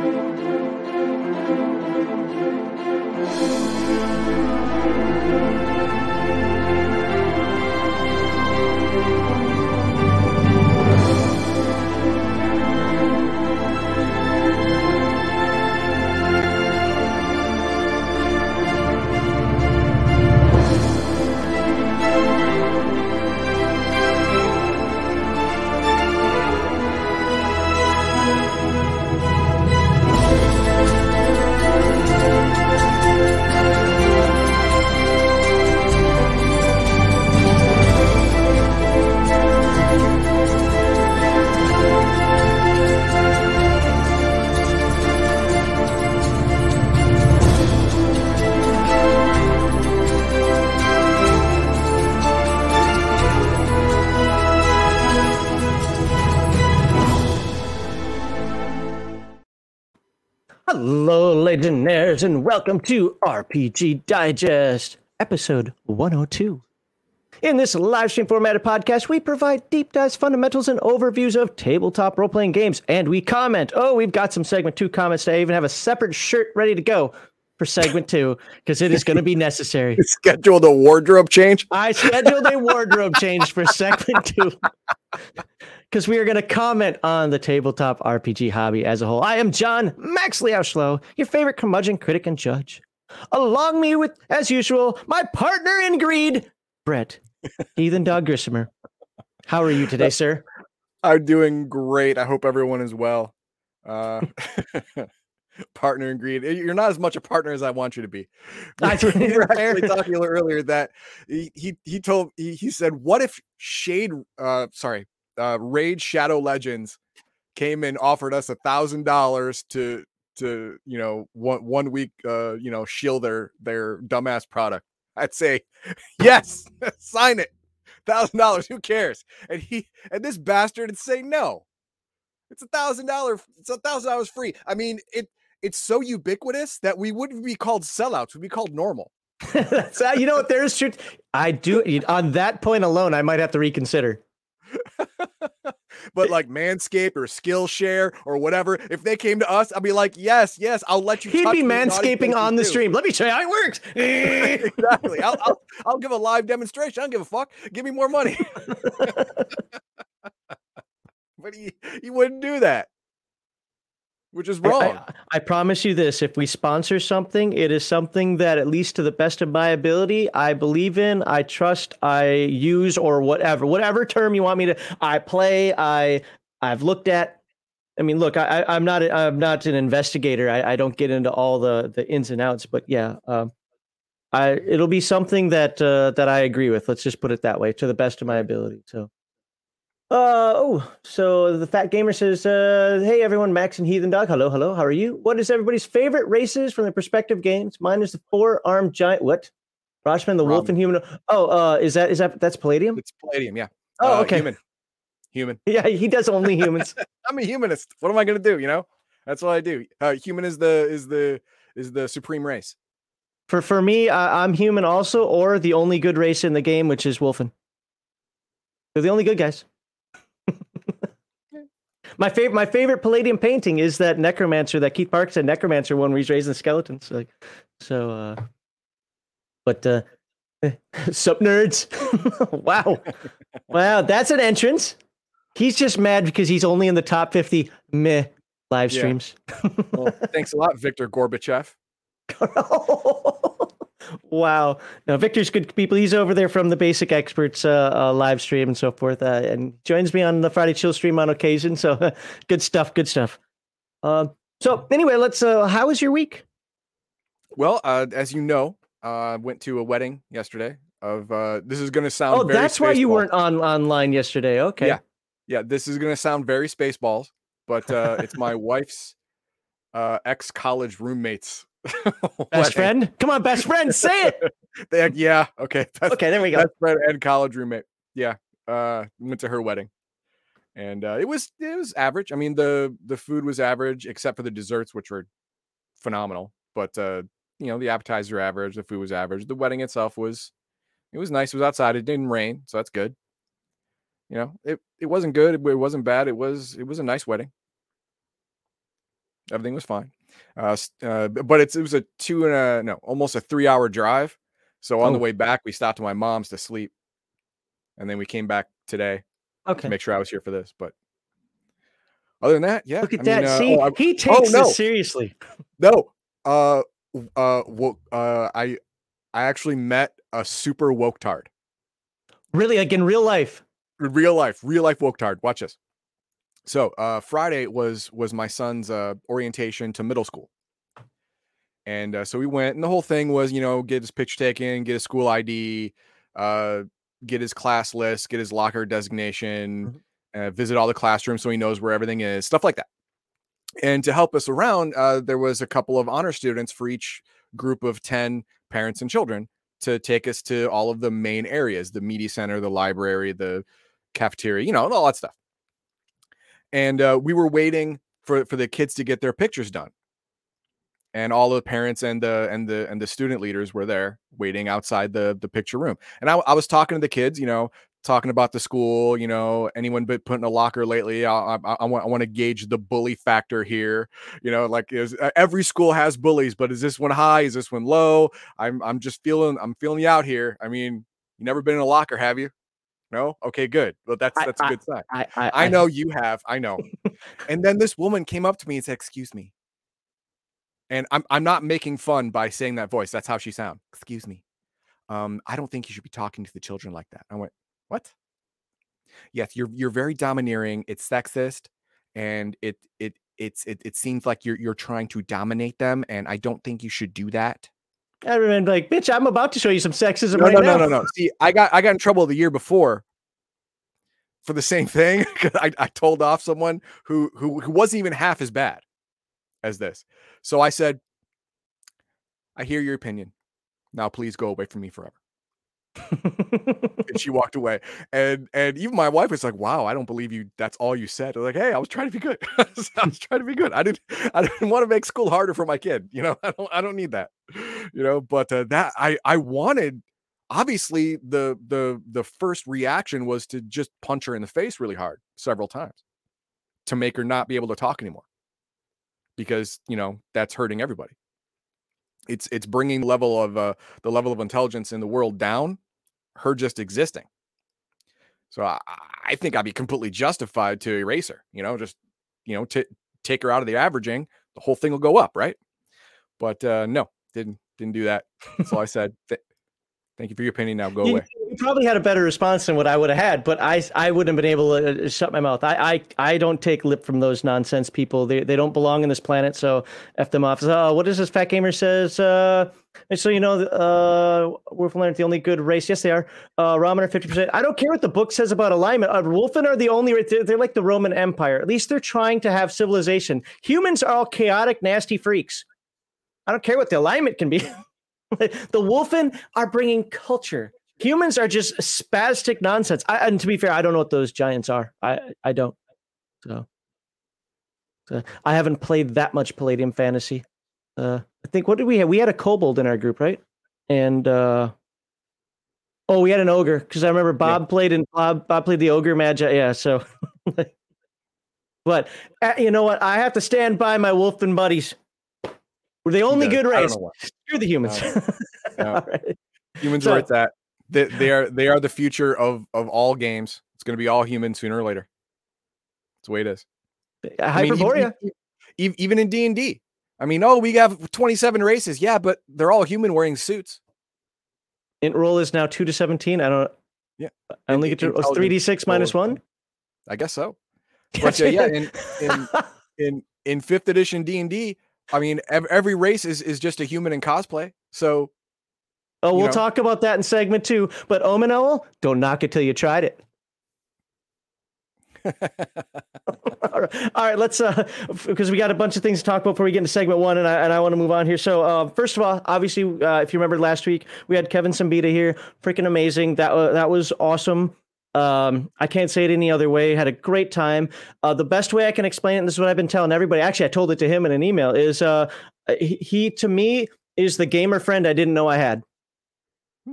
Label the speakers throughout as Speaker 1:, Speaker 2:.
Speaker 1: Thank you. Legionnaires, and welcome to RPG Digest, episode 102. In this live stream formatted podcast, we provide deep dives, fundamentals, and overviews of tabletop role playing games, and we comment. Oh, we've got some segment two comments today. I even have a separate shirt ready to go for segment two because it is going to be necessary.
Speaker 2: Scheduled a wardrobe change.
Speaker 1: I scheduled a wardrobe change for segment two because we are going to comment on the tabletop RPG hobby as a whole. I am John Max Liauschlo, your favorite curmudgeon critic and judge. Along me with, as usual, my partner in greed, Brett, Heathen Dog Grissomer. How are you today, sir?
Speaker 2: I'm doing great. I hope everyone is well. Uh, partner in greed. You're not as much a partner as I want you to be.
Speaker 1: I-
Speaker 2: we were actually talking earlier that he he, he told he, he said, "What if Shade? Uh, sorry, uh, Raid Shadow Legends came and offered us a thousand dollars to to you know one one week uh you know shield their their dumbass product." I'd say, yes, sign it. Thousand dollars, who cares? And he and this bastard would say no. It's a thousand dollar. It's a thousand dollars free. I mean, it it's so ubiquitous that we wouldn't be called sellouts. We'd be called normal.
Speaker 1: That's how, you know what? There's truth. I do on that point alone. I might have to reconsider.
Speaker 2: But like Manscaped or Skillshare or whatever, if they came to us, I'd be like, yes, yes, I'll let you.
Speaker 1: He'd be manscaping on the
Speaker 2: too."
Speaker 1: stream. Let me show you how it works.
Speaker 2: exactly. I'll, I'll I'll give a live demonstration. I don't give a fuck. Give me more money. but he he wouldn't do that, which is wrong.
Speaker 1: I, I promise you this: if we sponsor something, it is something that, at least to the best of my ability, I believe in, I trust, I use, or whatever, whatever term you want me to. I play. I I've looked at. I mean, look, I, I- I'm not a- I'm not an investigator. I, I don't get into all the the ins and outs, but yeah, um, I it'll be something that uh, that I agree with. Let's just put it that way, to the best of my ability. So. Uh oh, so the fat gamer says, uh, "Hey everyone, Max and Heathen Dog. Hello, hello. How are you? What is everybody's favorite races from the perspective games? Mine is the four-armed giant. What? Roshman, the wolf, and human. Oh, uh, is that is that that's Palladium?
Speaker 2: it's Palladium, yeah.
Speaker 1: Oh,
Speaker 2: Uh,
Speaker 1: okay.
Speaker 2: Human. Human.
Speaker 1: Yeah, he does only humans.
Speaker 2: I'm a humanist. What am I gonna do? You know, that's what I do. Uh, human is the is the is the supreme race.
Speaker 1: for for me, I, I'm human also, or the only good race in the game, which is Wolfen. They're the only good guys. My favorite, my favorite Palladium painting is that Necromancer that Keith Parkinson Necromancer one where he's raising skeletons. Like, so, uh, but uh, sup nerds? wow, wow, that's an entrance. He's just mad because he's only in the top fifty meh live
Speaker 2: Yeah.
Speaker 1: streams.
Speaker 2: Well, thanks a lot, Victor Gorbachev.
Speaker 1: Wow. Now Victor's good people. He's over there from the Basic Experts uh, uh, live stream and so forth, uh, and joins me on the Friday Chill stream on occasion. So good stuff. Good stuff. Um, so anyway, let's. Uh, how was your week?
Speaker 2: Well, uh, as you know, uh, I went to a wedding yesterday. Of uh, this is gonna sound.
Speaker 1: Oh,
Speaker 2: very
Speaker 1: that's why you weren't on online yesterday. Okay.
Speaker 2: Yeah. Yeah, this is gonna sound very spaceballs, but uh, it's my wife's uh, ex college roommates.
Speaker 1: Best friend. Come on, best friend. Say it.
Speaker 2: They yeah, okay. Best,
Speaker 1: Okay, there we go.
Speaker 2: best friend and college roommate. Yeah, uh, went to her wedding, and uh, it was it was average. I mean the the food was average except for the desserts, which were phenomenal. But uh, you know the appetizer average, the food was average. The wedding itself was it was nice. It was outside. It didn't rain, so that's good. You know, it it wasn't good. It wasn't bad. It was it was a nice wedding. Everything was fine. Uh, uh, but it's it was a two and a no, almost a three hour drive. So on oh. the way back, we stopped at my mom's to sleep, and then we came back today. Okay. To make sure I was here for this, but other than that, yeah.
Speaker 1: Look at I that. Mean, uh, See, oh, he oh, takes oh, no. this seriously.
Speaker 2: No. Uh. Uh. Well, uh. I. I actually met a super woke tard.
Speaker 1: Really, like in real life.
Speaker 2: Real life, real life woke tard. Watch this. So uh, Friday was was my son's uh, orientation to middle school, and uh, so we went, and the whole thing was, you know, get his picture taken, get his school ID, uh, get his class list, get his locker designation, mm-hmm. uh, visit all the classrooms so he knows where everything is, stuff like that. And to help us around, uh, there was a couple of honor students for each group of ten parents and children to take us to all of the main areas: the media center, the library, the cafeteria, you know, all that stuff and uh, we were waiting for for the kids to get their pictures done. And all the parents and the and the and the student leaders were there waiting outside the the picture room. And I, I was talking to the kids you know talking about the school you know anyone been put in a locker lately? I, I, I want i want to gauge the bully factor here. You know like is, every school has bullies but is this one high? Is this one low? I'm i'm just feeling i'm feeling you out here. I mean you never been in a locker have you no? Okay, good. Well, that's that's I, a good sign. I, I, I know you have. I know. and then this woman came up to me and said, "Excuse me." And I'm I'm not making fun by saying that voice. That's how she sounds. Excuse me. Um, I don't think you should be talking to the children like that. I went, "What?" Yes, you're you're very domineering. It's sexist, and it it it's it, it seems like you're you're trying to dominate them, and I don't think you should do that.
Speaker 1: Been like, bitch, I'm about to show you some sexism
Speaker 2: no,
Speaker 1: right
Speaker 2: no,
Speaker 1: now.
Speaker 2: No, no, no, See, I got I got in trouble the year before for the same thing. I, I told off someone who, who who wasn't even half as bad as this. So I said, I hear your opinion. Now please go away from me forever. and she walked away. And and even my wife was like, "Wow, I don't believe you. That's all you said." Like, hey, I was like, "Hey, I was trying to be to to. You know, but uh, that I I wanted. Obviously, the the the first reaction was to just punch her in the face really hard several times to make her not be able to talk anymore because you know that's hurting everybody it's it's bringing level of uh, the level of intelligence in the world down her just existing. So I, I think I'd be completely justified to erase her, you know, just, you know, t- take her out of the averaging, the whole thing will go up, right? But uh, no, didn't didn't do that. So I said, th- thank you for your opinion. Now go
Speaker 1: you,
Speaker 2: away.
Speaker 1: You probably had a better response than what I would have had, but I I wouldn't have been able to uh, shut my mouth. I I, I don't take lip from those nonsense people. They they don't belong in this planet. So f them off. Oh, what is this fat gamer says? Uh, so you know, uh, Wolfen aren't the only good race. Yes, they are. Uh, Rahu-men are fifty percent. I don't care what the book says about alignment. Uh, Wolfen are the only. They're, they're like the Roman Empire. At least they're trying to have civilization. Humans are all chaotic, nasty freaks. I don't care what the alignment can be. the Wolfen are bringing culture. Humans are just spastic nonsense. I, and to be fair, I don't know what those giants are. I I don't. So, so I haven't played that much Palladium Fantasy. Uh, I think what did we have? We had a kobold in our group, right? And uh, oh, we had an ogre because I remember Bob yeah. played in Bob. Bob played the ogre magi. Yeah, so. but uh, you know what? I have to stand by my Wolfen buddies. We're the only good race. Screw the humans.
Speaker 2: No. No. right. Humans so, are at that. They, they are they are the future of of all games. It's going to be all human sooner or later. That's the way it is.
Speaker 1: Hyperborea. I
Speaker 2: mean, even, even in D and D, I mean, oh, we have 27 races. Yeah, but they're all human wearing suits.
Speaker 1: Int roll is now two to 17. I don't.
Speaker 2: Yeah.
Speaker 1: I only get to three d six minus one.
Speaker 2: I guess so. But uh, yeah, in, in in in fifth edition D and D, I mean, every race is is just a human in cosplay. So.
Speaker 1: Oh, we'll know. talk about that in segment two. But Omen Owl, don't knock it till you tried it. all, right. all right, let's uh because we got a bunch of things to talk about before we get into segment one, and I and I want to move on here. So uh, first of all, obviously, uh, if you remember last week, we had Kevin Siembieda here, freaking amazing. That uh, that was awesome. Um, I can't say it any other way. Had a great time. Uh, the best way I can explain it, and this is what I've been telling everybody. Actually, I told it to him in an email. Is uh, he, to me is the gamer friend I didn't know I had.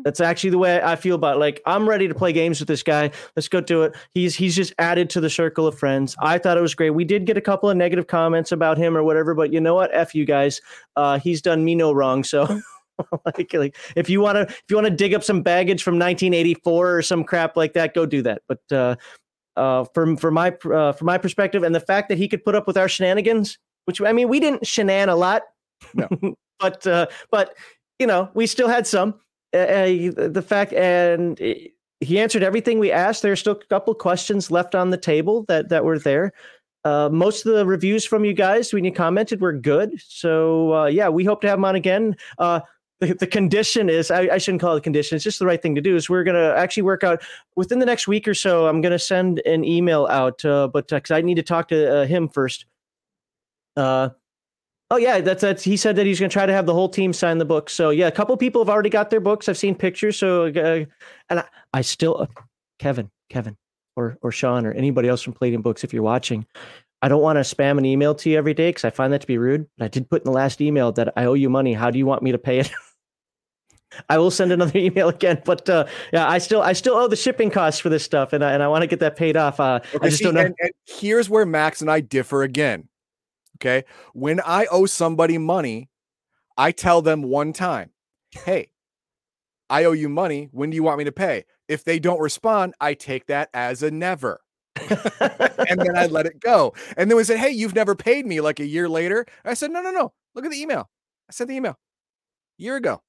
Speaker 1: That's actually the way I feel about it. Like I'm ready to play games with this guy. Let's go do it. He's he's just added to the circle of friends. I thought it was great. We did get a couple of negative comments about him or whatever, but you know what? F you guys. Uh, he's done me no wrong. So like, like if you want to if you want to dig up some baggage from 1984 or some crap like that, go do that. But uh, uh, from from my uh, from my perspective, and the fact that he could put up with our shenanigans, which I mean, we didn't shenan a lot,
Speaker 2: No.
Speaker 1: but uh, but you know, we still had some. Uh, the fact and he answered everything we asked. There's still a couple questions left on the table that that were there. Uh, most of the reviews from you guys when you commented were good. So uh, yeah, we hope to have him on again. Uh, the, the condition is I, I shouldn't call it a condition. It's just the right thing to do. Is we're gonna actually work out within the next week or so. I'm gonna send an email out, uh, but because I need to talk to uh, him first. Uh, oh yeah, that's that's. He said that he's gonna try to have the whole team sign the book. So yeah, a couple people have already got their books. I've seen pictures. So uh, and I, I still, uh, Kevin, Kevin, or or Sean or anybody else from Palladium Books, if you're watching. I don't want to spam an email to you every day because I find that to be rude. But I did put in the last email that I owe you money. How do you want me to pay it? I will send another email again, but uh, yeah, I still I still owe the shipping costs for this stuff, and I, and I want to get that paid off. Uh,
Speaker 2: Okay,
Speaker 1: I just
Speaker 2: see,
Speaker 1: don't know.
Speaker 2: And, and here's where Max and I differ again. Okay. When I owe somebody money, I tell them one time, hey, I owe you money. When do you want me to pay? If they don't respond, I take that as a never. and then I let it go. And then we said, hey, you've never paid me like a year later. I said, no, no, no. Look at the email. I sent the email a year ago.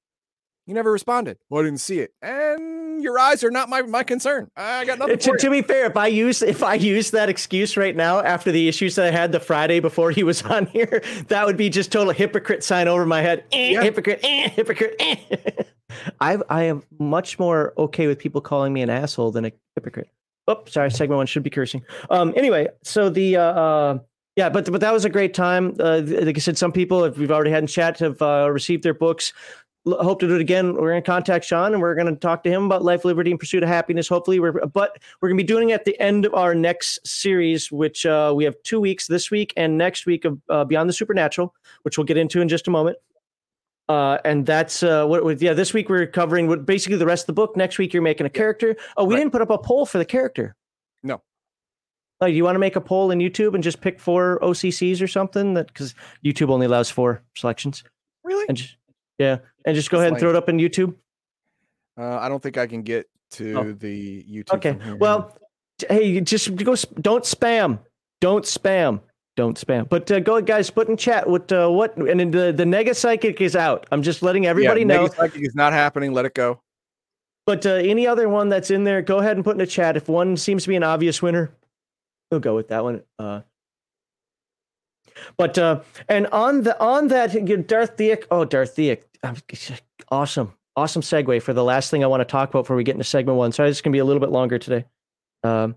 Speaker 2: You never responded. Well, I didn't see it. And your eyes are not my, my concern. I got nothing.
Speaker 1: to,
Speaker 2: for
Speaker 1: to be fair, if I use if I use that excuse right now after the issues that I had the Friday before he was on here, that would be just total hypocrite sign over my head. Eh,
Speaker 2: Yeah.
Speaker 1: Hypocrite, eh, hypocrite. eh. I I am much more okay with people calling me an asshole than a hypocrite. Oh, sorry, segment one should be cursing. Um, anyway, so the uh, uh yeah, but but that was a great time. Uh, like I said, some people if we've already had in chat have uh, received their books. Hope to do it again. We're going to contact Sean and we're going to talk to him about life, liberty, and pursuit of happiness. Hopefully, we're but we're going to be doing it at the end of our next series, which uh, we have two weeks this week and next week of uh, Beyond the Supernatural, which we'll get into in just a moment. Uh, and that's uh, what. Yeah, this week we're covering what basically the rest of the book. Next week you're making a character. Oh, we
Speaker 2: Right.
Speaker 1: didn't put up a poll for the character.
Speaker 2: No.
Speaker 1: Oh, you want to make a poll in YouTube and just pick four OCCs or something? That because YouTube only allows four selections.
Speaker 2: Really?
Speaker 1: And just yeah, and just go
Speaker 2: That's
Speaker 1: ahead and throw it up in YouTube.
Speaker 2: Uh, I don't think I can get to
Speaker 1: Oh.
Speaker 2: the YouTube.
Speaker 1: Okay. Well, hey, just go. Don't spam. Don't spam. Don't spam. But uh, go, guys. Put in chat what uh, what and then the the nega psychic is out. I'm just letting everybody
Speaker 2: yeah,
Speaker 1: know.
Speaker 2: Psychic is not happening. Let it go.
Speaker 1: But uh, any other one that's in there, go ahead and put in the chat. If one seems to be an obvious winner, we'll go with that one. Uh, but uh, and on the on that Darth Theok. Oh, Darth Theok. um, Awesome, awesome segue for the last thing I want to talk about before we get into segment one. Sorry, this is gonna be a little bit longer today. Um,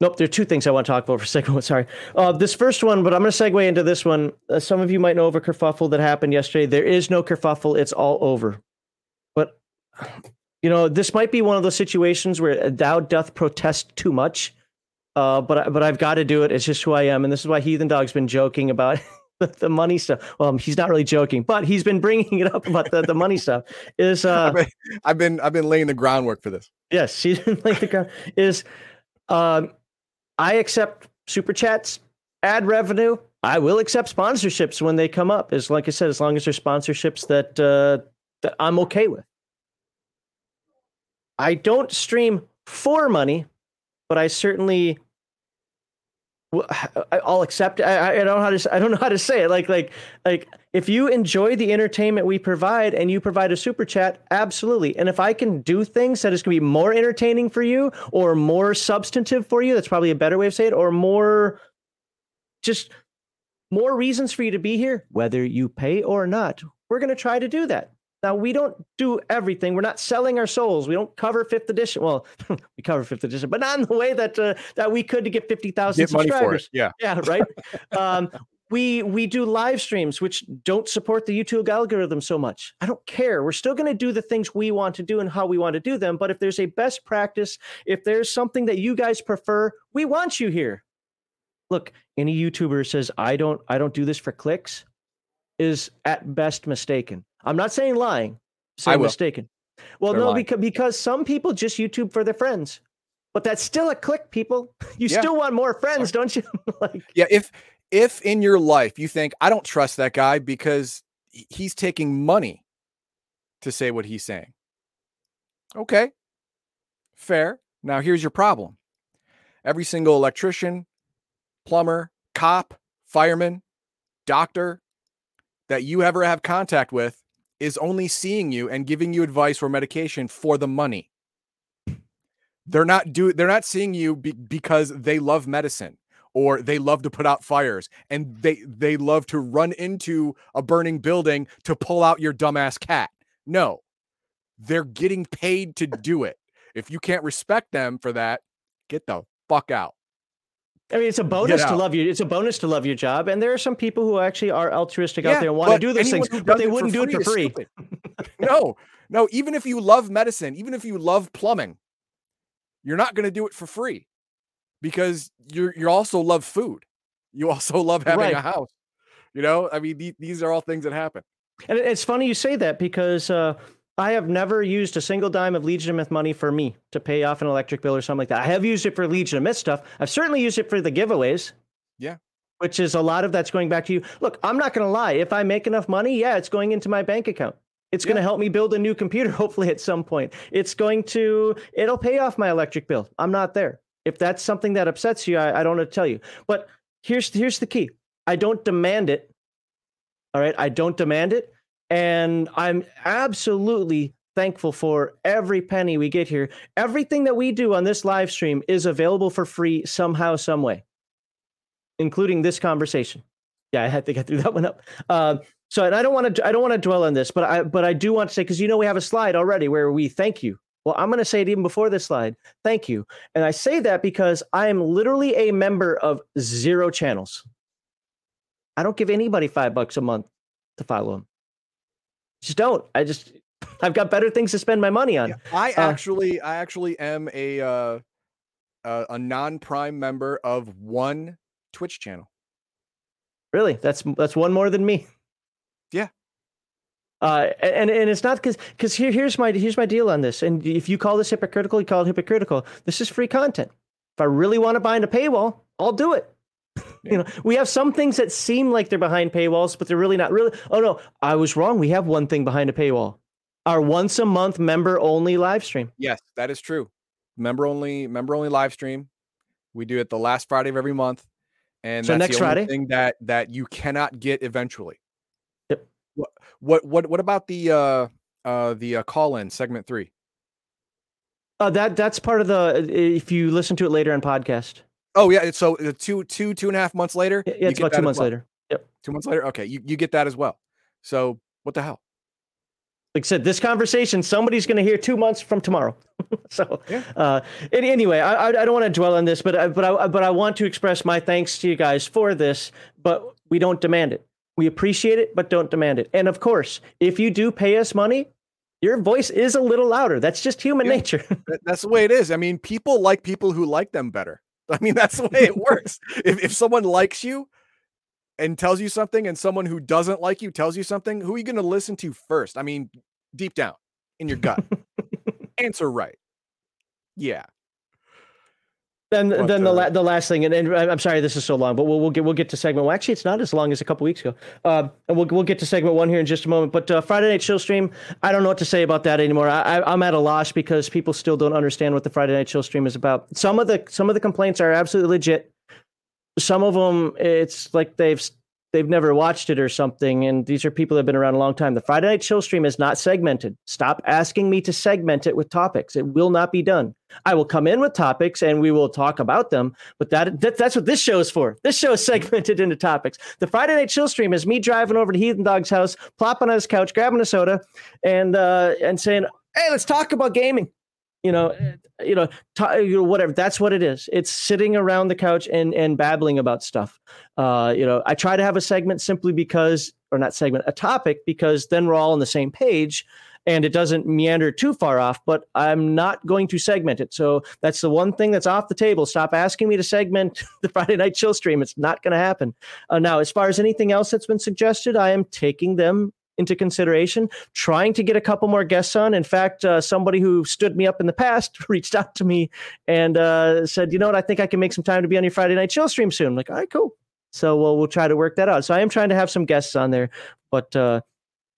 Speaker 1: nope, there are two things I want to talk about for segment one. Sorry, uh, this first one, but I'm gonna segue into this one. Uh, some of you might know of a kerfuffle that happened yesterday. There is no kerfuffle; it's all over. But you know, this might be one of those situations where thou doth protest too much. Uh, but I- but I've got to do it. It's just who I am, and this is why Heathen Dog's been joking about the, money stuff. Well, he's not really joking, but he's been bringing it up about the, the money stuff. Is uh,
Speaker 2: I've been, I've been I've been laying the groundwork for this.
Speaker 1: yes, he's been laying the ground. Is um, I accept super chats, ad revenue. I will accept sponsorships when they come up. As like I said, as long as they're sponsorships that uh, that I'm okay with. I don't stream for money, but I certainly I'll accept. I, I don't know how to. I don't know how to say it. Like like like if you enjoy the entertainment we provide and you provide a super chat, absolutely. And if I can do things that is going to be more entertaining for you or more substantive for you, that's probably a better way of saying it, or more just more reasons for you to be here, whether you pay or not. We're going to try to do that. Now we don't do everything. We're not selling our souls. We don't cover fifth edition. Well, we cover fifth edition, but not in the way that uh, that we could to get fifty thousand
Speaker 2: Get money for it.
Speaker 1: subscribers.
Speaker 2: Yeah.
Speaker 1: Yeah, right. um, we we do live streams which don't support the YouTube algorithm so much. I don't care. We're still going to do the things we want to do and how we want to do them. But if there's a best practice, if there's something that you guys prefer, we want you here. Look, any YouTuber says I don't I don't do this for clicks is at best mistaken. I'm not saying lying.
Speaker 2: I
Speaker 1: Saying
Speaker 2: will.
Speaker 1: mistaken. Well,
Speaker 2: They're
Speaker 1: no,
Speaker 2: lying.
Speaker 1: because because some people just YouTube for their friends, but that's still a click. People, you
Speaker 2: Yeah.
Speaker 1: still want more friends, don't you? like,
Speaker 2: Yeah, if if in your life you think I don't trust that guy because he's taking money to say what he's saying. Okay. Fair. Now here's your problem. Every single electrician, plumber, cop, fireman, doctor that you ever have contact with is only seeing you and giving you advice or medication for the money. They're not do they're not seeing you be, because they love medicine or they love to put out fires and they they love to run into a burning building to pull out your dumbass cat. No. They're getting paid to do it. If you can't respect them for that, get the fuck out.
Speaker 1: I mean, it's a bonus to love you. It's a bonus to love your job, and there are some people who actually are altruistic out there and want to do those things, but they wouldn't do it for free.
Speaker 2: no, no, even if you love medicine, even if you love plumbing, you're not going to do it for free because you're you also love food. You also love having
Speaker 1: Right.
Speaker 2: a house. You know, I mean, the- these are all things that happen.
Speaker 1: And it's funny you say that because uh, I have never used a single dime of Legion of Myth money for me to pay off an electric bill or something like that. I have used it for Legion of Myth stuff. I've certainly used it for the giveaways.
Speaker 2: Yeah.
Speaker 1: Which is a lot of that's going back to you. Look, I'm not going to lie. If I make enough money, yeah, it's going into my bank account. It's going to help me build a new computer, hopefully at some point. It's going to, it'll pay off my electric bill. I'm not there. If that's something that upsets you, I, I don't know to tell you. But here's here's the key. I don't demand it. All right. I don't demand it. And I'm absolutely thankful for every penny we get here. Everything that we do on this live stream is available for free somehow, some way, including this conversation. Yeah, I had to get through that one up. Uh, so, and I don't want to, I don't want to dwell on this, but I, but I do want to say because you know we have a slide already where we thank you. Well, I'm going to say it even before this slide. Thank you, and I say that because I am literally a member of zero channels. I don't give anybody five bucks a month to follow them. Just don't. I just I've got better things to spend my money on.
Speaker 2: Yeah, I
Speaker 1: Uh,
Speaker 2: actually, I actually am a uh, a, a non-prime member of one Twitch channel.
Speaker 1: Really, that's that's one more than me.
Speaker 2: Yeah.
Speaker 1: Uh, and and it's not because because here here's my here's my deal on this. And if you call this hypocritical, you call it hypocritical. This is free content. If I really want to bind a paywall, I'll do it. You know, we have some things that seem like they're behind paywalls, but they're really not. Really, oh no, I was wrong. We have one thing behind a paywall. Our once a month member only live stream.
Speaker 2: Yes, that is true. Member only, member only live stream. We do it the last Friday of every month, and
Speaker 1: So
Speaker 2: that's
Speaker 1: next
Speaker 2: the only
Speaker 1: Friday?
Speaker 2: thing that that you cannot get eventually.
Speaker 1: Yep.
Speaker 2: What what what what about the uh uh the uh, call in segment three?
Speaker 1: Uh, that that's part of the. If you listen to it later on podcast,
Speaker 2: Oh yeah, it's so uh, two two two and a half months later.
Speaker 1: yeah, it's about two months
Speaker 2: well.
Speaker 1: later. Yep.
Speaker 2: Two months later, okay, you, you get that as well. So what the hell?
Speaker 1: like I said, this conversation somebody's going to hear two months from tomorrow. so,
Speaker 2: Yeah.
Speaker 1: uh, and anyway, I, I I don't want to dwell on this, but I, but I but I want to express my thanks to you guys for this. But we don't demand it. We appreciate it, but don't demand it. And of course, if you do pay us money, your voice is a little louder. That's just human
Speaker 2: Yeah.
Speaker 1: nature.
Speaker 2: That's the way it is. I mean, people like people who like them better. I mean, that's the way it works. if if someone likes you and tells you something, and someone who doesn't like you tells you something, who are you going to listen to first? I mean, deep down in your gut, answer right. Yeah.
Speaker 1: Then,
Speaker 2: But,
Speaker 1: then the
Speaker 2: uh,
Speaker 1: la- the last thing, and, and I'm sorry this is so long, but we'll we'll get we'll get to segment. Well, actually, it's not as long as a couple weeks ago. Uh, and we'll we'll get to segment one here in just a moment. But uh, Friday Night Chill stream, I don't know what to say about that anymore. I, I I'm at a loss because people still don't understand what the Friday Night Chill stream is about. Some of the some of the complaints are absolutely legit. Some of them, it's like they've they've never watched it or something. And these are people that have been around a long time. The Friday Night Chill stream is not segmented. Stop asking me to segment it with topics. It will not be done. I will come in with topics and we will talk about them. But that, that that's what this show is for. This show is segmented into topics. The Friday Night Chill stream is me driving over to Heathen Dog's house, plopping on his couch, grabbing a soda, and uh, and saying, "Hey, let's talk about gaming." You know, you know, ta- you know, whatever. That's what it is. It's sitting around the couch and and babbling about stuff. Uh, you know, I try to have a segment simply because, or not segment, a topic because then we're all on the same page and it doesn't meander too far off, but I'm not going to segment it. So that's the one thing that's off the table. Stop asking me to segment the Friday night chill stream. It's not going to happen. Uh, now, as far as anything else that's been suggested, I am taking them into consideration, trying to get a couple more guests on. In fact, uh, somebody who stood me up in the past reached out to me and uh, said, "You know what? I think I can make some time to be on your Friday night chill stream soon." I'm like, all right, cool. So we'll we'll try to work that out. So I am trying to have some guests on there, but uh,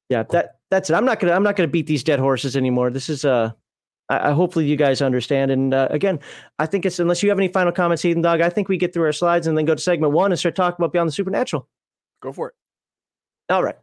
Speaker 1: yeah, that that's it. I'm not gonna I'm not gonna beat these dead horses anymore. This is uh, I, I hopefully you guys understand. And uh, again, I think it's unless you have any final comments, Heathen Dog. I think we get through our slides and then go to segment one and start talking about Beyond the Supernatural.
Speaker 2: Go for it.
Speaker 1: All right.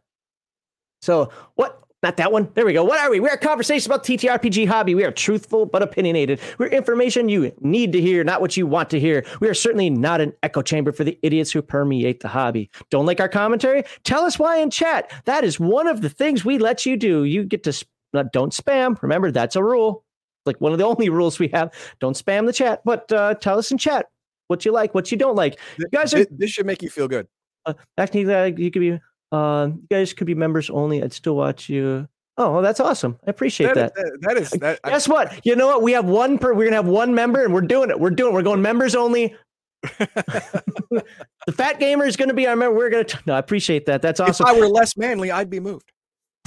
Speaker 1: So what? Not that one. There we go. What are we? We're a conversation about TTRPG hobby. We are truthful but opinionated. We're information you need to hear, not what you want to hear. We are certainly not an echo chamber for the idiots who permeate the hobby. Don't like our commentary? Tell us why in chat. That is one of the things we let you do. You get to sp- don't spam. Remember, that's a rule. Like one of the only rules we have. Don't spam the chat, but uh, tell us in chat what you like, what you don't like. You guys are.
Speaker 2: This, this should make you feel good.
Speaker 1: Uh, actually, uh, you could be uh, you guys could be members only. I'd still watch you. Oh, well, that's awesome. I appreciate that.
Speaker 2: That, that is that.
Speaker 1: Guess I, what? You know what? We have one per. We're gonna have one member, and we're doing it. We're doing. It. We're going members only. the fat gamer is going to be our member. We're going to. No, I appreciate that. That's awesome.
Speaker 2: If I were less manly, I'd be moved.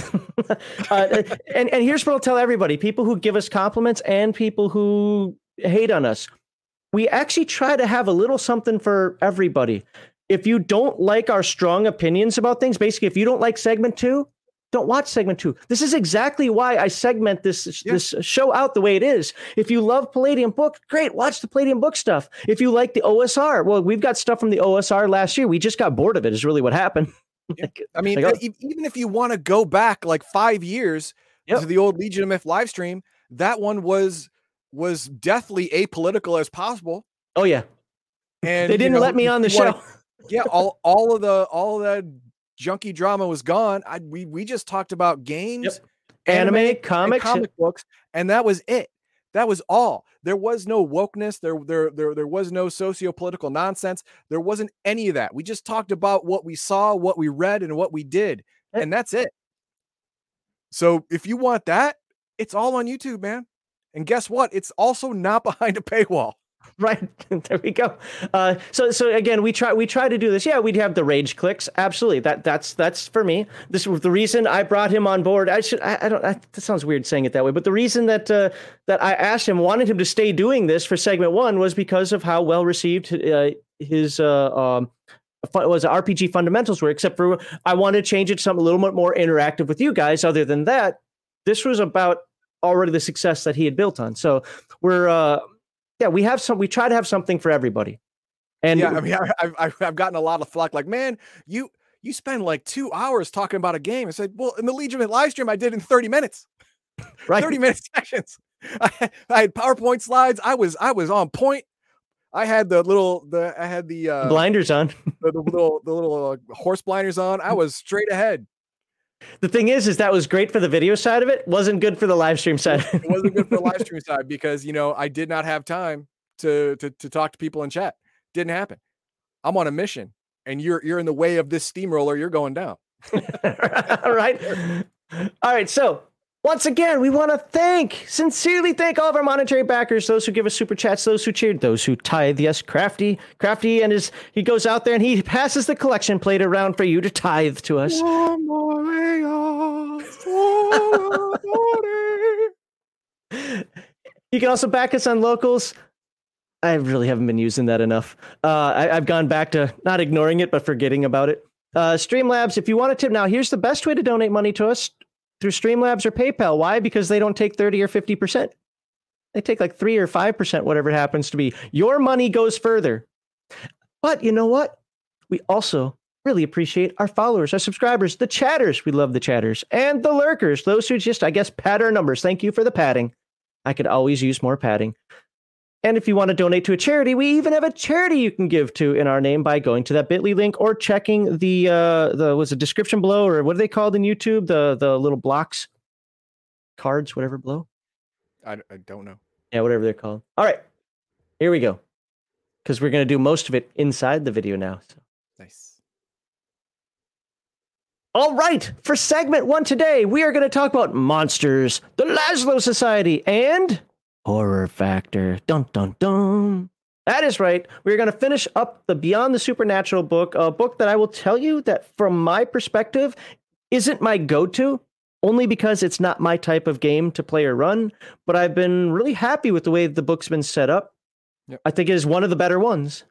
Speaker 1: uh, and and here's what I'll tell everybody: people who give us compliments and people who hate on us. We actually try to have a little something for everybody if you don't like our strong opinions about things, basically, if you don't like segment two, don't watch segment two. This is exactly why I segment this yeah. this show out the way it is. If you love Palladium book, great, watch the Palladium book stuff. If you like the OSR, well, we've got stuff from the OSR last year. We just got bored of it. Is really what happened.
Speaker 2: Yeah. I mean, like, oh. even if you want to go back like five years yep. to the old Legion of Myth live stream, that one was was deathly apolitical as possible.
Speaker 1: Oh yeah, and they didn't you know, let me on the show. Wanna,
Speaker 2: yeah, all all of the all of that junky drama was gone. I we we just talked about games, yep.
Speaker 1: anime, anime comics,
Speaker 2: comic books, and that was it. That was all. There was no wokeness. There, there, there, there was no socio-political nonsense. There wasn't any of that. We just talked about what we saw, what we read, and what we did, eh and that's it. So if you want that, it's all on YouTube, man. And guess what? It's also not behind a paywall.
Speaker 1: right there we go. Uh, so so again we try we try to do this. Yeah we'd have the rage clicks. Absolutely. That that's that's for me. This was the reason i brought him on board i should i, I don't I, that sounds weird saying it that way but the reason that uh, that i asked him wanted him to stay doing this for segment one was because of how well received uh, his uh, um, was RPG fundamentals were, except for I wanted to change it to something a little bit more interactive with you guys. Other than that, this was about already the success that he had built on. So we're uh, yeah, we have some. We try to have something for everybody.
Speaker 2: And yeah, I mean, I, have I've gotten a lot of flack. Like, man, you you spend like two hours talking about a game. I said, well, in the Legion live stream, I did in thirty minutes. Right, thirty minute sessions. I, I had PowerPoint slides. I was I was on point. I had the little the I had the uh,
Speaker 1: blinders on,
Speaker 2: the, the little the little uh, horse blinders on. I was straight ahead.
Speaker 1: The thing is, is that was great for the video side of it. wasn't good for the live stream side.
Speaker 2: it wasn't good for the live stream side because you know I did not have time to to to talk to people in chat. Didn't happen. I'm on a mission, and you're you're in the way of this steamroller. You're going down.
Speaker 1: All right. All right. So once again, we want to thank, sincerely thank all of our monetary backers, those who give us super chats, those who cheered, those who tithe. Yes, Crafty, Crafty, and his he goes out there and he passes the collection plate around for you to tithe to us. you can also back us on locals. I really haven't been using that enough. Uh, I, have gone back to not ignoring it, but forgetting about it. Uh, Streamlabs, if you want to tip, now here's the best way to donate money to us through Streamlabs or PayPal. Why? Because they don't take 30 or 50%. They take like 3 or 5%, whatever it happens to be. Your money goes further. But you know what? We also really appreciate our followers, our subscribers, the chatters. We love the chatters and the lurkers, those who just, I guess, pad our numbers. Thank you for the padding. I could always use more padding. And if you want to donate to a charity, we even have a charity you can give to in our name by going to that Bitly link or checking the uh the was a description below or what are they called in YouTube the the little blocks, cards, whatever below.
Speaker 2: I, I don't know.
Speaker 1: Yeah, whatever they're called. All right, here we go. Because we're gonna do most of it inside the video now. So.
Speaker 2: Nice.
Speaker 1: All right, for segment one today, we are going to talk about monsters, the Lazlo Society, and horror factor. Dun dun dun. That is right. We're going to finish up the Beyond the Supernatural book, a book that I will tell you that from my perspective isn't my go-to only because it's not my type of game to play or run, but I've been really happy with the way the book's been set up.
Speaker 2: Yep.
Speaker 1: I think it is one of the better ones.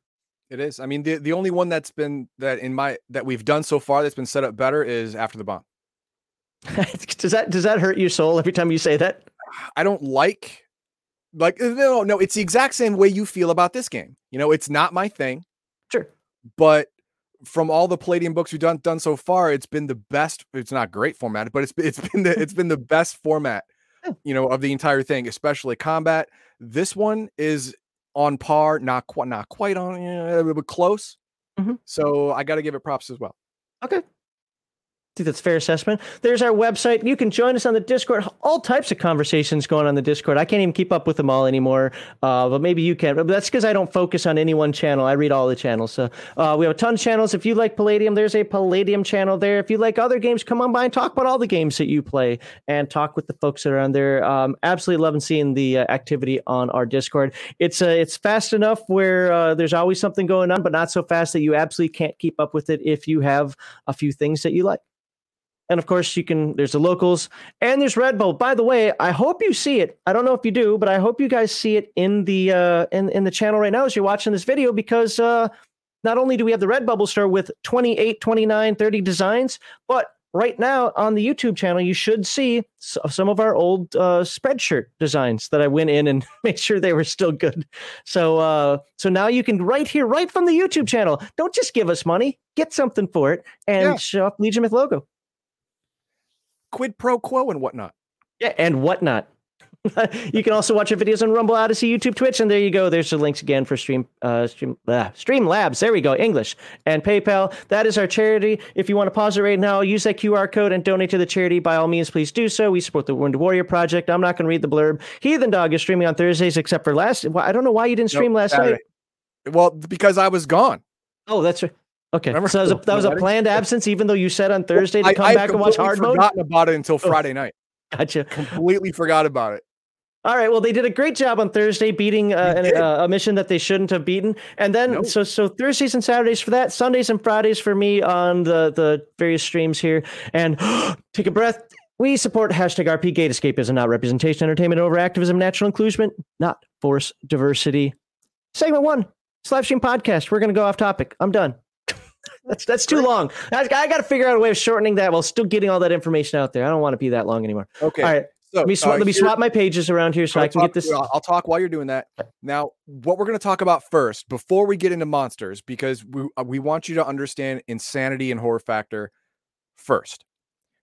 Speaker 2: It is. I mean, the, the only one that's been that in my that we've done so far that's been set up better is After the Bomb.
Speaker 1: does that does that hurt your soul every time you say that?
Speaker 2: I don't like like no no it's the exact same way you feel about this game. You know, it's not my thing.
Speaker 1: Sure.
Speaker 2: But from all the Palladium books we've done done so far, it's been the best. It's not great format, but it's it's been the it's been the best format, you know, of the entire thing, especially combat. This one is on par, not quite not quite on, you know, but close.
Speaker 1: Mhm.
Speaker 2: So I got to give it props as well.
Speaker 1: Okay. Think that's fair assessment. There's our website. You can join us on the Discord. All types of conversations going on the Discord. I can't even keep up with them all anymore. Uh, but maybe you can. But that's because I don't focus on any one channel. I read all the channels. So uh, we have a ton of channels. If you like Palladium, there's a Palladium channel there. If you like other games, come on by and talk about all the games that you play and talk with the folks that are on there. Um, absolutely loving seeing the uh, activity on our Discord. It's uh, it's fast enough where uh, there's always something going on, but not so fast that you absolutely can't keep up with it if you have a few things that you like. And of course, you can. There's the locals, and there's Redbubble. By the way, I hope you see it. I don't know if you do, but I hope you guys see it in the uh, in in the channel right now as you're watching this video because uh, not only do we have the Redbubble store with 28, 29, 30 designs, but right now on the YouTube channel, you should see some of our old uh, spreadshirt designs that I went in and made sure they were still good. So, uh, so now you can right here, right from the YouTube channel. Don't just give us money, get something for it, and
Speaker 2: Yeah.
Speaker 1: show off Legion Myth logo.
Speaker 2: Quid pro quo and whatnot.
Speaker 1: Yeah, and whatnot. you can also watch our videos on Rumble, Odysee, YouTube, Twitch, and there you go. There's the links again for Stream uh, Stream uh, Stream Labs. There we go, English and PayPal. That is our charity. If you want to pause it right now, use that QR code and donate to the charity. By all means, please do so. We support the Wounded Warrior Project. I'm not going to read the blurb. Heathen Dog is streaming on Thursdays, except for last. I don't know why you didn't stream
Speaker 2: Nope,
Speaker 1: last
Speaker 2: Saturday.
Speaker 1: night.
Speaker 2: Well, because I was gone.
Speaker 1: Oh, that's right. Okay,
Speaker 2: Remember
Speaker 1: so that was, a, that was a planned absence, even though you said on Thursday to come
Speaker 2: I
Speaker 1: back and watch hard mode.
Speaker 2: forgotten about it until
Speaker 1: Oh.
Speaker 2: Friday night.
Speaker 1: Gotcha.
Speaker 2: Completely forgot about it.
Speaker 1: All right. Well, they did a great job on Thursday beating uh, an, uh, a mission that they shouldn't have beaten, and then
Speaker 2: Nope.
Speaker 1: so so Thursdays and Saturdays for that, Sundays and Fridays for me on the the various streams here. And take a breath. We support hashtag RP Gate Escapism, not representation, entertainment, over activism, natural inclusion, not force diversity. Segment one, live stream podcast. We're gonna go off topic. I'm done. That's that's too long. I, I got to figure out a way of shortening that while still getting all that information out there. I don't want to be that long anymore.
Speaker 2: Okay.
Speaker 1: All right.
Speaker 2: So
Speaker 1: Let me, sw-
Speaker 2: uh,
Speaker 1: let me swap my pages around here so
Speaker 2: I'll
Speaker 1: I can
Speaker 2: talk-
Speaker 1: get this.
Speaker 2: I'll talk while you're doing that. Now, what we're going to talk about first, before we get into monsters, because we uh, we want you to understand insanity and horror factor first.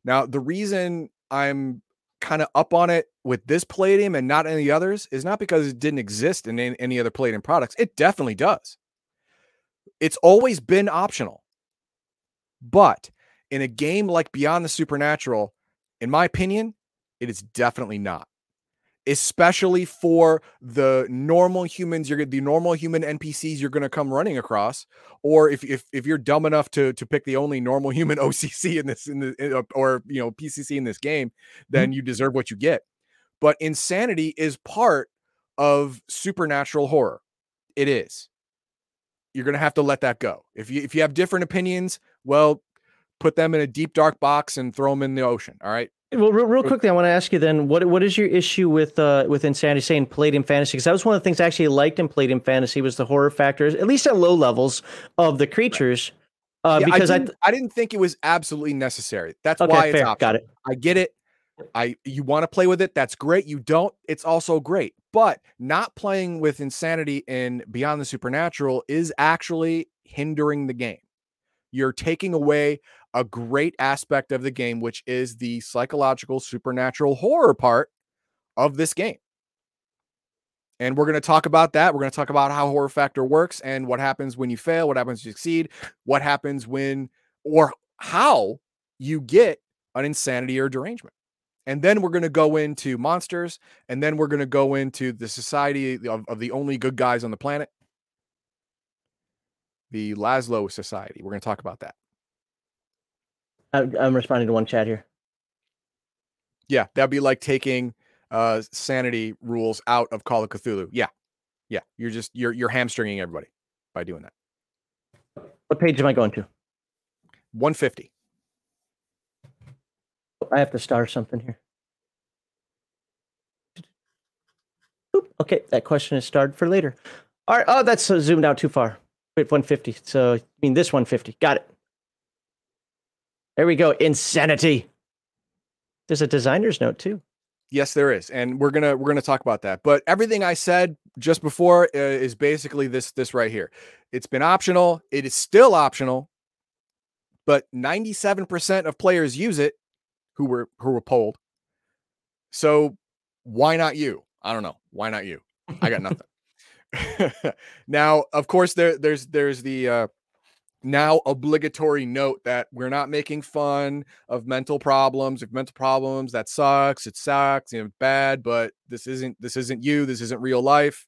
Speaker 2: Now, the reason I'm kind of up on it with this Palladium and not any others is not because it didn't exist in any, any other Palladium products. It definitely does. It's always been optional. But in a game like Beyond the Supernatural, in my opinion, it is definitely not especially for the normal humans you're the normal human npcs you're going to come running across or if, if if you're dumb enough to to pick the only normal human occ in this in the uh, or you know pcc in this game then you deserve what you get. But insanity is part of supernatural horror. It is. You're going to have to let that go. If you if you have different opinions well put them in a deep dark box and throw them in the ocean all right
Speaker 1: Well, real, real quickly, I want to ask you then, what what is your issue with uh, with Insanity saying Palladium Fantasy? Because that was one of the things I actually liked in Palladium Fantasy was the horror factors, at least at low levels of the creatures. Uh,
Speaker 2: Yeah,
Speaker 1: because
Speaker 2: I
Speaker 1: I,
Speaker 2: didn't, I, didn't think it was absolutely necessary. That's
Speaker 1: okay,
Speaker 2: why it's
Speaker 1: fair,
Speaker 2: optional.
Speaker 1: got it.
Speaker 2: I get it. I you want to play with it, that's great. You don't, it's also great. But not playing with insanity in Beyond the Supernatural is actually hindering the game. You're taking away a great aspect of the game, which is the psychological supernatural horror part of this game. And we're going to talk about that. We're going to talk about how horror factor works and what happens when you fail, what happens when you succeed, what happens when or how you get an insanity or derangement. And then we're going to go into monsters, and then we're going to go into the society of, of the only good guys on the planet, the Lazlo Society. We're going to talk about that.
Speaker 1: I'm responding to one chat here.
Speaker 2: Yeah, that'd be like taking uh sanity rules out of Call of Cthulhu. Yeah. Yeah. You're just you're you're hamstringing everybody by doing that.
Speaker 1: What page am I going to?
Speaker 2: 150.
Speaker 1: I have to star something here. Okay, that question is starred for later. All right. Oh, that's uh, zoomed out too far. Wait, 150. So, I mean, this 150. Got it. There we go. Insanity. There's a designer's note too.
Speaker 2: Yes, there is, and we're gonna we're gonna talk about that. But everything I said just before uh, is basically this this right here. It's been optional. It is still optional, but 97% of players use it who were who were polled. So why not you? I don't know. Why not you? I got nothing. now, of course, there there's there's the uh now obligatory note that we're not making fun of mental problems. If mental problems, that sucks. It sucks. You know, bad, but this isn't this isn't you. This isn't real life.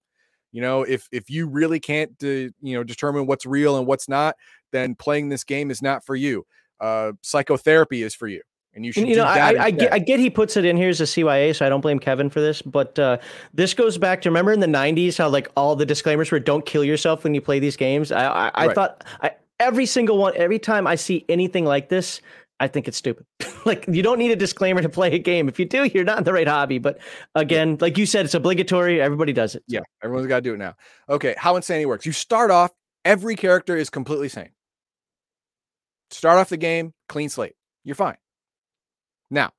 Speaker 2: You know, if if you really can't de- you know determine what's real and what's not, then playing this game is not for you. Uh, psychotherapy is for you and you should. You know, I,
Speaker 1: I, get, I get he puts it in here as a CYA, so I don't blame Kevin for this. But uh, this goes back to remember in the '90s how like all the disclaimers were "Don't kill yourself when you play these games." I I, I right. thought I, every single one, every time I see anything like this, I think it's stupid. like you don't need a disclaimer to play a game. If you do, you're not in the right hobby. But again, like you said, it's obligatory. Everybody does it.
Speaker 2: Yeah, everyone's got to do it now. Okay, how insanity works? You start off. Every character is completely sane. Start off the game clean slate. You're fine. Now,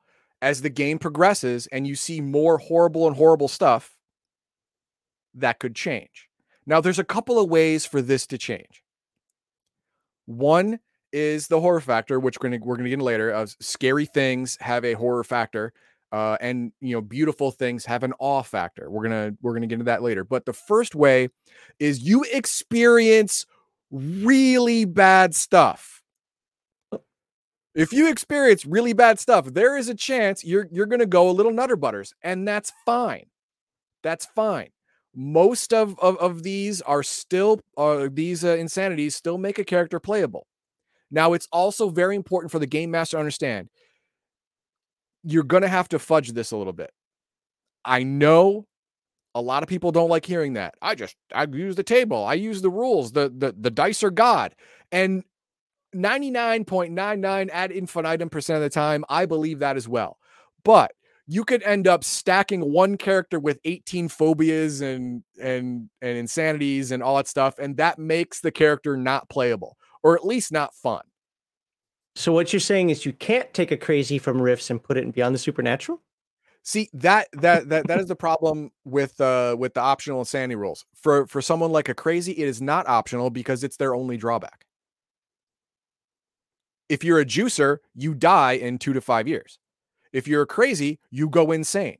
Speaker 2: as the game progresses and you see more horrible and horrible stuff, that could change. Now, there's a couple of ways for this to change. One is the horror factor, which we're we're gonna get into later. Of scary things have a horror factor, uh, and you know beautiful things have an awe factor. We're gonna we're gonna get into that later. But the first way is you experience really bad stuff. If you experience really bad stuff, there is a chance you're you're gonna go a little nutter butters, and that's fine. That's fine. Most of, of, of these are still uh, these uh, insanities still make a character playable. Now it's also very important for the game master to understand you're going to have to fudge this a little bit. I know a lot of people don't like hearing that. I just i use the table i use the rules the the, the dice are god and 99.99 ad infinitum percent of the time i believe that as well. But you could end up stacking one character with 18 phobias and and and insanities and all that stuff and that makes the character not playable or at least not fun.
Speaker 1: So what you're saying is you can't take a crazy from Rifts and put it in beyond the supernatural?
Speaker 2: See that that that that is the problem with uh with the optional insanity rules. For for someone like a crazy it is not optional because it's their only drawback if you're a juicer you die in two to five years if you're crazy, you go insane.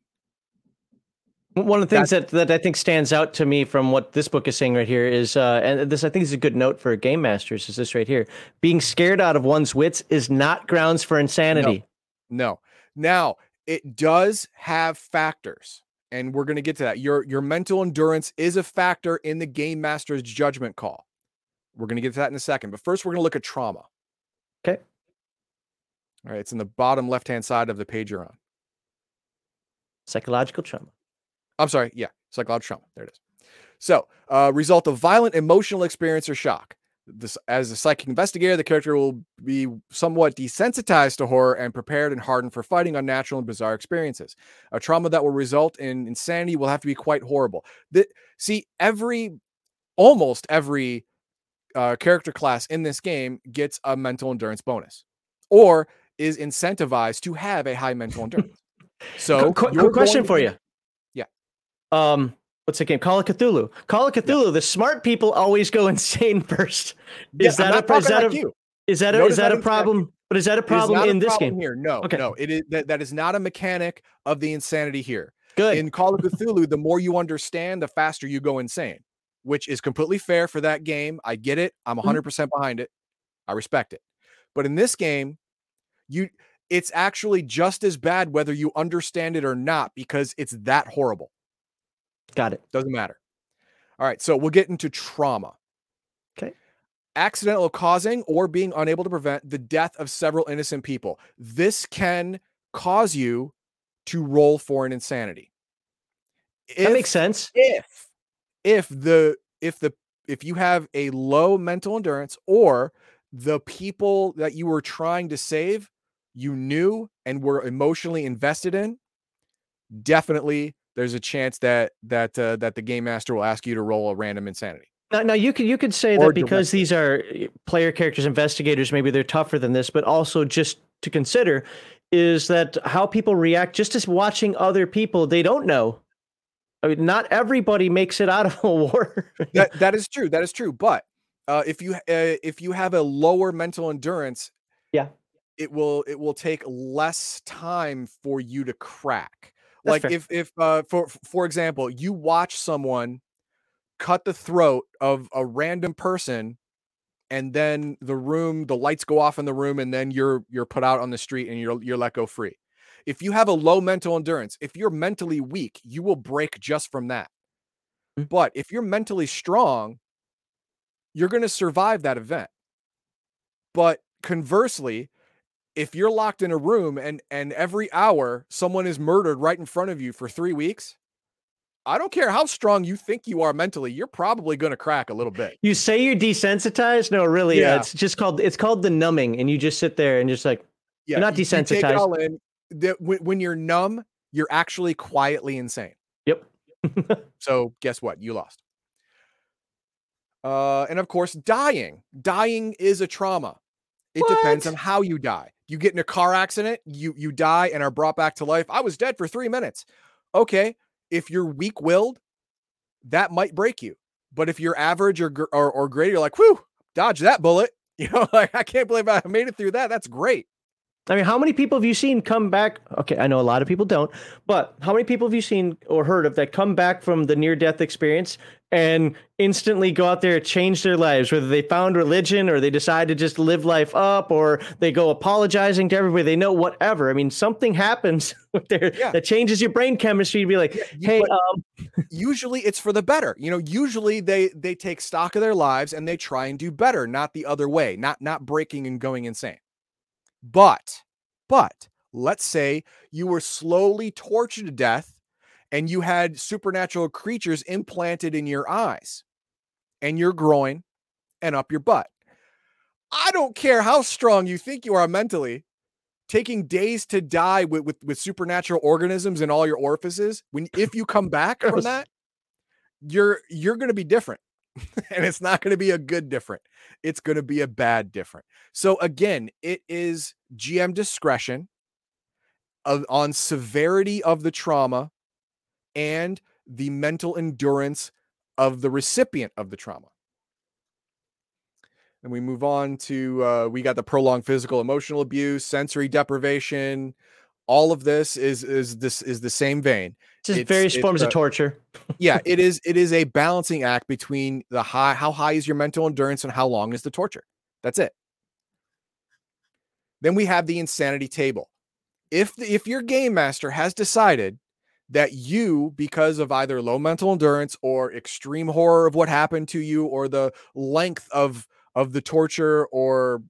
Speaker 1: One of the things that, that I think stands out to me from what this book is saying right here is, uh, and this I think is a good note for game masters, is this right here. Being scared out of one's wits is not grounds for insanity.
Speaker 2: No. no. Now, it does have factors, and we're going to get to that. Your, your mental endurance is a factor in the game master's judgment call. We're going to get to that in a second. But first, we're going to look at trauma.
Speaker 1: Okay.
Speaker 2: All right, it's in the bottom left hand side of the page you're on.
Speaker 1: Psychological trauma.
Speaker 2: I'm sorry. Yeah, psychological trauma. There it is. So, uh, result of violent emotional experience or shock. This, as a psychic investigator, the character will be somewhat desensitized to horror and prepared and hardened for fighting unnatural and bizarre experiences. A trauma that will result in insanity will have to be quite horrible. The, see, every, almost every uh, character class in this game gets a mental endurance bonus, or is incentivized to have a high mental endurance. So,
Speaker 1: quick, quick question for you.
Speaker 2: Yeah.
Speaker 1: Um, what's the game? Call of Cthulhu. Call of Cthulhu. Yeah. The smart people always go insane first. Is yeah, that a is that like a, you. is that a, is that, that a problem? But is that a problem in a this problem game?
Speaker 2: Here, no, okay. no. It is that, that is not a mechanic of the insanity here.
Speaker 1: Good.
Speaker 2: In Call of Cthulhu, the more you understand, the faster you go insane, which is completely fair for that game. I get it. I'm 100% mm-hmm. percent behind it. I respect it. But in this game, you it's actually just as bad whether you understand it or not because it's that horrible.
Speaker 1: Got it.
Speaker 2: Doesn't matter. All right, so we'll get into trauma.
Speaker 1: Okay.
Speaker 2: Accidental causing or being unable to prevent the death of several innocent people. This can cause you to roll for an insanity.
Speaker 1: If, that makes sense.
Speaker 2: If if the if the if you have a low mental endurance or the people that you were trying to save you knew and were emotionally invested in, definitely there's a chance that that uh, that the game master will ask you to roll a random insanity.
Speaker 1: Now, now you could you could say
Speaker 2: Or
Speaker 1: that because
Speaker 2: directly.
Speaker 1: these are eh, player characters, investigators, maybe they're tougher than this, but also just to consider is that how people react just as watching other people they don't know. I mean, not everybody makes it out of a war.
Speaker 2: That that is true. That is true. But uh, if you uh, if you have a lower mental endurance,
Speaker 1: Yeah.
Speaker 2: it will it will take less time for you to crack.
Speaker 1: That's
Speaker 2: like
Speaker 1: fair.
Speaker 2: if if uh, for for example, you watch someone cut the throat of a random person and then the room the lights go off in the room and then you're you're put out on the street and you're you're let go free if you have a low mental endurance if you're mentally weak you will break just from that
Speaker 1: Mm.
Speaker 2: but if you're mentally strong you're going to survive that event but conversely if you're locked in a room and and every hour someone is murdered right in front of you for 3 weeks I don't care how strong you think you are mentally, you're probably going to crack a little bit.
Speaker 1: you say you're desensitized? No, really, uh,
Speaker 2: Yeah.
Speaker 1: it's just called it's called the numbing, and you just sit there and just like
Speaker 2: Yeah,
Speaker 1: not
Speaker 2: you- you take it
Speaker 1: desensitized.
Speaker 2: all in. The- when, when you're numb, you're actually quietly insane.
Speaker 1: yep.
Speaker 2: So guess what? You lost. Uh, and of course, dying. Dying is a trauma. It depends on how you die. You get in a car accident, you you die and are brought back to life. I was dead for three minutes. Okay, if you're weak-willed, that might break you. But if you're average or or, or great, you're like, whew, dodge that bullet. You know, like I can't believe I made it through that. That's great.
Speaker 1: I mean, how many people have you seen come back? Okay, I know a lot of people don't, but how many people have you seen or heard of that come back from the near death experience and instantly go out there and change their lives, whether they found religion or they decide to just live life up or they go apologizing to everybody they know, whatever. I mean, something happens with their
Speaker 2: Yeah.
Speaker 1: that changes your brain chemistry to be like,
Speaker 2: you-
Speaker 1: hey, um,
Speaker 2: usually it's for the better you know usually they they take stock of their lives and they try and do better not the other way not not breaking and going insane but but let's say you were slowly tortured to death and you had supernatural creatures implanted in your eyes and your groin and up your butt. I don't care how strong you think you are mentally taking days to die with, with with supernatural organisms in all your orifices when if you come back from that you're you're going to be different and it's not going to be a good different. It's going to be a bad different. So again it is gm discretion of, on severity of the trauma and the mental endurance of the recipient of the trauma. And we move on to uh, we got the prolonged physical emotional abuse sensory deprivation all of this is is this is the same vein.
Speaker 1: Just
Speaker 2: it's-
Speaker 1: various
Speaker 2: it's,
Speaker 1: forms
Speaker 2: uh,
Speaker 1: of torture.
Speaker 2: yeah it is it is a balancing act between the high how high is your mental endurance and how long is the torture? That's it. Then we have the insanity table. If the, if your game master has decided that you because of either low mental endurance or extreme horror of what happened to you or the length of of the torture or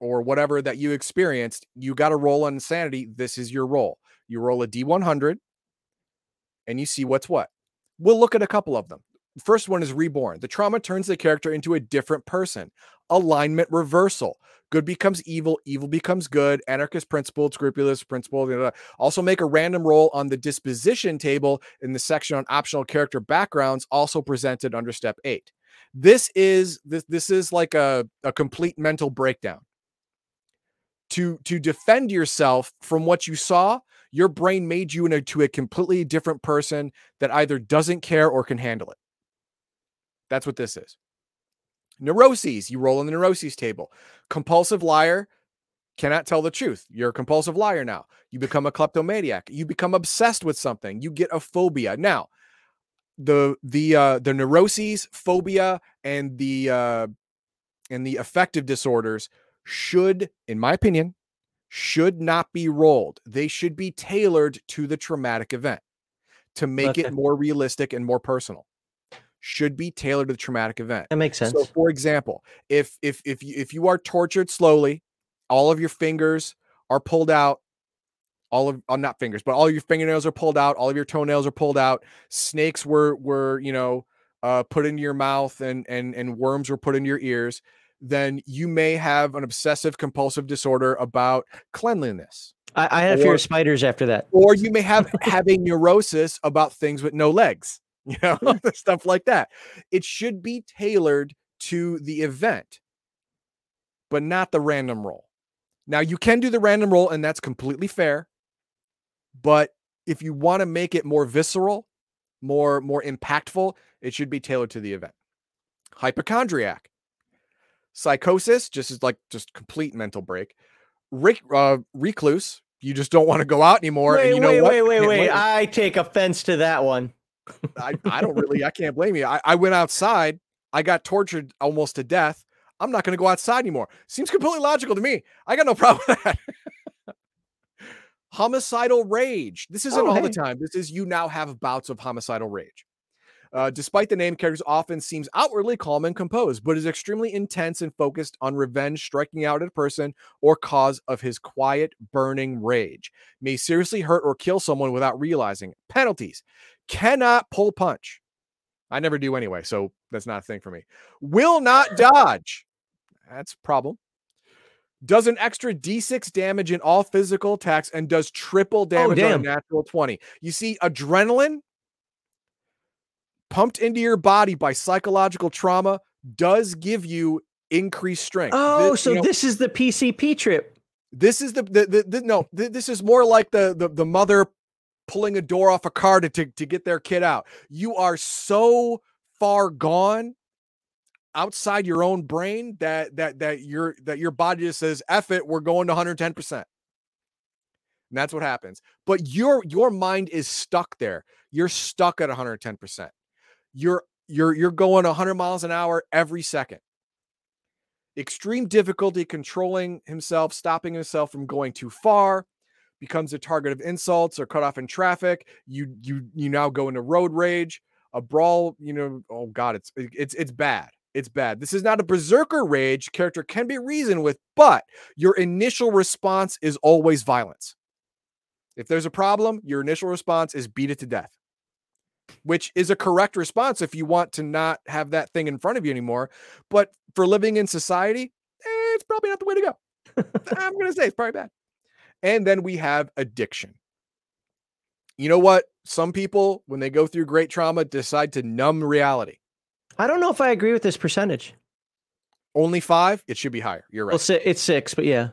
Speaker 2: or whatever that you experienced you got to roll on insanity this is your roll. You roll a d100 and you see what's what. We'll look at a couple of them. First one is reborn. The trauma turns the character into a different person. Alignment reversal. Good becomes evil evil becomes good anarchist principle scrupulous principle blah, blah, also make a random roll on the disposition table in the section on optional character backgrounds also presented under step 8 this is this this is like a, a complete mental breakdown to to defend yourself from what you saw your brain made you into a completely different person that either doesn't care or can handle it. That's what this is. Neuroses you roll in the neuroses table. Compulsive liar cannot tell the truth. You're a compulsive liar now. You become a kleptomaniac. You become obsessed with something. You get a phobia. Now the the uh the neuroses phobia and the uh and the affective disorders should in my opinion should not be rolled they should be tailored to the traumatic event to make
Speaker 1: Okay.
Speaker 2: it more realistic and more personal should be tailored to the traumatic event
Speaker 1: That makes sense.
Speaker 2: so, for example, if if if you, if you are tortured slowly, all of your fingers are pulled out, all of uh, not fingers, but all of your fingernails are pulled out, all of your toenails are pulled out. Snakes were were you know uh, put into your mouth, and and and worms were put into your ears. Then you may have an obsessive compulsive disorder about cleanliness.
Speaker 1: I, I had a fear of spiders after that.
Speaker 2: Or you may have have a neurosis about things with no legs, you know, hmm. stuff like that. It should be tailored to the event, but not the random roll. Now you can do the random roll, and that's completely fair. But if you want to make it more visceral, more more impactful, it should be tailored to the event. Hypochondriac, psychosis, just is like just complete mental break. Rick, uh, recluse, you just don't want to go out anymore.
Speaker 1: Wait,
Speaker 2: and you know
Speaker 1: wait,
Speaker 2: what?
Speaker 1: wait, wait, wait. I take offense to that one.
Speaker 2: I, I don't really, I can't blame you. I, I went outside, I got tortured almost to death. I'm not going to go outside anymore. Seems completely logical to me. I got no problem with that. homicidal rage. This isn't
Speaker 1: Oh,
Speaker 2: all the time. This is you now have bouts of homicidal rage. Uh, despite the name, characters often seems outwardly calm and composed, but is extremely intense and focused on revenge, striking out at a person or cause of his quiet, burning rage. May seriously hurt or kill someone without realizing. it. Penalties: cannot pull punch. I never do anyway, so that's not a thing for me. Will not dodge. That's a problem. Does an extra d6 damage in all physical attacks and does triple damage on a natural 20. You see, adrenaline pumped into your body by psychological trauma does give you increased strength.
Speaker 1: Oh,
Speaker 2: This-
Speaker 1: so
Speaker 2: you know,
Speaker 1: this is the PCP trip.
Speaker 2: this is the, the, the, the- no, th- this is more like the, the the mother pulling a door off a car to, to to get their kid out. You are so far gone outside your own brain that that that your that your body just says F it, we're going to 110%. And that's what happens. But your your mind is stuck there. You're stuck at 110%. You're you're you're going 100 miles an hour every second. Extreme difficulty controlling himself, stopping himself from going too far, becomes a target of insults or cut off in traffic. You you you now go into road rage, a brawl, you know, oh god, it's it's it's bad. It's bad. This is not a berserker rage character can be reasoned with, but your initial response is always violence. If there's a problem, your initial response is beat it to death, which is a correct response if you want to not have that thing in front of you anymore. But for living in society, eh, it's probably not the way to go. I'm going to say it's probably bad. And then we have addiction. You know what? Some people, when they go through great trauma, decide to numb reality.
Speaker 1: I don't know if I agree with this percentage.
Speaker 2: Only five? It should be higher. You're right.
Speaker 1: Well, it's six, but yeah.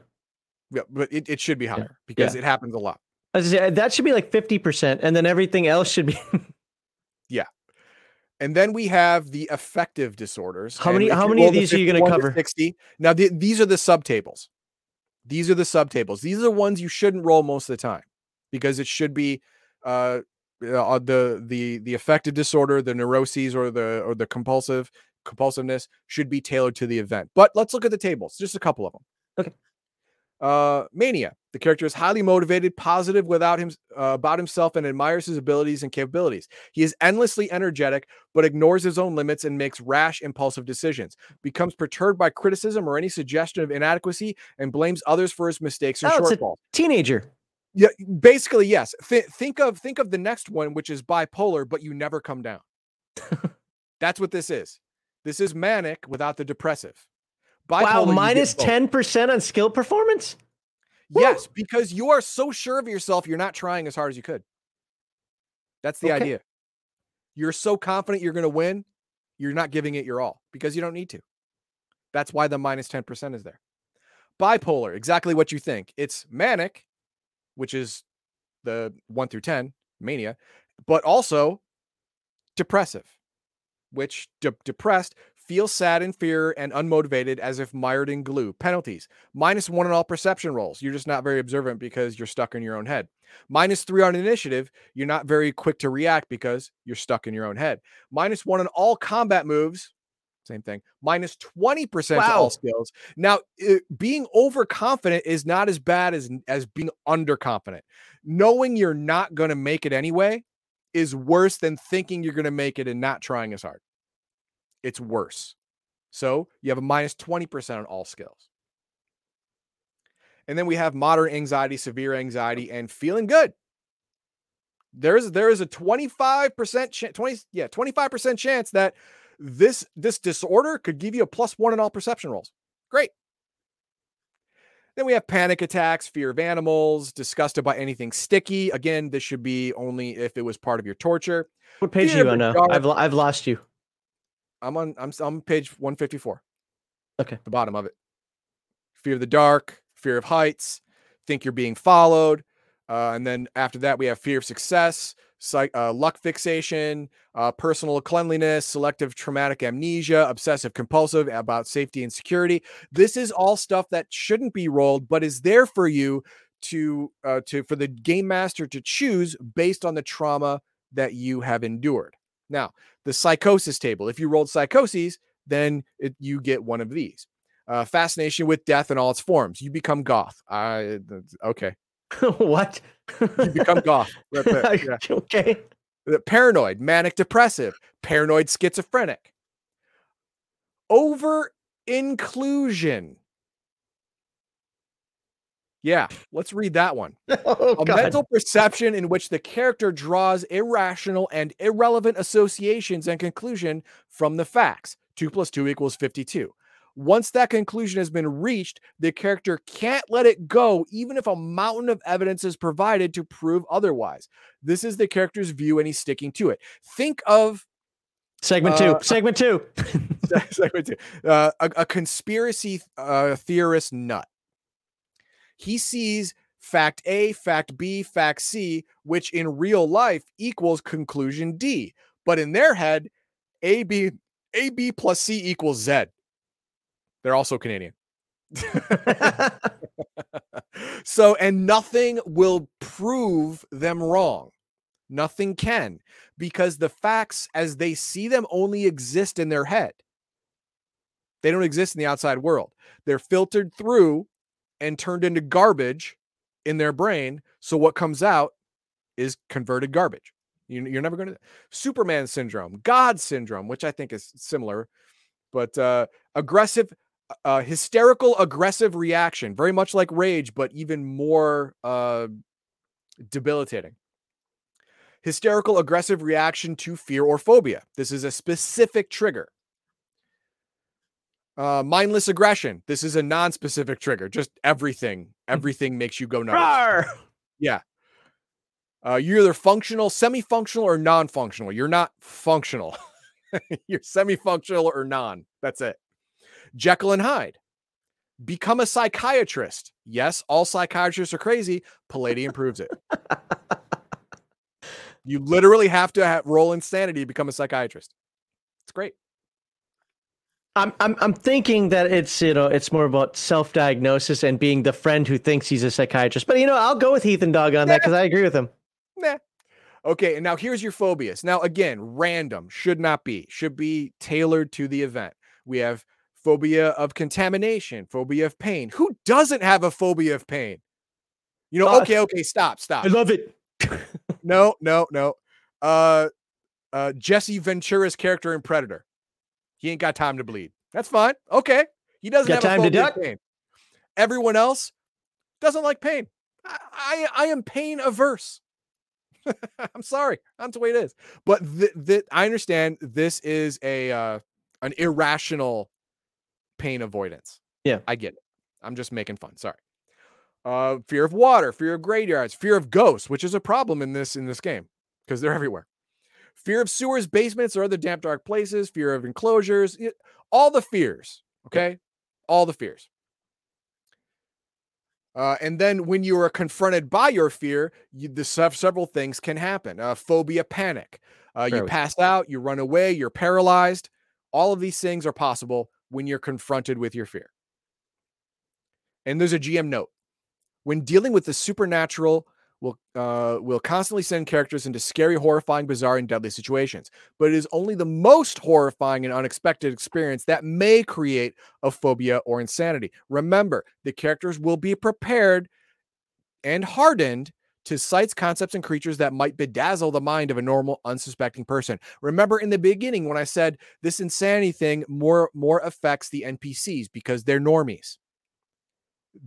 Speaker 2: Yeah, but it, it should be higher because it happens a lot.
Speaker 1: I was say, that should be like 50%, and then everything else should be.
Speaker 2: And then we have the affective disorders.
Speaker 1: How many- how many of these are you
Speaker 2: 51 to
Speaker 1: cover?
Speaker 2: 60. Now, the, these are the subtables. These are the subtables. These are the ones you shouldn't roll most of the time because it should be uh, uh the the the affective disorder, the neuroses or the or the compulsive compulsiveness should be tailored to the event. But let's look at the tables. Just a couple of them.
Speaker 1: Okay.
Speaker 2: Uh, mania. The character is highly motivated, positive without him uh, about himself, and admires his abilities and capabilities. He is endlessly energetic, but ignores his own limits and makes rash, impulsive decisions. Becomes perturbed by criticism or any suggestion of inadequacy, and blames others for his mistakes and
Speaker 1: Oh, a-
Speaker 2: shortfalls.
Speaker 1: Teenager.
Speaker 2: Yeah, basically, yes. Th- think of think of the next one, which is bipolar, but you never come down. That's what this is. This is manic without the depressive.
Speaker 1: Wow,
Speaker 2: Bipolar, get
Speaker 1: minus 10% on skill performance? Woo.
Speaker 2: Yes, because you are so sure of yourself, you're not trying as hard as you could. That's the
Speaker 1: Okay.
Speaker 2: idea. You're so confident you're going to win, you're not giving it your all because you don't need to. That's why the minus 10% is there. Bipolar, exactly what you think. It's manic, which is the 1 through 10, mania, but also depressive, which de- depressed feels sad and fear and unmotivated as if mired in glue. Penalties minus one on all perception rolls. You're just not very observant because you're stuck in your own head. Minus three on initiative. You're not very quick to react because you're stuck in your own head. Minus one on all combat moves. Same thing. Minus 20% to
Speaker 1: Wow.
Speaker 2: all skills. Now, uh, being overconfident is not as bad as, as being underconfident. Knowing you're not going to make it anyway is worse than thinking you're going to make it and not trying as hard. It's worse. So you have a minus 20% on all skills. And then we have moderate anxiety, severe anxiety, and feeling good. There's there is a 25% chance, 20, yeah, 25% chance that this this disorder could give you a plus one in all perception rolls. Great. Then we have panic attacks, fear of animals, disgusted by anything sticky. Again, this should be only if it was part of your torture.
Speaker 1: What page
Speaker 2: Fear
Speaker 1: are you on now? I've I've lost you.
Speaker 2: I'm on I'm I'm page 154.
Speaker 1: Okay.
Speaker 2: The bottom of it. Fear of the dark, fear of heights, think you're being followed. Uh, and then after that, we have fear of success, psych, uh, luck fixation, uh, personal cleanliness, selective traumatic amnesia, obsessive compulsive about safety and security. This is all stuff that shouldn't be rolled, but is there for you to uh, to for the game master to choose based on the trauma that you have endured. Now, the psychosis table. If you rolled psychoses, then it, you get one of these. Uh, fascination with death in all its forms. You become goth. I okay.
Speaker 1: what?
Speaker 2: You become goth. Yeah.
Speaker 1: okay.
Speaker 2: Paranoid, manic depressive, paranoid schizophrenic. Over inclusion. Yeah, let's read that one.
Speaker 1: Oh,
Speaker 2: a
Speaker 1: God.
Speaker 2: mental perception in which the character draws irrational and irrelevant associations and conclusion from the facts. 2 plus 2 equals 52. Once that conclusion has been reached, the character can't let it go, even if a mountain of evidence is provided to prove otherwise. This is the character's view, and he's sticking to it. Think of
Speaker 1: Segment
Speaker 2: Uh,
Speaker 1: two. Segment two.
Speaker 2: segment two. Uh, a, a conspiracy uh, theorist nut. He sees fact A, fact B, fact C, which in real life equals conclusion D. But in their head, A, B, A, B plus C equals Z. They're also Canadian. so, and nothing will prove them wrong. Nothing can, because the facts as they see them only exist in their head. They don't exist in the outside world. They're filtered through and turned into garbage in their brain. So, what comes out is converted garbage. You, you're never going to. Superman syndrome, God syndrome, which I think is similar, but uh, aggressive uh, hysterical aggressive reaction, very much like rage, but even more uh, debilitating. Hysterical aggressive reaction to fear or phobia. This is a specific trigger. Uh, mindless aggression. This is a non-specific trigger. Just everything. Everything makes you go nuts.
Speaker 1: Rawr!
Speaker 2: Yeah. Uh, you're either functional, semi-functional, or non-functional. You're not functional. you're semi-functional or non. That's it. Jekyll and Hyde. Become a psychiatrist. Yes, all psychiatrists are crazy. Palladium proves it. You literally have to have, roll insanity to become a psychiatrist. It's great.
Speaker 1: I'm I'm I'm thinking that it's you know it's more about self-diagnosis and being the friend who thinks he's a psychiatrist. But you know I'll go with Ethan Dog on that because I agree with him.
Speaker 2: Nah. Okay, and now here's your phobias. Now, again, random should not be, should be tailored to the event. We have phobia of contamination, phobia of pain. Who doesn't have a phobia of pain? You know,
Speaker 1: Uh,
Speaker 2: okay, okay, stop, stop.
Speaker 1: I love it.
Speaker 2: No, no, no. Uh uh Jesse Ventura's character in Predator. He ain't got time to bleed. That's fine. Okay. He doesn't
Speaker 1: Got
Speaker 2: have
Speaker 1: time
Speaker 2: a
Speaker 1: to duck?
Speaker 2: pain. Everyone else doesn't like pain. I, I, I am pain averse. I'm sorry. That's the way it is. But th- th- I understand this is a uh, an irrational pain avoidance.
Speaker 1: Yeah.
Speaker 2: I get it. I'm just making fun. Sorry. Uh, fear of water, fear of graveyards, fear of ghosts, which is a problem in this in this game because they're everywhere. Fear of sewers, basements, or other damp, dark places. Fear of enclosures. All the fears. Okay, all the fears. Uh, and then when you are confronted by your fear, you, the sev- several things can happen. Uh, phobia, panic. Uh, you pass out, you run away, you're paralyzed. All of these things are possible when you're confronted with your fear. And there's a GM note. When dealing with the supernatural, will uh, will constantly send characters into scary, horrifying, bizarre, and deadly situations. But it is only the most horrifying and unexpected experience that may create a phobia or insanity. Remember, the characters will be prepared and hardened to sights, concepts, and creatures that might bedazzle the mind of a normal, unsuspecting person. Remember in the beginning when I said this insanity thing more more affects the NPCs because they're normies.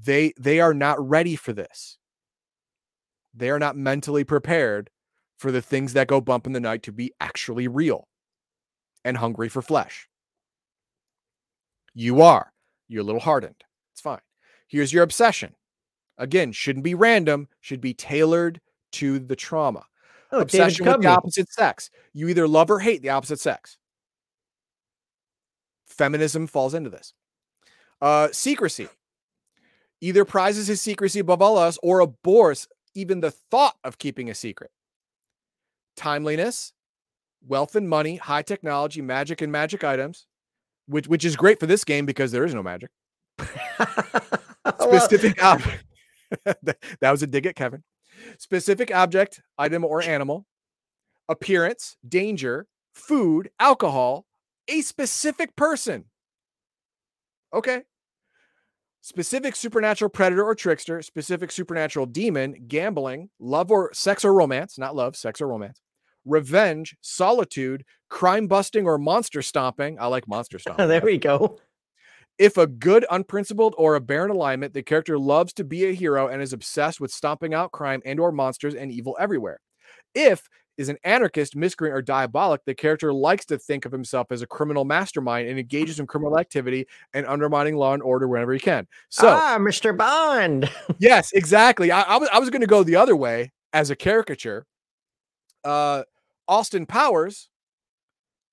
Speaker 2: They they are not ready for this. They are not mentally prepared for the things that go bump in the night to be actually real. and hungry for flesh. You are. You're a little hardened. It's fine. Here's your obsession. Again, shouldn't be random, should be tailored to the trauma.
Speaker 1: Oh,
Speaker 2: obsession with the opposite sex. You either love or hate the opposite sex. Feminism falls into this. Uh, secrecy. Either prizes his secrecy above all else or abhors even the thought of keeping a secret. Timeliness, wealth and money, high technology, magic and magic items, which which is great for this game because there is no magic. Specific object. that was a dig at Kevin. Specific object, item, or animal. Appearance, danger, food, alcohol, a specific person. Okay. Specific supernatural predator or trickster, specific supernatural demon, gambling, love or sex or romance, not love, sex or romance, revenge, solitude, crime busting or monster stomping. I like monster stomping.
Speaker 1: there we go.
Speaker 2: If a good, unprincipled, or aberrant alignment, the character loves to be a hero and is obsessed with stomping out crime and or monsters and evil everywhere. If is an anarchist, miscreant, or diabolic, the character likes to think of himself as a criminal mastermind and engages in criminal activity and undermining law and order whenever he can. So,
Speaker 1: ah, Mr. Bond.
Speaker 2: yes, exactly. I, I was I was going to go the other way as a caricature. Uh, Austin Powers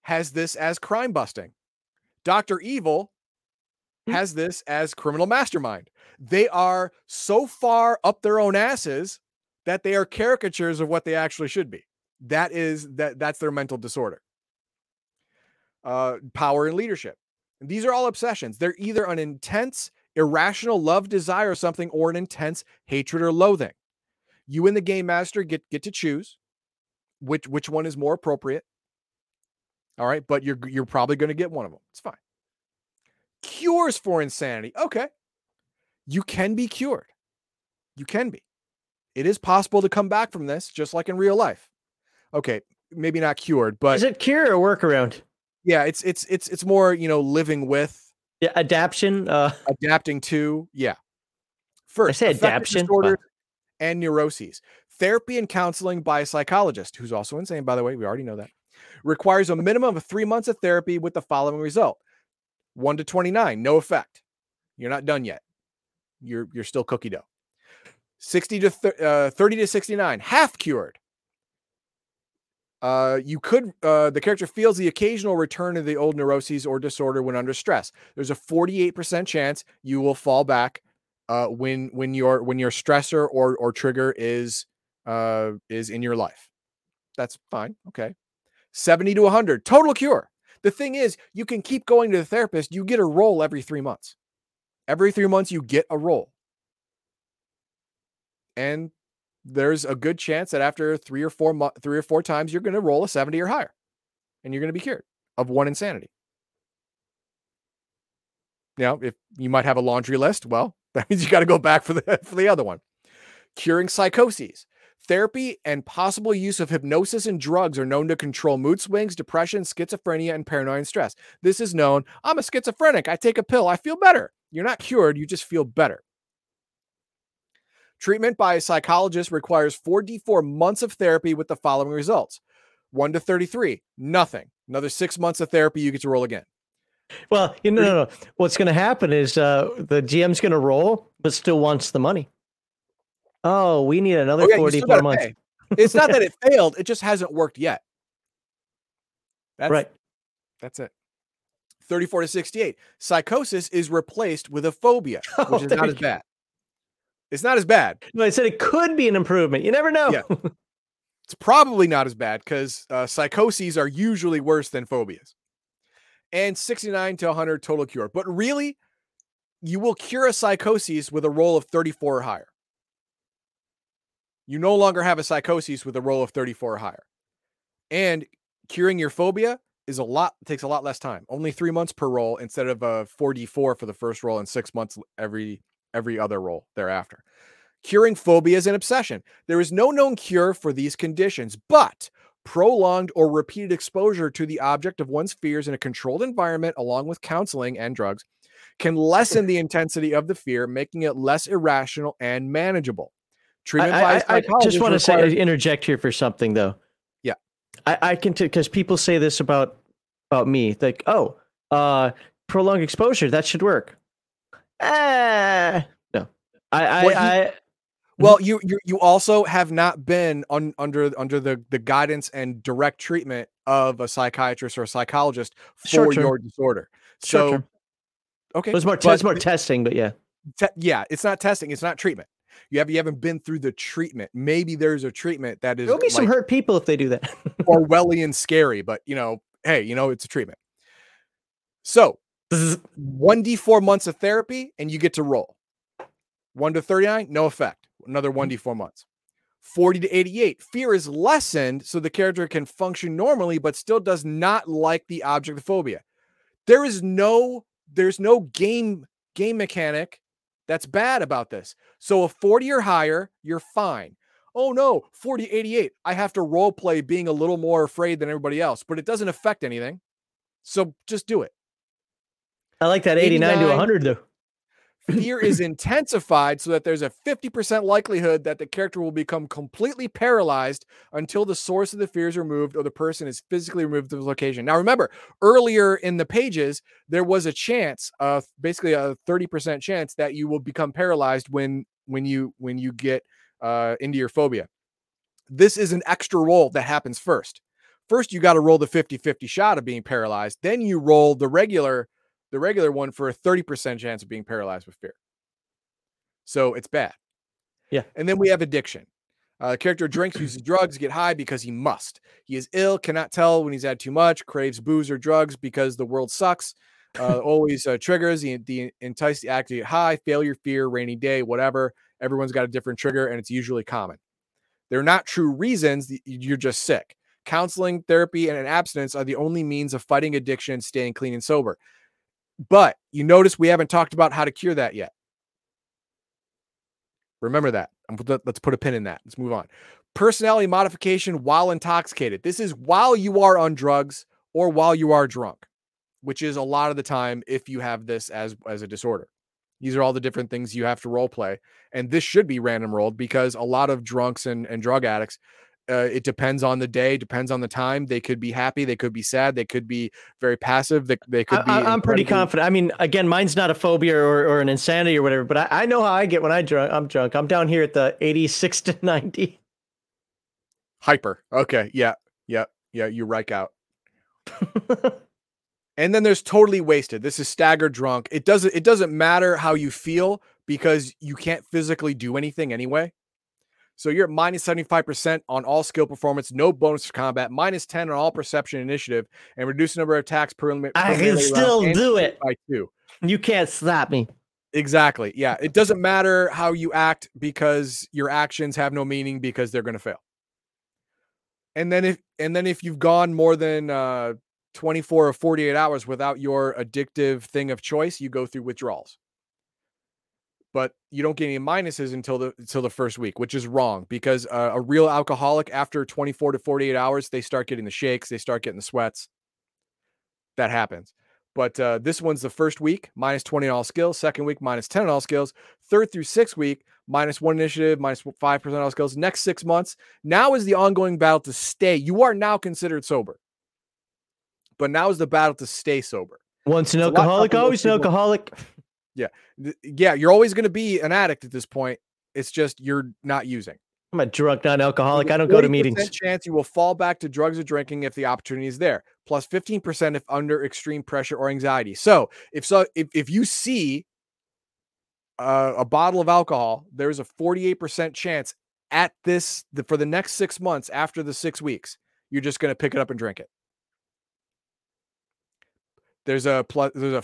Speaker 2: has this as crime busting. Doctor Evil
Speaker 1: Hmm.
Speaker 2: has this as criminal mastermind. They are so far up their own asses that they are caricatures of what they actually should be. That is that that's their mental disorder. Uh, power and leadership. These are all obsessions. They're either an intense, irrational love, desire, or something, or an intense hatred or loathing. You and the game master get get to choose which which one is more appropriate. All right, but you're you're probably going to get one of them. It's fine. Cures for insanity. Okay. You can be cured. You can be. It is possible to come back from this just like in real life. Okay, maybe not cured, but
Speaker 1: Is it cure or workaround?
Speaker 2: yeah, it's it's it's it's more, you know, living with,
Speaker 1: Yeah, adaption. Uh,
Speaker 2: adapting to, yeah. First,
Speaker 1: say
Speaker 2: affective
Speaker 1: adaption.
Speaker 2: disorders and neuroses. Therapy and counseling by a psychologist, who's also insane, by the way, we already know that, requires a minimum of three months of therapy with the following result: one to twenty-nine, no effect. You're not done yet. You're you're still cookie dough. Sixty to thir- uh, thirty to sixty-nine, half cured. Uh, you could uh, the character feels the occasional return of the old neuroses or disorder when under stress. There's a 48% chance you will fall back uh, when when your when your stressor or or trigger is uh, is in your life. That's fine. Okay. 70 to 100 total cure. The thing is, you can keep going to the therapist. You get a roll every three months. Every three months, you get a roll. And there's a good chance that after three or four three or four times, you're going to roll a 70 or higher, and you're going to be cured of one insanity. Now, if you might have a laundry list, well, that means you got to go back for the for the other one. Curing psychoses. Therapy and possible use of hypnosis and drugs are known to control mood swings, depression, schizophrenia, and paranoia and stress. This is known. I'm a schizophrenic. I take a pill. I feel better. You're not cured. You just feel better. Treatment by a psychologist requires 4d4 months of therapy with the following results 1 to 33, nothing. Another six months of therapy, you get to roll again.
Speaker 1: well, you know, no, no. What's going to happen is uh, the GM's going to roll, but still wants the money. Oh, we need another
Speaker 2: Oh, yeah,
Speaker 1: 44 months.
Speaker 2: pay. It's not that it failed, it just hasn't worked yet. That's,
Speaker 1: right.
Speaker 2: That's it. 34 to 68. Psychosis is replaced with a phobia,
Speaker 1: Oh,
Speaker 2: which is not as bad. It's not as bad.
Speaker 1: No, I said it could be an improvement. You never know.
Speaker 2: Yeah. It's probably not as bad because uh, psychoses are usually worse than phobias. And 69 to 100 total cure. But really, you will cure a psychosis with a roll of 34 or higher. You no longer have a psychosis with a roll of 34 or higher. And curing your phobia is a lot takes a lot less time. Only 3 months per roll instead of a 4d4 for the first roll and 6 months every every other role thereafter. Curing phobia is an obsession. There is no known cure for these conditions, but prolonged or repeated exposure to the object of one's fears in a controlled environment, along with counseling and drugs, can lessen the intensity of the fear, making it less irrational and manageable. Treatment
Speaker 1: I, I, I just want to say interject here for something though.
Speaker 2: Yeah.
Speaker 1: I, I can because people say this about about me. Like, oh, uh, prolonged exposure that should work. Ah, no, I, I,
Speaker 2: What you-
Speaker 1: I
Speaker 2: Well, you you you also have not been on under under the the guidance and direct treatment of a psychiatrist or a psychologist for
Speaker 1: Short term.
Speaker 2: your disorder.
Speaker 1: Short
Speaker 2: So
Speaker 1: term.
Speaker 2: okay,
Speaker 1: There's more.
Speaker 2: but
Speaker 1: There's more testing, but yeah.
Speaker 2: te- yeah, it's not testing, it's not treatment. You have you haven't been through the treatment. Maybe there's a treatment that is
Speaker 1: There'll be some hurt people if they do that.
Speaker 2: Orwellian scary, but you know, hey, you know, it's a treatment. So one d4 months of therapy, and you get to roll. One to 39, no effect. Another one d4 months. 40 to 88, fear is lessened so the character can function normally, but still does not like the object of phobia. There is no, there's no game game mechanic that's bad about this. So a 40 or higher, you're fine. Oh no, 40 88. I have to role play being a little more afraid than everybody else, but it doesn't affect anything. So just do it.
Speaker 1: I like that 89 to
Speaker 2: 89.
Speaker 1: 100 though.
Speaker 2: Fear is intensified so that there's a 50% likelihood that the character will become completely paralyzed until the source of the fear is removed or the person is physically removed from the location. Now, remember, earlier in the pages, there was a chance, uh, basically a 30% chance that you will become paralyzed when when you when you get uh, into your phobia. This is an extra roll that happens first. First, you got to roll the 50-50 shot of being paralyzed. Then you roll the regular the regular one for a 30% chance of being paralyzed with fear. So it's bad.
Speaker 1: Yeah.
Speaker 2: And then we have addiction. Uh, the character drinks, uses drugs, get high because he must. He is ill, cannot tell when he's had too much, craves booze or drugs because the world sucks. Uh, always uh, triggers the, the entice the act to get high, failure, fear, rainy day, whatever. Everyone's got a different trigger, and it's usually common. They're not true reasons. You're just sick. Counseling, therapy, and an abstinence are the only means of fighting addiction and staying clean and sober. But you notice we haven't talked about how to cure that yet. Remember that. Um, let's put a pin in that. Let's move on. Personality modification while intoxicated. This is while you are on drugs or while you are drunk, which is a lot of the time if you have this as as a disorder. These are all the different things you have to role play, and this should be random rolled because a lot of drunks and, and drug addicts uh, it depends on the day, depends on the time. They could be happy, they could be sad, they could be very passive. They, they could be.
Speaker 1: I, am pretty confident. I mean, again, mine's not a phobia or, or an insanity or whatever, but I, I know how I get when I drunk. I'm drunk. I'm down here at the 86 to 90.
Speaker 2: Hyper. Okay. Yeah. Yeah. Yeah. You rike out. and then there's totally wasted. This is staggered drunk. It doesn't. It doesn't matter how you feel because you can't physically do anything anyway. So you're at minus 75% on all skill performance, no bonus for combat, minus 10 on all perception initiative, and reduce the number of attacks per limit.
Speaker 1: I can still do it.
Speaker 2: by two.
Speaker 1: You can't stop me.
Speaker 2: Exactly. Yeah. It doesn't matter how you act because your actions have no meaning because they're going to fail. And then if and then if you've gone more than uh 24 or 48 hours without your addictive thing of choice, you go through withdrawals. But you don't get any minuses until the until the first week, which is wrong because uh, a real alcoholic after 24 to 48 hours, they start getting the shakes, they start getting the sweats. That happens. But uh, this one's the first week, minus 20 on all skills. Second week, minus 10 on all skills. Third through sixth week, minus one initiative, minus 5% all skills. Next six months, now is the ongoing battle to stay. You are now considered sober. But now is the battle to stay sober.
Speaker 1: Once an
Speaker 2: It's a lot
Speaker 1: alcoholic, always an alcoholic.
Speaker 2: Th- Yeah, you're always going to be an addict at this point. It's just you're not using.
Speaker 1: I'm a drunk,
Speaker 2: non-alcoholic.
Speaker 1: I don't go to meetings.
Speaker 2: Chance you will fall back to drugs or drinking if the opportunity is there. Plus 15% if under extreme pressure or anxiety. So if so, if, if you see uh, a bottle of alcohol, there's a 48% chance at this the, for the next six months after the six weeks, you're just going to pick it up and drink it. There's a plus. There's a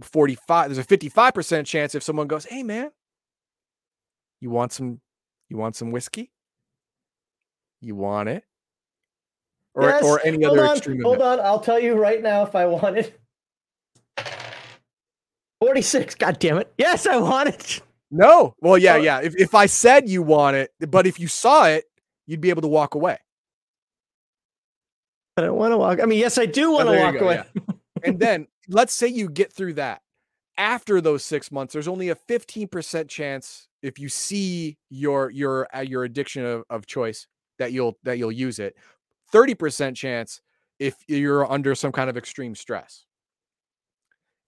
Speaker 2: 45. There's a 55% chance if someone goes, "Hey man, you want some? You want some whiskey? You want it?" Or
Speaker 1: Yes,
Speaker 2: or any
Speaker 1: hold
Speaker 2: other
Speaker 1: on,
Speaker 2: extreme.
Speaker 1: Hold
Speaker 2: event.
Speaker 1: on, I'll tell you right now if I want it. 46. God damn it. Yes, I want it.
Speaker 2: No. Well, yeah,
Speaker 1: Oh.
Speaker 2: yeah. If if I said you want it, but if you saw it, you'd be able to walk away.
Speaker 1: I don't want to walk. I mean, yes, I do want to
Speaker 2: Oh, you
Speaker 1: walk
Speaker 2: go,
Speaker 1: away.
Speaker 2: and then let's say you get through that. After those six months, there's only a 15% chance if you see your your uh, your addiction of, of choice that you'll that you'll use it. 30% chance if you're under some kind of extreme stress.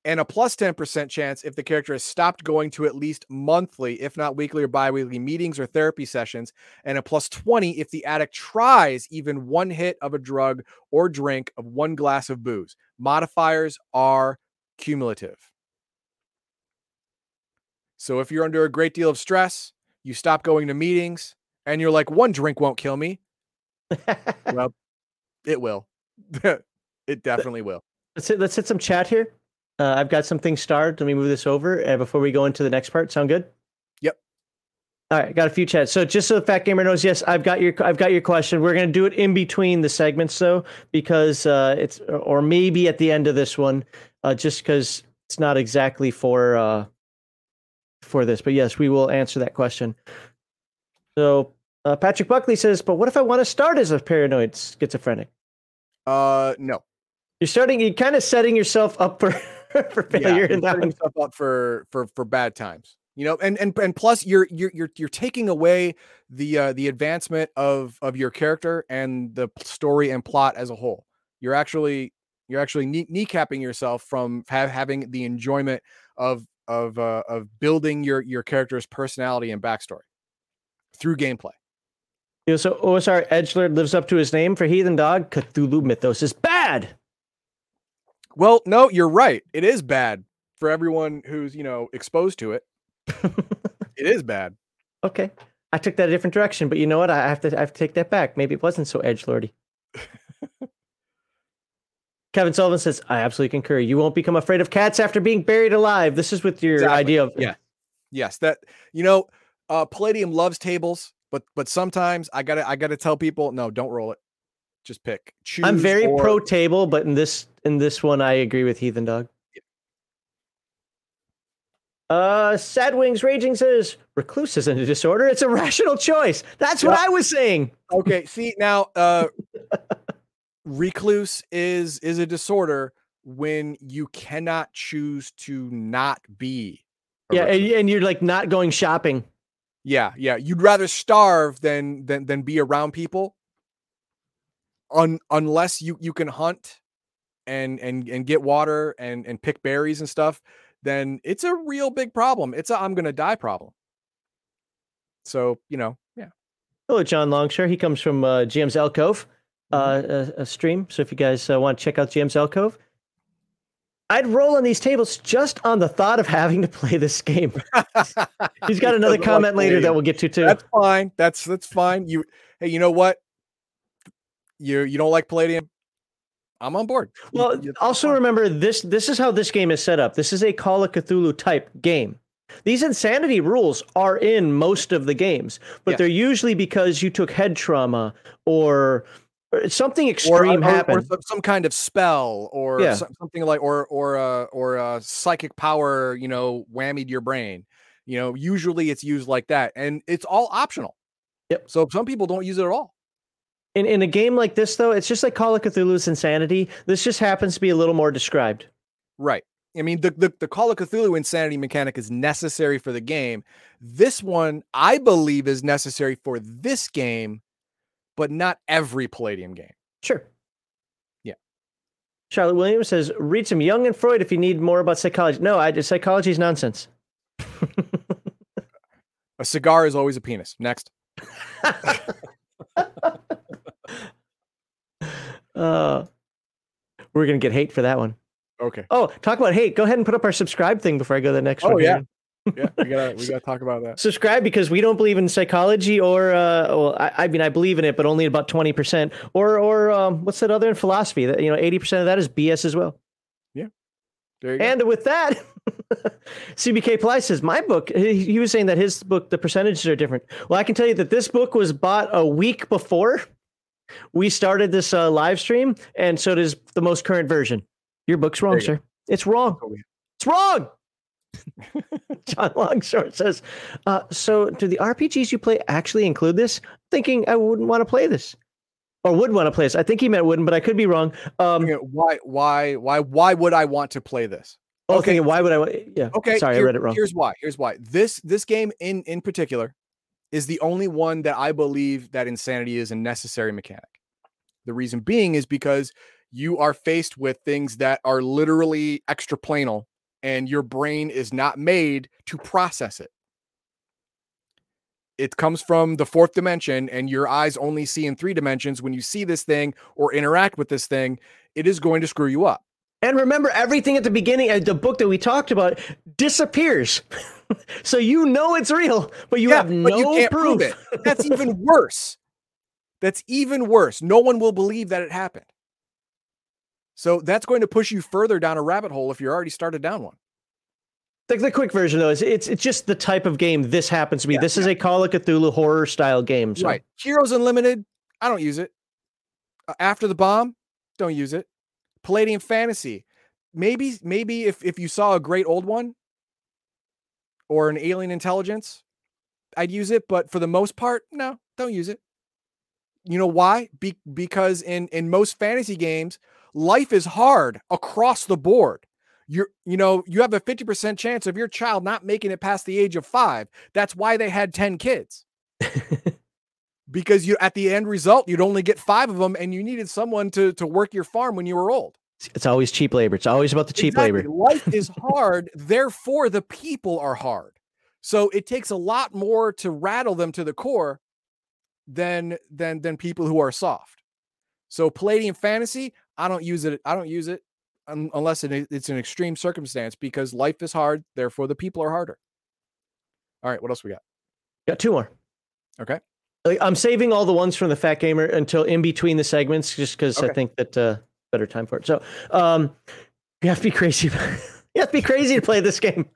Speaker 2: And a plus 10% chance if the character has stopped going to at least monthly, if not weekly or biweekly meetings or therapy sessions. And a plus 20 if the addict tries even one hit of a drug or drink of one glass of booze. Modifiers are cumulative. So if you're under a great deal of stress, you stop going to meetings, and you're like, one drink won't kill me. well, it will. it definitely will.
Speaker 1: Let's hit, let's hit some chat here. Uh, I've got something starred. Let me move this over uh, before we go into the next part. Sound good?
Speaker 2: Yep.
Speaker 1: All right, got a few chats. So just so the fat gamer knows, yes, I've got your I've got your question. We're gonna do it in between the segments though, because uh, it's or maybe at the end of this one, uh, just because it's not exactly for uh, for this. But yes, we will answer that question. So uh, Patrick Buckley says, "But what if I want to start as a paranoid schizophrenic?"
Speaker 2: Uh, no.
Speaker 1: You're starting. You're kind of setting yourself up for for failure
Speaker 2: yeah,
Speaker 1: in that
Speaker 2: setting
Speaker 1: one.
Speaker 2: yourself up for for for bad times. You know, and and and plus you're you're you're you're taking away the uh, the advancement of of your character and the story and plot as a whole. You're actually you're actually knee- kneecapping yourself from ha- having the enjoyment of of uh, of building your your character's personality and backstory through gameplay.
Speaker 1: You know, so OSR Edgelord lives up to his name for Heathen Dog. Cthulhu Mythos is bad.
Speaker 2: Well, no, you're right. It is bad for everyone who's you know exposed to it. it is bad.
Speaker 1: Okay, I took that a different direction, but you know what? I have to I have to take that back. Maybe it wasn't so edge lordy. Kevin Sullivan says, "I absolutely concur. You won't become afraid of cats after being buried alive." This is with your
Speaker 2: Exactly.
Speaker 1: idea of
Speaker 2: Yeah. Yes, that you know, uh Palladium loves tables, but but sometimes I gotta I gotta tell people, no, don't roll it. Just pick. Choose.
Speaker 1: I'm very
Speaker 2: or-
Speaker 1: pro table, but in this in this one, I agree with Heathen Dog. Uh, Sad Wings Raging says recluse isn't a disorder; it's a rational choice. That's what. I was saying.
Speaker 2: Okay, see now, uh recluse is is a disorder when you cannot choose to not be.
Speaker 1: Yeah, and, and you're like not going shopping.
Speaker 2: yeah, yeah. You'd rather starve than than than be around people. Un, unless you you can hunt and and and get water and and pick berries and stuff, then it's a real big problem. It's a I'm gonna die problem. So you know, yeah.
Speaker 1: Hello, John Longshore. He comes from uh, GM's Alcove uh,
Speaker 2: Mm-hmm.
Speaker 1: a, a stream. So if you guys uh, want to check out GM's Alcove, I'd roll on these tables just on the thought of having to play this game. He's got another
Speaker 2: like
Speaker 1: comment later that we'll get to too.
Speaker 2: That's fine. That's that's fine. You hey, you know what? You you don't like Palladium? I'm on board.
Speaker 1: Well, also remember this. This is how this game is set up. This is a Call of Cthulhu type game. These insanity rules are in most of the games, but they're usually because you took head trauma or, or something
Speaker 2: or,
Speaker 1: extreme
Speaker 2: or- or
Speaker 1: happened.
Speaker 2: some, some kind of spell or
Speaker 1: Yeah.
Speaker 2: something like or or uh, or uh, psychic power, you know, whammied your brain. You know, usually it's used like that, and it's all optional.
Speaker 1: Yep.
Speaker 2: So some people don't use it at all.
Speaker 1: In in a game like this, though, it's just like Call of Cthulhu's insanity. This just happens to be a little more described.
Speaker 2: Right. I mean, the, the the Call of Cthulhu insanity mechanic is necessary for the game. This one, I believe, is necessary for this game, but not every Palladium game.
Speaker 1: Sure.
Speaker 2: Yeah.
Speaker 1: Charlotte Williams says, read some Jung and Freud if you need more about psychology. No, I psychology is nonsense.
Speaker 2: A cigar is always a penis. Next.
Speaker 1: Uh, we're gonna get hate for that one.
Speaker 2: Okay.
Speaker 1: Oh, talk about hate. Go ahead and put up our subscribe thing before I go to the next
Speaker 2: Oh,
Speaker 1: one.
Speaker 2: yeah. Yeah, we gotta we gotta talk about that.
Speaker 1: Subscribe because we don't believe in psychology or uh well, I, I mean I believe in it, but only about twenty percent. Or or um what's that other in philosophy? That you know, eighty percent of that is BS as well. Yeah.
Speaker 2: There you go.
Speaker 1: And with that, CBK Ply says, My book, he, he was saying that his book, the percentages are different. Well, I can tell you that this book was bought a week before we started this uh, live stream, and so does the most current version. Your book's wrong, sir. It's wrong. It's wrong. John Longshort says, uh, So, do the RPGs you play actually include this? Thinking I wouldn't want to play this. Or would want to play this. I think he meant wouldn't, but I could be wrong. Um,
Speaker 2: Okay, why why why why would I want to play this?
Speaker 1: oh,
Speaker 2: okay.
Speaker 1: why would I? Yeah.
Speaker 2: Okay,
Speaker 1: Sorry,
Speaker 2: here-
Speaker 1: I read it wrong.
Speaker 2: Here's why. Here's why. This this game in in particular is the only one that I believe that insanity is a necessary mechanic. The reason being is because you are faced with things that are literally extraplanar and your brain is not made to process it. It comes from the fourth dimension, and your eyes only see in three dimensions. When you see this thing or interact with this thing, it is going to screw you up.
Speaker 1: And remember, everything at the beginning of the book that we talked about disappears. so you know it's real, but you yeah, have no you proof.
Speaker 2: prove it. That's even worse. That's even worse. No one will believe that it happened. So that's going to push you further down a rabbit hole if you're already started down one.
Speaker 1: The, the quick version though is it's it's just the type of game this happens to be. Yeah, this yeah. is a Call of Cthulhu horror style game. So.
Speaker 2: Right. Heroes Unlimited, I don't use it. Uh, After the Bomb, don't use it. Palladium Fantasy, maybe maybe if if you saw a great old one or an Alien Intelligence, I'd use it. But for the most part, no, don't use it. You know why? Be- because in in most fantasy games, life is hard across the board. You're, you know, you have a 50% chance of your child not making it past the age of five. That's why they had 10 kids. because you at the end result, you'd only get five of them, and you needed someone to to work your farm when you were old.
Speaker 1: It's always cheap labor. It's always about the cheap exactly. labor.
Speaker 2: Life is hard, therefore the people are hard. So it takes a lot more to rattle them to the core than than than people who are soft. So Palladium Fantasy, I don't use it. I don't use it unless it, it's an extreme circumstance because life is hard. Therefore, the people are harder. All right, what else we got?
Speaker 1: Got two more.
Speaker 2: Okay.
Speaker 1: I'm saving all the ones from the Fat Gamer until in between the segments, just because okay. I think that uh, better time for it. So, um, you have to be crazy. you have to be crazy to play this game.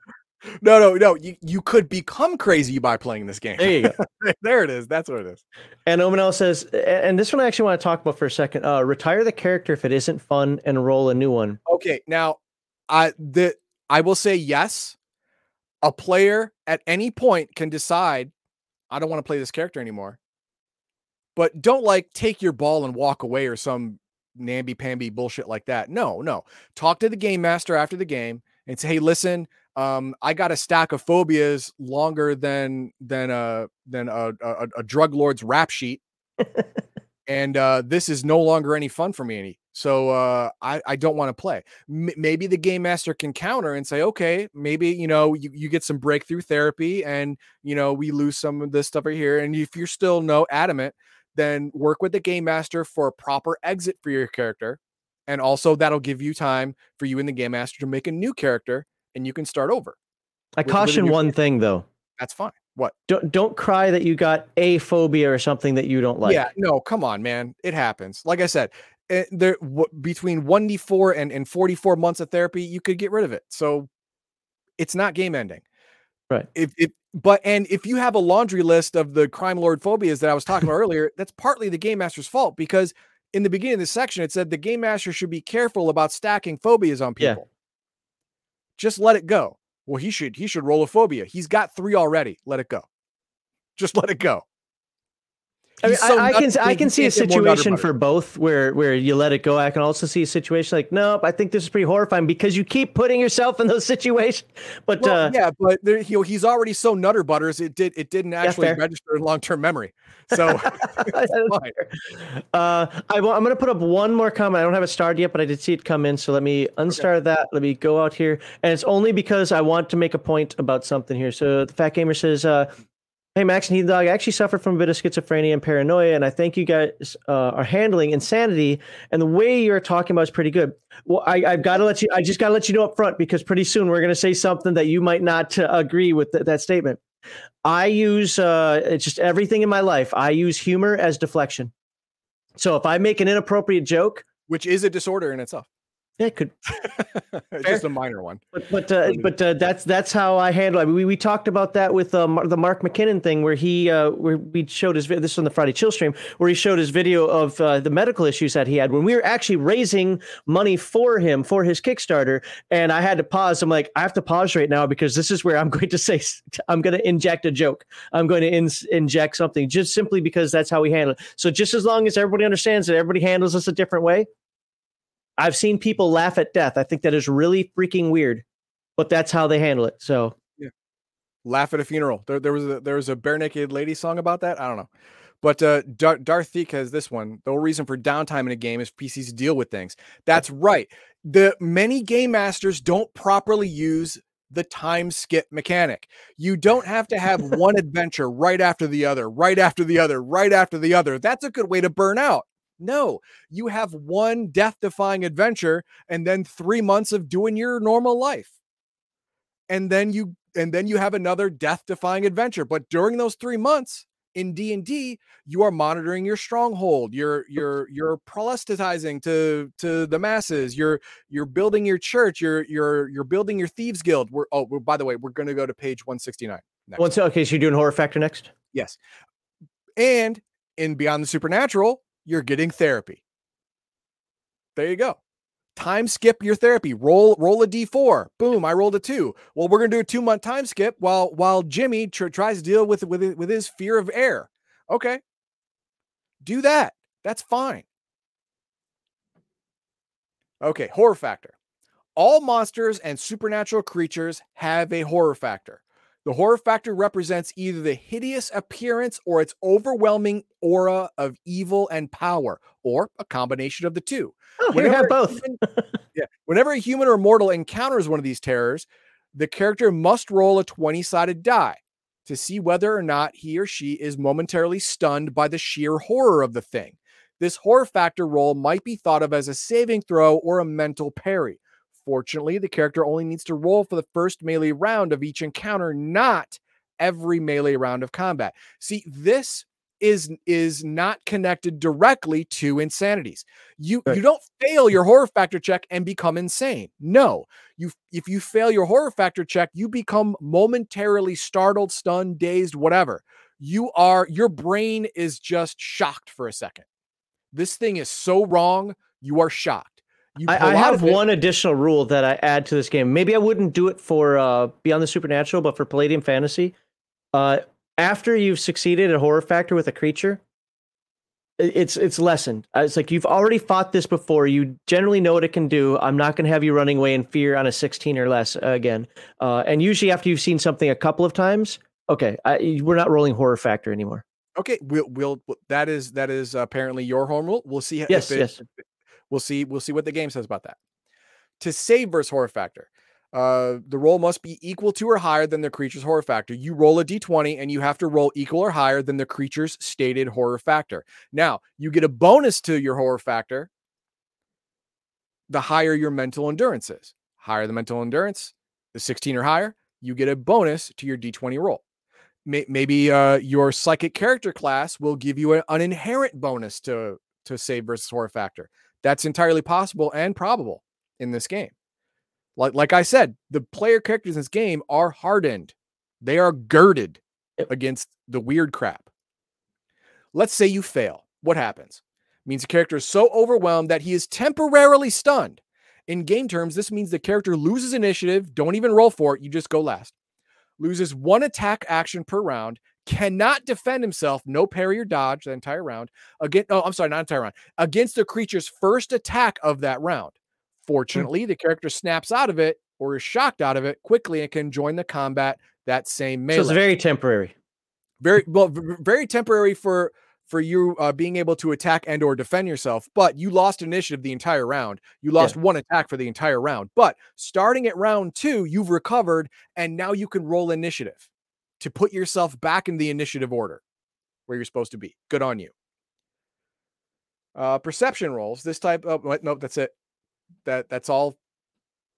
Speaker 2: No, no, no. You you could become crazy by playing this game.
Speaker 1: There you go.
Speaker 2: there it is. That's what it is.
Speaker 1: And Omanel says, and this one I actually want to talk about for a second. Uh, retire the character if it isn't fun and roll a new one.
Speaker 2: Okay, now I the I will say yes. A player at any point can decide, I don't want to play this character anymore. But don't like take your ball and walk away or some namby pamby bullshit like that. No, no. Talk to the game master after the game and say, hey, listen, um, I got a stack of phobias longer than than a than a, a, a drug lord's rap sheet, and uh, this is no longer any fun for me. So uh, I I don't want to play. M- maybe the game master can counter and say, okay, maybe you know you, you get some breakthrough therapy, and you know we lose some of this stuff right here. And if you're still no adamant, then work with the game master for a proper exit for your character. And also that'll give you time for you and the game master to make a new character and you can start over.
Speaker 1: I caution one thing though.
Speaker 2: That's fine. What?
Speaker 1: Don't don't cry that you got a phobia or something that you don't like.
Speaker 2: Yeah, no, come on, man. It happens. Like I said, Eh, there w- between 1d4 and, and 44 months of therapy, you could get rid of it. So it's not game ending.
Speaker 1: Right.
Speaker 2: If if but and if you have a laundry list of the crime lord phobias that I was talking about earlier, that's partly the game master's fault because in the beginning of this section it said the game master should be careful about stacking phobias on people. Yeah. Just let it go. Well, he should he should roll a phobia. He's got three already. Let it go. Just let it go.
Speaker 1: I, mean, so I, I can I can see a situation for both where where you let it go. I can also see a situation like, nope, I think this is pretty horrifying because you keep putting yourself in those situations. But well,
Speaker 2: uh, yeah, but there, he, he's already so nutter butters. It did it didn't actually yeah, register in long term memory. So
Speaker 1: uh, I, am going to put up one more comment. I don't have it starred yet, but I did see it come in. So let me unstar okay. that. Let me go out here, and it's only because I want to make a point about something here. So the Fat Gamer says. Uh, Hey, Max and Heathen Dog, I actually suffer from a bit of schizophrenia and paranoia, and I think you guys uh, are handling insanity. And the way you're talking about is pretty good. Well, I, have got to let you. I just got to let you know up front because pretty soon we're going to say something that you might not uh, agree with th- that statement. I use uh, it's just everything in my life. I use humor as deflection. So if I make an inappropriate joke,
Speaker 2: which is a disorder in itself,
Speaker 1: it could
Speaker 2: just a minor one,
Speaker 1: but but uh, but uh, that's that's how I handle it. We we talked about that with uh, the Mark McKinnon thing, where he uh, where we showed his this on the Friday Chill stream, where he showed his video of uh, the medical issues that he had when we were actually raising money for him for his Kickstarter, and I had to pause. I'm like, I have to pause right now because this is where I'm going to say I'm going to inject a joke. I'm going to in, inject something just simply because that's how we handle it. So just as long as everybody understands that everybody handles us a different way, I've seen people laugh at death. I think that is really freaking weird, but that's how they handle it. So
Speaker 2: yeah, laugh at a funeral. There, there was a there was a bare naked Lady song about that. I don't know, But uh, Dar- Darth Theek has this one. The whole reason for downtime in a game is PCs deal with things. That's right. The many game masters don't properly use the time skip mechanic. You don't have to have one adventure right after the other, right after the other, right after the other. That's a good way to burn out. No, you have one death defying adventure and then three months of doing your normal life. And then you and then you have another death defying adventure. But during those three months in D&D, you are monitoring your stronghold. You're you're you're proselytizing to to the masses. You're you're building your church. You're you're you're building your thieves guild. We're oh we're, by the way, we're going to go to page 169.
Speaker 1: Next. Okay, so you're doing horror factor next?
Speaker 2: Yes. And in Beyond the Supernatural, you're getting therapy. There you go. Time skip your therapy. Roll roll a d4. Boom, I rolled a 2. Well, we're going to do a 2 month time skip while while Jimmy tr- tries to deal with with with his fear of air. Okay. Do that. That's fine. Okay, horror factor. All monsters and supernatural creatures have a horror factor. The horror factor represents either the hideous appearance or its overwhelming aura of evil and power, or a combination of the two.
Speaker 1: Oh, whenever have both.
Speaker 2: human, yeah, whenever a human or mortal encounters one of these terrors, the character must roll a 20 sided die to see whether or not he or she is momentarily stunned by the sheer horror of the thing. This horror factor roll might be thought of as a saving throw or a mental parry. Fortunately, the character only needs to roll for the first melee round of each encounter, not every melee round of combat. See, this is is not connected directly to insanities. You right. you don't fail your horror factor check and become insane. No. You if you fail your horror factor check, you become momentarily startled, stunned, dazed, whatever. You are your brain is just shocked for a second. This thing is so wrong, you are shocked.
Speaker 1: I, I, have one additional rule that I add to this game. Maybe I wouldn't do it for uh, Beyond the Supernatural, but for Palladium Fantasy, uh, after you've succeeded at horror factor with a creature, it's it's lessened. Uh, it's like you've already fought this before. You generally know what it can do. I'm not going to have you running away in fear on a 16 or less uh, again. Uh, and usually after you've seen something a couple of times, okay, I, we're not rolling horror factor anymore.
Speaker 2: Okay, we'll we'll that is that is apparently your home rule. We'll see.
Speaker 1: Yes,
Speaker 2: it,
Speaker 1: yes.
Speaker 2: We'll see. We'll see what the game says about that. To save versus horror factor, uh, the roll must be equal to or higher than the creature's horror factor. You roll a d20 and you have to roll equal or higher than the creature's stated horror factor. Now, you get a bonus to your horror factor the higher your mental endurance is. Higher the mental endurance, the 16 or higher, you get a bonus to your d20 roll. Maybe uh, your psychic character class will give you an inherent bonus to to save versus horror factor. That's entirely possible and probable in this game. Like like I said, the player characters in this game are hardened. They are girded against the weird crap. Let's say you fail. What happens? It means the character is so overwhelmed that he is temporarily stunned. In game terms, this means the character loses initiative. Don't even roll for it. You just go last. Loses one attack action per round cannot defend himself, no parry or dodge the entire round. Again, oh, I'm sorry, not entire round. Against the creature's first attack of that round. Hmm. Fortunately, the character snaps out of it or is shocked out of it quickly and can join the combat that same melee. So
Speaker 1: it's very temporary.
Speaker 2: Very well, very temporary for for you uh, being able to attack and or defend yourself but you lost initiative the entire round you lost yeah. one attack for the entire round but starting at round two you've recovered and now you can roll initiative to put yourself back in the initiative order where you're supposed to be. Good on you. Uh, perception rolls. This type. Oh, what? Nope. That's it. That that's all.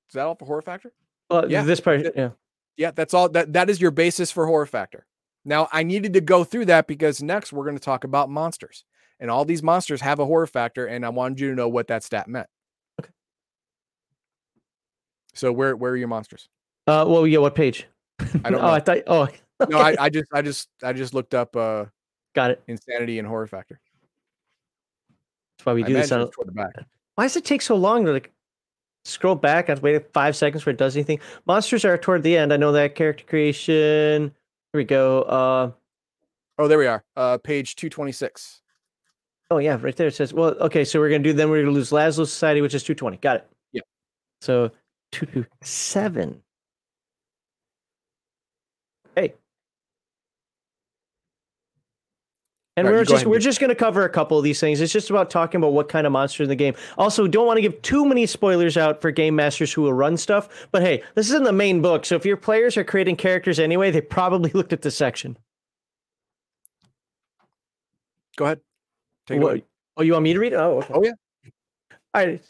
Speaker 2: Is that all for horror factor?
Speaker 1: Well, yeah. This part. Yeah.
Speaker 2: Yeah. That's all. That that is your basis for horror factor. Now I needed to go through that because next we're going to talk about monsters, and all these monsters have a horror factor, and I wanted you to know what that stat meant. Okay. So where where are your monsters?
Speaker 1: Uh. Well, yeah. What page?
Speaker 2: I don't.
Speaker 1: oh, I thought. Oh.
Speaker 2: No, I, I just I just I just looked up uh
Speaker 1: got it.
Speaker 2: Insanity and horror factor.
Speaker 1: That's why we do this on toward the back. Why does it take so long to like scroll back? I have to wait five seconds before it does anything. Monsters are toward the end. I know that character creation. Here we go. Uh
Speaker 2: oh, there we are. Uh page 226.
Speaker 1: Oh yeah, right there it says, well, okay, so we're gonna do then we're gonna lose Lazlo Society, which is 220. Got it.
Speaker 2: Yeah.
Speaker 1: So two two seven. Hey. And
Speaker 2: right,
Speaker 1: we're just we're just going to cover a couple of these things. It's just about talking about what kind of monster in the game. Also, don't want to give too many spoilers out for game masters who will run stuff. But hey, this is in the main book, so if your players are creating characters anyway, they probably looked at this section.
Speaker 2: Go ahead. Take
Speaker 1: What- oh, you want me to read it? Oh, okay.
Speaker 2: Oh, yeah.
Speaker 1: All right.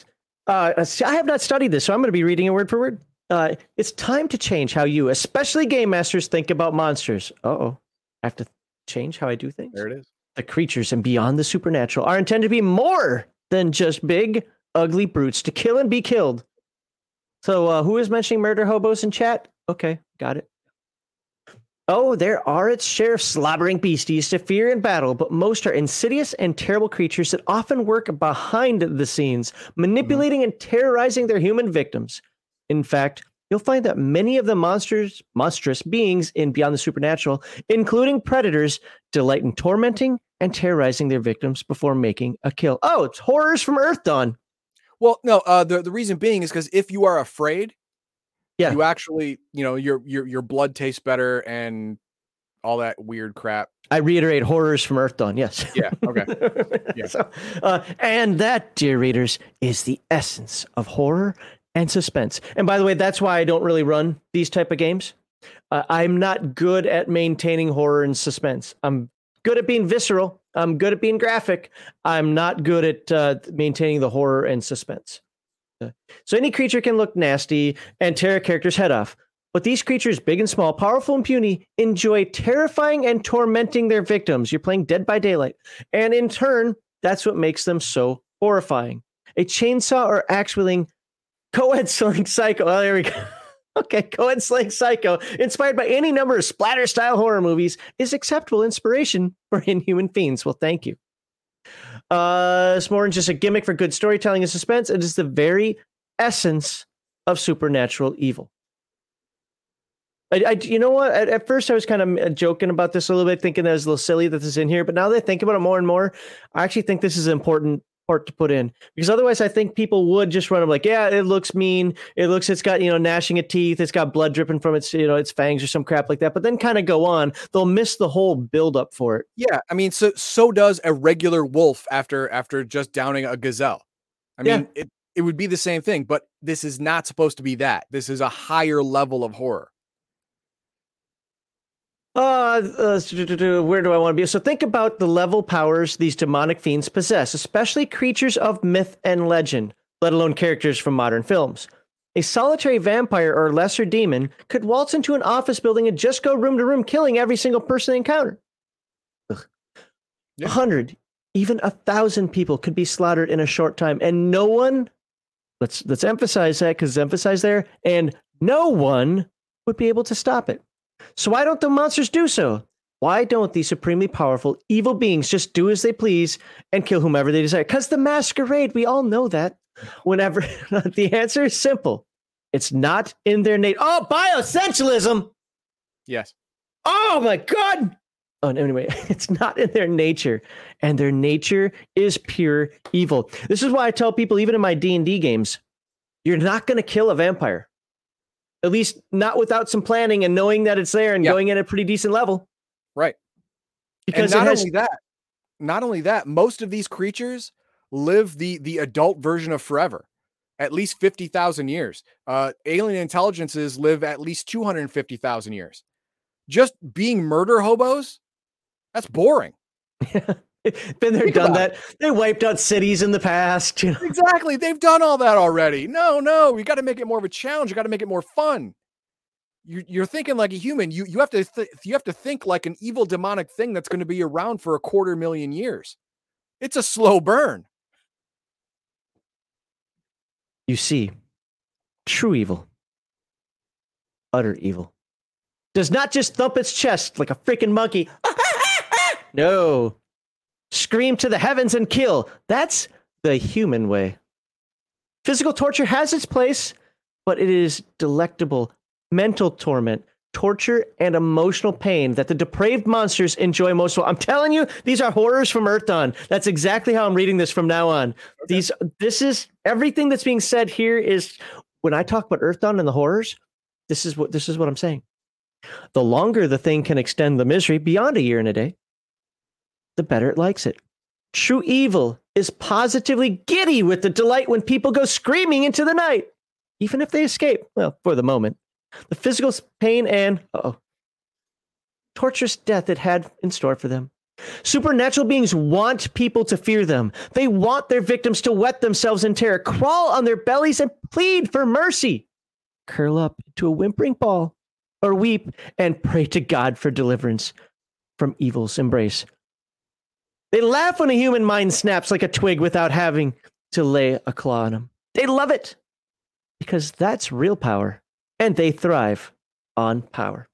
Speaker 1: Uh, I have not studied this, so I'm going to be reading it word for word. Uh, it's time to change how you, especially game masters, think about monsters. Uh oh. I have to change how I do things.
Speaker 2: There it is.
Speaker 1: The creatures and beyond the supernatural are intended to be more than just big, ugly brutes to kill and be killed. So, uh, who is mentioning murder hobos in chat? Okay, got it. Oh, there are its share of slobbering beasties to fear in battle, but most are insidious and terrible creatures that often work behind the scenes, manipulating and terrorizing their human victims. In fact, you'll find that many of the monsters, monstrous beings in Beyond the Supernatural, including predators, delight in tormenting and terrorizing their victims before making a kill. Oh, it's horrors from Earthdawn.
Speaker 2: Well, no, uh, the the reason being is because if you are afraid,
Speaker 1: Yeah.
Speaker 2: you actually, you know, your your your blood tastes better and all that weird crap.
Speaker 1: I reiterate, horrors from Earthdawn. Yes.
Speaker 2: Yeah. Okay. Yeah.
Speaker 1: So, uh, and that, dear readers, is the essence of horror and suspense. And by the way, that's why I don't really run these type of games. Uh, I'm not good at maintaining horror and suspense. I'm good at being visceral. I'm good at being graphic. I'm not good at uh, maintaining the horror and suspense. Uh, So any creature can look nasty and tear a character's head off. But these creatures, big and small, powerful and puny, enjoy terrifying and tormenting their victims. You're playing Dead by Daylight. And in turn, that's what makes them so horrifying. A chainsaw or axe wielding co-ed slaying psycho. Oh, there we go. Okay, co-ed slaying psycho, inspired by any number of splatter style horror movies, is acceptable inspiration for inhuman fiends. Well, thank you. Uh, it's more than just a gimmick for good storytelling and suspense. It is the very essence of supernatural evil. I, I you know what? At, at first, I was kind of joking about this a little bit, thinking that it was a little silly that this is in here. But now that I think about it more and more, I actually think this is an important part to put in because otherwise, I think people would just run them like, yeah, it looks mean. It looks, it's got you know gnashing of teeth. It's got blood dripping from its you know its fangs or some crap like that. But then kind of go on. They'll miss the whole build up for it.
Speaker 2: Yeah, I mean, so so does a regular wolf after after just downing a gazelle. I
Speaker 1: Yeah.
Speaker 2: mean, it it would be the same thing, but this is not supposed to be that. This is a higher level of horror.
Speaker 1: Uh, uh, where do I want to be? So think about the level powers these demonic fiends possess, especially creatures of myth and legend, let alone characters from modern films. A solitary vampire or lesser demon could waltz into an office building and just go room to room, killing every single person they encounter.
Speaker 2: Yeah.
Speaker 1: A hundred, even a thousand people could be slaughtered in a short time, and no one. Let's let's emphasize that because emphasize there, and no one would be able to stop it. So why don't the monsters do so? Why don't these supremely powerful evil beings just do as they please and kill whomever they desire? Because the masquerade, we all know that. Whenever the answer is simple, it's not in their nature. Oh, bioessentialism!
Speaker 2: Yes.
Speaker 1: Oh my god! Oh, anyway, it's not in their nature, and their nature is pure evil. This is why I tell people, even in my D and D games, you're not going to kill a vampire. At least not without some planning and knowing that it's there and
Speaker 2: Yeah.
Speaker 1: going at a pretty decent level.
Speaker 2: Right.
Speaker 1: Because
Speaker 2: and not
Speaker 1: has,
Speaker 2: only that, not only that, most of these creatures live the the adult version of forever, at least fifty thousand years. Uh, alien intelligences live at least two hundred fifty thousand years. Just being murder hobos, that's boring.
Speaker 1: been there,
Speaker 2: Think
Speaker 1: done that. They wiped out cities in the past. You know?
Speaker 2: Exactly, they've done all that already. No, no, You got to make it more of a challenge. You got to make it more fun. You, you're thinking like a human. You you have to th- you have to think like an evil demonic thing that's going to be around for a quarter million years. It's a slow burn.
Speaker 1: You see, true evil, utter evil, does not just thump its chest like a freaking monkey. no. Scream to the heavens and kill. That's the human way. Physical torture has its place, but it is delectable mental torment, torture, and emotional pain that the depraved monsters enjoy most. all. I'm telling you, these are horrors from Earthdawn. That's exactly how I'm reading this from now on. These, this is everything that's being said here. Is when I talk about Earthdawn and the horrors, this is what this is what I'm saying. The longer the thing can extend the misery beyond a year and a day, the better it likes it. True evil is positively giddy with the delight when people go screaming into the night, even if they escape, well, for the moment. The physical pain and, oh, torturous death it had in store for them. Supernatural beings want people to fear them. They want their victims to wet themselves in terror, crawl on their bellies, and plead for mercy. Curl up into a whimpering ball, or weep and pray to God for deliverance from evil's embrace. They laugh when a human mind snaps like a twig without having to lay a claw on them. They love it because that's real power, and they thrive on power.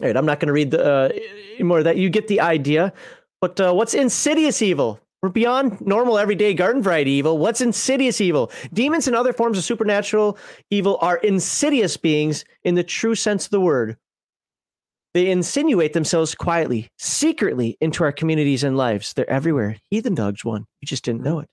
Speaker 1: All right, I'm not going to read the uh, more of that. You get the idea. But uh, what's insidious evil? We're beyond normal, everyday garden variety evil. What's insidious evil? Demons and other forms of supernatural evil are insidious beings in the true sense of the word. They insinuate themselves quietly, secretly into our communities and lives. They're everywhere. Heathen Dog's one. You just didn't know it.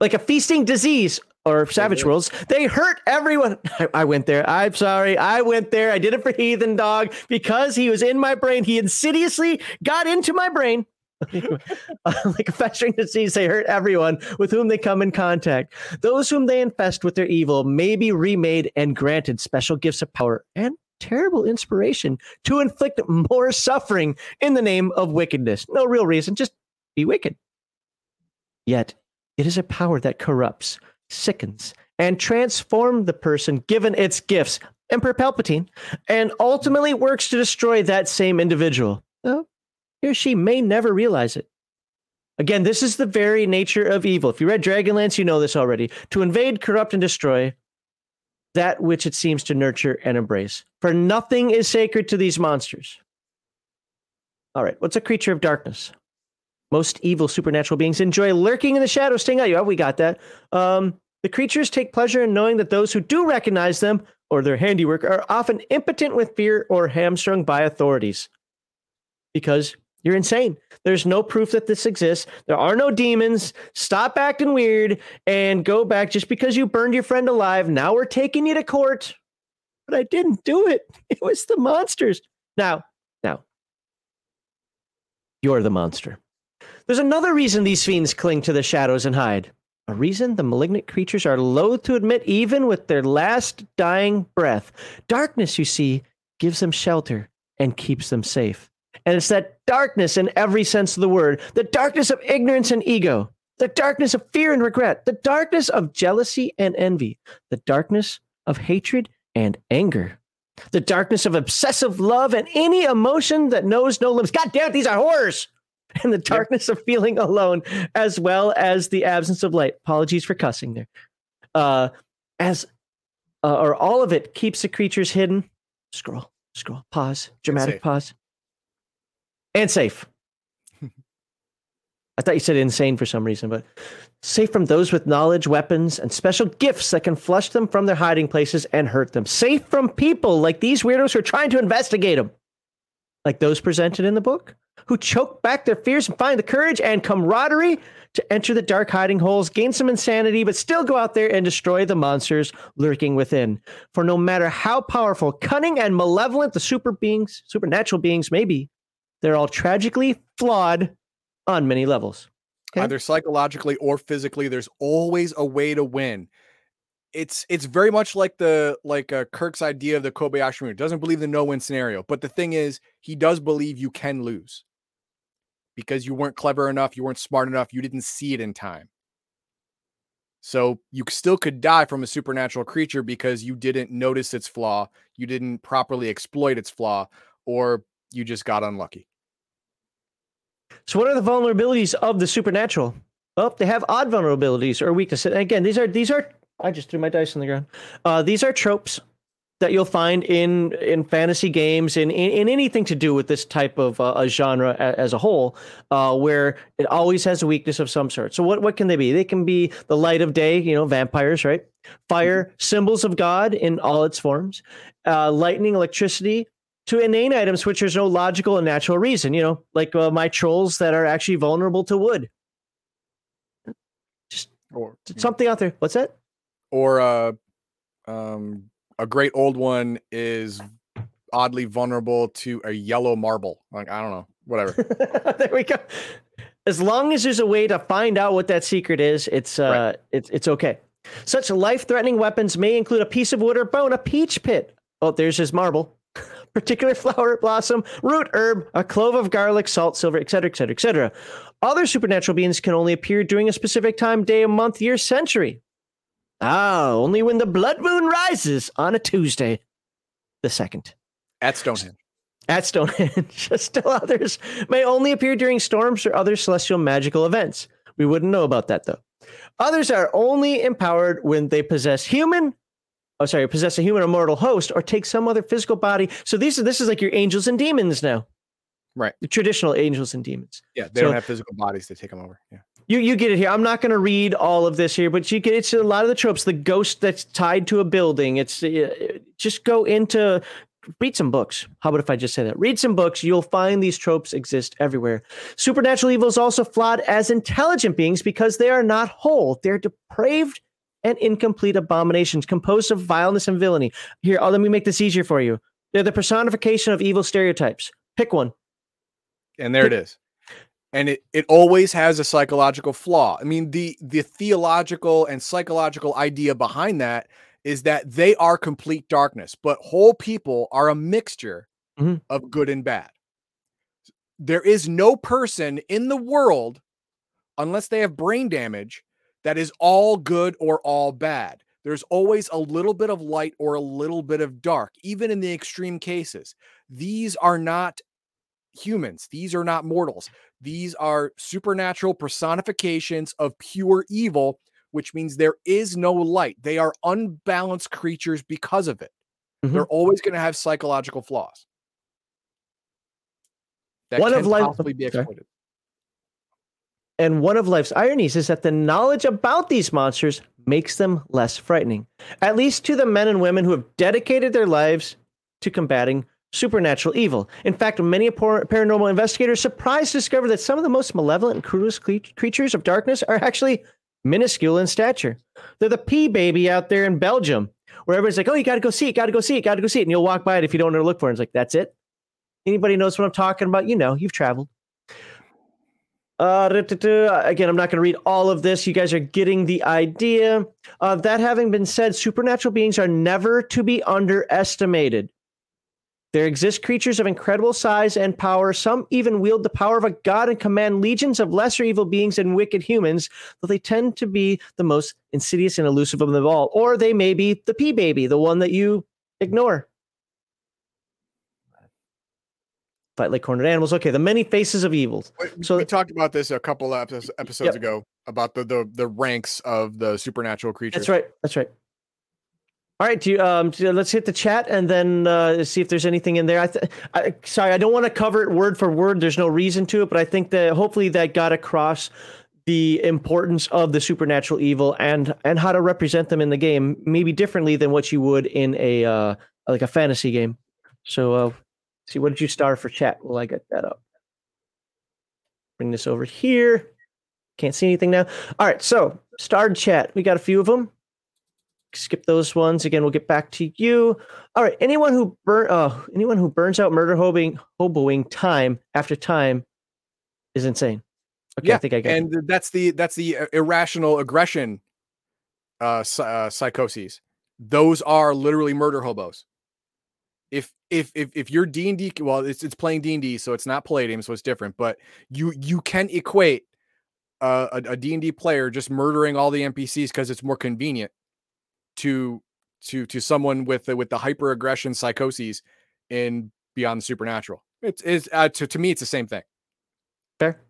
Speaker 1: Like a feasting disease or Savage Worlds, they hurt everyone. I, I, went there. I'm sorry. I went there. I did it for Heathen Dog because he was in my brain. He insidiously got into my brain. like a festering disease, they hurt everyone with whom they come in contact. Those whom they infest with their evil may be remade and granted special gifts of power and terrible inspiration to inflict more suffering in the name of wickedness. No real reason, just be wicked. Yet, it is a power that corrupts, sickens, and transforms the person given its gifts, Emperor Palpatine, and ultimately works to destroy that same individual. Well, he or she may never realize it. Again, this is the very nature of evil. If you read Dragonlance, you know this already. To invade, corrupt, and destroy that which it seems to nurture and embrace. For nothing is sacred to these monsters. All right, what's a creature of darkness? Most evil supernatural beings enjoy lurking in the shadows, staying out. Yeah, we got that. Um, the creatures take pleasure in knowing that those who do recognize them or their handiwork are often impotent with fear or hamstrung by authorities. Because you're insane. There's no proof that this exists. There are no demons. Stop acting weird and go back just because you burned your friend alive. Now we're taking you to court. But I didn't do it. It was the monsters. Now, now, you're the monster. There's another reason these fiends cling to the shadows and hide. A reason the malignant creatures are loath to admit, even with their last dying breath. Darkness, you see, gives them shelter and keeps them safe. And it's that darkness in every sense of the word the darkness of ignorance and ego, the darkness of fear and regret, the darkness of jealousy and envy, the darkness of hatred and anger, the darkness of obsessive love and any emotion that knows no limits. God damn it, these are horrors! And the darkness yep. of feeling alone, as well as the absence of light. Apologies for cussing there. Uh, as uh, or all of it keeps the creatures hidden. Scroll, scroll, pause, dramatic pause and safe. I thought you said insane for some reason, but safe from those with knowledge, weapons, and special gifts that can flush them from their hiding places and hurt them. Safe from people like these weirdos who are trying to investigate them, like those presented in the book, who choke back their fears and find the courage and camaraderie to enter the dark hiding holes, gain some insanity, but still go out there and destroy the monsters lurking within. For no matter how powerful, cunning, and malevolent the super beings, supernatural beings may be, they're all tragically flawed on many levels.
Speaker 2: Okay? Either psychologically or physically, there's always a way to win. It's it's very much like the like uh, Kirk's idea of the Kobayashi Maru. Doesn't believe the no-win scenario, but the thing is, he does believe you can lose because you weren't clever enough, you weren't smart enough, you didn't see it in time. So you still could die from a supernatural creature because you didn't notice its flaw, you didn't properly exploit its flaw, or you just got unlucky.
Speaker 1: So, what are the vulnerabilities of the supernatural? Oh, they have odd vulnerabilities or weaknesses. And again, these are these are. I just threw my dice on the ground. Uh, these are tropes that you'll find in in fantasy games in in, in anything to do with this type of uh, a genre a, as a whole, uh, where it always has a weakness of some sort. So what what can they be? They can be the light of day, you know, vampires, right? Fire, mm-hmm. symbols of God in all its forms, uh, lightning, electricity, to inane items which there's no logical and natural reason, you know, like uh, my trolls that are actually vulnerable to wood. Just or, something out there. What's that?
Speaker 2: Or uh, um, a great old one is oddly vulnerable to a yellow marble. Like I don't know. whatever.
Speaker 1: there we go. As long as there's a way to find out what that secret is, it's uh, right. it's it's okay. Such life-threatening weapons may include a piece of wood or bone, a peach pit. Oh, there's his marble. Particular flower, blossom, root, herb, a clove of garlic, salt, silver, etc., etc., etc. Other supernatural beings can only appear during a specific time, day, month, year, century. Ah, only when the blood moon rises on a Tuesday, the second.
Speaker 2: At Stonehenge.
Speaker 1: At Stonehenge. Still others may only appear during storms or other celestial magical events. We wouldn't know about that though. Others are only empowered when they possess human, oh sorry, possess a human or mortal host or take some other physical body. So these are this is like your angels and demons now.
Speaker 2: Right.
Speaker 1: The traditional angels and demons.
Speaker 2: Yeah, they so, don't have physical bodies to take them over. Yeah.
Speaker 1: You you get it here. I'm not going to read all of this here, but you get it's a lot of the tropes. The ghost that's tied to a building. It's uh, just go into read some books. How about if I just say that? Read some books. You'll find these tropes exist everywhere. Supernatural evil is also flawed as intelligent beings because they are not whole. They're depraved and incomplete abominations composed of vileness and villainy. Here, oh, let me make this easier for you. They're the personification of evil stereotypes. Pick one.
Speaker 2: And there Pick- it is. And it, it always has a psychological flaw. I mean, the the theological and psychological idea behind that is that they are complete darkness, but whole people are a mixture mm-hmm. of good and bad. There is no person in the world, unless they have brain damage, that is all good or all bad. There's always a little bit of light or a little bit of dark, even in the extreme cases. These are not humans, these are not mortals. These are supernatural personifications of pure evil which means there is no light. They are unbalanced creatures because of it. Mm-hmm. They're always going to have psychological flaws. That one can of life, possibly be exploited.
Speaker 1: And one of life's ironies is that the knowledge about these monsters makes them less frightening, at least to the men and women who have dedicated their lives to combating supernatural evil. In fact, many paranormal investigators surprised to discover that some of the most malevolent and cruelest creatures of darkness are actually minuscule in stature. They're the pea baby out there in Belgium, where everybody's like, "Oh, you got to go see it, got to go see it, got to go see it," and you'll walk by it if you don't know to look for it. It's like that's it. Anybody knows what I'm talking about? You know, you've traveled. Uh, again, I'm not going to read all of this. You guys are getting the idea. Uh, that having been said, supernatural beings are never to be underestimated. There exist creatures of incredible size and power. Some even wield the power of a god and command legions of lesser evil beings and wicked humans, though they tend to be the most insidious and elusive of them all. Or they may be the pea baby, the one that you ignore. Fight like cornered animals. Okay, the many faces of evil.
Speaker 2: So we talked about this a couple episodes yep. ago about the, the the ranks of the supernatural creatures.
Speaker 1: That's right. That's right. All right, do you, um, let's hit the chat and then uh, see if there's anything in there. I, th- I sorry, I don't want to cover it word for word. There's no reason to it, but I think that hopefully that got across the importance of the supernatural evil and and how to represent them in the game, maybe differently than what you would in a uh, like a fantasy game. So, uh, see, what did you star for chat? Will I get that up. Bring this over here. Can't see anything now. All right, so starred chat. We got a few of them skip those ones. Again, we'll get back to you. All right. Anyone who burn uh anyone who burns out murder hoboing hoboing time after time is insane.
Speaker 2: Okay, yeah, I think I got and it. that's the that's the uh, irrational aggression uh, uh psychoses. Those are literally murder hobos. If if if you're D and D, well, it's it's playing D and D, so it's not Palladium, so it's different. But you you can equate uh, a D and D player just murdering all the NPCs because it's more convenient to to to someone with the, with the hyper aggression psychoses in Beyond the Supernatural. It's is uh, to to me it's the same thing.
Speaker 1: Fair.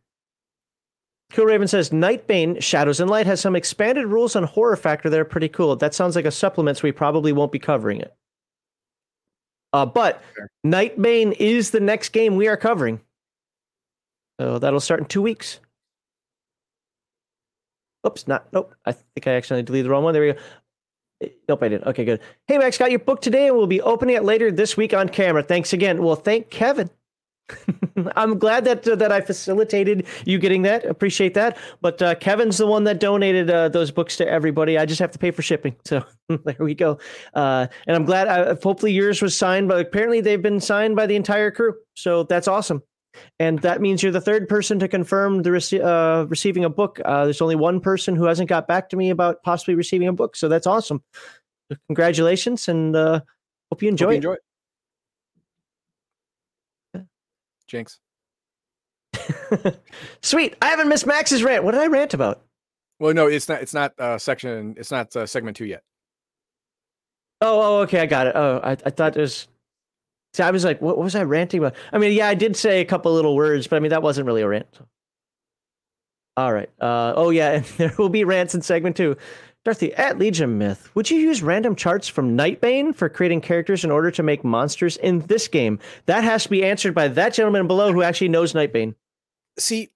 Speaker 1: Cool Raven says Nightbane Shadows and Light has some expanded rules on horror factor that are pretty cool. That sounds like a supplement, so we probably won't be covering it. Uh, but Fair. Nightbane is the next game we are covering. So that'll start in two weeks. Oops, not nope. I think I accidentally deleted the wrong one. There we go. Nope, I didn't. Okay, good. Hey, Max, got your book today, and we'll be opening it later this week on camera. Thanks again. Well, thank Kevin. I'm glad that uh, that I facilitated you getting that. Appreciate that. But uh, Kevin's the one that donated uh, those books to everybody. I just have to pay for shipping. So there we go. Uh, and I'm glad. I, uh, hopefully yours was signed, but apparently they've been signed by the entire crew. So that's awesome. and that means you're the third person to confirm the rece- uh, receiving a book. Uh, there's only one person who hasn't got back to me about possibly receiving a book, so that's awesome. Congratulations, and uh, hope you enjoy
Speaker 2: Hope you
Speaker 1: it.
Speaker 2: enjoy it. Jinx.
Speaker 1: Sweet. I haven't missed Max's rant. What did I rant about?
Speaker 2: Well, no, it's not. It's not uh, section. It's not uh, segment two yet.
Speaker 1: Oh, oh, okay, I got it. Oh, I, I thought it was. See, I was like, what, what was I ranting about? I mean, yeah, I did say a couple little words, but I mean, that wasn't really a rant. so. All right. Uh, oh, yeah, and there will be rants in segment two. Dorothy, at Legion Myth, would you use random charts from Nightbane for creating characters in order to make monsters in this game? That has to be answered by that gentleman below who actually knows Nightbane.
Speaker 2: See,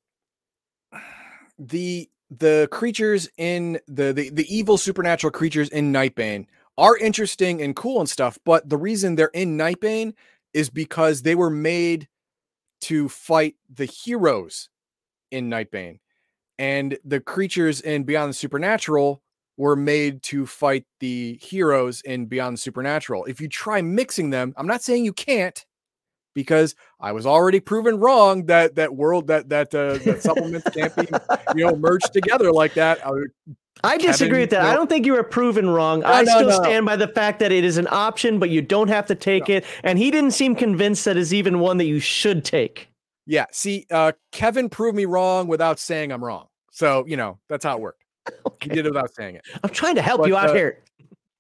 Speaker 2: the the creatures in the the, the evil supernatural creatures in Nightbane are interesting and cool and stuff, but the reason they're in Nightbane is because they were made to fight the heroes in Nightbane. And the creatures in Beyond the Supernatural were made to fight the heroes in Beyond the Supernatural. If you try mixing them, I'm not saying you can't, because I was already proven wrong that that world that that uh, that supplements can't be you know merged together like that. I,
Speaker 1: I disagree
Speaker 2: Kevin,
Speaker 1: with that. I don't think you were proven wrong.
Speaker 2: No,
Speaker 1: I
Speaker 2: no,
Speaker 1: still
Speaker 2: no.
Speaker 1: stand by the fact that it is an option, but you don't have to take it. And he didn't seem convinced that is even one that you should take.
Speaker 2: yeah, see, uh, Kevin proved me wrong without saying I'm wrong. So you know that's how it worked. He
Speaker 1: Okay.
Speaker 2: did it without saying it.
Speaker 1: I'm trying to help
Speaker 2: But,
Speaker 1: you out
Speaker 2: uh,
Speaker 1: here.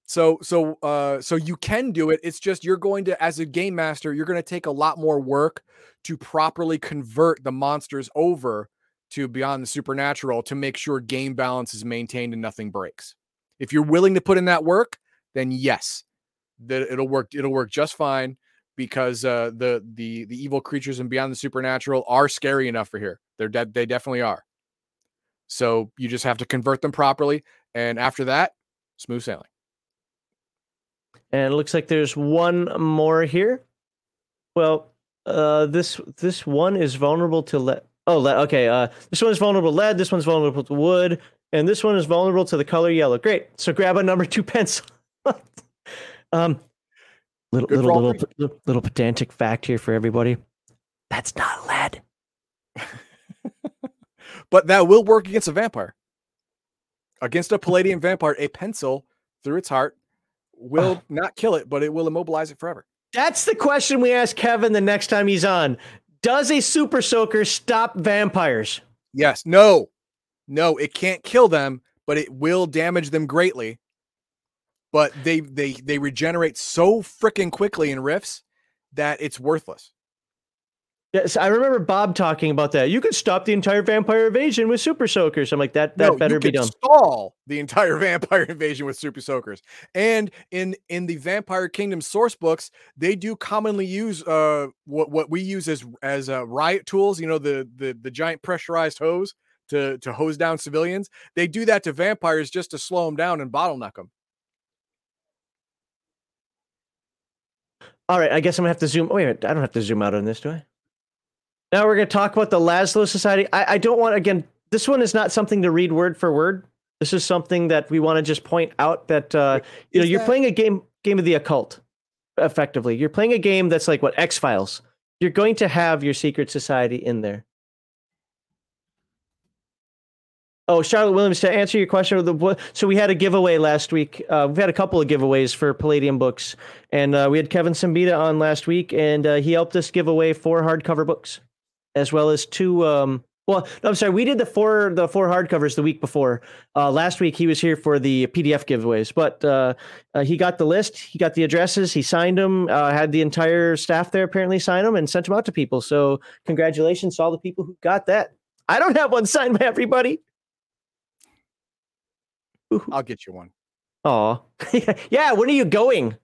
Speaker 2: So so uh so you can do it. It's just you're going to as a game master, you're going to take a lot more work to properly convert the monsters over to beyond the supernatural to make sure game balance is maintained and nothing breaks. If you're willing to put in that work, then yes, that it'll work it'll work just fine because uh the the the evil creatures and beyond the supernatural are scary enough for here. They're dead they definitely are. So you just have to convert them properly and after that, smooth sailing.
Speaker 1: And it looks like there's one more here. Well, uh, this this one is vulnerable to lead. Oh, lead. Okay. Uh, this one is vulnerable to lead. This one's vulnerable to wood, and this one is vulnerable to the color yellow. Great. So grab a number two pencil. um, little
Speaker 2: Good
Speaker 1: little little, little little pedantic fact here for everybody. That's not.
Speaker 2: But that will work against a vampire. Against a Palladium vampire, a pencil through its heart will not kill it, but it will immobilize it forever.
Speaker 1: That's the question we ask Kevin the next time he's on. Does a super soaker stop vampires?
Speaker 2: Yes, no, no, it can't kill them, but it will damage them greatly. But they they they regenerate so freaking quickly in rifts that it's worthless.
Speaker 1: Yes, I remember Bob talking about that. You could stop the entire vampire invasion with super soakers. I'm like, that that
Speaker 2: No,
Speaker 1: better
Speaker 2: you
Speaker 1: be done.
Speaker 2: Stall the entire vampire invasion with super soakers. And in in the Vampire Kingdom source books, they do commonly use uh what what we use as as uh, riot tools. You know the the the giant pressurized hose to to hose down civilians. They do that to vampires just to slow them down and bottleneck them.
Speaker 1: All right, I guess I'm gonna have to zoom. Wait a minute, I don't have to zoom out on this, do I? Now we're gonna talk about the Lazlo Society. I, I don't want again. This one is not something to read word for word. This is something that we want to just point out that uh, you know you're
Speaker 2: that-
Speaker 1: playing a game game of the occult. Effectively, you're playing a game that's like what X Files. You're going to have your secret society in there. Oh, Charlotte Williams, to answer your question, the so we had a giveaway last week. Uh, we've had a couple of giveaways for Palladium books, and uh, we had Kevin Siembieda on last week, and uh, he helped us give away four hardcover books, as well as two. Um, well, no, I'm sorry, we did the four the four hardcovers the week before. Uh, last week he was here for the PDF giveaways, but uh, uh, he got the list, he got the addresses, he signed them, uh, had the entire staff there apparently sign them, and sent them out to people. So congratulations to all the people who got that. I don't have one signed by everybody.
Speaker 2: I'll get you one.
Speaker 1: Aw. yeah, when are you going?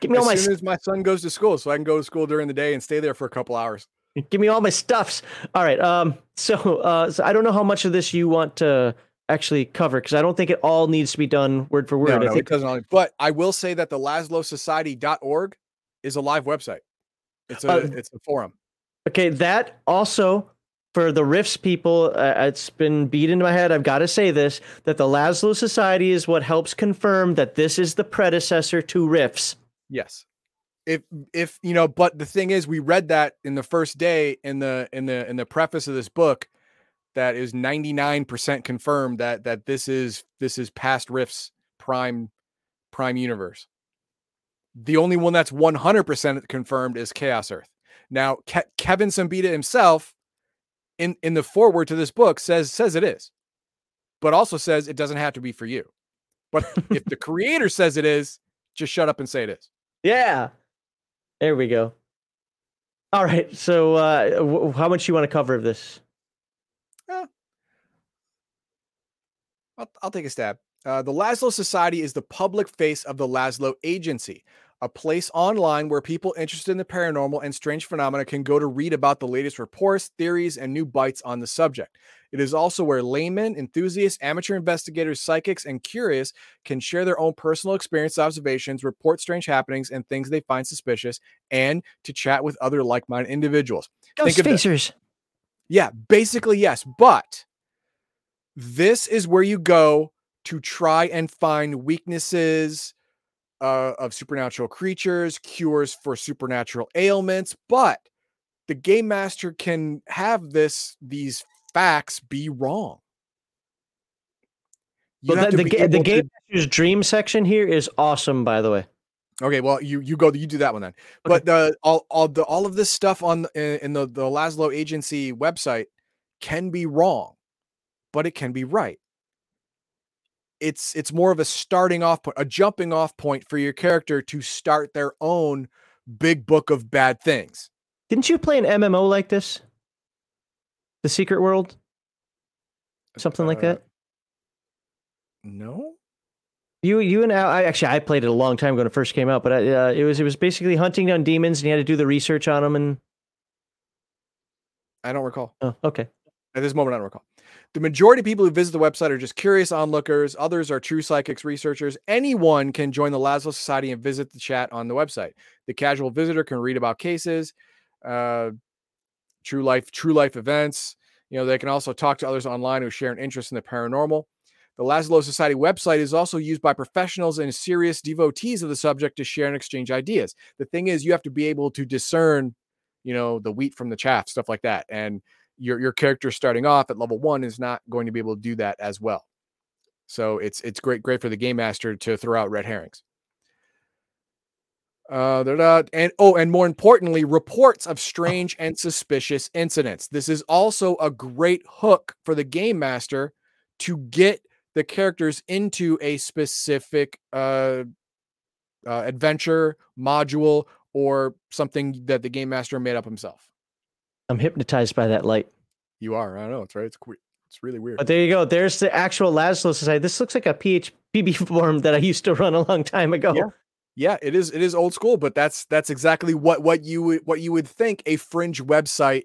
Speaker 1: Give me all my
Speaker 2: As soon as my son goes to school, so I can go to school during the day and stay there for a couple hours.
Speaker 1: Give me all my stuffs. All right. Um so uh so I don't know how much of this you want to actually cover because I don't think it all needs to be done word for word.
Speaker 2: No,
Speaker 1: I think
Speaker 2: it doesn't. Only, but I will say that the LazloSociety.org is a live website. It's a
Speaker 1: Uh,
Speaker 2: it's a forum.
Speaker 1: Okay, that also for the Rifts people, uh, it's been beat into my head. I've got to say this: that the Lazlo Society is what helps confirm that this is the predecessor to Rifts.
Speaker 2: Yes. If if you know but the thing is we read that in the first day in the in the in the preface of this book that is 99% confirmed that that this is this is past Rifts prime prime universe. The only one that's 100% confirmed is chaos earth. Now Ke- kevin Siembieda himself in in the foreword to this book says says it is but also says it doesn't have to be for you. But if the creator says it is just shut up and say it is.
Speaker 1: Yeah. There we go. All right. So, uh, w- how much you want to cover of this?
Speaker 2: I'll, I'll take a stab. Uh, the Lazlo Society is the public face of the Lazlo Agency, a place online where people interested in the paranormal and strange phenomena can go to read about the latest reports, theories, and new bites on the subject. It is also where laymen, enthusiasts, amateur investigators, psychics, and curious can share their own personal experience, observations, report strange happenings, and things they find suspicious, and to chat with other like minded individuals.
Speaker 1: Ghost Facers.
Speaker 2: Yeah, basically, yes. But this is where you go to try and find weaknesses uh, of supernatural creatures, cures for supernatural ailments. But the game master can have this these facts be wrong. You
Speaker 1: Well, the, the, the
Speaker 2: able to-
Speaker 1: Dream section here is awesome, by the way.
Speaker 2: Okay, well, you you go you do that one then. But the all all the all of this stuff on in, in the the Lazlo Agency website can be wrong, but it can be right. It's it's more of a starting off point, a jumping off point for your character to start their own big book of bad things.
Speaker 1: Didn't you play an MMO like this? The Secret World? Something like
Speaker 2: Uh,
Speaker 1: that?
Speaker 2: No,
Speaker 1: You, you and I actually I played it a long time ago when it first came out, but I, uh, it was it was basically hunting down demons, and you had to do the research on them. And
Speaker 2: I don't recall.
Speaker 1: oh, okay,
Speaker 2: At this moment, I don't recall. The majority of people who visit the website are just curious onlookers. Others are true psychics, researchers. Anyone can join the Lazlo Society and visit the chat on the website. The casual visitor can read about cases, uh, true life, true life events. You know, they can also talk to others online who share an interest in the paranormal. The Lazlo Society website is also used by professionals and serious devotees of the subject to share and exchange ideas. The thing is, you have to be able to discern, you know, the wheat from the chaff, stuff like that. And your your character starting off at level one is not going to be able to do that as well. So it's it's great great for the game master to throw out red herrings. Uh, da-da, and oh, and more importantly, reports of strange and suspicious incidents. This is also a great hook for the game master to get the characters into a specific uh, uh, adventure module or something that the game master made up himself.
Speaker 1: I'm hypnotized by that light.
Speaker 2: You are. I know. It's right. It's que- it's really weird.
Speaker 1: But there you go. There's the actual Lazlo Society. This looks like a PHPB forum that I used to run a long time ago.
Speaker 2: Yeah. Yeah, it is. It is old school, but that's that's exactly what what you would what you would think a fringe website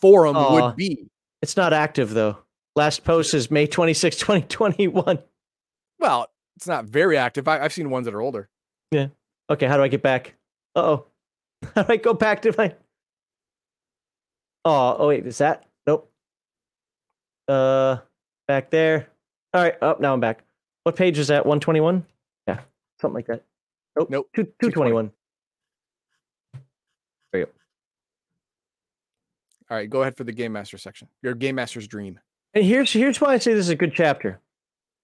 Speaker 2: forum
Speaker 1: Aw.
Speaker 2: would be.
Speaker 1: It's not active though. Last post is May 26, 2021.
Speaker 2: Well, it's not very active. I, I've seen ones that are older. Yeah.
Speaker 1: Okay, how do I get back? Uh oh. How do I go back to my? Oh, oh wait, is that? Nope. Uh, back there. All right. Up now I'm back. What page is that? 121. Yeah, something like that. Nope.
Speaker 2: Nope,
Speaker 1: Two, 221.
Speaker 2: All right, go ahead for the game master section. Your game master's dream.
Speaker 1: And here's here's why I say this is a good chapter.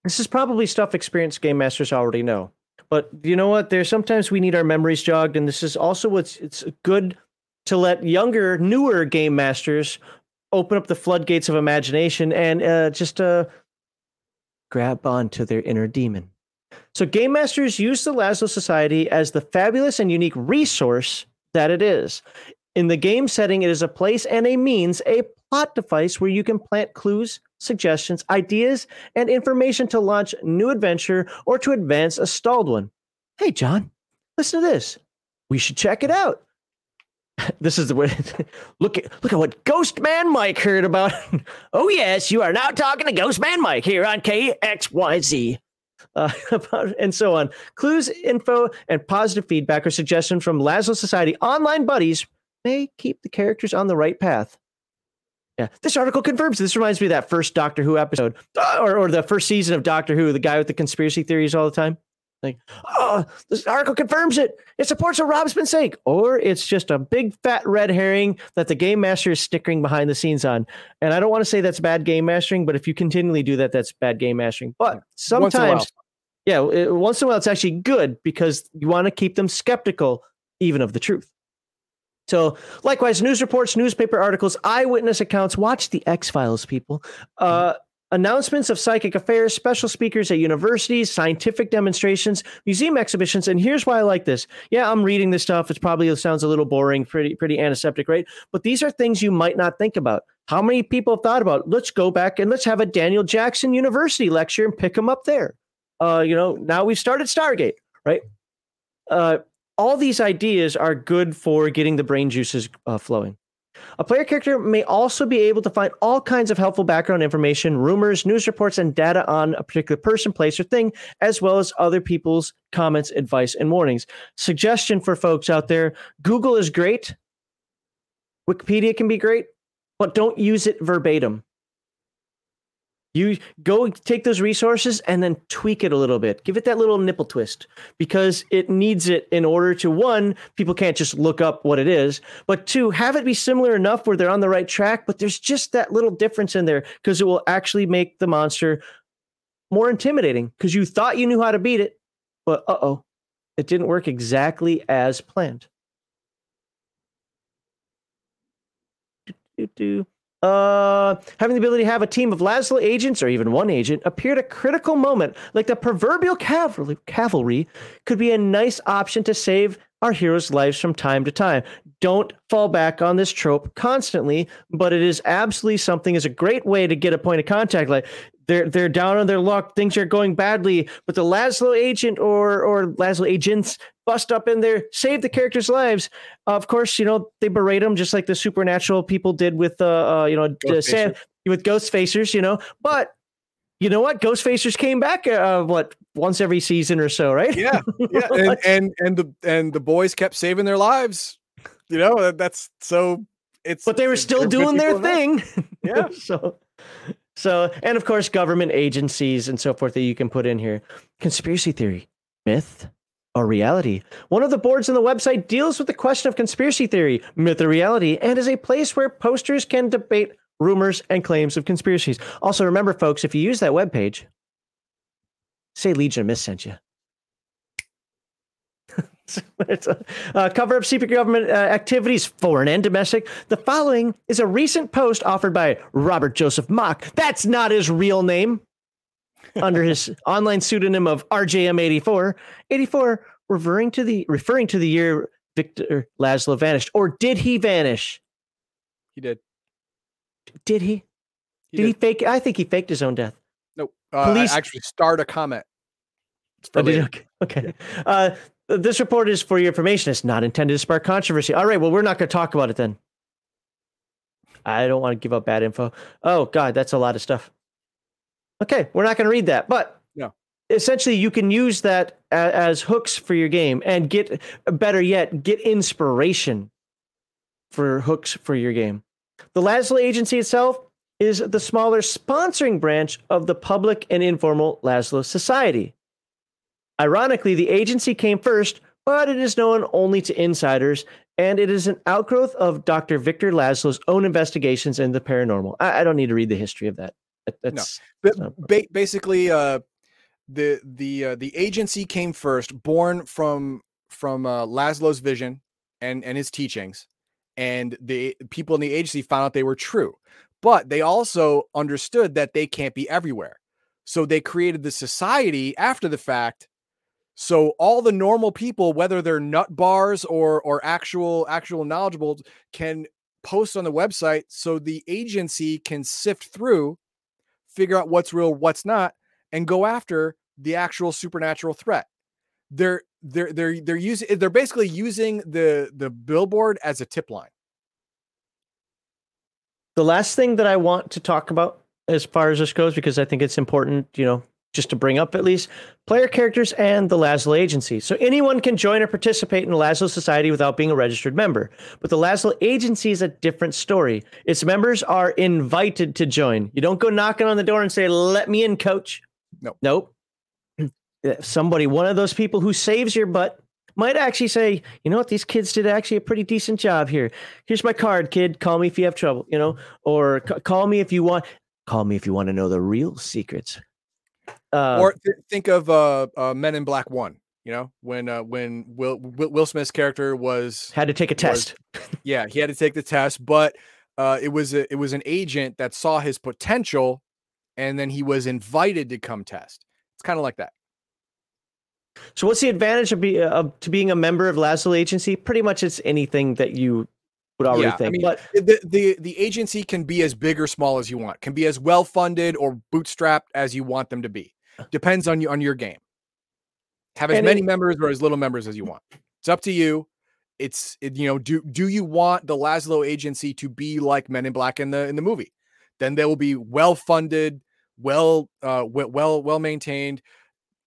Speaker 1: This is probably stuff experienced game masters already know. But you know what? There's sometimes we need our memories jogged, and this is also what's it's good to let younger, newer game masters open up the floodgates of imagination and uh, just uh, grab onto their inner demon. So game masters use the Lazlo Society as the fabulous and unique resource that it is. In the game setting, it is a place and a means, a plot device where you can plant clues, suggestions, ideas, and information to launch new adventure or to advance a stalled one. Hey, John, listen to this. We should check it out. This is the way. look at look at what Ghost Man Mike heard about. oh yes, you are now talking to Ghost Man Mike here on KXYZ. Uh, about, and so on. Clues, info, and positive feedback or suggestions from Lazlo Society online buddies may keep the characters on the right path. Yeah, this article confirms. This reminds me of that first Doctor Who episode, uh, or, or the first season of Doctor Who, the guy with the conspiracy theories all the time. Like, oh, this article confirms it. It supports what Rob's been saying. Or it's just a big fat red herring that the game master is stickering behind the scenes on. And I don't want to say that's bad game mastering, but if you continually do that, that's bad game mastering. But sometimes, yeah, it, once in a while, it's actually good because you want to keep them skeptical even of the truth. So, likewise, news reports, newspaper articles, eyewitness accounts. Watch the X Files, people. Uh, announcements of psychic affairs, special speakers at universities, scientific demonstrations, museum exhibitions. And here's why I like this. Yeah, I'm reading this stuff. It probably sounds a little boring, pretty pretty antiseptic, right? But these are things you might not think about. How many people have thought about? Let's go back and let's have a Daniel Jackson University lecture and pick them up there. Uh, you know, now we've started Stargate, right? Uh, all these ideas are good for getting the brain juices uh, flowing. A player character may also be able to find all kinds of helpful background information, rumors, news reports, and data on a particular person, place, or thing, as well as other people's comments, advice, and warnings. Suggestion for folks out there Google is great, Wikipedia can be great, but don't use it verbatim. You go take those resources and then tweak it a little bit. Give it that little nipple twist because it needs it in order to one, people can't just look up what it is, but two, have it be similar enough where they're on the right track, but there's just that little difference in there because it will actually make the monster more intimidating because you thought you knew how to beat it, but uh oh, it didn't work exactly as planned. Do, do, do. Uh, having the ability to have a team of Lazlo agents or even one agent appear at a critical moment, like the proverbial cavalry, cavalry, could be a nice option to save our heroes' lives from time to time. Don't fall back on this trope constantly, but it is absolutely something is a great way to get a point of contact. Like they're they're down on their luck, things are going badly, but the Lazlo agent or or Lazlo agents bust up in there, save the characters' lives. Uh, of course, you know they berate them just like the supernatural people did with uh, uh you know Ghost Sam, with Ghost Facers, you know. But you know what? Ghost Facers came back uh, what once every season or so, right?
Speaker 2: Yeah, yeah, and and and the and the boys kept saving their lives. You know that's so. It's
Speaker 1: but they were still doing their thing.
Speaker 2: Yeah.
Speaker 1: so so, and of course, government agencies and so forth that you can put in here. Conspiracy theory, myth, or reality. One of the boards on the website deals with the question of conspiracy theory, myth, or reality, and is a place where posters can debate rumors and claims of conspiracies. Also, remember, folks, if you use that webpage, say Legion of Mist sent you. uh, cover up secret government uh, activities, foreign and domestic. The following is a recent post offered by Robert Joseph Mock. That's not his real name. Under his online pseudonym of RJM84, 84 referring to the referring to the year Victor Lazlo vanished, or did he vanish?
Speaker 2: He did.
Speaker 1: Did he? he did, did, he fake? I think he faked his own death.
Speaker 2: Nope. Uh, Police actually start a comment.
Speaker 1: Oh, okay. okay. Uh, this report is for your information. It's not intended to spark controversy. All right. Well, we're not going to talk about it then. I don't want to give up bad info. Oh, God, that's a lot of stuff. Okay. We're not going to read that. But
Speaker 2: no.
Speaker 1: essentially, you can use that as, as hooks for your game and get, better yet, get inspiration for hooks for your game. The Lazlo agency itself is the smaller sponsoring branch of the public and informal Lazlo Society. Ironically, the agency came first, but it is known only to insiders, and it is an outgrowth of Dr. Victor Lazlo's own investigations in the paranormal. I, I don't need to read the history of that.
Speaker 2: That's, no. Ba- basically, uh, the the uh, the agency came first, born from from uh, Lazlo's vision and and his teachings, and the people in the agency found out they were true. But they also understood that they can't be everywhere, so they created the society after the fact so all the normal people, whether they're nut bars or or actual actual knowledgeable, can post on the website so the agency can sift through, figure out what's real, what's not, and go after the actual supernatural threat. They're they're they're they're using eh, they're basically using the the billboard as a tip line.
Speaker 1: The last thing that I want to talk about as far as this goes, because I think it's important, you know, just to bring up at least player characters and the Lazlo agency. So anyone can join or participate in the Lazlo Society without being a registered member. But the Lazlo agency is a different story. Its members are invited to join. You don't go knocking on the door and say, "Let me in, coach."
Speaker 2: No.
Speaker 1: Nope. somebody, one of those people who saves your butt, might actually say, you know what, these kids did actually a pretty decent job here. Here's my card, kid. Call me if you have trouble, you know, or c- call me if you want. Call me if you want to know the real secrets.
Speaker 2: Uh, or th- think of uh, uh, Men in Black One. You know, when uh, when Will, Will, Will Smith's character was
Speaker 1: had to take a test.
Speaker 2: Was, yeah, he had to take the test, but uh, it was a, it was an agent that saw his potential, and then he was invited to come test. It's kind of like that.
Speaker 1: So, what's the advantage of, be, of to being a member of Lazlo Agency? Pretty much, it's anything that you would already yeah, think. I mean, but
Speaker 2: the, the the agency can be as big or small as you want. Can be as well funded or bootstrapped as you want them to be. Depends on you on your game. Have as many it, members or as little members as you want. It's up to you. It's it, you know do do you want the Lazlo agency to be like Men in Black in the in the movie? Then they will be well funded, well uh well well maintained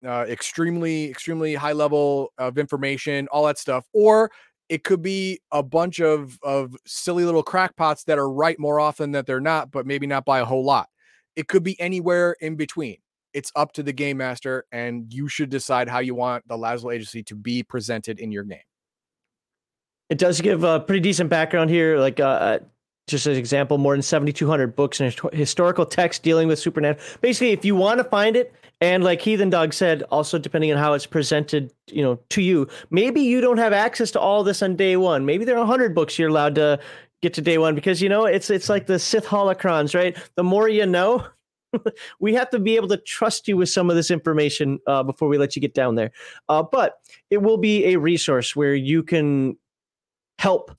Speaker 2: uh, extremely extremely high level of information all that stuff or it could be a bunch of of silly little crackpots that are right more often that they're not but maybe not by a whole lot. It could be anywhere in between. It's up to the game master and you should decide how you want the Lazlo agency to be presented in your game.
Speaker 1: It does give a pretty decent background here like uh, uh just an example, more than 7,200 books and historical text dealing with supernatural. Basically, if you want to find it, and like Heathen Dog said, also depending on how it's presented, you know, to you, maybe you don't have access to all this on day one. Maybe there are 100 books you're allowed to get to day one because you know it's it's like the Sith holocrons, right? The more you know, we have to be able to trust you with some of this information uh, before we let you get down there. Uh, but it will be a resource where you can help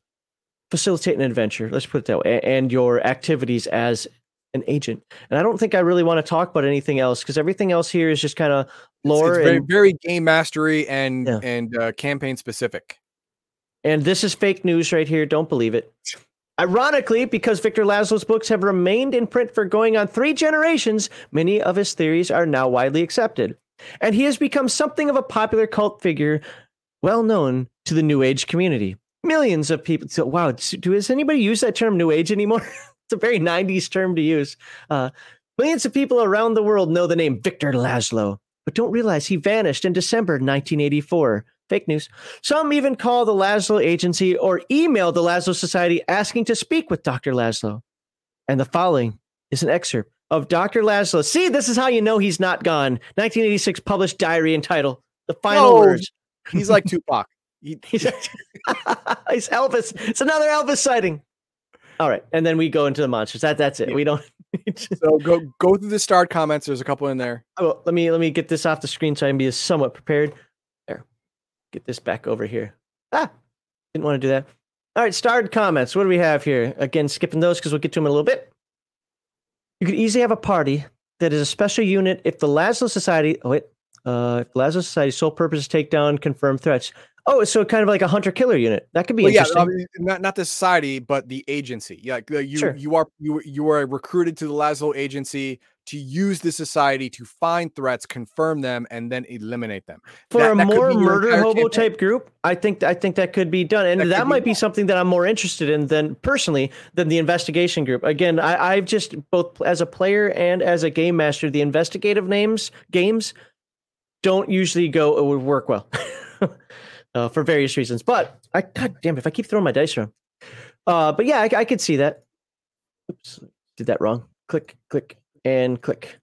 Speaker 1: facilitate an adventure. Let's put it that way, and your activities as an agent. And I don't think I really want to talk about anything else because everything else here is just kind of lore.
Speaker 2: It's, it's very, and, very game mastery and yeah. and uh, campaign specific.
Speaker 1: And this is fake news right here. Don't believe it. Ironically, because Victor Lazlo's books have remained in print for going on three generations, many of his theories are now widely accepted. And he has become something of a popular cult figure, well known to the New Age community. Millions of people. So, wow, do, does anybody use that term New Age anymore? it's a very 90s term to use. Uh, millions of people around the world know the name Victor Lazlo, but don't realize he vanished in December 1984. Fake news. Some even call the Lazlo Agency or email the Lazlo Society asking to speak with Dr. Lazlo. And the following is an excerpt of Dr. Lazlo. See, this is how you know he's not gone. 1986 published diary entitled The Final Words.
Speaker 2: He's like Tupac.
Speaker 1: He, he's, he's Elvis. It's another Elvis sighting. All right, and then we go into the monsters. That that's it. Yeah. We don't.
Speaker 2: so go go through the starred comments. There's a couple in there.
Speaker 1: Oh, let me let me get this off the screen so I can be somewhat prepared. There, get this back over here. Ah, didn't want to do that. All right, starred comments. What do we have here? Again, skipping those because we'll get to them in a little bit. You could easily have a party that is a special unit if the Lazlo Society. Oh wait, uh, if Lazlo Society's sole purpose is to take down confirmed threats. Oh, so kind of like a hunter killer unit. That could be well, interesting.
Speaker 2: Yeah, not not the society, but the agency. Yeah, you sure. you are you you are recruited to the Lazlo agency to use the society to find threats, confirm them, and then eliminate them.
Speaker 1: For that, a that more murder hobo campaign. type group, I think I think that could be done, and that, that might be, be something that I'm more interested in than personally than the investigation group. Again, I, I've just both as a player and as a game master, the investigative names games don't usually go it would work well. uh, for various reasons. But I, god damn, it, if I keep throwing my dice around. Uh, but yeah, I, I could see that. Oops, did that wrong. Click, click, and click.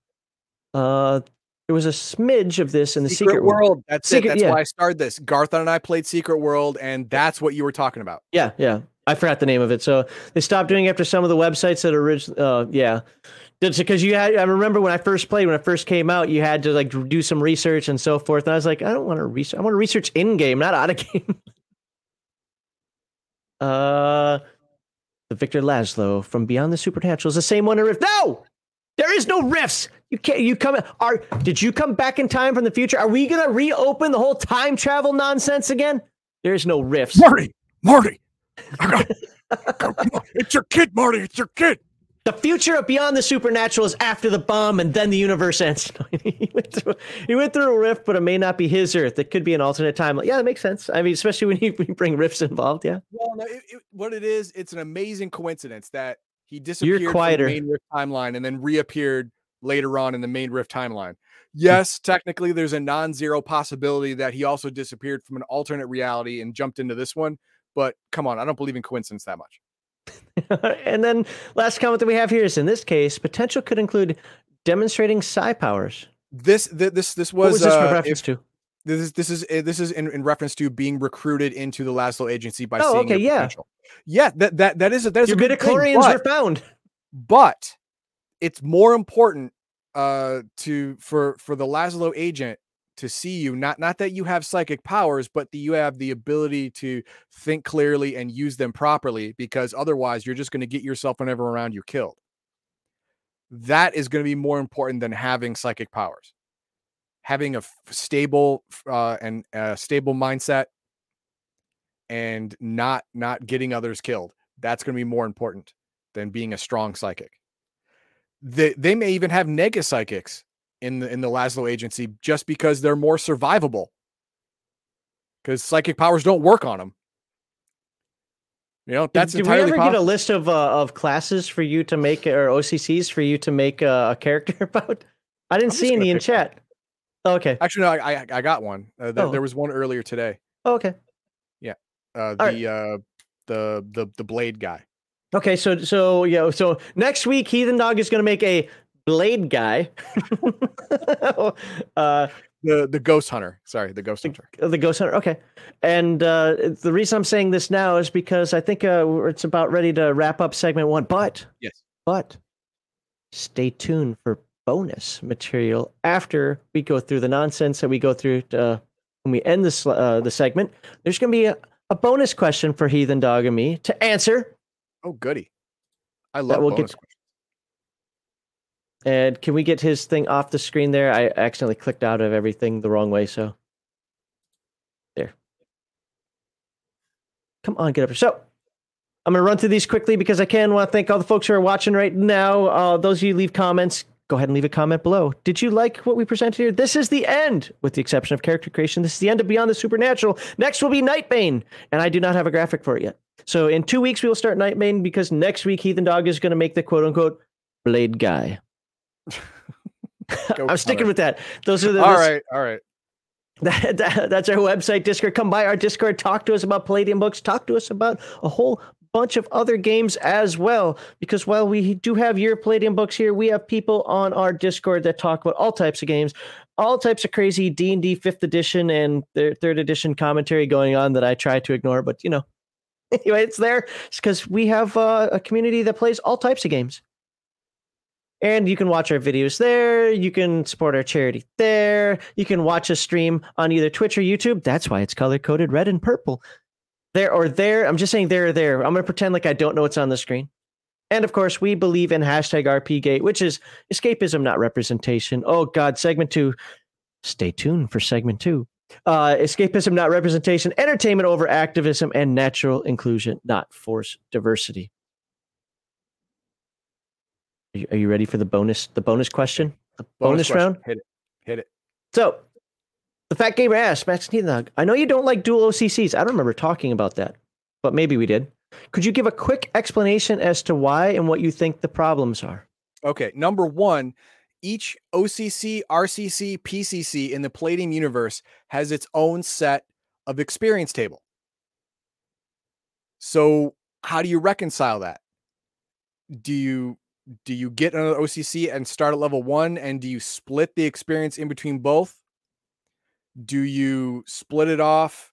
Speaker 1: Uh, there was a smidge of this in the Secret, Secret
Speaker 2: World. World. That's Secret, it. That's yeah. why I started this. Garth and I played Secret World, and that's what you were talking about.
Speaker 1: Yeah, yeah. I forgot the name of it. So they stopped doing it after some of the websites that originally. Uh, yeah, because you had. I remember when I first played, when I first came out, you had to like do some research and so forth. And I was like, I don't want to research. I want to research in game, not out of game. uh, the Victor Lazlo from Beyond the Supernatural is the same one. In Rift. No, there is no rifts. You can't. You come. Are did you come back in time from the future? Are we gonna reopen the whole time travel nonsense again? There's no rifts.
Speaker 2: Marty, Marty. It's your kid, Marty. It's your kid.
Speaker 1: The future of Beyond the Supernatural is after the bomb and then the universe ends. he, went through, he went through a rift, but it may not be his Earth. It could be an alternate timeline. Yeah, that makes sense. I mean, especially when you, bring rifts involved. Yeah.
Speaker 2: Well, no, it, it, what it is, it's an amazing coincidence that he disappeared You're quieter. from the main rift timeline and then reappeared later on in the main rift timeline. Yes, technically, there's a non-zero possibility that he also disappeared from an alternate reality and jumped into this one. But come on, I don't believe in coincidence that much.
Speaker 1: and then last comment that we have here is in this case, potential could include demonstrating psi powers.
Speaker 2: This th- this this was,
Speaker 1: What was this
Speaker 2: uh,
Speaker 1: reference
Speaker 2: if-
Speaker 1: to?
Speaker 2: this is this is uh, this is in, in reference to being recruited into the Lazlo agency by
Speaker 1: Oh,
Speaker 2: seeing
Speaker 1: okay, yeah.
Speaker 2: potential. Yeah, that that that is a, that is
Speaker 1: Your
Speaker 2: a good thing,
Speaker 1: midichlorians were found.
Speaker 2: but it's more important uh to for for the Lazlo agent to see you not not that you have psychic powers but that you have the ability to think clearly and use them properly because otherwise you're just going to get yourself whenever around you killed. That is going to be more important than having psychic powers. Having a f- stable uh and uh, stable mindset and not not getting others killed that's going to be more important than being a strong psychic. They, they may even have nega psychics in the in the Lazlo agency just because they're more survivable because psychic powers don't work on them you know that's
Speaker 1: Did, did we ever get a list of uh, of classes for you to make or OCCs for you to make uh, a character about? I didn't
Speaker 2: I'm
Speaker 1: see any in chat. Oh, okay.
Speaker 2: actually no I I, got one uh, there,
Speaker 1: Oh.
Speaker 2: there was one earlier today
Speaker 1: Oh, okay. Yeah.
Speaker 2: Uh
Speaker 1: right.
Speaker 2: the uh the the the blade guy
Speaker 1: Okay. So so yeah. So next week, Heathen Dog is going to make a blade guy. uh,
Speaker 2: the the ghost hunter sorry the ghost hunter
Speaker 1: the Ghost Hunter. Okay. And uh, the reason I'm saying this now is because I think uh, it's about ready to wrap up segment one. But
Speaker 2: yes
Speaker 1: but stay tuned for bonus material after we go through the nonsense that we go through uh, when we end this uh, the segment. There's going to be a, a bonus question for Heathen Dog and me to answer.
Speaker 2: oh goody I love
Speaker 1: that. We'll
Speaker 2: get- questions.
Speaker 1: And can we get his thing off the screen there? I accidentally clicked out of everything the wrong way. So there. Come on, get up here. So I'm going to run through these quickly because I can want to thank all the folks who are watching right now. Uh, those of you leave comments, go ahead and leave a comment below. Did you like what we presented here? This is the end, with the exception of character creation. This is the end of Beyond the Supernatural. Next will be Nightbane, and I do not have a graphic for it yet. So in two weeks we will start Nightbane because next week Heathen Dog is going to make the quote unquote blade guy. I'm sticking with that. Those are the
Speaker 2: all right all right
Speaker 1: that, that- that's our website, Discord. Come by our Discord. Talk to us about Palladium books. Talk to us about a whole bunch of other games as well. Because while we do have your Palladium books here, we have people on our Discord that talk about all types of games, all types of crazy D and D fifth edition and their third edition commentary going on that I try to ignore. But you know, anyway, it's there because we have uh, a community that plays all types of games. And you can watch our videos there. You can support our charity there. You can watch us stream on either Twitch or YouTube. That's why it's color coded red and purple. There or there. I'm just saying there or there. I'm going to pretend like I don't know what's on the screen. And of course, we believe in hashtag RPGate, which is escapism, not representation. Oh, God, segment two. Stay tuned for segment two. Uh, escapism, not representation, entertainment over activism, and natural inclusion, not forced diversity. Are you, are you ready for the bonus? The bonus question, the bonus,
Speaker 2: question.
Speaker 1: round.
Speaker 2: hit it hit it
Speaker 1: So, the fat gamer asks, Max Needhog, I know you don't like dual OCCs. I don't remember talking about that, but maybe we did. Could you give a quick explanation as to why and what you think the problems are?
Speaker 2: Okay, number one, each OCC, RCC, PCC in the Palladium universe has its own set of experience table. So, how do you reconcile that? Do you do you get another OCC and start at level one, and do you split the experience in between both? Do you split it off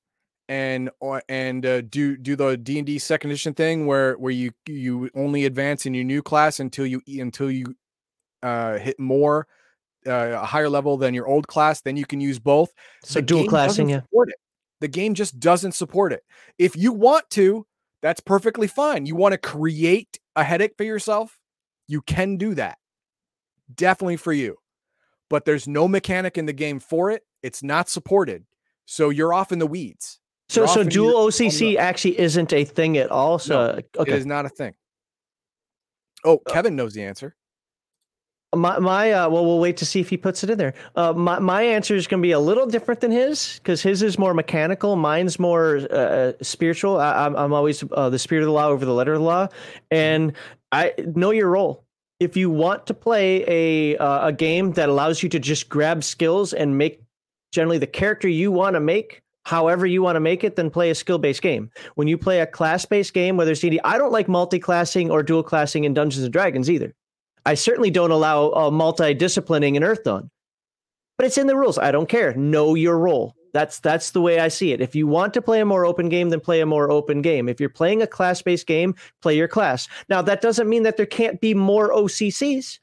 Speaker 2: and or and uh, do do the D and D second edition thing where where you you only advance in your new class until you until you uh, hit more uh, a higher level than your old class, then you can use both.
Speaker 1: So,
Speaker 2: The
Speaker 1: dual classing, yeah.
Speaker 2: it. The game just doesn't support it. If you want to, that's perfectly fine. You want to create a headache for yourself, you can do that. Definitely for you. But there's no mechanic in the game for it. It's not supported. So you're off in the weeds.
Speaker 1: So, so dual OCC actually isn't a thing at all. So,
Speaker 2: It
Speaker 1: okay.
Speaker 2: is not a thing. Oh,
Speaker 1: Uh,
Speaker 2: Kevin knows the answer.
Speaker 1: My my uh, well, we'll wait to see if he puts it in there. Uh, my my answer is going to be a little different than his because his is more mechanical. Mine's more uh, spiritual. I, I'm I'm always uh, the spirit of the law over the letter of the law, and I know your role. If you want to play a uh, a game that allows you to just grab skills and make generally the character you want to make however you want to make it, then play a skill based game. When you play a class based game, whether it's D&D, I don't like multi classing or dual classing in Dungeons and Dragons either. I certainly don't allow uh, multi disciplining in Earthdawn, but it's in the rules. I don't care. Know your role. That's that's the way I see it. If you want to play a more open game, then play a more open game. If you're playing a class-based game, play your class. Now that doesn't mean that there can't be more OCCs.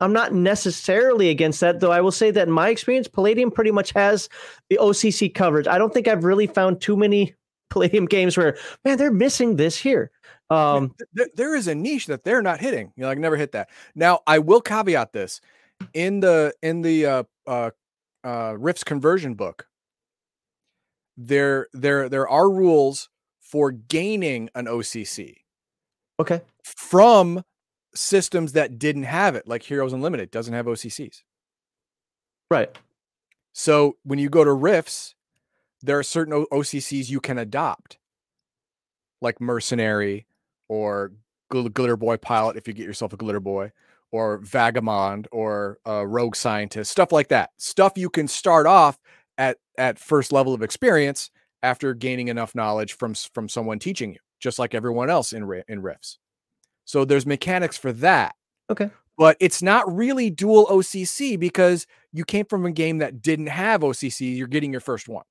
Speaker 1: I'm not necessarily against that, though I will say that in my experience, Palladium pretty much has the OCC coverage. I don't think I've really found too many Palladium games where, man, they're missing this here. Um,
Speaker 2: there, there is a niche that they're not hitting. You know, like never hit that. Now, I will caveat this in the in the uh, uh, uh, Rifts conversion book. There, there, there are rules for gaining an OCC.
Speaker 1: Okay.
Speaker 2: From systems that didn't have it, like Heroes Unlimited doesn't have OCCs.
Speaker 1: Right.
Speaker 2: So when you go to Rifts, there are certain o- OCCs you can adopt, like Mercenary or Gl- Glitter Boy Pilot if you get yourself a Glitter Boy, or Vagabond or uh, Rogue Scientist, stuff like that. Stuff you can start off at at first level of experience after gaining enough knowledge from from someone teaching you, just like everyone else in in Rifts. So there's mechanics for that.
Speaker 1: Okay.
Speaker 2: But it's not really dual OCC because you came from a game that didn't have OCC. You're getting your first one.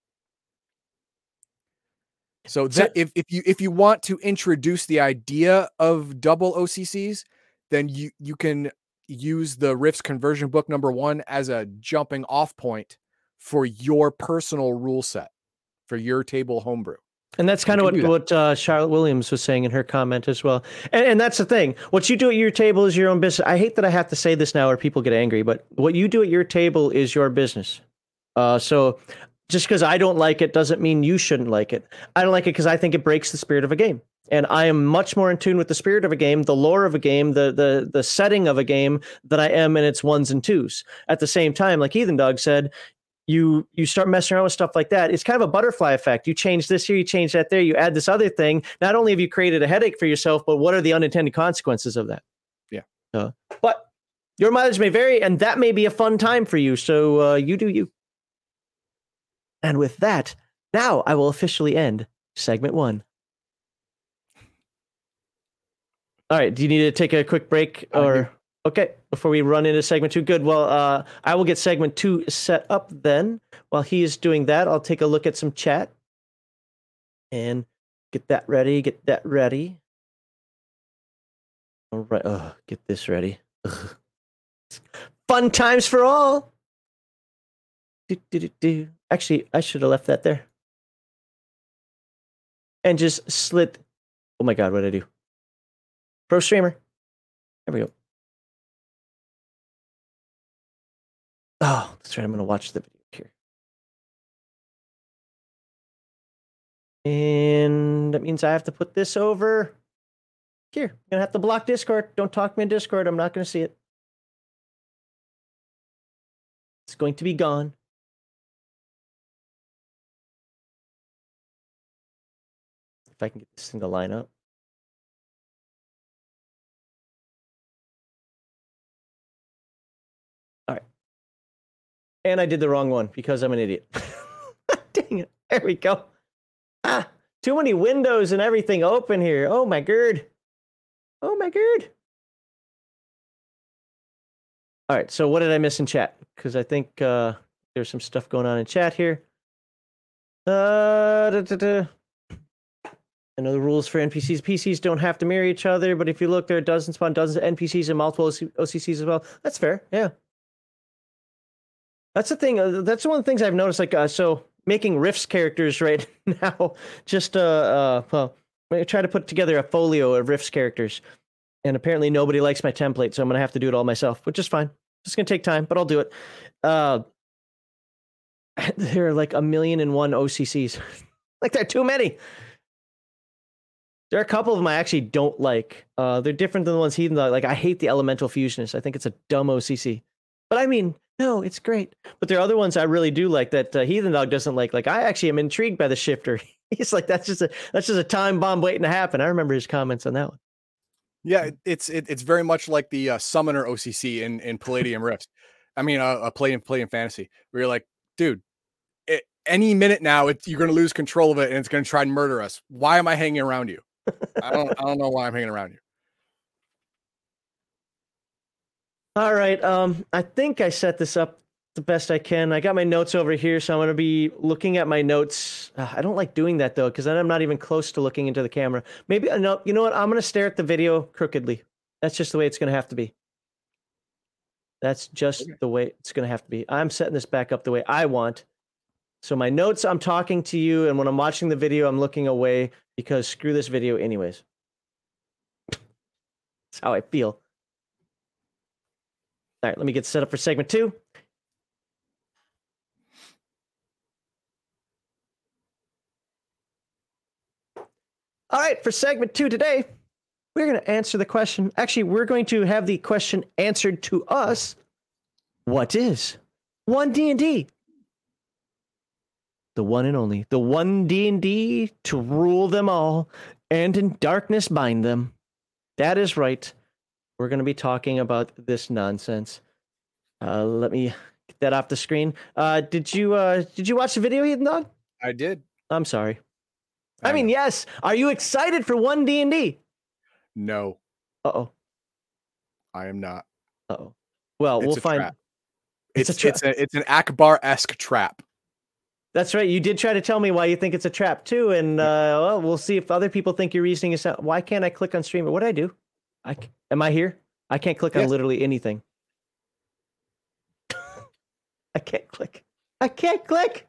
Speaker 2: So that if, if you if you want to introduce the idea of double OCCs, then you you can use the Rifts conversion book number one as a jumping off point for your personal rule set for your table homebrew.
Speaker 1: And that's kind of what, what uh, Charlotte Williams was saying in her comment as well. And, and that's the thing. What you do at your table is your own business. I hate that I have to say this now or people get angry, but what you do at your table is your business. Uh, so just because I don't like it doesn't mean you shouldn't like it. I don't like it because I think it breaks the spirit of a game. And I am much more in tune with the spirit of a game, the lore of a game, the the the setting of a game than I am in its ones and twos. At the same time, like Heathen Dog said, you you start messing around with stuff like that it's kind of a butterfly effect. You change this here you change that there you add this other thing. Not only have you created a headache for yourself but what are the unintended consequences of that?
Speaker 2: Yeah.
Speaker 1: Uh, but your mileage may vary and that may be a fun time for you so uh, you do you. And with that now i will officially end segment one. All right do you need to take a quick break or Okay, before we run into segment two, good. Well, uh, I will get segment two set up then. While he is doing that, I'll take a look at some chat and get that ready. Get that ready. All right. Oh, get this ready. Fun times for all. Do, do, do. Actually, I should have left that there. And just slid. Oh my God, what did I do? Pro streamer. There we go. Oh, that's right. I'm to watch the video here. And that means I have to put this over here. I'm going to have to block Discord. Don't talk me in Discord. I'm not going to see it. It's going to be gone. If I can get this thing to line up. And I did the wrong one because I'm an idiot. Dang it. There we go. Ah, too many windows and everything open here. Oh my god. Oh my god. All right, so what did I miss in chat? Because I think uh, there's some stuff going on in chat here. Uh, da, da, da. I know the rules for NPCs. PCs don't have to marry each other, but if you look, there are dozens upon dozens of NPCs and multiple OCCs as well. That's fair. Yeah. That's the thing. Uh, that's one of the things I've noticed. Like, uh, so making Rifts characters right now, just uh, uh, well, I try to put together a folio of Rifts characters, and apparently nobody likes my template, so I'm gonna have to do it all myself, which is fine. It's gonna take time, but I'll do it. Uh, there are like a million and one OCCs. like, there are too many. There are a couple of them I actually don't like. Uh, they're different than the ones he like. I hate the Elemental Fusionist. I think it's a dumb OCC. But I mean, no, it's great. But there are other ones I really do like that uh, Heathen Dog doesn't like. Like I actually am intrigued by the shifter. He's like, that's just a that's just a time bomb waiting to happen. I remember his comments on that one.
Speaker 2: Yeah, it's it, it's very much like the uh, summoner OCC in in Palladium Rift. I mean, uh, a play in Palladium Fantasy, where you're like, dude, it, any minute now, it, you're going to lose control of it, and it's going to try and murder us. Why am I hanging around you? I don't I don't know why I'm hanging around you.
Speaker 1: All right. Um, I think I set this up the best I can. I got my notes over here, so I'm going to be looking at my notes. Uh, I don't like doing that though, because then I'm not even close to looking into the camera. Maybe uh, no. You know what? I'm going to stare at the video crookedly. That's just the way it's going to have to be. That's just the way it's going to have to be. I'm setting this back up the way I want. So my notes, I'm talking to you, and when I'm watching the video, I'm looking away because screw this video, anyways. That's how I feel. All right, let me get set up for segment two. All right, for segment two today, we're going to answer the question. Actually, we're going to have the question answered to us. What is one D and D? The one and only, the one D and D to rule them all, and in darkness bind them. That is right. We're going to be talking about this nonsense. Uh, let me get that off the screen. Uh, did you uh, did you watch the video, Heathen Dog?
Speaker 2: I did.
Speaker 1: I'm sorry. I, I mean, yes. Are you excited for one D and D?
Speaker 2: No.
Speaker 1: Uh oh.
Speaker 2: I am not.
Speaker 1: Uh oh. Well,
Speaker 2: it's
Speaker 1: we'll find.
Speaker 2: Trap. It's it's, a it's a it's an Ackbar esque trap.
Speaker 1: That's right. You did try to tell me why you think it's a trap too, and uh, well, we'll see if other people think your reasoning is. Why can't I click on stream? What did I do? I am I here? I can't click yes. on literally anything. I can't click. I can't click.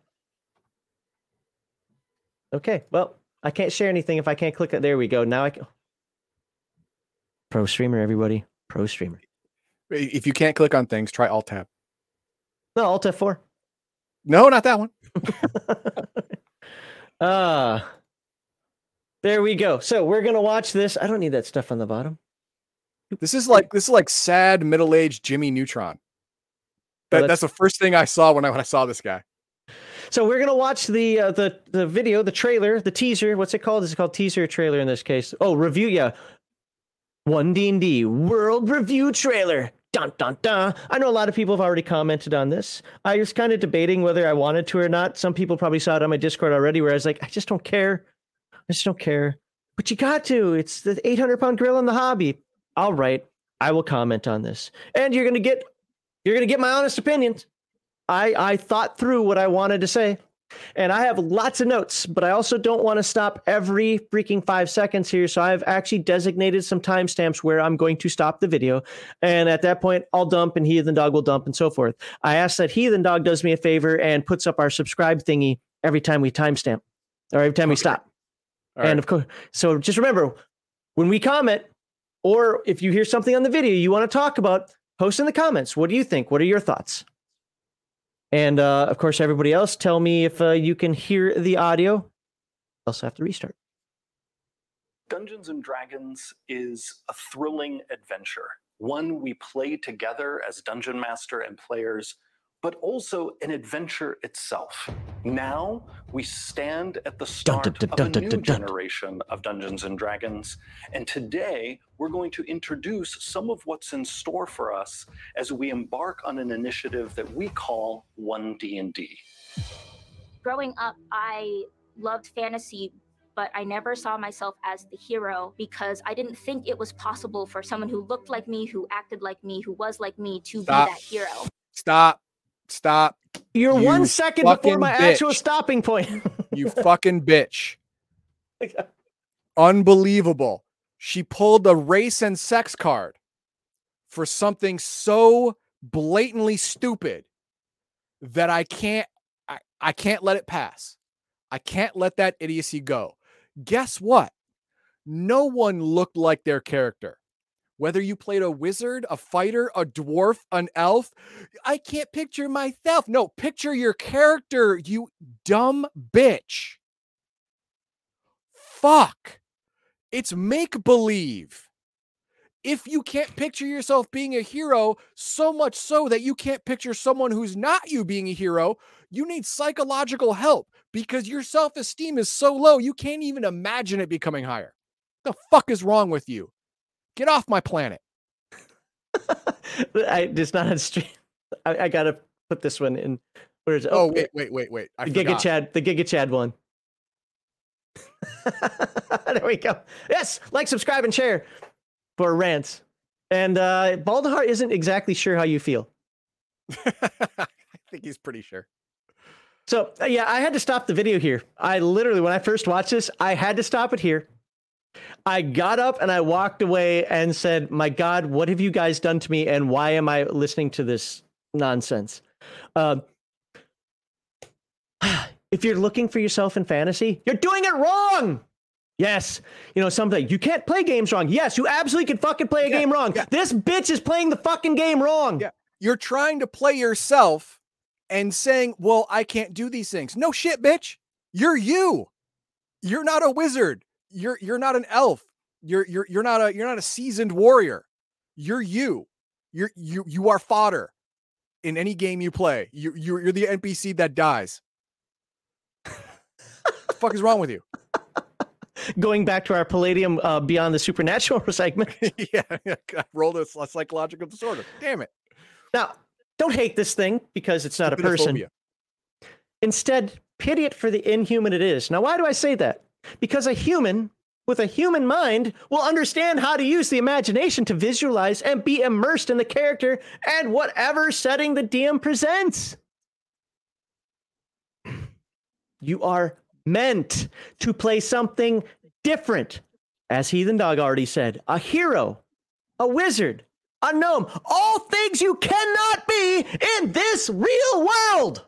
Speaker 1: Okay, well, I can't share anything if I can't click it. There we go. Now I can. Pro streamer, everybody. Pro streamer.
Speaker 2: If you can't click on things, try Alt Tab.
Speaker 1: No, Alt F4.
Speaker 2: No, not that one.
Speaker 1: Ah. uh, there we go. So we're gonna watch this. I don't need that stuff on the bottom.
Speaker 2: This is like this is like sad middle-aged Jimmy Neutron. That, oh, that's, that's, the first thing I saw when I when I saw this guy.
Speaker 1: So we're gonna watch the uh, the the video, the trailer, the teaser. What's it called? Is it called teaser trailer in this case? Oh, review. Yeah, one D and D world review trailer. Dun dun dun. I know a lot of people have already commented on this. I was kind of debating whether I wanted to or not. Some people probably saw it on my Discord already, where I was like, I just don't care. I just don't care. But you got to. It's the 800 pound grill in the hobby. All right, I will comment on this, and you're gonna get you're gonna get my honest opinions. I I thought through what I wanted to say. And I have lots of notes, but I also don't want to stop every freaking five seconds here. So I've actually designated some timestamps where I'm going to stop the video. And at that point, I'll dump and Heathen Dog will dump and so forth. I ask that Heathen Dog does me a favor and puts up our subscribe thingy every time we timestamp or every time okay. we stop. All and right. of course, so just remember when we comment, or if you hear something on the video you want to talk about, post in the comments. What do you think? What are your thoughts? And uh, of course, everybody else, tell me if uh, you can hear the audio. I Also have to restart.
Speaker 3: Dungeons and Dragons is a thrilling adventure, one we play together as dungeon master and players but also an adventure itself. Now we stand at the start of a new generation of Dungeons and Dragons, and today we're going to introduce some of what's in store for us as we embark on an initiative that we call One D&D.
Speaker 4: Growing up, I loved fantasy, but I never saw myself as the hero because I didn't think it was possible for someone who looked like me, who acted like me, who was like me to Stop. be that hero.
Speaker 2: Stop. Stop.
Speaker 1: You're you one second before my bitch. actual stopping point.
Speaker 2: you fucking bitch. Unbelievable. She pulled a race and sex card for something so blatantly stupid that I can't I, I can't let it pass. I can't let that idiocy go. Guess what? No one looked like their character whether you played a wizard, a fighter, a dwarf, an elf. I can't picture myself. No, picture your character, you dumb bitch. Fuck. It's make believe. If you can't picture yourself being a hero, so much so that you can't picture someone who's not you being a hero, you need psychological help because your self esteem is so low, you can't even imagine it becoming higher. The fuck is wrong with you? Get off my planet.
Speaker 1: I it's not on stream. I, I gotta put this one in. Where is it?
Speaker 2: Oh, wait, wait, wait, wait. I
Speaker 1: the Giga. Chad, the Giga Chad one. there we go. Yes, like, subscribe, and share for rants. And uh Baldahar isn't exactly sure how you feel.
Speaker 2: I think he's pretty sure.
Speaker 1: So uh, yeah, I had to stop the video here. I literally, when I first watched this, I had to stop it here. I got up and I walked away and said, "My God, what have you guys done to me? And why am I listening to this nonsense?" Um, if you're looking for yourself in fantasy, you're doing it wrong. Yes, you know something. You can't play games wrong. Yes, you absolutely can fucking play a
Speaker 2: Yeah,
Speaker 1: game wrong.
Speaker 2: yeah.
Speaker 1: This bitch is playing the fucking game wrong.
Speaker 2: Yeah. You're trying to play yourself and saying, "Well, I can't do these things." No shit, bitch. You're you. You're not a wizard. You're you're not an elf. You're you're you're not a you're not a seasoned warrior. You're you. You're you you are fodder in any game you play. You you're, you're the NPC that dies. the fuck is wrong with you?
Speaker 1: Going back to our Palladium uh, Beyond the Supernatural segment.
Speaker 2: yeah, yeah, I rolled a, a psychological disorder. Damn it.
Speaker 1: Now, don't hate this thing because it's not a person. Instead, pity it for the inhuman it is. Now, why do I say that? Because a human with a human mind will understand how to use the imagination to visualize and be immersed in the character and whatever setting the DM presents. You are meant to play something different. As Heathen Dog already said, a hero, a wizard, a gnome, all things you cannot be in this real world.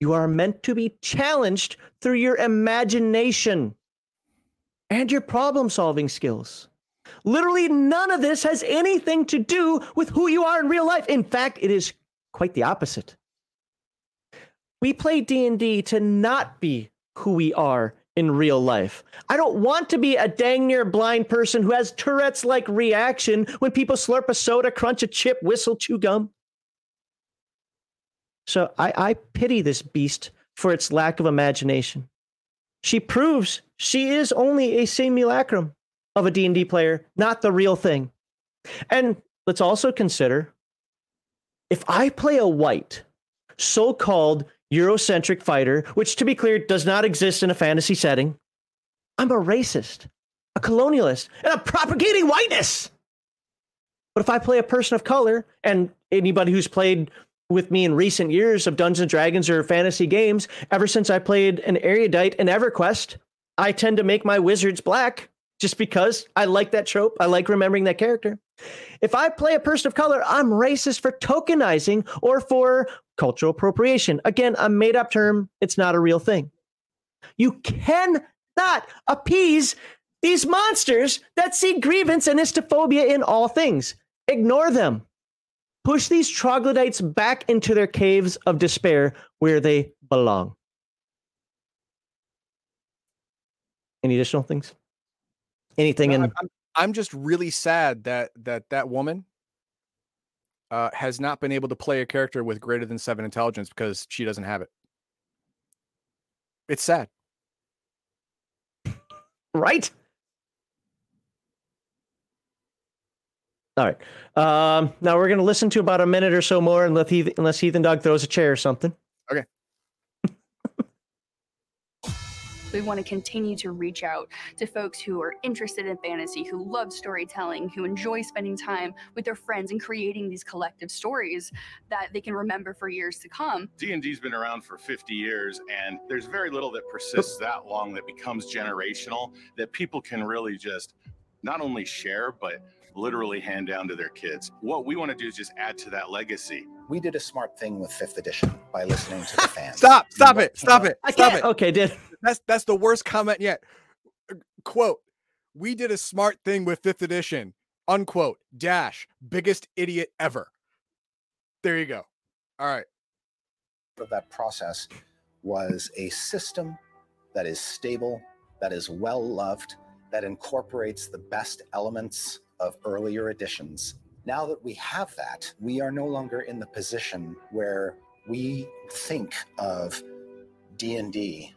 Speaker 1: You are meant to be challenged through your imagination and your problem solving skills. Literally, none of this has anything to do with who you are in real life. In fact, it is quite the opposite. We play D&D to not be who we are in real life. I don't want to be a dang near blind person who has Tourette's like reaction when people slurp a soda, crunch a chip, whistle, chew gum. So I, I pity this beast for its lack of imagination. She proves she is only a simulacrum of a D&D player, not the real thing. And let's also consider if I play a white, so-called Eurocentric fighter, which to be clear does not exist in a fantasy setting, I'm a racist, a colonialist, and I'm propagating whiteness. But if I play a person of color, and anybody who's played with me in recent years of Dungeons and Dragons or fantasy games, ever since I played an erudite in EverQuest, I tend to make my wizards black just because I like that trope. I like remembering that character. If I play a person of color, I'm racist for tokenizing or for cultural appropriation. Again, a made up term, it's not a real thing. You cannot appease these monsters that see grievance and histophobia in all things. Ignore them. Push these troglodytes back into their caves of despair where they belong. Any additional things? Anything
Speaker 2: No,
Speaker 1: in
Speaker 2: I'm, I'm- just really sad that that that woman uh, has not been able to play a character with greater than seven intelligence because she doesn't have it. It's sad.
Speaker 1: right? All right. Um, now we're going to listen to about a minute or so more, unless, Heath- unless Heathen Dog throws a chair or something. Okay.
Speaker 5: we want to continue to reach out to folks who are interested in fantasy, who love storytelling, who enjoy spending time with their friends and creating these collective stories that they can remember for years to come.
Speaker 6: D&D's been around for 50 years and there's very little that persists that long that becomes generational that people can really just not only share but literally hand down to their kids. What we want to do is just add to that legacy.
Speaker 7: We did a smart thing with fifth edition by listening to the fans.
Speaker 2: Stop!
Speaker 7: And
Speaker 2: Stop
Speaker 7: what
Speaker 2: it!
Speaker 7: came
Speaker 2: Stop
Speaker 7: up-
Speaker 2: it!
Speaker 1: I
Speaker 2: Stop
Speaker 1: can't.
Speaker 2: it!
Speaker 1: Okay, did
Speaker 2: That's that's the worst comment yet. Quote: We did a smart thing with fifth edition. Unquote. Dash. Biggest idiot ever. There you go. All right.
Speaker 7: of that process was a system that is stable, that is well loved, that incorporates the best elements of earlier editions. Now that we have that, we are no longer in the position where we think of D&D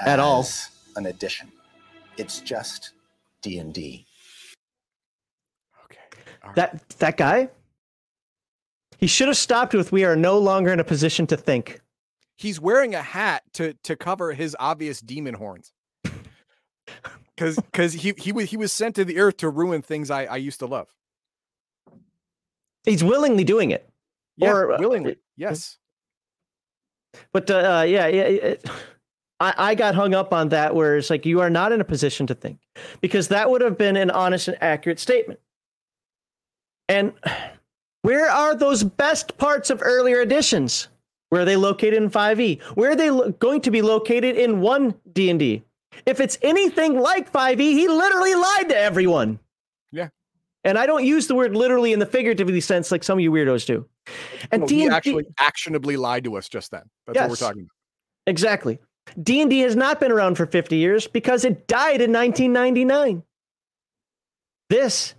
Speaker 1: At all.
Speaker 7: as an addition. It's just D&D.
Speaker 2: right.
Speaker 1: That that guy, he should have stopped with "We are no longer in a position to think."
Speaker 2: He's wearing a hat to to cover his obvious demon horns. Because because he he was he was sent to the earth to ruin things I I used to love.
Speaker 1: He's willingly doing it.
Speaker 2: Yeah,
Speaker 1: Or, uh,
Speaker 2: willingly. Yes.
Speaker 1: But uh, uh, yeah, yeah. It, I, I got hung up on that where it's like you are not in a position to think because that would have been an honest and accurate statement. And where are those best parts of earlier editions? Where are they located in 5e? Where are they lo- going to be located in one D&D? If it's anything like 5e, he literally lied to everyone.
Speaker 2: Yeah.
Speaker 1: And I don't use the word literally in the figuratively sense like some of you weirdos do. And
Speaker 2: No,
Speaker 1: D&D
Speaker 2: actually actionably lied to us just then. That's what we're talking about.
Speaker 1: Exactly. D&D has not been around for 50 years because it died in 1999. This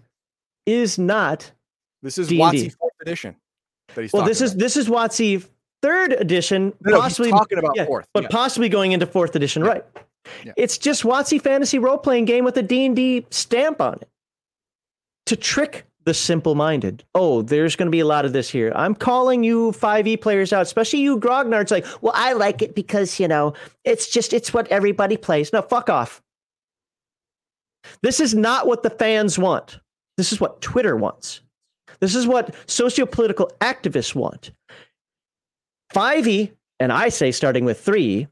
Speaker 1: is not
Speaker 2: This is
Speaker 1: D&D.
Speaker 2: WotC fourth edition. That he's
Speaker 1: Well, this is this is WotC third edition,
Speaker 2: No,
Speaker 1: possibly
Speaker 2: talking about
Speaker 1: yeah,
Speaker 2: fourth,
Speaker 1: but
Speaker 2: yeah.
Speaker 1: possibly going into fourth edition, right?
Speaker 2: Yeah.
Speaker 1: It's just WotC fantasy role playing game with a D&D stamp on it to trick the simple-minded. Oh, there's going to be a lot of this here. I'm calling you 5e players out, especially you grognards like, "Well, I like it because, you know, it's just it's what everybody plays." No, fuck off. This is not what the fans want. This is what Twitter wants. This is what sociopolitical activists want. 5e, and I say starting with 3e,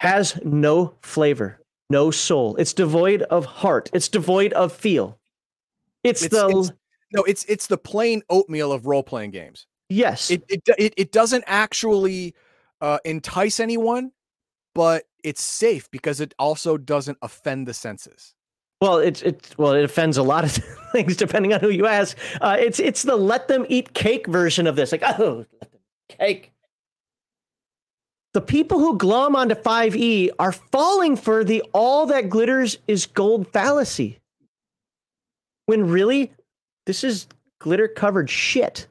Speaker 1: has no flavor, no soul. It's devoid of heart. It's devoid of feel. It's,
Speaker 2: It's-
Speaker 1: the
Speaker 2: it's- no, it's it's the plain oatmeal of role playing games.
Speaker 1: yes.
Speaker 2: It it it, it doesn't actually uh, entice anyone, but it's safe because it also doesn't offend the senses.
Speaker 1: Well, it's it's well, it offends a lot of things depending on who you ask. Uh, it's it's the let them eat cake version of this. Like, oh, let them eat cake. The people who glom onto 5e are falling for the all that glitters is gold fallacy. When really, this is glitter covered shit.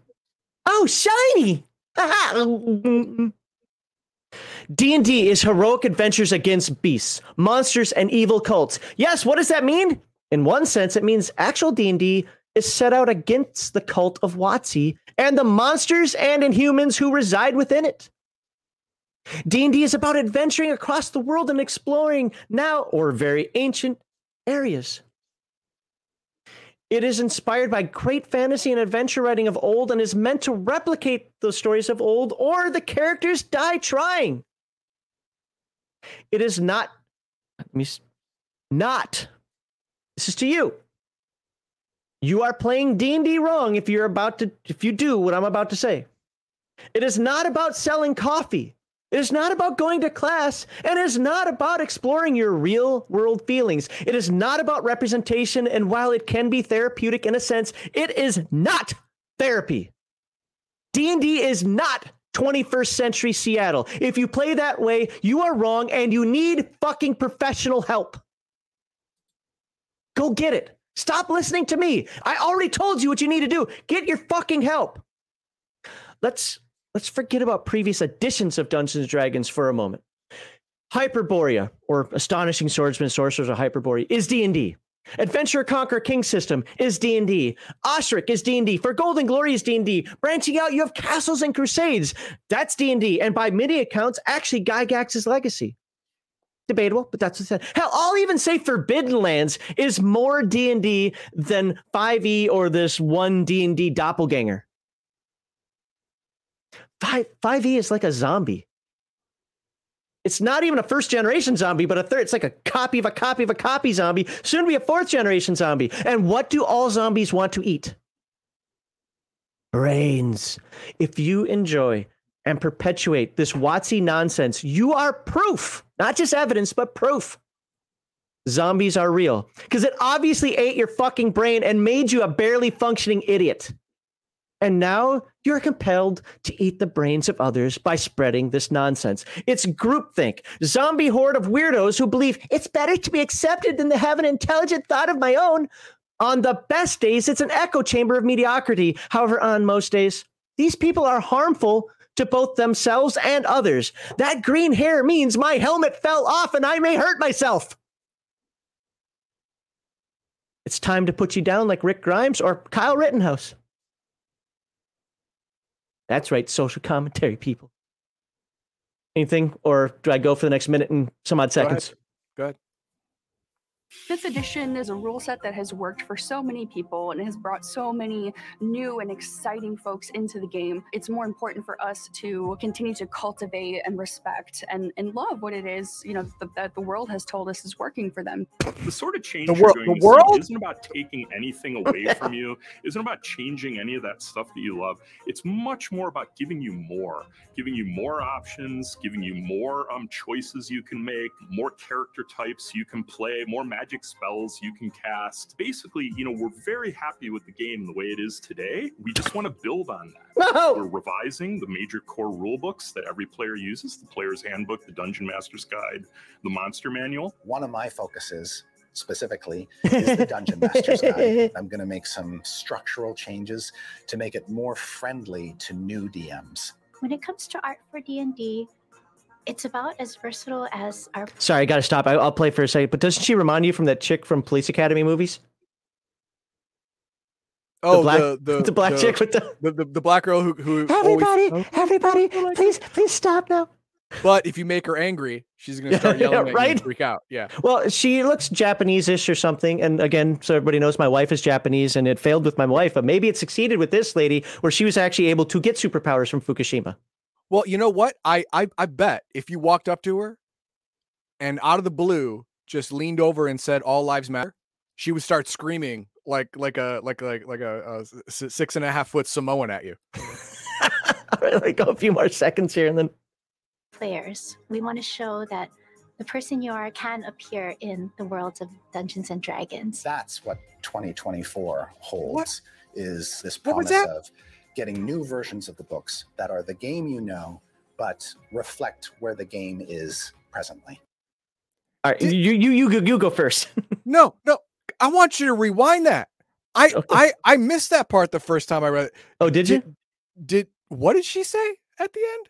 Speaker 1: Oh, shiny! D&D is heroic adventures against beasts, monsters, and evil cults. Yes, what does that mean? In one sense, it means actual D&D is set out against the cult of WotC and the monsters and inhumans who reside within it. D&D is about adventuring across the world and exploring now or very ancient areas. It is inspired by great fantasy and adventure writing of old and is meant to replicate those stories of old, or the characters die trying. It is not, not, this is to you. You are playing D&D wrong if you're about to, if you do what I'm about to say. It is not about selling coffee. It is not about going to class, and it is not about exploring your real world feelings. It is not about representation, and while it can be therapeutic in a sense, it is not therapy. D&D is not 21st century Seattle. If you play that way, you are wrong and you need fucking professional help. Go get it. Stop listening to me. I already told you what you need to do. Get your fucking help. Let's let's forget about previous editions of Dungeons and Dragons for a moment. Hyperborea, or Astonishing Swordsman, Sorcerers of Hyperborea, is D&D. Adventurer Conqueror King system is D&D. OSRIC is D&D. For Golden Glory is D&D. Branching out, you have Castles and Crusades. That's D&D. And by many accounts, actually Gygax's Legacy. Debatable, but that's what's said. Hell, I'll even say Forbidden Lands is more D&D than 5e or this one D&D doppelganger. 5 5e is like a zombie. It's not even a first generation zombie, but a third. It's like a copy of a copy of a copy zombie, soon to be a fourth generation zombie. And what do all zombies want to eat? Brains. If you enjoy and perpetuate this WotC nonsense, you are proof, not just evidence, but proof. Zombies are real. Because it obviously ate your fucking brain and made you a barely functioning idiot. And now you're compelled to eat the brains of others by spreading this nonsense. It's groupthink, zombie horde of weirdos who believe it's better to be accepted than to have an intelligent thought of my own. On the best days, it's an echo chamber of mediocrity. However, on most days, these people are harmful to both themselves and others. That green hair means my helmet fell off and I may hurt myself. It's time to put you down like Rick Grimes or Kyle Rittenhouse. That's right, social commentary, people. Anything, or do I go for the next minute and some odd seconds?
Speaker 2: Go ahead.
Speaker 5: Fifth edition is a rule set that has worked for so many people and has brought so many new and exciting folks into the game. It's more important for us to continue to cultivate and respect and, and love what it is, you know, th- that the world has told us is working for them.
Speaker 8: the sort of change
Speaker 2: The
Speaker 8: you're
Speaker 2: wor- the
Speaker 8: in Steam
Speaker 2: world?
Speaker 8: isn't about taking anything away from you isn't about changing any of that stuff that you love it's much more about giving you more giving you more options giving you more um, choices you can make more character types you can play more magic spells you can cast basically you know we're very happy with the game the way it is today we just want to build on that
Speaker 1: No!
Speaker 8: we're revising the major core rule books that every player uses the player's handbook the dungeon master's guide the monster manual
Speaker 7: One of my focuses specifically is the Dungeon Master's Guide. I'm going to make some structural changes to make it more friendly to new DMs.
Speaker 9: When it comes to art for D&D, it's about as versatile as our
Speaker 1: Sorry, I got to stop. I, I'll play for a second. But doesn't she remind you from that chick from Police Academy movies?
Speaker 2: Oh,
Speaker 1: black-
Speaker 2: the the,
Speaker 1: the black
Speaker 2: the,
Speaker 1: chick with the
Speaker 2: the, the, the black girl who who
Speaker 1: everybody,
Speaker 2: always,
Speaker 1: everybody, oh, oh please, please stop now.
Speaker 2: but if you make her angry, she's gonna start
Speaker 1: Yeah,
Speaker 2: yelling at you
Speaker 1: right?
Speaker 2: and freak out. Yeah.
Speaker 1: Well, she looks Japanese-ish or something. And again, so everybody knows my wife is Japanese, and it failed with my wife, but maybe it succeeded with this lady, where she was actually able to get superpowers from Fukushima.
Speaker 2: Well, you know what? I I I bet if you walked up to her and out of the blue just leaned over and said "All lives matter," she would start screaming like like a like like like a, a s- six and a half foot Samoan at you.
Speaker 1: All right, like go a few more seconds here, and then
Speaker 9: players. We want to show that the person you are can appear in the worlds of Dungeons and Dragons.
Speaker 7: That's what 2024 holds is this
Speaker 2: What was
Speaker 7: promise
Speaker 2: that?
Speaker 7: of getting new versions of the books that are the game you know, but reflect where the game is presently.
Speaker 1: all right,
Speaker 2: Did-
Speaker 1: you you you go- you go first.
Speaker 2: No, no, I want you to rewind that. I
Speaker 1: Okay.
Speaker 2: I I missed that part the first time I read it.
Speaker 1: oh, did you?
Speaker 2: Did, did what did she say at the end?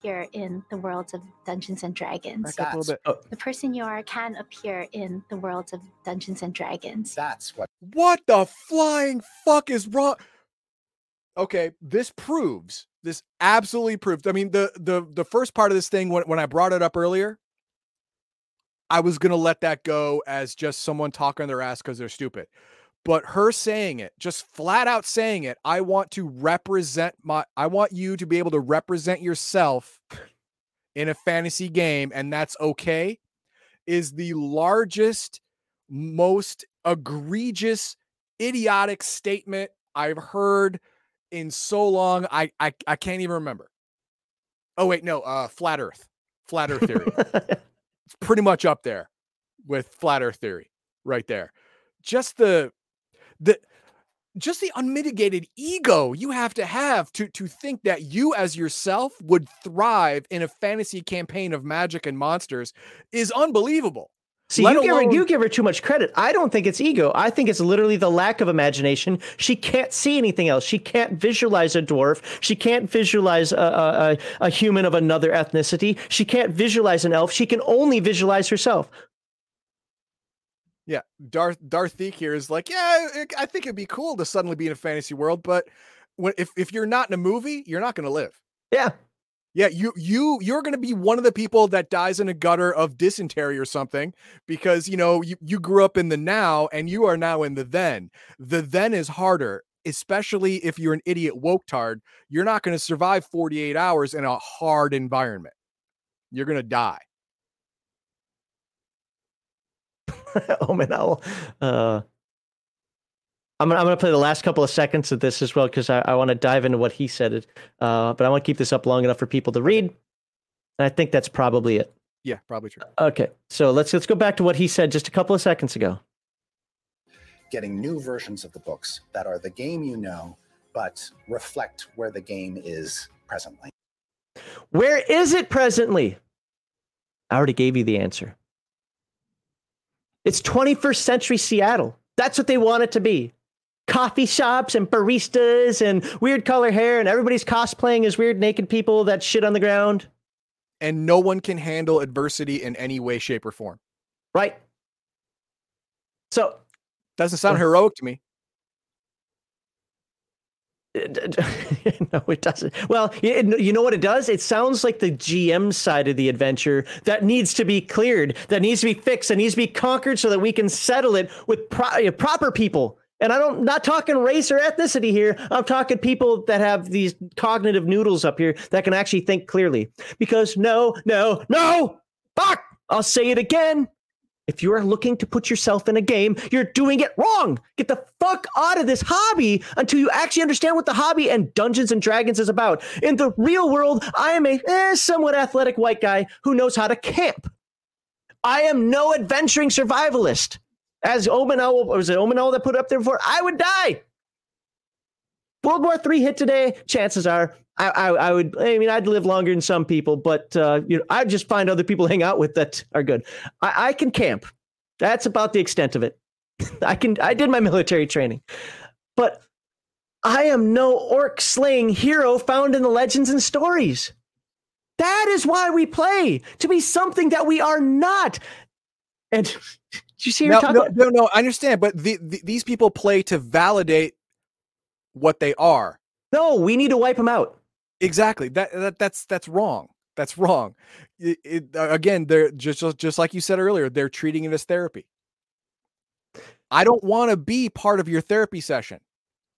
Speaker 9: Appear in the worlds of Dungeons and Dragons.
Speaker 2: Back up a little bit.
Speaker 9: The person you are can appear in the worlds of Dungeons and Dragons.
Speaker 7: That's what
Speaker 2: What the flying fuck is wrong? Okay, this proves this absolutely proves. I mean, the the the first part of this thing when when I brought it up earlier, I was gonna let that go as just someone talking their ass because they're stupid. But her saying it, just flat out saying it, I want to represent my I want you to be able to represent yourself in a fantasy game, and that's okay, is the largest, most egregious, idiotic statement I've heard in so long. I I, I can't even remember. Oh wait, no, uh flat earth. Flat earth theory. it's pretty much up there with flat earth theory right there. Just the the just the unmitigated ego you have to have to to think that you as yourself would thrive in a fantasy campaign of magic and monsters is unbelievable.
Speaker 1: See,
Speaker 2: Let
Speaker 1: you give, her, you give her too much credit. I don't think it's ego. I think it's literally the lack of imagination. She can't see anything else. She can't visualize a dwarf. She can't visualize a, a, a human of another ethnicity. She can't visualize an elf. She can only visualize herself.
Speaker 2: Yeah, Darth Darth Theek here is like, yeah, it- I think it'd be cool to suddenly be in a fantasy world, but when if if you're not in a movie, you're not going to live.
Speaker 1: Yeah.
Speaker 2: Yeah, you you you're going to be one of the people that dies in a gutter of dysentery or something because you know you, you grew up in the now and you are now in the then. The then is harder, especially if you're an idiot woke tard. You're not going to survive 48 hours in a hard environment. You're going to die.
Speaker 1: Omen Owl. Uh, I'm gonna, I'm gonna play the last couple of seconds of this as well because I, I want to dive into what he said. Uh, but I want to keep this up long enough for people to read. And I think that's probably it.
Speaker 2: Yeah, probably true.
Speaker 1: Okay, so let's let's go back to what he said just a couple of seconds ago.
Speaker 7: getting new versions of the books that are the game you know, but reflect where the game is presently.
Speaker 1: Where is it presently? I already gave you the answer. It's 21st century Seattle. That's what they want it to be. Coffee shops and baristas and weird color hair, and everybody's cosplaying as weird naked people that shit on the ground.
Speaker 2: And no one can handle adversity in any way, shape, or form.
Speaker 1: Right? So
Speaker 2: doesn't sound oh. heroic to me.
Speaker 1: no, it doesn't. Well, you know what it does? It sounds like the GM side of the adventure that needs to be cleared, that needs to be fixed, that needs to be conquered so that we can settle it with pro- proper people. And I don't not talking race or ethnicity here. I'm talking people that have these cognitive noodles up here that can actually think clearly. Because no, no, no, fuck. I'll say it again. If you are looking to put yourself in a game, you're doing it wrong. Get the fuck out of this hobby until you actually understand what the hobby and Dungeons and Dragons is about. In the real world, I am a eh, somewhat athletic white guy who knows how to camp. I am no adventuring survivalist. As Omenel, was it Omenel that put up there before? I would die. World War III hit today. Chances are I, I, I, would. I mean, I'd live longer than some people, but uh, you know, I'd just find other people to hang out with that are good. I, I can camp. That's about the extent of it. I can. I did my military training, but I am no orc slaying hero found in the legends and stories. That is why we play to be something that we are not. And you see,
Speaker 2: no, no, no, no, I understand, but the, the, these people play to validate what they are.
Speaker 1: No, we need to wipe them out.
Speaker 2: Exactly. That, that that's that's wrong. That's wrong. It, it, again, they're just just like you said earlier. They're treating it as therapy. I don't want to be part of your therapy session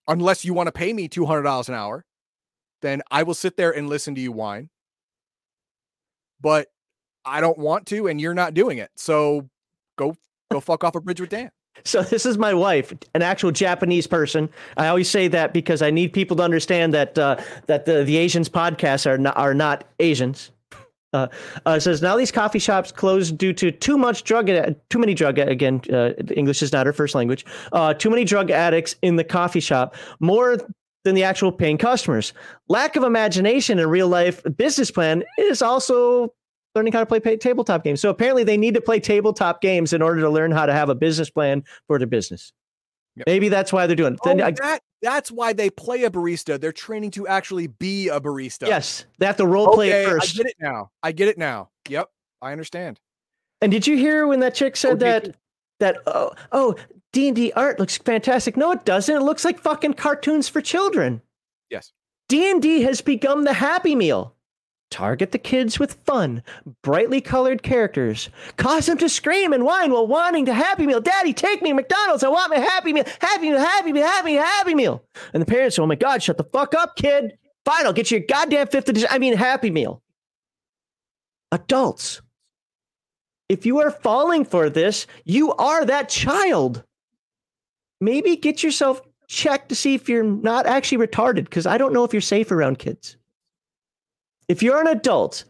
Speaker 2: unless you want to pay me two hundred dollars an hour. Then I will sit there and listen to you whine. But I don't want to, and you're not doing it. So go go fuck off a bridge with Dan.
Speaker 1: So this is my wife, an actual Japanese person. I always say that because I need people to understand that uh, that the the Asians podcasts are not are not Asians. Uh, uh, says now these coffee shops closed due to too much drug, too many drug. Again, uh, English is not her first language. Uh, too many drug addicts in the coffee shop, more than the actual paying customers. Lack of imagination in real life business plan is also learning how to play tabletop games. So apparently they need to play tabletop games in order to learn how to have a business plan for their business. Yep. Maybe that's why they're doing it.
Speaker 2: Oh, I, that, that's why they play a barista. They're training to actually be a barista.
Speaker 1: Yes, they have to role play
Speaker 2: okay,
Speaker 1: first.
Speaker 2: I get it now. I get it now. Yep, I understand.
Speaker 1: And did you hear when that chick said oh, that that oh oh D and D art looks fantastic? No, it doesn't. It looks like fucking cartoons for children.
Speaker 2: Yes.
Speaker 1: D and D has become the Happy Meal. Target the kids with fun, brightly colored characters. Cause them to scream and whine while wanting to Happy Meal. Daddy, take me to McDonald's. I want my Happy Meal. Happy Meal, Happy Meal, Happy Meal, Happy Meal. And the parents, oh my God, shut the fuck up, kid. Fine, I'll get you your goddamn fifth edition. I mean, Happy Meal. Adults, if you are falling for this, you are that child. Maybe get yourself checked to see if you're not actually retarded, because I don't know if you're safe around kids. If you're an adult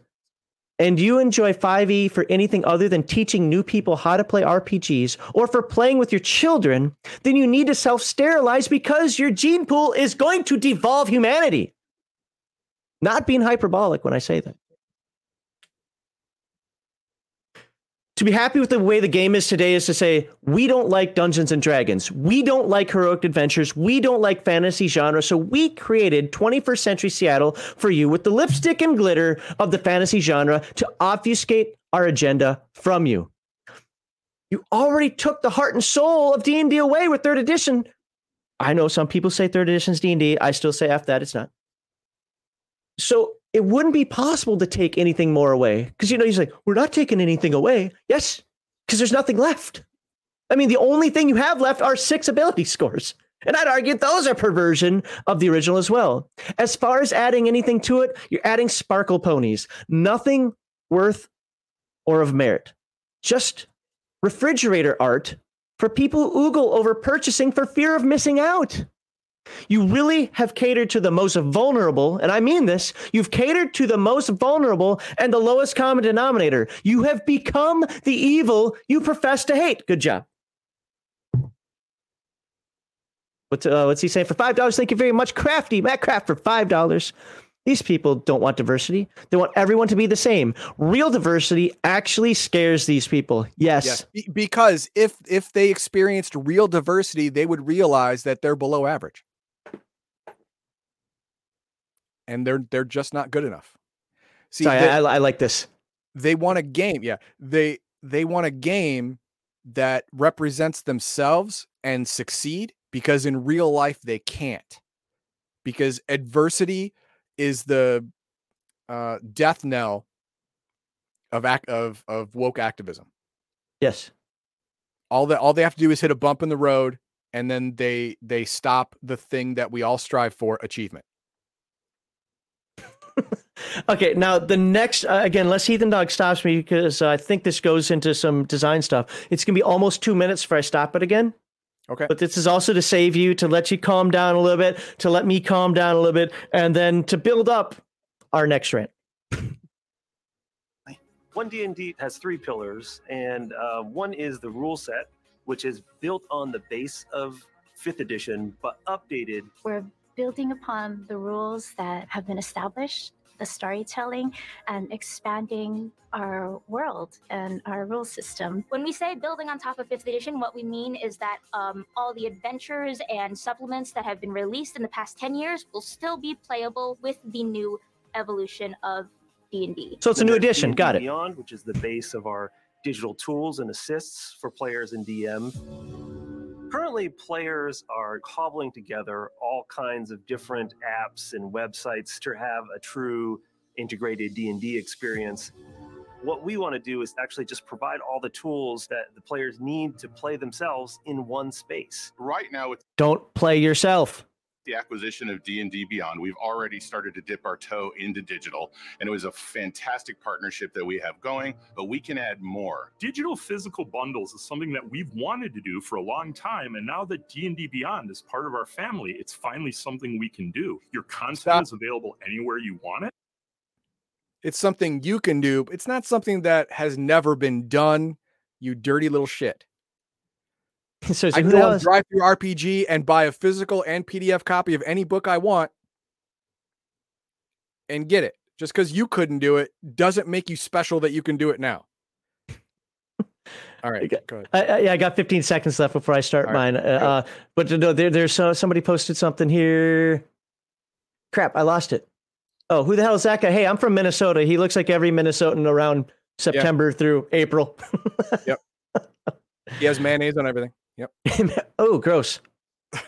Speaker 1: and you enjoy 5e for anything other than teaching new people how to play RPGs or for playing with your children, then you need to self sterilize because your gene pool is going to devolve humanity. Not being hyperbolic when I say that. To be happy with the way the game is today is to say we don't like Dungeons and Dragons, we don't like heroic adventures, we don't like fantasy genre, so we created 21st Century Seattle for you with the lipstick and glitter of the fantasy genre to obfuscate our agenda from you. You already took the heart and soul of D&D away with 3rd edition. I know some people say 3rd edition's D&D, I still say after that it's not. So it wouldn't be possible to take anything more away. Because, you know, he's like, we're not taking anything away. Yes, because there's nothing left. I mean, the only thing you have left are six ability scores. And I'd argue those are perversion of the original as well. As far as adding anything to it, you're adding sparkle ponies. Nothing worth or of merit. Just refrigerator art for people who oogle over purchasing for fear of missing out. You really have catered to the most vulnerable, and I mean this. You've catered to the most vulnerable and the lowest common denominator. You have become the evil you profess to hate. Good job. What's, uh, what's he saying? For $5, thank you very much. Crafty, Matt Craft for $5. These people don't want diversity. They want everyone to be the same. Real diversity actually scares these people. Yes.
Speaker 2: yes. Because if if they experienced real diversity, they would realize that they're below average and they're they're just not good enough.
Speaker 1: See, Sorry, they, I, I like this.
Speaker 2: They want a game. Yeah, they they want a game that represents themselves and succeed because in real life they can't. Because adversity is the uh, death knell of act of of woke activism.
Speaker 1: Yes.
Speaker 2: All that all they have to do is hit a bump in the road and then they they stop the thing that we all strive for achievement.
Speaker 1: Okay, now the next uh, again, unless Heathen Dog stops me because uh, I think this goes into some design stuff. It's gonna be almost two minutes before I stop it again.
Speaker 2: Okay.
Speaker 1: But this is also to save you, to let you calm down a little bit, to let me calm down a little bit, and then to build up our next rant.
Speaker 10: One D and D has three pillars, and uh, one is the rule set, which is built on the base of fifth edition, but updated.
Speaker 9: We're building upon the rules that have been established, the storytelling, and expanding our world and our rule system.
Speaker 4: When we say building on top of fifth edition, what we mean is that um, all the adventures and supplements that have been released in the past 10 years will still be playable with the new evolution of D&D.
Speaker 1: So it's a new edition. Got it.
Speaker 10: Beyond, which is the base of our digital tools and assists for players and DM. Currently, players are cobbling together all kinds of different apps and websites to have a true integrated D&D experience. What we want to do is actually just provide all the tools that the players need to play themselves in one space.
Speaker 6: Right now, with
Speaker 1: Don't play yourself.
Speaker 6: The acquisition of D&D Beyond, we've already started to dip our toe into digital, and it was a fantastic partnership that we have going, but we can add more.
Speaker 8: Digital physical bundles is something that we've wanted to do for a long time, and now that D&D Beyond is part of our family, it's finally something we can do. Your content
Speaker 2: Stop.
Speaker 8: is available anywhere you want it.
Speaker 2: It's something you can do. It's not something that has never been done. You dirty little shit.
Speaker 1: So, so
Speaker 2: I can go DriveThruRPG and buy a physical and PDF copy of any book I want and get it. Just because you couldn't do it doesn't make you special that you can do it now. All right,
Speaker 1: Okay.
Speaker 2: go ahead.
Speaker 1: I, I, yeah, I got 15 seconds left before I start
Speaker 2: All
Speaker 1: mine. Uh, uh, but no, there, there's uh, somebody posted something here. Crap, I lost it. Oh, who the hell is that guy? Hey, I'm from Minnesota. He looks like every Minnesotan around September through April. Yep.
Speaker 2: He has mayonnaise on everything. Yep.
Speaker 1: oh, gross.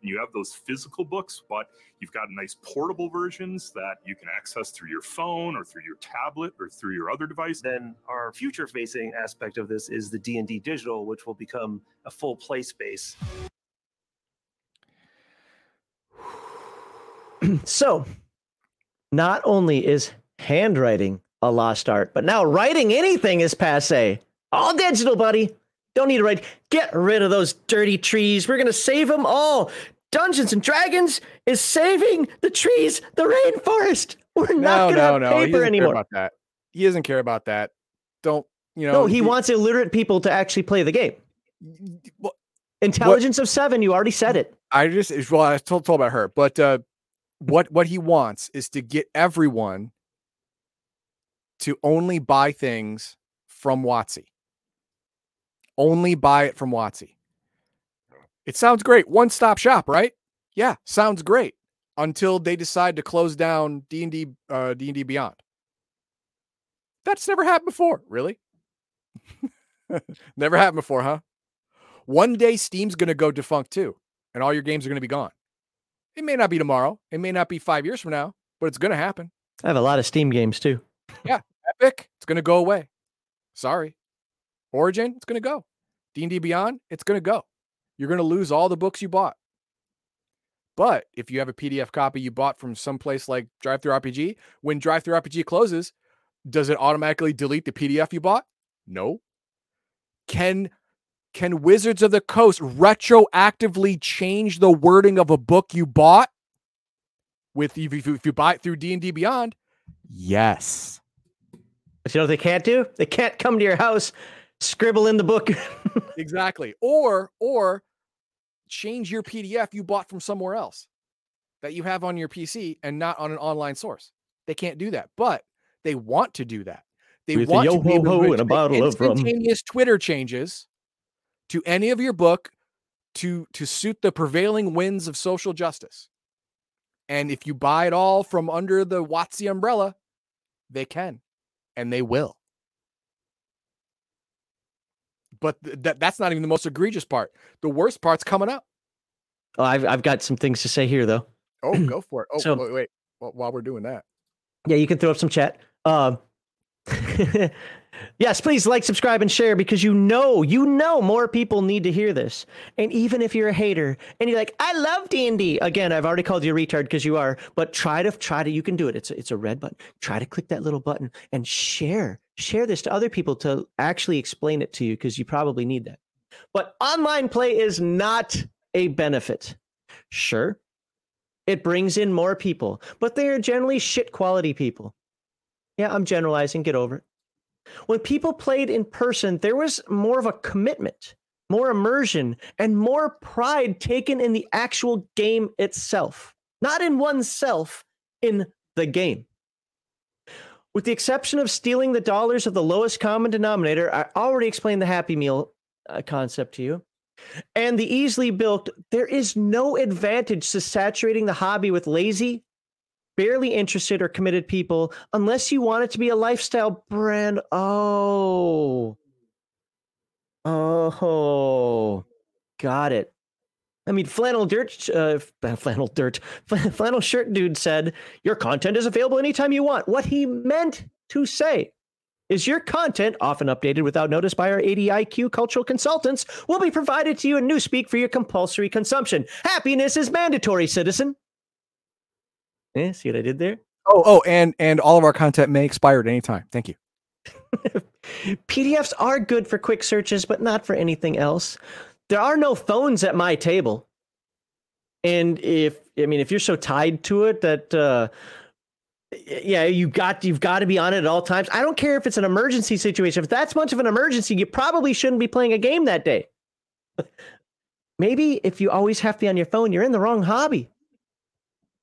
Speaker 8: You have those physical books, but you've got nice portable versions that you can access through your phone or through your tablet or through your other device.
Speaker 10: Then our future facing aspect of this is the D&D digital, which will become a full play space.
Speaker 1: So, not only is handwriting a lost art, but now writing anything is passe. All digital, buddy. Don't need to write. Get rid of those dirty trees. We're going to save them all. Dungeons and Dragons is saving the trees, the rainforest. We're not
Speaker 2: No,
Speaker 1: going to
Speaker 2: no,
Speaker 1: have
Speaker 2: no. He doesn't care about that. He doesn't care about that. Don't you know?
Speaker 1: no, he wants illiterate people to actually play the game.
Speaker 2: Well,
Speaker 1: Intelligence of seven, you already said it.
Speaker 2: I just well, I told, told about her, but uh, what what he wants is to get everyone to only buy things from WotC. Only buy it from WotC. It sounds great. One stop shop, right? Yeah, sounds great. Until they decide to close down D and D uh, D and D Beyond. That's never happened before, really. never happened before, huh? One day Steam's going to go defunct too, and all your games are going to be gone. It may not be tomorrow. It may not be five years from now, but it's going to happen.
Speaker 1: I have a lot of Steam games too.
Speaker 2: Yeah, Epic, it's going to go away. Sorry. Origin, it's going to go. D&D Beyond, it's going to go. You're going to lose all the books you bought. But if you have a PDF copy you bought from someplace like DriveThruRPG, when DriveThruRPG closes, does it automatically delete the PDF you bought? No. Can can Wizards of the Coast retroactively change the wording of a book you bought? With if you, if you buy it through D&D Beyond? Yes.
Speaker 1: But you know what they can't do? They can't come to your house, scribble in the book.
Speaker 2: exactly or or change your pdf you bought from somewhere else that you have on your pc and not on an online source they can't do that but they want to do that they
Speaker 1: With a
Speaker 2: want to be able to
Speaker 1: and a bottle of rum.
Speaker 2: twitter changes to any of your book to to suit the prevailing winds of social justice and if you buy it all from under the WotC umbrella they can and they will but th- that that's not even the most egregious part. The worst part's coming up.
Speaker 1: Oh, I've I've got some things to say here though.
Speaker 2: Oh, go for it. Oh,
Speaker 1: So-
Speaker 2: wait, wait. Wh- While we're doing that,
Speaker 1: Yeah, you can throw up some chat. Um, yes, please like, subscribe, and share because you know, you know, more people need to hear this. And even if you're a hater and you're like, I love D and D. Again, I've already called you a retard because you are. But try to try to. You can do it. It's a, it's a red button. Try to click that little button and share share this to other people to actually explain it to you because you probably need that. But online play is not a benefit. Sure, it brings in more people, but they are generally shit quality people. Yeah, I'm generalizing, get over it. When people played in person, there was more of a commitment, more immersion, and more pride taken in the actual game itself, not in oneself, in the game. With the exception of stealing the dollars of the lowest common denominator, I already explained the Happy Meal uh, concept to you. And the easily built, there is no advantage to saturating the hobby with lazy, barely interested, or committed people unless you want it to be a lifestyle brand. Oh. Oh. Got it. I mean, flannel dirt, uh, flannel dirt, flannel shirt dude said, Your content is available anytime you want. What he meant to say is your content, often updated without notice by our 80 IQ cultural consultants, will be provided to you in Newspeak for your compulsory consumption. Happiness is mandatory, citizen. Eh, see what I did there?
Speaker 2: oh, oh, and and all of our content may expire at any time. Thank you.
Speaker 1: PDFs are good for quick searches, but not for anything else. There are no phones at my table. And if I mean if you're so tied to it that uh yeah, you got you've got to be on it at all times. I don't care if it's an emergency situation. If that's much of an emergency, you probably shouldn't be playing a game that day. Maybe if you always have to be on your phone, you're in the wrong hobby.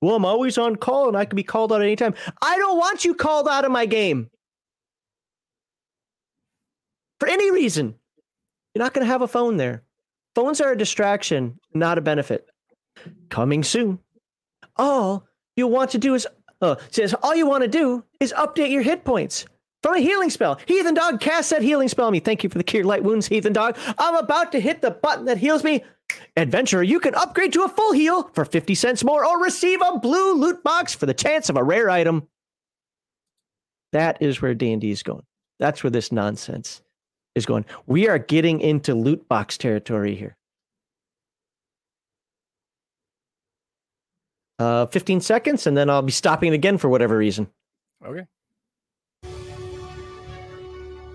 Speaker 1: Well, I'm always on call and I can be called out anytime. I don't want you called out of my game for any reason. You're not going to have a phone there. Phones are a distraction, not a benefit. Coming soon. All you want to do is uh, says all you want to do is update your hit points from a healing spell. Heathen dog cast that healing spell on me. Thank you for the cure light wounds, heathen dog. I'm about to hit the button that heals me. Adventurer, you can upgrade to a full heal for 50 cents more or receive a blue loot box for the chance of a rare item. That is where D&D is going. That's where this nonsense is going. We are getting into loot box territory here. Uh, 15 seconds, and then I'll be stopping it again for whatever reason.
Speaker 2: Okay.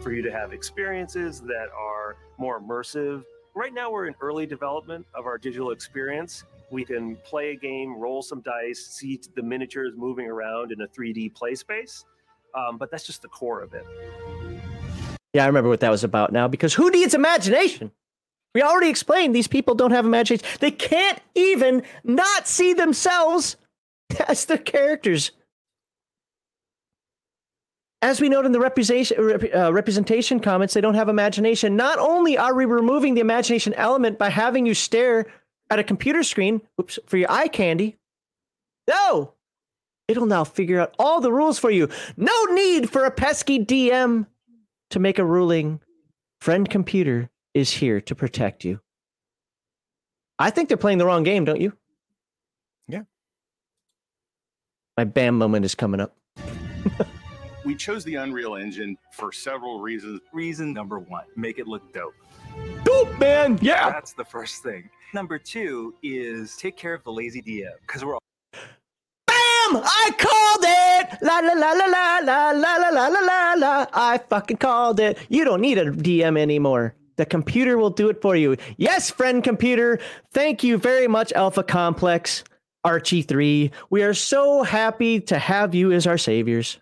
Speaker 10: for you to have experiences that are more immersive. Right now, we're in early development of our digital experience. We can play a game, roll some dice, see the miniatures moving around in a 3D play space. Um, but that's just the core of it.
Speaker 1: Yeah, I remember what that was about now because who needs imagination? We already explained these people don't have imagination. They can't even not see themselves as their characters. As we note in the representation, uh, representation comments, they don't have imagination. Not only are we removing the imagination element by having you stare at a computer screen oops, for your eye candy, no, it'll now figure out all the rules for you. No need for a pesky DM to make a ruling. Friend computer is here to protect you. I think they're playing the wrong game, don't you?
Speaker 2: Yeah.
Speaker 1: My BAM moment is coming up.
Speaker 6: We chose the Unreal Engine for several reasons.
Speaker 11: Reason number one, make it look dope.
Speaker 1: Dope, man. Yeah.
Speaker 11: That's the first thing. Number two is take care of the lazy DM because we're all
Speaker 1: I called it! La la la la la la la la la la la la. I fucking called it. You don't need a DM anymore. The computer will do it for you. Yes, friend computer. Thank you very much, Alpha Complex, Archie 3. We are so happy to have you as our saviors.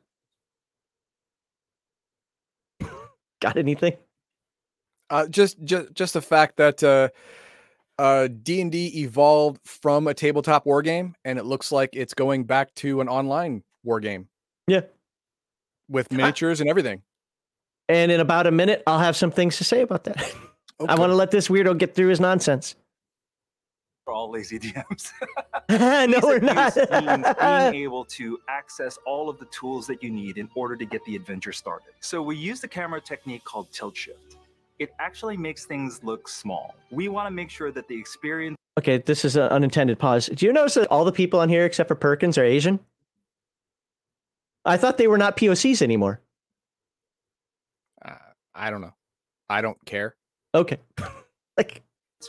Speaker 1: Got anything?
Speaker 2: Uh, just just just the fact that uh, uh, D and D evolved from a tabletop war game, and it looks like it's going back to an online war game.
Speaker 1: Yeah.
Speaker 2: with miniatures and everything.
Speaker 1: And in about a minute, I'll have some things to say about that. I want to let this weirdo get through his nonsense.
Speaker 11: we're all lazy DMs.
Speaker 1: no, we're not.
Speaker 11: use means being able to access all of the tools that you need in order to get the adventure started. So we use the camera technique called tilt shift. It actually makes things look small. We want to make sure that the experience
Speaker 1: Okay, this is an unintended pause. Do you notice that all the people on here except for Perkins are Asian? I thought they were not POCs anymore.
Speaker 2: Uh, I don't know. I don't care.
Speaker 1: Okay. like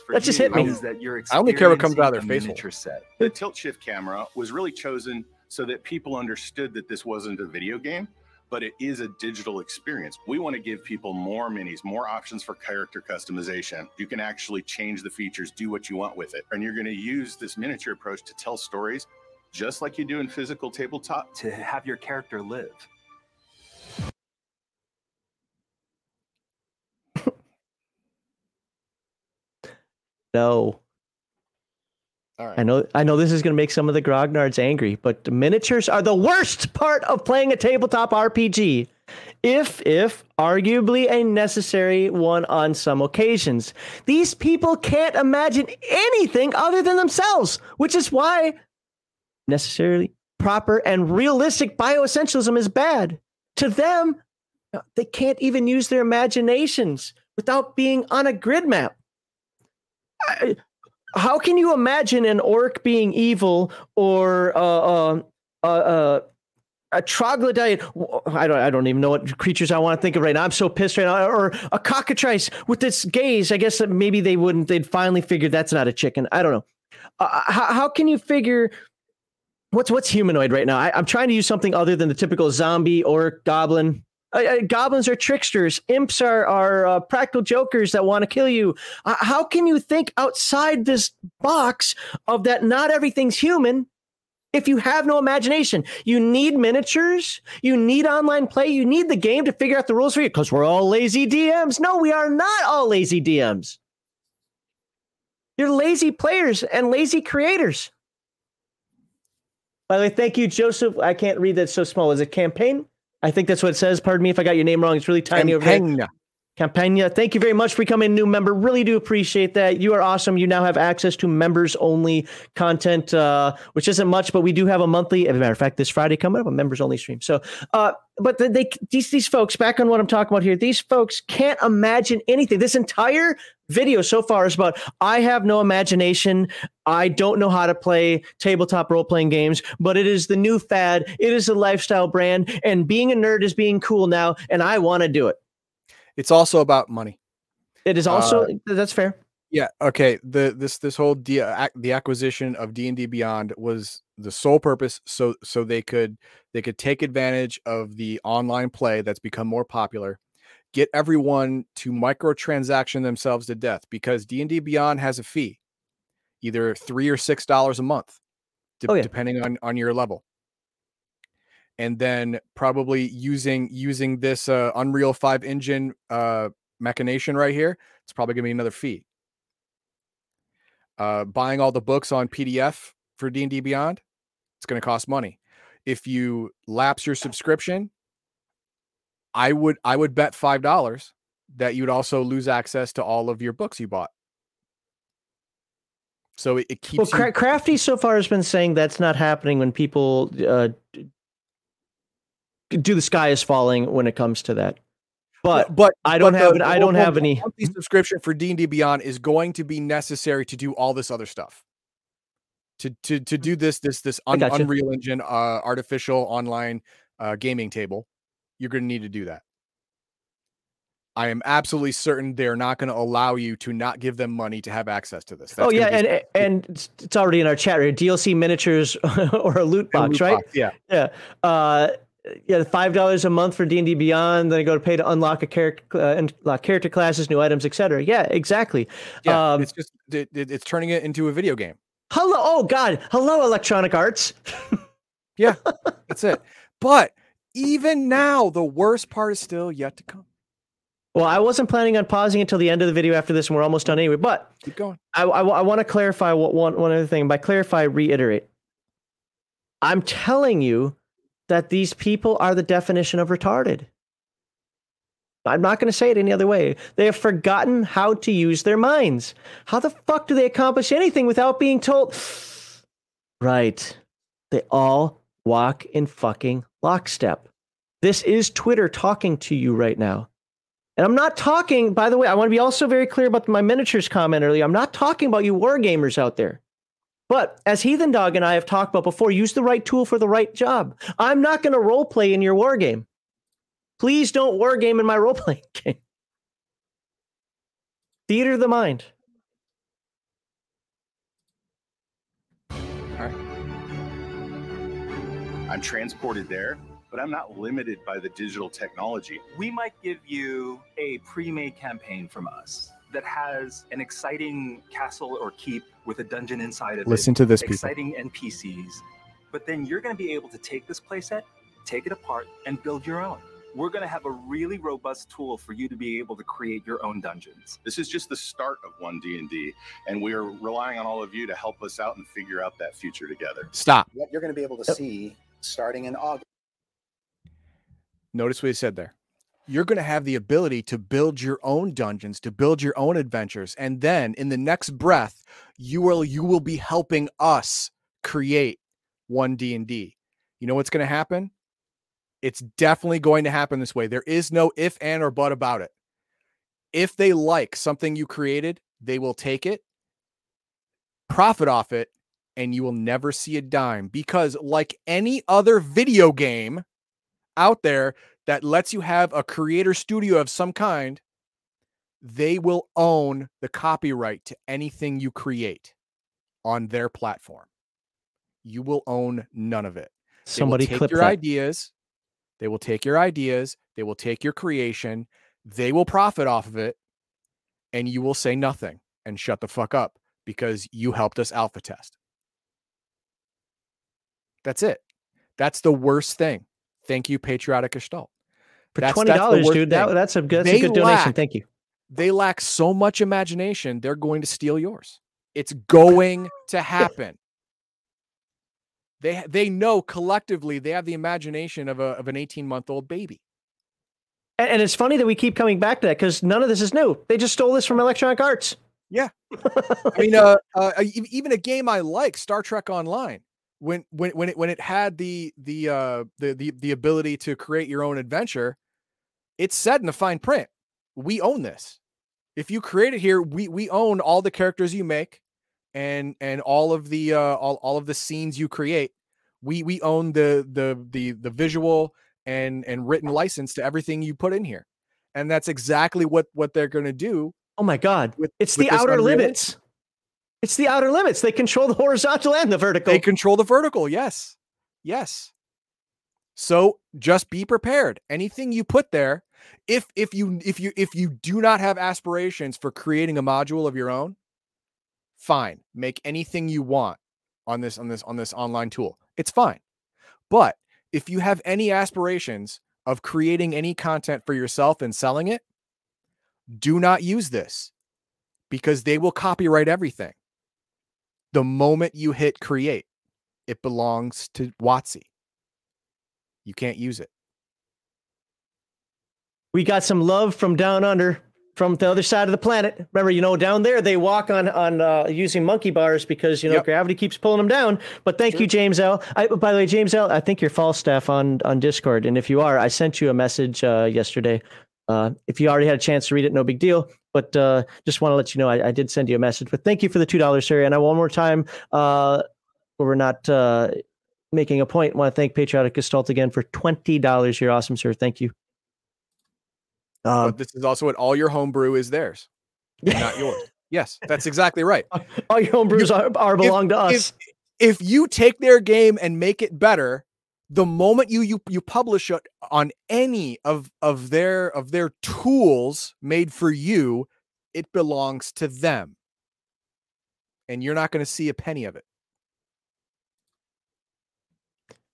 Speaker 11: for
Speaker 1: that just hit me.
Speaker 11: is that you're
Speaker 2: I only care what comes out of their face
Speaker 11: miniature set.
Speaker 6: The tilt shift camera was really chosen so that people understood that this wasn't a video game, but it is a digital experience. We want to give people more minis, more options for character customization. You can actually change the features, do what you want with it. And you're going to use this miniature approach to tell stories just like you do in physical tabletop.
Speaker 11: to have your character live.
Speaker 1: No.
Speaker 2: All right.
Speaker 1: I know I know this is going to make some of the grognards angry, but miniatures are the worst part of playing a tabletop RPG. If if arguably a necessary one on some occasions. These people can't imagine anything other than themselves, which is why necessarily proper and realistic bioessentialism is bad. To them, they can't even use their imaginations without being on a grid map. I- how can you imagine an orc being evil or uh, uh, uh, uh, a troglodyte? I don't, I don't even know what creatures I want to think of right now. I'm so pissed right now. Or a cockatrice with this gaze. I guess maybe they wouldn't. They'd finally figure that's not a chicken. I don't know. Uh, how, how can you figure? What's what's humanoid right now? I, I'm trying to use something other than the typical zombie or goblin. Uh, uh, goblins are tricksters. Imps are are uh, practical jokers that want to kill you. Uh, how can you think outside this box of that? Not everything's human. If you have no imagination, you need miniatures. You need online play. You need the game to figure out the rules for you. Because we're all lazy DMs. No, we are not all lazy DMs. You're lazy players and lazy creators. By the way, thank you, Joseph. I can't read that so small. Is it campaign? I think that's what it says. Pardon me if I got your name wrong. It's really tiny over there.
Speaker 2: Campagna.
Speaker 1: Thank you very much for becoming a new member. Really do appreciate that. You are awesome. You now have access to members only content, uh, which isn't much, but we do have a monthly. As a matter of fact, this Friday coming up, a members only stream. So, uh, but they these these folks back on what I'm talking about here. These folks can't imagine anything. This entire video so far is about I have no imagination. I don't know how to play tabletop role playing games, but it is the new fad. It is a lifestyle brand, and being a nerd is being cool now, and I want to do it.
Speaker 2: It's also about money.
Speaker 1: It is also
Speaker 2: Uh,
Speaker 1: that's fair.
Speaker 2: Yeah. Okay. The this this whole de- ac- the acquisition of D and D Beyond was the sole purpose so so they could they could take advantage of the online play that's become more popular, get everyone to microtransaction themselves to death because D and D Beyond has a fee, either three or six dollars a month, de-
Speaker 1: Oh, yeah.
Speaker 2: depending on on your level. And then probably using using this uh, Unreal Five engine uh, machination right here, it's probably gonna be another fee uh, buying all the books on PDF for D and D Beyond, it's going to cost money. If you lapse your subscription, I would I would bet five dollars that you'd also lose access to all of your books you bought. So it, it keeps
Speaker 1: Well,
Speaker 2: you-
Speaker 1: Crafty so far has been saying that's not happening when people uh, do the sky is falling when it comes to that. But
Speaker 2: but
Speaker 1: I don't
Speaker 2: but
Speaker 1: have
Speaker 2: the-
Speaker 1: an- I don't have any-
Speaker 2: monthly subscription for D and D Beyond is going to be necessary to do all this other stuff. To to to do this this this un-
Speaker 1: gotcha.
Speaker 2: Unreal Engine uh, artificial online uh, gaming table, you're going to need to do that. I am absolutely certain they're not going to allow you to not give them money to have access to this.
Speaker 1: oh yeah,
Speaker 2: gonna be-
Speaker 1: and and it's- already in our chat right? DLC miniatures or a loot
Speaker 2: and
Speaker 1: box,
Speaker 2: loot
Speaker 1: right?
Speaker 2: box, Yeah.
Speaker 1: Yeah. Uh, yeah, five dollars a month for D and D Beyond. Then I go to pay to unlock a character, uh, unlock character classes, new items, etc. Yeah, exactly.
Speaker 2: Yeah,
Speaker 1: Um,
Speaker 2: it's just it, it- it's turning it into a video game.
Speaker 1: hello. Oh God. Hello, Electronic Arts.
Speaker 2: Yeah, that's it. But even now, the worst part is still yet to come.
Speaker 1: Well, I wasn't planning on pausing until the end of the video after this, and we're almost done anyway. But
Speaker 2: Keep going.
Speaker 1: I, I, want to clarify what, one, one other thing. By clarify, reiterate. I'm telling you that these people are the definition of retarded. I'm not going to say it any other way. They have forgotten how to use their minds. How the fuck do they accomplish anything without being told? Right. They all walk in fucking lockstep. This is Twitter talking to you right now. And I'm not talking, by the way, I want to be also very clear about my miniatures comment earlier. I'm not talking about you war gamers out there. But as Heathen Dog and I have talked about before, use the right tool for the right job. I'm not going to role play in your war game. Please don't war game in my role playing game. Theater of the mind.
Speaker 6: I'm transported there, but I'm not limited by the digital technology.
Speaker 11: We might give you a pre made campaign from us that has an exciting castle or keep with a dungeon inside of it.
Speaker 2: Listen to this, people.
Speaker 11: Exciting NPCs. But then you're going to be able to take this playset, take it apart, and build your own. We're going to have a really robust tool for you to be able to create your own dungeons.
Speaker 6: This is just the start of one D&D, and we are relying on all of you to help us out and figure out that future together.
Speaker 2: Stop.
Speaker 7: What you're going to be able to see starting in August.
Speaker 2: Notice what he said there. You're going to have the ability to build your own dungeons, to build your own adventures, and then in the next breath, you will you will be helping us create one D and D. You know what's going to happen? It's definitely going to happen this way. There is no if and or but about it. If they like something you created, they will take it, profit off it, and you will never see a dime because, like any other video game out there that lets you have a creator studio of some kind, they will own the copyright to anything you create on their platform. You will own none of it.
Speaker 1: Somebody
Speaker 2: take
Speaker 1: clip
Speaker 2: your
Speaker 1: that.
Speaker 2: ideas. They will take your ideas. They will take your creation. They will profit off of it, and you will say nothing and shut the fuck up because you helped us alpha test. That's it. That's the worst thing. Thank you, Patriotic Gestalt.
Speaker 1: For
Speaker 2: That's-
Speaker 1: twenty dollars, dude, that, that's a good, that's a good donation. Thank you.
Speaker 2: They lack so much imagination, they're going to steal yours. It's going to happen. They they know collectively they have the imagination of a of an 18 month old baby.
Speaker 1: And, and it's funny that we keep coming back to that because none of this is new. They just stole this from Electronic Arts.
Speaker 2: Yeah. I mean, uh, uh, e- even a game I like, Star Trek Online, when when when it when it had the the uh the the the ability to create your own adventure, it said in the fine print, we own this. If you create it here, we we own all the characters you make, and and all of the uh all, all of the scenes you create. We we own the the the the visual and and written license to everything you put in here, and that's exactly what what they're going to do.
Speaker 1: Oh my god,
Speaker 2: with
Speaker 1: it's
Speaker 2: with
Speaker 1: the outer
Speaker 2: Unreal
Speaker 1: limits. It's the outer limits. They control the horizontal and the vertical.
Speaker 2: They control the vertical. Yes. Yes. So just be prepared. Anything you put there, if if you if you if you do not have aspirations for creating a module of your own, fine. Make anything you want on this on this on this online tool. It's fine. But if you have any aspirations of creating any content for yourself and selling it, do not use this because they will copyright everything. The moment you hit create, it belongs to WotC. You can't use it.
Speaker 1: We got some love from down under, from the other side of the planet. Remember, you know, down there they walk on on uh, using monkey bars because you know
Speaker 2: Yep.
Speaker 1: gravity keeps pulling them down. But thank you, James L. I, by the way, James L. I think you're Falstaff on on Discord, and if you are, I sent you a message uh, yesterday. Uh, if you already had a chance to read it, no big deal. But uh, just want to let you know I, I did send you a message. But thank you for the two dollars, sir. And I one more time, uh, we're not uh, making a point. Want to thank Patriotic Gestalt again for twenty dollars. You're awesome, sir. Thank you. Um,
Speaker 2: but this is also what all your homebrew is theirs, not yours. Yes, that's exactly right.
Speaker 1: all your homebrews are, are belong to
Speaker 2: if-
Speaker 1: us.
Speaker 2: If you take their game and make it better, the moment you you you publish it on any of of their of their tools made for you, it belongs to them. And you're not going to see a penny of it.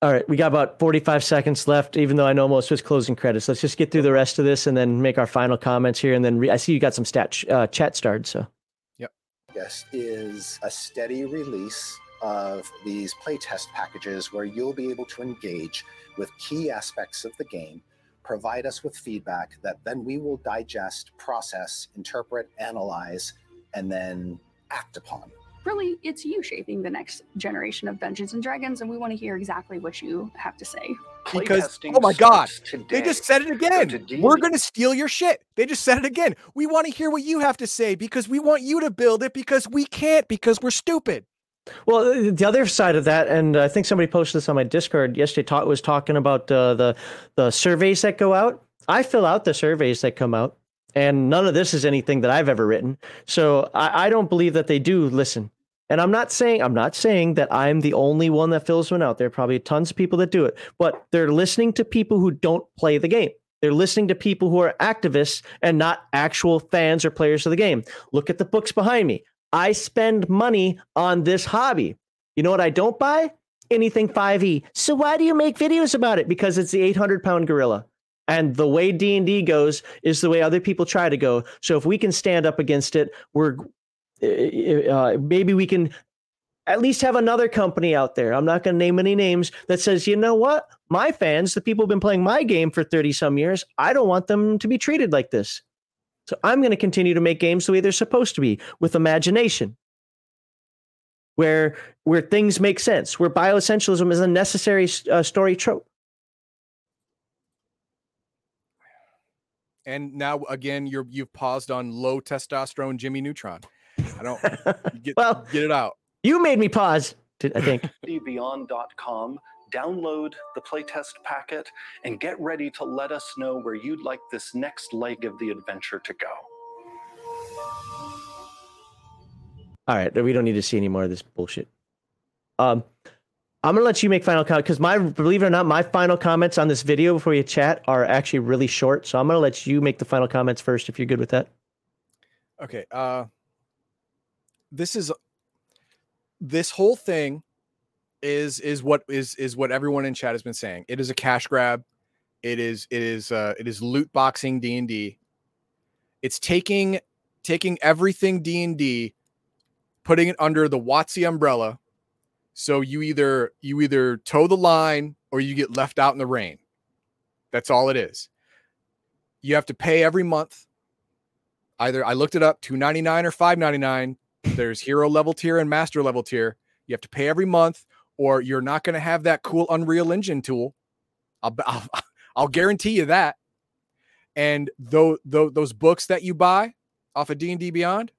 Speaker 1: All right, we got about 45 seconds left, even though I know most of it's closing credits. Let's just get through the rest of this and then make our final comments here. And then re- I see you got some stat ch- uh, chat started. So
Speaker 7: August is a steady release of these playtest packages where you'll be able to engage with key aspects of the game, provide us with feedback that then we will digest, process, interpret, analyze, and then act upon.
Speaker 5: Really it's you shaping the next generation of Dungeons and Dragons, and we want to hear exactly what you have to say.
Speaker 2: because oh my god
Speaker 3: starts
Speaker 2: they just said it again
Speaker 3: to
Speaker 2: we're going to steal your shit they just said it again we want to hear what you have to say because we want you to build it because we can't because we're stupid
Speaker 1: Well, uh, the other side of that, and I think somebody posted this on my Discord yesterday. Talk, was talking about uh, the the surveys that go out. I fill out the surveys that come out, and none of this is anything that I've ever written. So I, I don't believe that they do listen. And I'm not saying I'm not saying that I'm the only one that fills one out. There are probably tons of people that do it, but they're listening to people who don't play the game. They're listening to people who are activists and not actual fans or players of the game. Look at the books behind me. I spend money on this hobby. You know what I don't buy? Anything 5e. So why do you make videos about it? Because it's the 800 pound gorilla. And the way D&D goes is the way other people try to go. So if we can stand up against it, we're uh, maybe we can at least have another company out there. I'm not going to name any names that says, you know what? My fans, the people who've been playing my game for 30 some years, I don't want them to be treated like this. So I'm going to continue to make games the way they're supposed to be with imagination. Where where things make sense, where bioessentialism is a necessary uh, story trope.
Speaker 2: And now again you're you've paused on low testosterone jimmy neutron i don't get,
Speaker 1: Well-
Speaker 2: get it out
Speaker 1: You made me pause. I think.
Speaker 3: beyond.com, download the playtest packet, and get ready to let us know where you'd like this next leg of the adventure to go.
Speaker 1: All right, we don't need to see any more of this bullshit. Um, I'm gonna let you make final comment because my believe it or not, my final comments on this video before you chat are actually really short. So I'm gonna let you make the final comments first if you're good with that.
Speaker 2: okay uh this is this whole thing is is what is is what everyone in chat has been saying it is a cash grab it is it is uh it is loot boxing d&d it's taking taking everything d&d putting it under the WotC umbrella so you either you either toe the line or you get left out in the rain that's all it is you have to pay every month either I looked it up, two ninety nine or five ninety nine. There's hero level tier and master level tier. You have to pay every month, or you're not going to have that cool Unreal Engine tool. I'll, I'll I'll guarantee you that. And though those books that you buy off of D and D Beyond,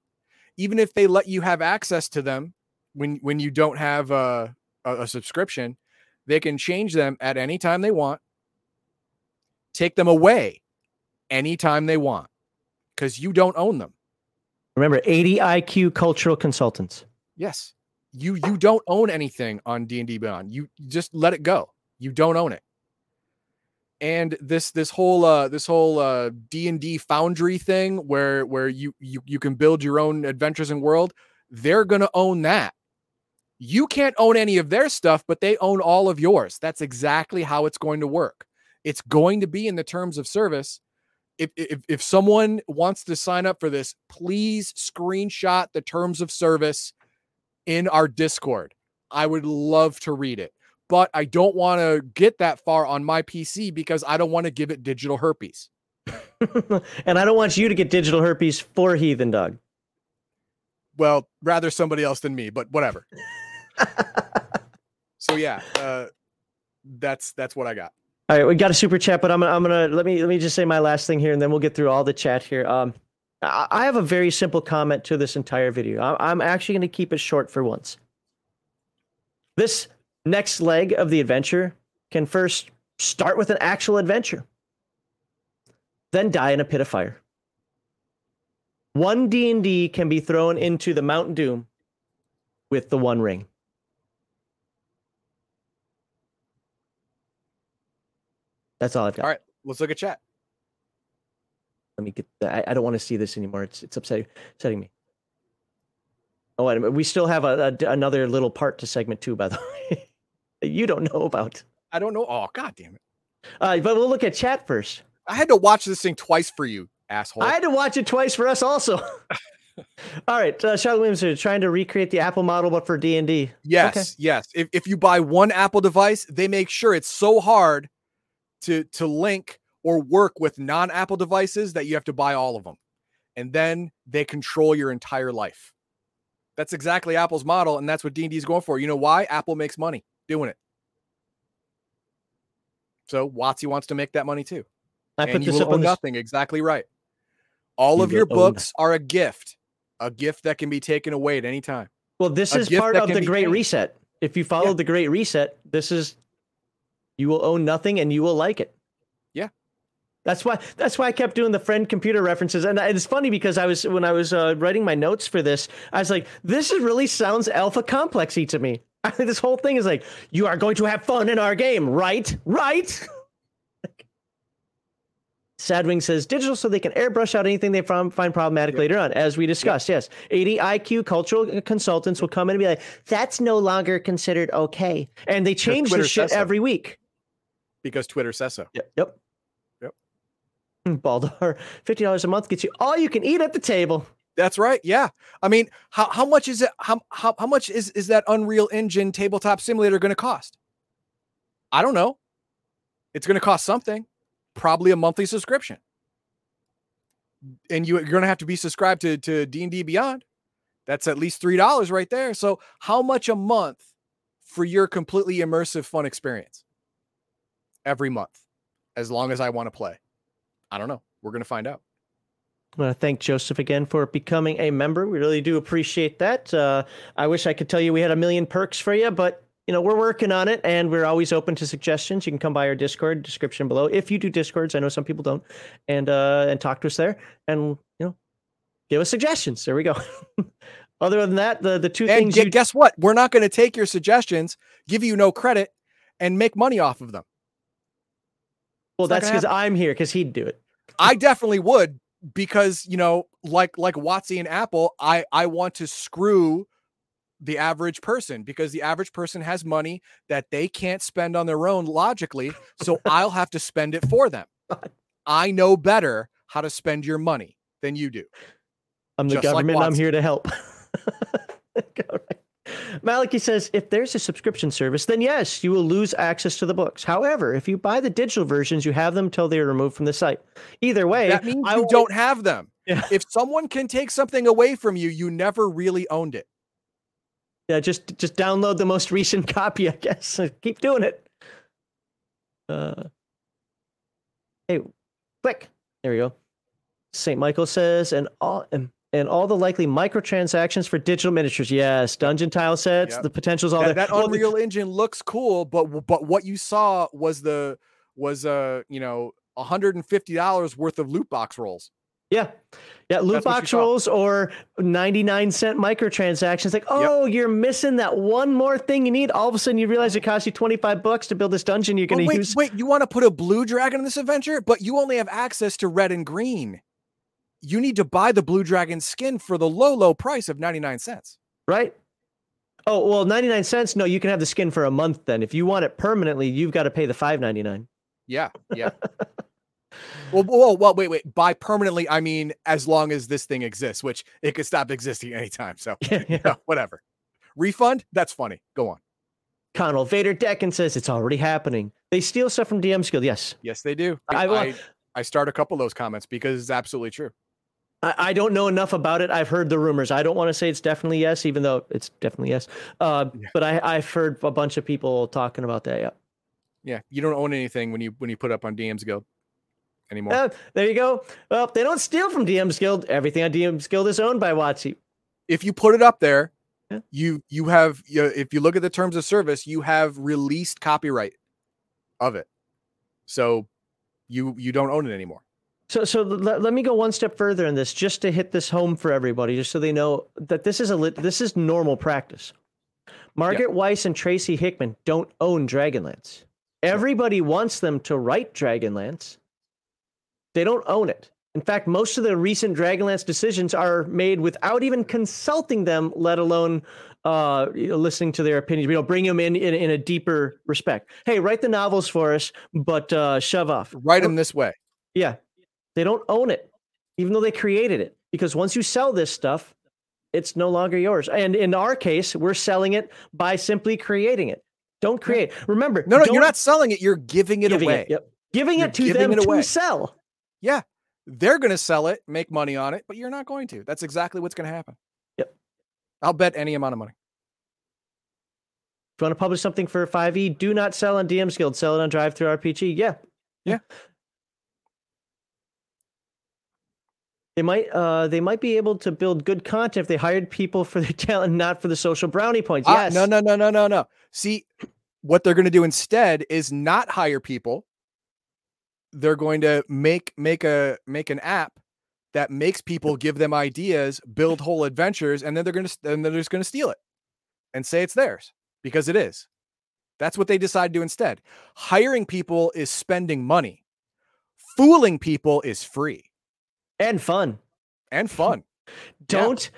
Speaker 2: even if they let you have access to them when when you don't have a, a, a subscription, they can change them at any time they want. Take them away anytime they want because you don't own them.
Speaker 1: Remember, 80 IQ cultural consultants.
Speaker 2: Yes. You you don't own anything on D&D Beyond. You just let it go. You don't own it. And this this whole uh this whole uh D&D Foundry thing where where you you you can build your own adventures and world, they're going to own that. You can't own any of their stuff, but they own all of yours. That's exactly how it's going to work. It's going to be in the terms of service if, if if someone wants to sign up for this, please screenshot the terms of service in our Discord. I would love to read it, but I don't want to get that far on my PC because I don't want to give it digital herpes.
Speaker 1: and I don't want you to get digital herpes for Heathen Dog.
Speaker 2: Well, rather somebody else than me, but whatever. so yeah, uh, that's that's what I got.
Speaker 1: All right, we got a super chat, but I'm gonna, I'm gonna let me let me just say my last thing here, and then we'll get through all the chat here. Um, I, have a very simple comment to this entire video. I, I'm actually gonna keep it short for once. This next leg of the adventure can first start with an actual adventure, then die in a pit of fire. One D and D can be thrown into the Mount Doom with the One Ring. That's all I've got.
Speaker 2: All right, let's look at chat.
Speaker 1: Let me get. The, I, I don't want to see this anymore. It's it's upsetting upsetting me. Oh, and we still have a, a another little part to segment two, by the way, you don't know about.
Speaker 2: I don't know. Oh, god damn it!
Speaker 1: Uh, but we'll look at chat first.
Speaker 2: I had to watch this thing twice for you, asshole.
Speaker 1: I had to watch it twice for us, also. All right, uh, Charlotte Williams are trying to recreate the Apple model, but for D and D.
Speaker 2: Yes, yes. If if you buy one Apple device, they make sure it's so hard to to link or work with non-Apple devices that you have to buy all of them. And then they control your entire life. That's exactly Apple's model, and that's what D&D is going for. You know why? Apple makes money doing it. So WotC wants to make that money too.
Speaker 1: I
Speaker 2: and
Speaker 1: put this up on
Speaker 2: nothing. Exactly right. All
Speaker 1: You
Speaker 2: of your
Speaker 1: own
Speaker 2: books are a gift, a gift that can be taken away at any time.
Speaker 1: Well, this
Speaker 2: A
Speaker 1: is part of the Great. Reset. If you follow the Great Reset, this is you will own nothing and you will like it.
Speaker 2: Yeah.
Speaker 1: That's why that's why I kept doing the friend computer references. And it's funny because I was when I was uh, writing my notes for this, I was like, this is really sounds alpha complexy to me. this whole thing is like, you are going to have fun in our game, right? Right? Sadwing says digital so they can airbrush out anything they find problematic later on, as we discussed. Yes. 80 IQ cultural consultants will come in and be like, that's no longer considered okay. And they change this shit every week.
Speaker 2: Because Twitter says so.
Speaker 1: Yep. Yep.
Speaker 2: Yep.
Speaker 1: Hmm, Baldar, $50 a month gets you all you can eat at the table.
Speaker 2: That's right. Yeah. I mean, how, how much is it? How, how, how much is, is that Unreal Engine tabletop simulator going to cost? I don't know. It's going to cost something, probably a monthly subscription. And you, you're going to have to be subscribed to, to D&D Beyond. That's at least $3 right there. So how much a month for your completely immersive fun experience? Every month, as long as I want to play. I don't know. We're going to find out.
Speaker 1: I want to thank Joseph again for becoming a member. We really do appreciate that. Uh, I wish I could tell you we had a million perks for you, but you know we're working on it, and we're always open to suggestions. You can come by our Discord description below if you do Discords. I know some people don't, and uh, and talk to us there, and you know give us suggestions. There we go. Other than that, the the two
Speaker 2: And
Speaker 1: things
Speaker 2: gu-
Speaker 1: you
Speaker 2: guess what? We're not going to take your suggestions, give you no credit, and make money off of them.
Speaker 1: Well, that's because I'm here because he'd do it.
Speaker 2: I definitely would because you know, like like WotC and Apple, I I want to screw the average person because the average person has money that they can't spend on their own logically, so I'll have to spend it for them. I know better how to spend your money than you do.
Speaker 1: I'm the
Speaker 2: Just
Speaker 1: government. and I'm here to help. Malachi says if there's a subscription service, then yes, you will lose access to the books. However, if you buy the digital versions, you have them till they are removed from the site. Either way,
Speaker 2: That means
Speaker 1: I
Speaker 2: you
Speaker 1: will-
Speaker 2: don't have them.
Speaker 1: Yeah.
Speaker 2: If someone can take something away from you, you never really owned it.
Speaker 1: Yeah, just just download the most recent copy, I guess. Keep doing it. Uh, hey, click. There we go. St. Michael says, and all and, and all the likely microtransactions for digital miniatures. Yes, dungeon tile sets.
Speaker 2: Yep.
Speaker 1: The potential's all
Speaker 2: that,
Speaker 1: there.
Speaker 2: that
Speaker 1: Well, the-
Speaker 2: Unreal Engine looks cool, but but what you saw was the was uh you know $150 worth of loot box rolls.
Speaker 1: Yeah. Yeah, loot
Speaker 2: That's
Speaker 1: box rolls or 99 cent microtransactions. Like, oh, you're missing that one more thing you need. All of a sudden you realize it costs you 25 bucks to build this dungeon you're going to use.
Speaker 2: wait, you want to put a blue dragon in this adventure, but you only have access to red and green. You need to buy the blue dragon skin for the low, low price of 99 cents.
Speaker 1: Right? Oh, well, 99 cents. No, you can have the skin for a month then. If you want it permanently, you've got to pay the 5.99.
Speaker 2: Yeah, yeah. well, well, well, wait, wait. By permanently, I mean as long as this thing exists, which it could stop existing anytime. So, you know, whatever. Refund? That's funny. Go on.
Speaker 1: Connell Vader Decken says it's already happening. They steal stuff from DM's Guild. Yes.
Speaker 2: Yes, they do.
Speaker 1: I,
Speaker 2: I, I start a couple of those comments because it's absolutely true.
Speaker 1: I, I don't know enough about it. I've heard the rumors. I don't want to say it's definitely yes, even though it's definitely yes. Uh, But I, I've heard a bunch of people talking about that. Yeah.
Speaker 2: Yeah, you don't own anything when you when you put up on DM's Guild anymore.
Speaker 1: Uh, there you go. Well, they don't steal from DM's Guild. Everything on DM's Guild is owned by WotC.
Speaker 2: if you put it up there, you you have you, if you look at the terms of service, you have released copyright of it. So you you don't own it anymore.
Speaker 1: So, so let, let me go one step further in this, just to hit this home for everybody, just so they know that this is a lit, this is normal practice. Margaret Weis and Tracy Hickman don't own Dragonlance. Everybody wants them to write Dragonlance. They don't own it. In fact, most of the recent Dragonlance decisions are made without even consulting them, let alone uh, listening to their opinions. You know, bring them in, in in a deeper respect. Hey, write the novels for us, but uh, shove off.
Speaker 2: Write them this way.
Speaker 1: Yeah, they don't own it, even though they created it. Because once you sell this stuff, it's no longer yours. And in our case, we're selling it by simply creating it. Don't create. Remember,
Speaker 2: No, no, you're not selling it. You're giving it
Speaker 1: Giving it,
Speaker 2: away.
Speaker 1: yep. Giving
Speaker 2: You're
Speaker 1: it to
Speaker 2: giving
Speaker 1: them
Speaker 2: it
Speaker 1: to
Speaker 2: away.
Speaker 1: sell.
Speaker 2: Yeah, they're going to sell it, make money on it, but you're not going to. That's exactly what's going to happen. Yep. I'll bet any amount of money.
Speaker 1: If you want to publish something for 5e, do not sell on DM's Guild. Sell it on DriveThruRPG. Yeah.
Speaker 2: Yeah.
Speaker 1: They might uh they might be able to build good content if they hired people for their talent, not for the social brownie points.
Speaker 2: Ah,
Speaker 1: Yes.
Speaker 2: no, no, no, no, no, no. See, what they're going to do instead is not hire people. They're going to make make a make an app that makes people give them ideas, build whole adventures, and then they're going to and they're just going to steal it and say it's theirs because it is. That's what they decide to do instead. Hiring people is spending money. Fooling people is free
Speaker 1: and fun.
Speaker 2: and fun.
Speaker 1: Don't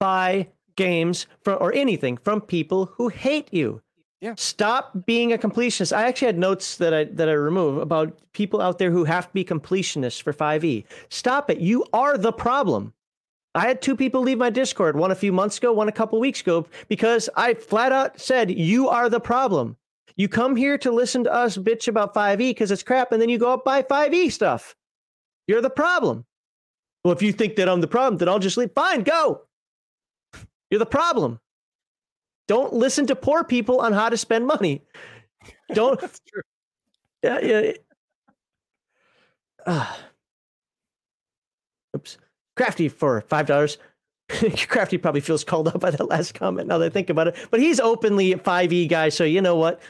Speaker 1: buy games from or anything from people who hate you.
Speaker 2: Yeah.
Speaker 1: Stop being a completionist. I actually had notes that I that I remove about people out there who have to be completionists for 5e. Stop it. You are the problem. I had two people leave my Discord, one a few months ago, one a couple weeks ago, because I flat out said, You are the problem. You come here to listen to us bitch about 5e because it's crap, and then you go up buy 5e stuff. You're the problem. Well, if you think that I'm the problem, then I'll just leave. Fine, go. You're the problem. Don't listen to poor people on how to spend money. Don't. Yeah, yeah. Ah. oops. Crafty for five dollars. Crafty probably feels called up by that last comment now that I think about it. But he's openly a 5e guy, so you know what?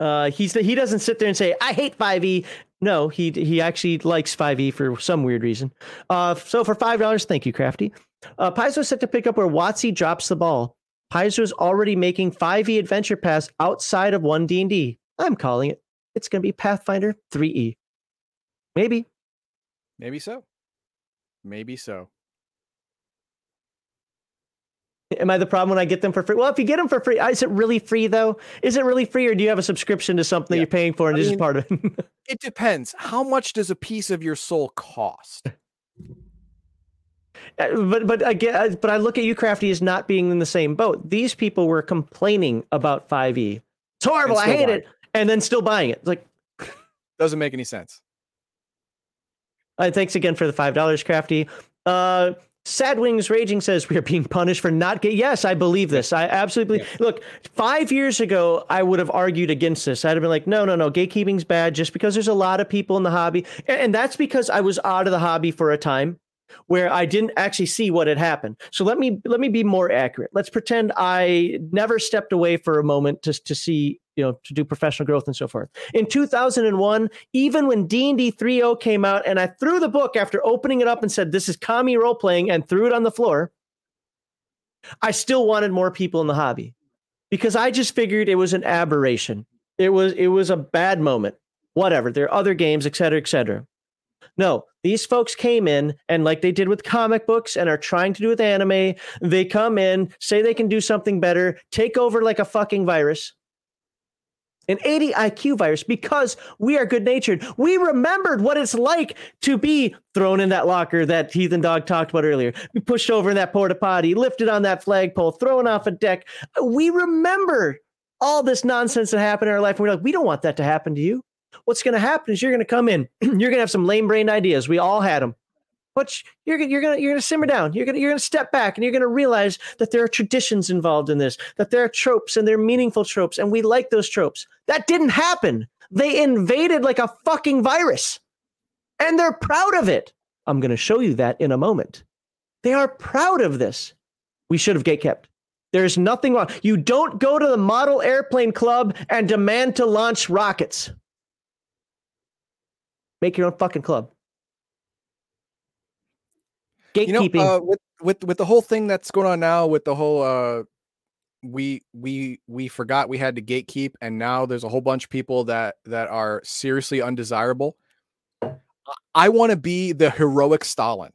Speaker 1: Uh, he's he doesn't sit there and say I hate 5e. No, he he actually likes 5e for some weird reason. Uh, so for five dollars, thank you, Crafty. Uh, Paizo set to pick up where WotC drops the ball. Paizo is already making 5e Adventure Paths outside of one D and D. I'm calling it. It's going to be Pathfinder 3e. Maybe.
Speaker 2: Maybe so. Maybe so.
Speaker 1: Am I the problem when I get them for free? Well, if you get them for free, is it really free though? Is it really free, or do you have a subscription to something that you're paying for and
Speaker 2: I
Speaker 1: this is part of it?
Speaker 2: It depends. How much does a piece of your soul cost?
Speaker 1: Uh, but but again, but I look at you, Crafty, as not being in the same boat. These people were complaining about 5e. It's horrible. I hate
Speaker 2: buying
Speaker 1: it, and then still buying it. It's like,
Speaker 2: Doesn't make any sense.
Speaker 1: uh, thanks again for the five dollars, Crafty. Uh, Sad Wings Raging says we are being punished for not get. Yes, I believe this. I absolutely believe. Look, five years ago, I would have argued against this. I'd have been like, no, no, no, gatekeeping's bad. Just because there's a lot of people in the hobby, and, and that's because I was out of the hobby for a time where I didn't actually see what had happened. So let me let me be more accurate. Let's pretend I never stepped away for a moment to to see, you know, to do professional growth and so forth. In 2001, even when D&D 3.0 came out and I threw the book after opening it up and said this is Kami role playing and threw it on the floor, I still wanted more people in the hobby because I just figured it was an aberration. It was it was a bad moment. Whatever. There are other games, et cetera, et cetera. No, these folks came in and, like they did with comic books and are trying to do with anime, they come in, say they can do something better, take over like a fucking virus, an 80 IQ virus, because we are good natured. We remembered what it's like to be thrown in that locker that Heathen Dog talked about earlier, be pushed over in that porta potty, lifted on that flagpole, thrown off a deck. We remember all this nonsense that happened in our life. And we're like, we don't want that to happen to you what's going to happen is you're going to come in you're going to have some lame brain ideas we all had them but you're, gonna- you're to you're to simmer down. You're to you're to step back and you're to realize that there are traditions involved in this that there are tropes and they're meaningful tropes and we like those tropes. That didn't happen. They invaded like a fucking virus. And they're proud of it. I'm to show you that in a moment. They are proud of this. We should have gate kept there's nothing wrong. You don't go to the model airplane club and demand to launch rockets. Make your own fucking club.
Speaker 2: You know, uh, with with with the whole thing that's going on now, with the whole uh, we we we forgot we had to gatekeep, and now there's a whole bunch of people that that are seriously undesirable. I want to be the heroic Stalin.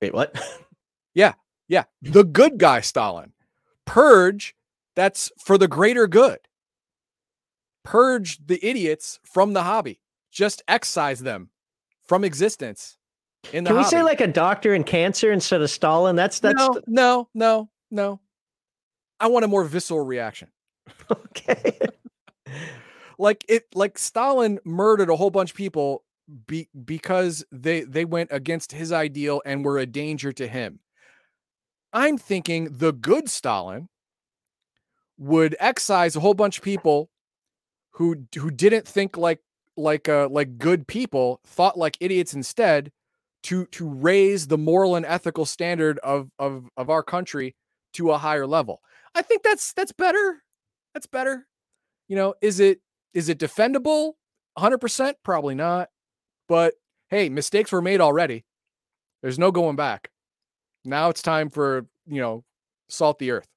Speaker 1: Wait, what?
Speaker 2: Yeah, yeah, the good guy Stalin. Purge. That's for the greater good. Purge the idiots from the hobby. Just excise them from existence. In the
Speaker 1: Can we
Speaker 2: hobby.
Speaker 1: say like a doctor in cancer instead of Stalin? That's that's
Speaker 2: no, no, no, no. I want a more visceral reaction.
Speaker 1: okay.
Speaker 2: like it, like Stalin murdered a whole bunch of people be, because they they went against his ideal and were a danger to him. I'm thinking the good Stalin would excise a whole bunch of people who who didn't think like like uh like good people, thought like idiots instead, to to raise the moral and ethical standard of of of our country to a higher level. I think that's that's better. That's better. You know, is it is it defendable? 100% probably not. But hey, mistakes were made already. There's no going back. Now it's time for, you know, salt the earth.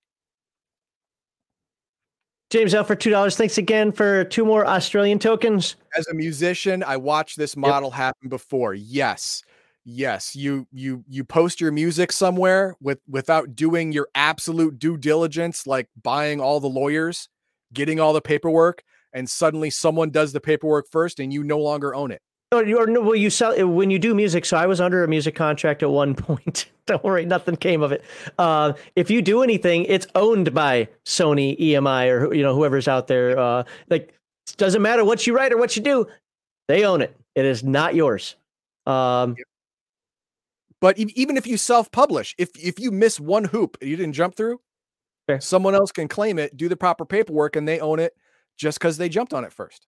Speaker 1: James L for two dollars. Thanks again for two more Australian tokens.
Speaker 2: As a musician, I watched this model happen before. Yes. Yes, you you you post your music somewhere with without doing your absolute due diligence like buying all the lawyers, getting all the paperwork and suddenly someone does the paperwork first and you no longer own it.
Speaker 1: No, you no, well, you sell when you do music. So I was under a music contract at one point. Don't worry, nothing came of it. Uh, if you do anything, it's owned by Sony, EMI, or you know whoever's out there. Uh, like, doesn't matter what you write or what you do, they own it. It is not yours. Um,
Speaker 2: But even if you self-publish, if if you miss one hoop you didn't jump through, someone else can claim it, do the proper paperwork, and they own it just because they jumped on it first.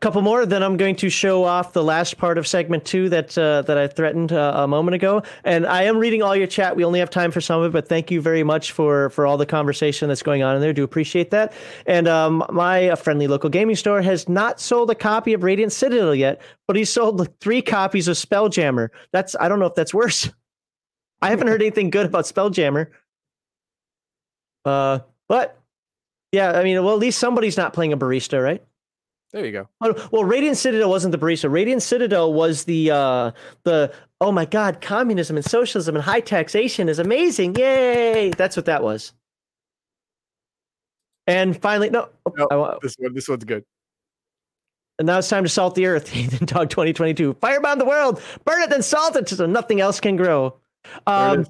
Speaker 1: Couple more then i'm going to show off the last part of segment two that uh, that i threatened uh, a moment ago. And i am reading all your chat. We only have time for some of it but thank you very much for for all the conversation that's going on in there. Do appreciate that. And um, my friendly local gaming store has not sold a copy of radiant citadel yet but he sold like, three copies of spelljammer. That's i don't know if that's worse. I haven't heard anything good about spelljammer. Uh but yeah i mean well at least somebody's not playing a barista right
Speaker 2: There you go.
Speaker 1: Oh, well, Radiant Citadel wasn't the barista. Radiant Citadel was the uh the oh my god, communism and socialism and high taxation is amazing. Yay! That's what that was. And finally, no, I
Speaker 2: This one, this one's good.
Speaker 1: and now it's time to salt the earth. Heathen Dog 2022. Firebound the world, burn it, then salt it so nothing else can grow. Um,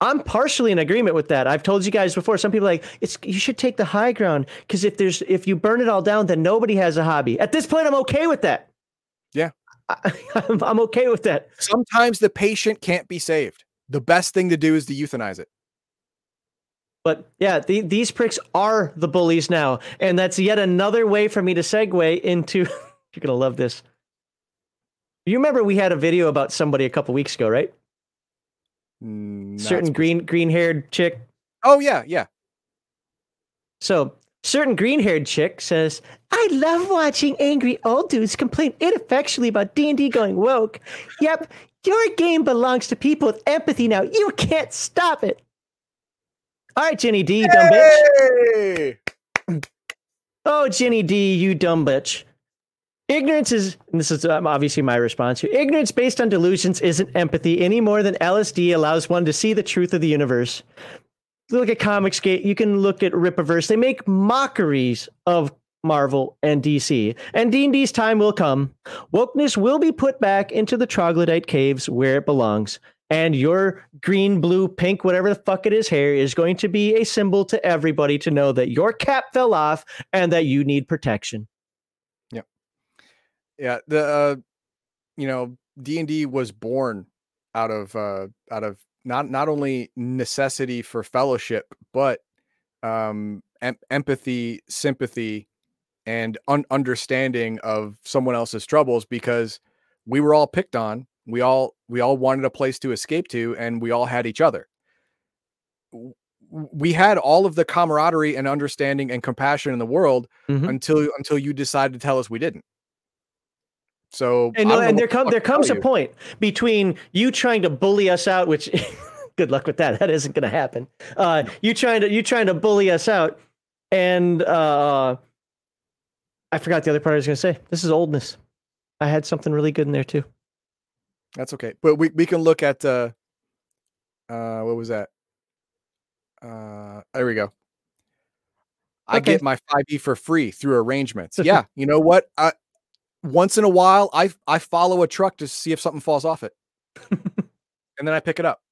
Speaker 1: I'm partially in agreement with that. I've told you guys before. Some people are like it's you should take the high ground because if there's if you burn it all down, then nobody has a hobby. At this point, I'm okay with that.
Speaker 2: Yeah.
Speaker 1: I'm, I'm okay with that.
Speaker 2: Sometimes the patient can't be saved. The best thing to do is to euthanize it.
Speaker 1: But yeah, the, these pricks are the bullies now, and that's yet another way for me to segue into. you're gonna love this. You remember we had a video about somebody a couple weeks ago, right? Mm, certain green green haired chick.
Speaker 2: Oh yeah, yeah.
Speaker 1: So certain green haired chick says, "I love watching angry old dudes complain ineffectually about D and D going woke. Yep, your game belongs to people with empathy now. You can't stop it." All right, Jenny D, dumb bitch. Oh, Jenny D, you dumb bitch. Ignorance is, and this is um, obviously my response here. Ignorance based on delusions isn't empathy any more than LSD allows one to see the truth of the universe. Look at Comicsgate. You can look at Rippaverse. They make mockeries of Marvel and DC. And D&D's time will come. Wokeness will be put back into the troglodyte caves where it belongs. And your green, blue, pink, whatever the fuck it is hair is going to be a symbol to everybody to know that your cap fell off and that you need protection.
Speaker 2: Yeah, the uh, you know D and D was born out of uh, out of not not only necessity for fellowship, but um, em- empathy, sympathy, and un- understanding of someone else's troubles because we were all picked on. We all we all wanted a place to escape to, and we all had each other. We had all of the camaraderie and understanding and compassion in the world
Speaker 1: Mhm.
Speaker 2: until until you decided to tell us we didn't. So
Speaker 1: And, no, and there
Speaker 2: the
Speaker 1: come
Speaker 2: fuck
Speaker 1: there comes a
Speaker 2: you.
Speaker 1: point between you trying to bully us out, which good luck with that. That isn't going to happen. Uh, you trying to you trying to bully us out, and uh, I forgot the other part I was going to say. This is oldness. I had something really good in there too.
Speaker 2: That's okay. But we, we can look at uh uh what was that? Uh there we go. I
Speaker 1: Okay.
Speaker 2: get my 5e for free through arrangements. yeah, you know what? I once in a while I I follow a truck to see if something falls off it. and then I pick it up.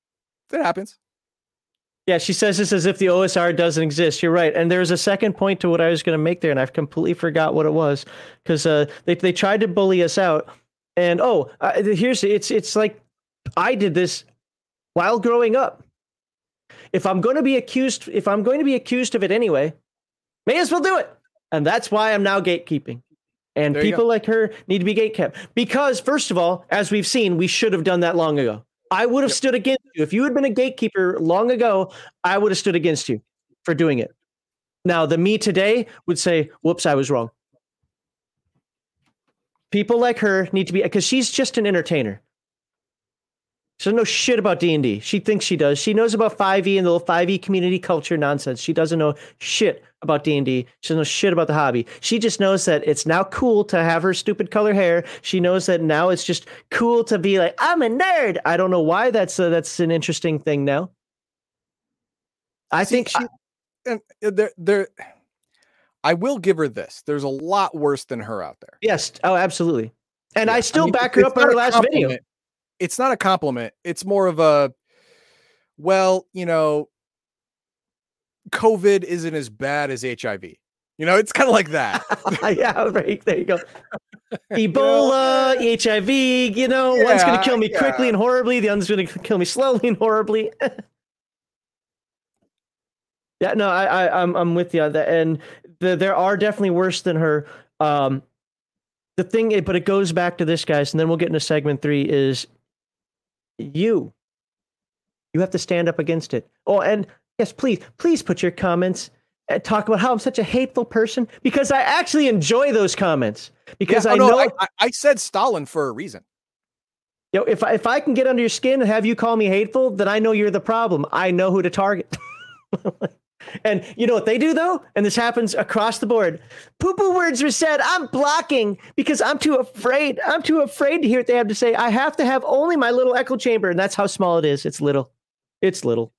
Speaker 2: That happens.
Speaker 1: Yeah, she says this as if the OSR doesn't exist. You're right. And there's a second point to what I was going to make there, and I've completely forgot what it was because uh, they they tried to bully us out. And oh, uh, here's it's it's like I did this while growing up. if I'm going to be accused, if I'm going to be accused of it anyway, may as well do it. And that's why I'm now gatekeeping. And
Speaker 2: There
Speaker 1: people like her need to be gatekept because, first of all, as we've seen, we should have done that long ago. I would have stood against you if you had been a gatekeeper long ago. I would have stood against you for doing it. Now, the me today would say, "Whoops, I was wrong." People like her need to be because she's just an entertainer. She doesn't know shit about D and D. She thinks she does. She knows about 5e and the little 5e community culture nonsense. She doesn't know shit about D and D. She doesn't know shit about the hobby. She just knows that it's now cool to have her stupid color hair. She knows that now it's just cool to be like, I'm a nerd. I don't know why that's a, that's an interesting thing now. I
Speaker 2: See,
Speaker 1: think
Speaker 2: she, and uh, there, there. I will give her this. There's a lot worse than her out there.
Speaker 1: yes. Oh, absolutely. And
Speaker 2: Yeah,
Speaker 1: I still
Speaker 2: mean,
Speaker 1: back her up on her last video.
Speaker 2: It's not a compliment. It's more of a, well, you know, COVID isn't as bad as HIV. You know, it's kind of like that.
Speaker 1: yeah, right. There you go. Ebola, HIV, you know, one's going to kill me quickly and horribly, the other's going to kill me slowly and horribly. yeah, no, I, I, I'm, I'm with you on that. And the, there are definitely worse than her. Um, the thing, but it goes back to this, guys, and then we'll get into segment three is you. You have to stand up against it. Oh, and yes, please, please put your comments and talk about how I'm such a hateful person because I actually enjoy those comments because
Speaker 2: Yeah, oh,
Speaker 1: I
Speaker 2: oh, no,
Speaker 1: know
Speaker 2: I, I, I said Stalin for a reason.
Speaker 1: you know, if I, if I can get under your skin and have you call me hateful, then I know you're the problem. I know who to target. and you know what they do though? And this happens across the board. Poo poo words were said. I'm blocking because I'm too afraid. I'm too afraid to hear what they have to say. I have to have only my little echo chamber, and that's how small it is. It's little. It's little.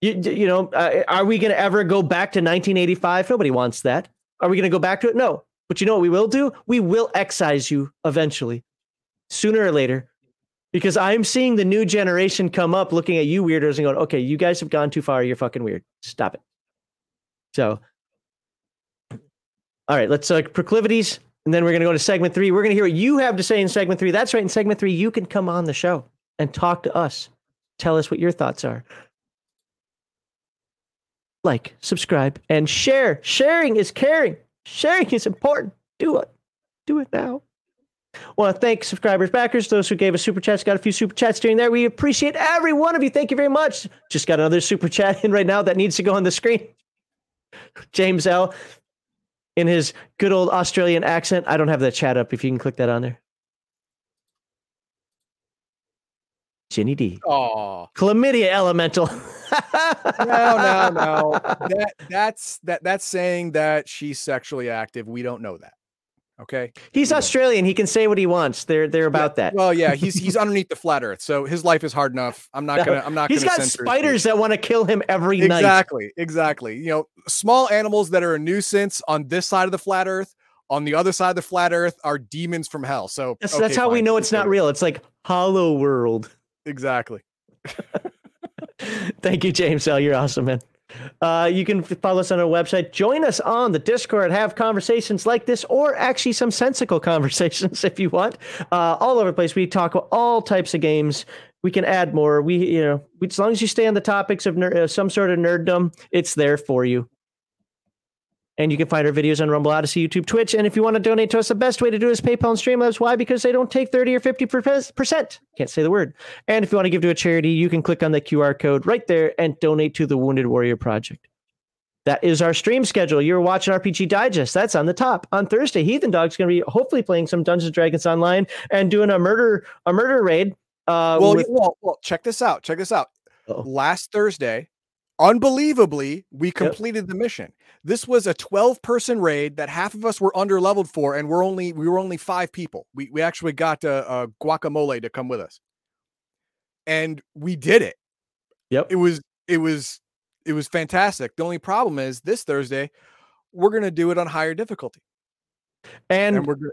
Speaker 1: You, you know, uh, are we going to ever go back to 1985? Nobody wants that. Are we going to go back to it? No. But you know what we will do? We will excise you eventually, sooner or later, because I'm seeing the new generation come up looking at you weirdos and going, okay, you guys have gone too far. You're fucking weird. Stop it. So, all right, let's uh, proclivities. And then we're going to go to segment three. We're going to hear what you have to say in segment three. That's right. In segment three, you can come on the show and talk to us. Tell us what your thoughts are. Like, subscribe, and share. Sharing is caring. Sharing is important. Do it. Do it now. Want to thank subscribers, backers, those who gave us super chats. Got a few super chats during there. We appreciate every one of you. Thank you very much. Just got another super chat in right now that needs to go on the screen. James L. in his good old Australian accent. I don't have that chat up. If you can click that on there. Jenny D.
Speaker 2: Oh,
Speaker 1: Chlamydia elemental.
Speaker 2: no, no, no. That that's that that's saying that she's sexually active. We don't know that. Okay.
Speaker 1: He's Australian. He can say what he wants. They're they're about that.
Speaker 2: Well, yeah, he's he's underneath the flat Earth, so his life is hard enough. I'm not gonna. I'm not.
Speaker 1: He's
Speaker 2: gonna
Speaker 1: got spiders that want to kill him every night.
Speaker 2: Exactly, exactly. You know, small animals that are a nuisance on this side of the flat Earth, on the other side of the flat Earth, are demons from hell. So
Speaker 1: That's, that's
Speaker 2: okay,
Speaker 1: how we know it's not real. It's like Hollow World.
Speaker 2: Exactly.
Speaker 1: Thank you, James L. You're awesome, man. Uh, you can follow us on our website. Join us on the Discord. Have conversations like this, or actually some sensical conversations if you want. Uh, all over the place. We talk about all types of games. We can add more. We, you know, we, as long as you stay on the topics of ner- uh, some sort of nerddom, it's there for you. And you can find our videos on Rumble, Odysee, YouTube, Twitch. And if you want to donate to us, the best way to do is PayPal and Streamlabs. Why? Because they don't take 30 or 50%. Can't say the word. And if you want to give to a charity, you can click on the QR code right there and donate to the Wounded Warrior Project. That is our stream schedule. You're watching RPG Digest. That's on the top. On Thursday, Heathen Dog's going to be hopefully playing some Dungeons and Dragons online and doing a murder a murder raid. Uh,
Speaker 2: well,
Speaker 1: with-
Speaker 2: well, well, check this out. Check this out. Last Thursday, unbelievably, we completed the mission. This was a 12 person raid that half of us were under leveled for, and we're only we were only five people. We we actually got uh, uh, guacamole to come with us, and we did it.
Speaker 1: Yep.
Speaker 2: It was it was it was fantastic. The only problem is this Thursday, we're gonna do it on higher difficulty.
Speaker 1: and
Speaker 2: And we're good.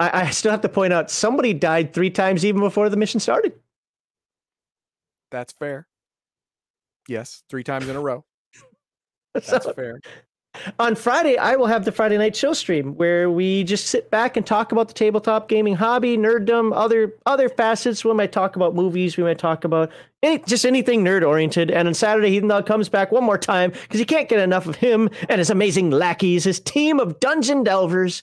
Speaker 1: I, I still have to point out somebody died three times even before the mission started.
Speaker 2: That's fair. Yes, three times in a row. That's
Speaker 1: So-
Speaker 2: fair.
Speaker 1: on Friday, I will have the Friday night show stream where we just sit back and talk about the tabletop gaming hobby, nerddom, other other facets. We might talk about movies. We might talk about any, just anything nerd oriented. And on Saturday, Heathen Dog comes back one more time because you can't get enough of him and his amazing lackeys, his team of dungeon delvers,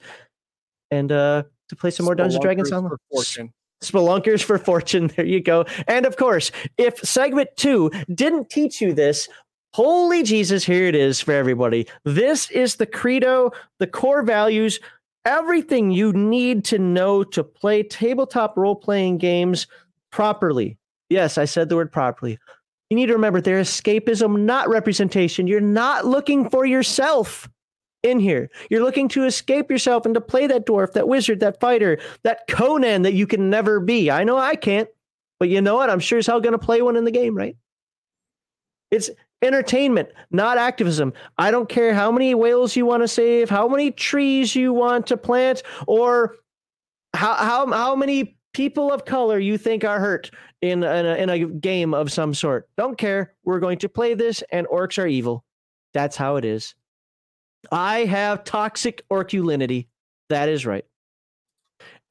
Speaker 1: and uh, to play some more Dungeons and Dragons
Speaker 2: Spelunkers
Speaker 1: on
Speaker 2: for fortune.
Speaker 1: Spelunkers for fortune. There you go. And of course, if segment two didn't teach you this, holy Jesus, here it is for everybody. This is the credo, the core values, everything you need to know to play tabletop role playing games properly. Yes, I said the word properly. You need to remember they're escapism, not representation. You're not looking for yourself in here. You're looking to escape yourself and to play that dwarf, that wizard, that fighter, that Conan that you can never be. I know I can't, but you know what? I'm sure as hell going to play one in the game, right? It's entertainment, not activism. I don't care how many whales you want to save, how many trees you want to plant, or how how how many people of color you think are hurt in in a, in a game of some sort. Don't care. We're going to play this, and orcs are evil. That's how it is. I have toxic orculinity. That is right.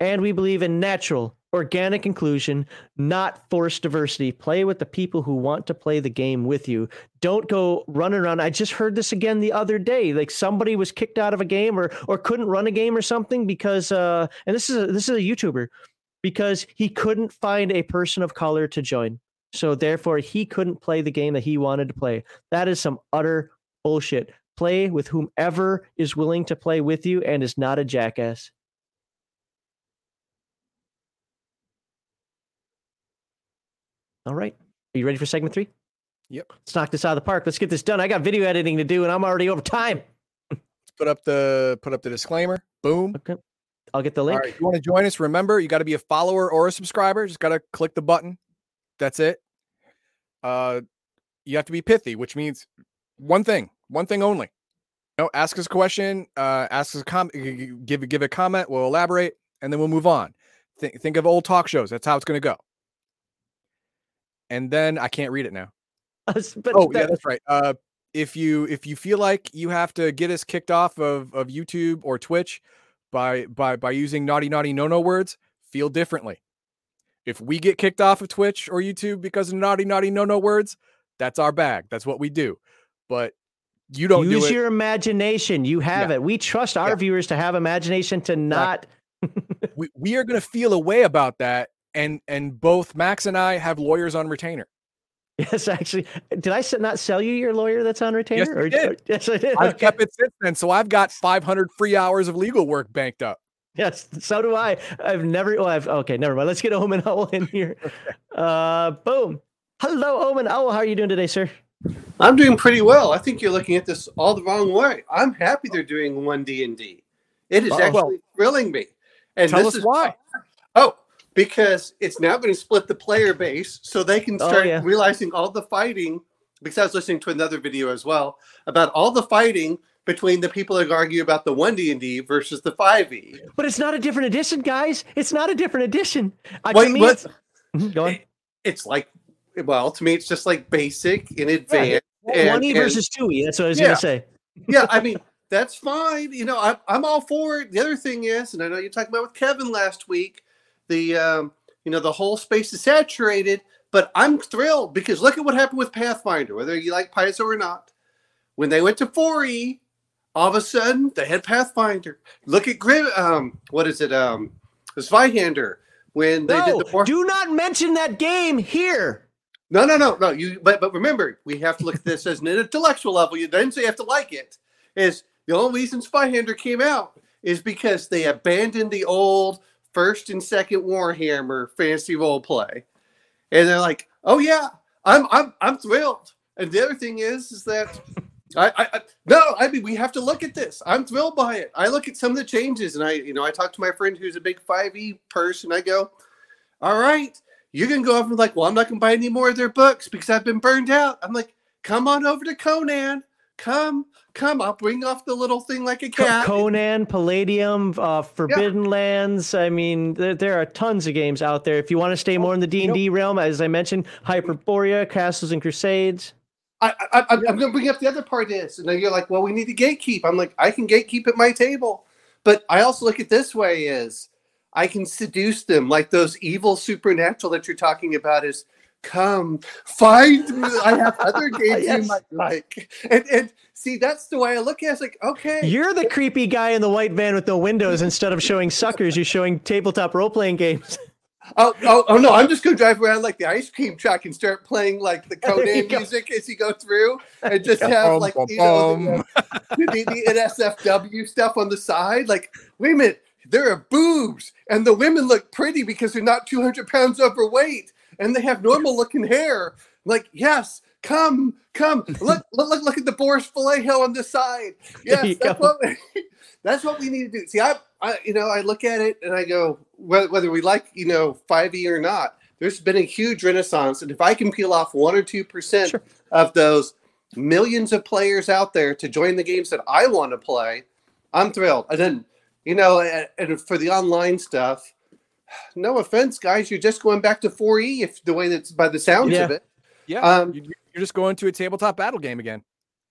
Speaker 1: And we believe in natural, organic inclusion, not forced diversity. Play with the people who want to play the game with you. Don't go running around. I just heard this again the other day. Like somebody was kicked out of a game or or couldn't run a game or something because uh and this is a, this is a YouTuber because he couldn't find a person of color to join. So therefore he couldn't play the game that he wanted to play. That is some utter bullshit. Play with whomever is willing to play with you and is not a jackass. All right. Are you ready for segment three?
Speaker 2: Yep.
Speaker 1: Let's knock this out of the park. Let's get this done. I got video editing to do and I'm already over time.
Speaker 2: Put up the put up the disclaimer. Boom.
Speaker 1: Okay. I'll get the link.
Speaker 2: right, if you want to join us, remember you got to be a follower or a subscriber. Just got to click the button. That's it. Uh, you have to be pithy, which means one thing, one thing only. No, ask us a question, uh, ask us a comment, give give a comment. We'll elaborate, and then we'll move on. Think think of old talk shows. That's how it's going to go. And then I can't read it now.
Speaker 1: but
Speaker 2: oh yeah, that's right. Uh, if you if you feel like you have to get us kicked off of of YouTube or Twitch by by by using naughty naughty no no words, feel differently. If we get kicked off of Twitch or YouTube because of naughty naughty no no words, that's our bag. That's what we do. But you don't
Speaker 1: use
Speaker 2: do it.
Speaker 1: your imagination. You have it. We trust our viewers to have imagination to not.
Speaker 2: we, we are going to feel a way about that, and and both Max and I have lawyers on retainer.
Speaker 1: Yes, actually, did I not sell you your lawyer that's on retainer?
Speaker 2: Yes,
Speaker 1: Or-
Speaker 2: did.
Speaker 1: or- yes, I did.
Speaker 2: I've
Speaker 1: Okay.
Speaker 2: kept it since then, so I've got 500 free hours of legal work banked up.
Speaker 1: Yes, so do I. I've never. Well, I've okay. Never mind. Let's get Omen Owl in here. Uh, boom. Hello, Omen Owl. How are you doing today, sir?
Speaker 12: I'm doing pretty well. I think you're looking at this all the wrong way. I'm happy they're doing one D and D. It is
Speaker 2: Uh-oh.
Speaker 12: actually thrilling me. And
Speaker 2: Tell
Speaker 12: this
Speaker 2: us
Speaker 12: is
Speaker 2: why.
Speaker 12: Oh, because it's now going to split the player base, so they can
Speaker 1: Oh,
Speaker 12: start
Speaker 1: yeah.
Speaker 12: realizing all the fighting. Because I was listening to another video as well about all the fighting between the people that argue about the one D and D versus the five E.
Speaker 1: But it's not a different edition, guys. It's not a different edition. Uh,
Speaker 12: Wait, what?
Speaker 1: it's, Mhm, go on.
Speaker 12: It's like, well, to me, it's just like basic in advance.
Speaker 1: One
Speaker 12: and-
Speaker 1: E
Speaker 12: and-
Speaker 1: versus two E. That's what I was
Speaker 12: Yeah.
Speaker 1: gonna say.
Speaker 12: yeah, I mean, that's fine. You know, I'm, I'm all for it. The other thing is, and I know you talked about with Kevin last week, the um, you know, the whole space is saturated, but I'm thrilled because look at what happened with Pathfinder, whether you like Paizo or not. When they went to 4E, all of a sudden they had Pathfinder. Look at Grim um, what is it? Um Zweihander when they
Speaker 1: no,
Speaker 12: did the four
Speaker 1: do not mention that game here.
Speaker 12: No, no, no, no. You but but remember, we have to look at this as an intellectual level. You then say you have to like it. Is the only reason Zweihander came out is because they abandoned the old first and second Warhammer fantasy role play, and they're like, "Oh yeah, I'm I'm I'm thrilled." And the other thing is, is that I, I, I no, I mean we have to look at this. I'm thrilled by it. I look at some of the changes, and I you know I talk to my friend who's a big five E person. I go, "All right." You can go over and like, well, I'm not gonna buy any more of their books because I've been burned out. I'm like, come on over to Conan. Come, come. I'll bring off the little thing like a cat.
Speaker 1: Conan, Palladium, uh, Forbidden Lands. I mean, there, there are tons of games out there. If you want to stay more in the D and D realm, as I mentioned, Hyperborea, Castles and Crusades.
Speaker 12: I, I, I'm, I'm going to bring up the other part is, and then you're like, well, we need to gatekeep. I'm like, I can gatekeep at my table, but I also look at this way is I can seduce them like those evil supernatural that you're talking about is come find me. I have other games
Speaker 1: Yes.
Speaker 12: you might like. And, and see, that's the way I look at it. It's like, okay.
Speaker 1: You're the creepy guy in the white van with no windows. Instead of showing suckers, you're showing tabletop role playing games.
Speaker 12: Oh, oh, oh no! I'm just gonna drive around like the ice cream truck and start playing like the
Speaker 1: There you
Speaker 12: Conan
Speaker 1: go.
Speaker 12: music as you go through, and just
Speaker 2: Yeah.
Speaker 12: have
Speaker 2: Bum,
Speaker 12: like
Speaker 2: bum,
Speaker 12: you know the, the, the NSFW stuff on the side. Like, wait a minute, there are boobs, and the women look pretty because they're not 200 pounds overweight, and they have normal looking hair. Like, yes, come, come, look, look, look, look at the Boris Vallejo on the side. Yes, that's what. That's what we need to do. See, I, I, you know, I look at it and I go, whether, whether we like, you know, 5e or not, there's been a huge renaissance. And if I can peel off one or 2% of those millions of players out there to join the games that I want to play, I'm thrilled. And then, you know, and, for the online stuff, no offense, guys, you're just going back to 4e if the way that's by the sounds of it.
Speaker 2: Yeah,
Speaker 12: Um,
Speaker 2: you- you're just going to a tabletop battle game again.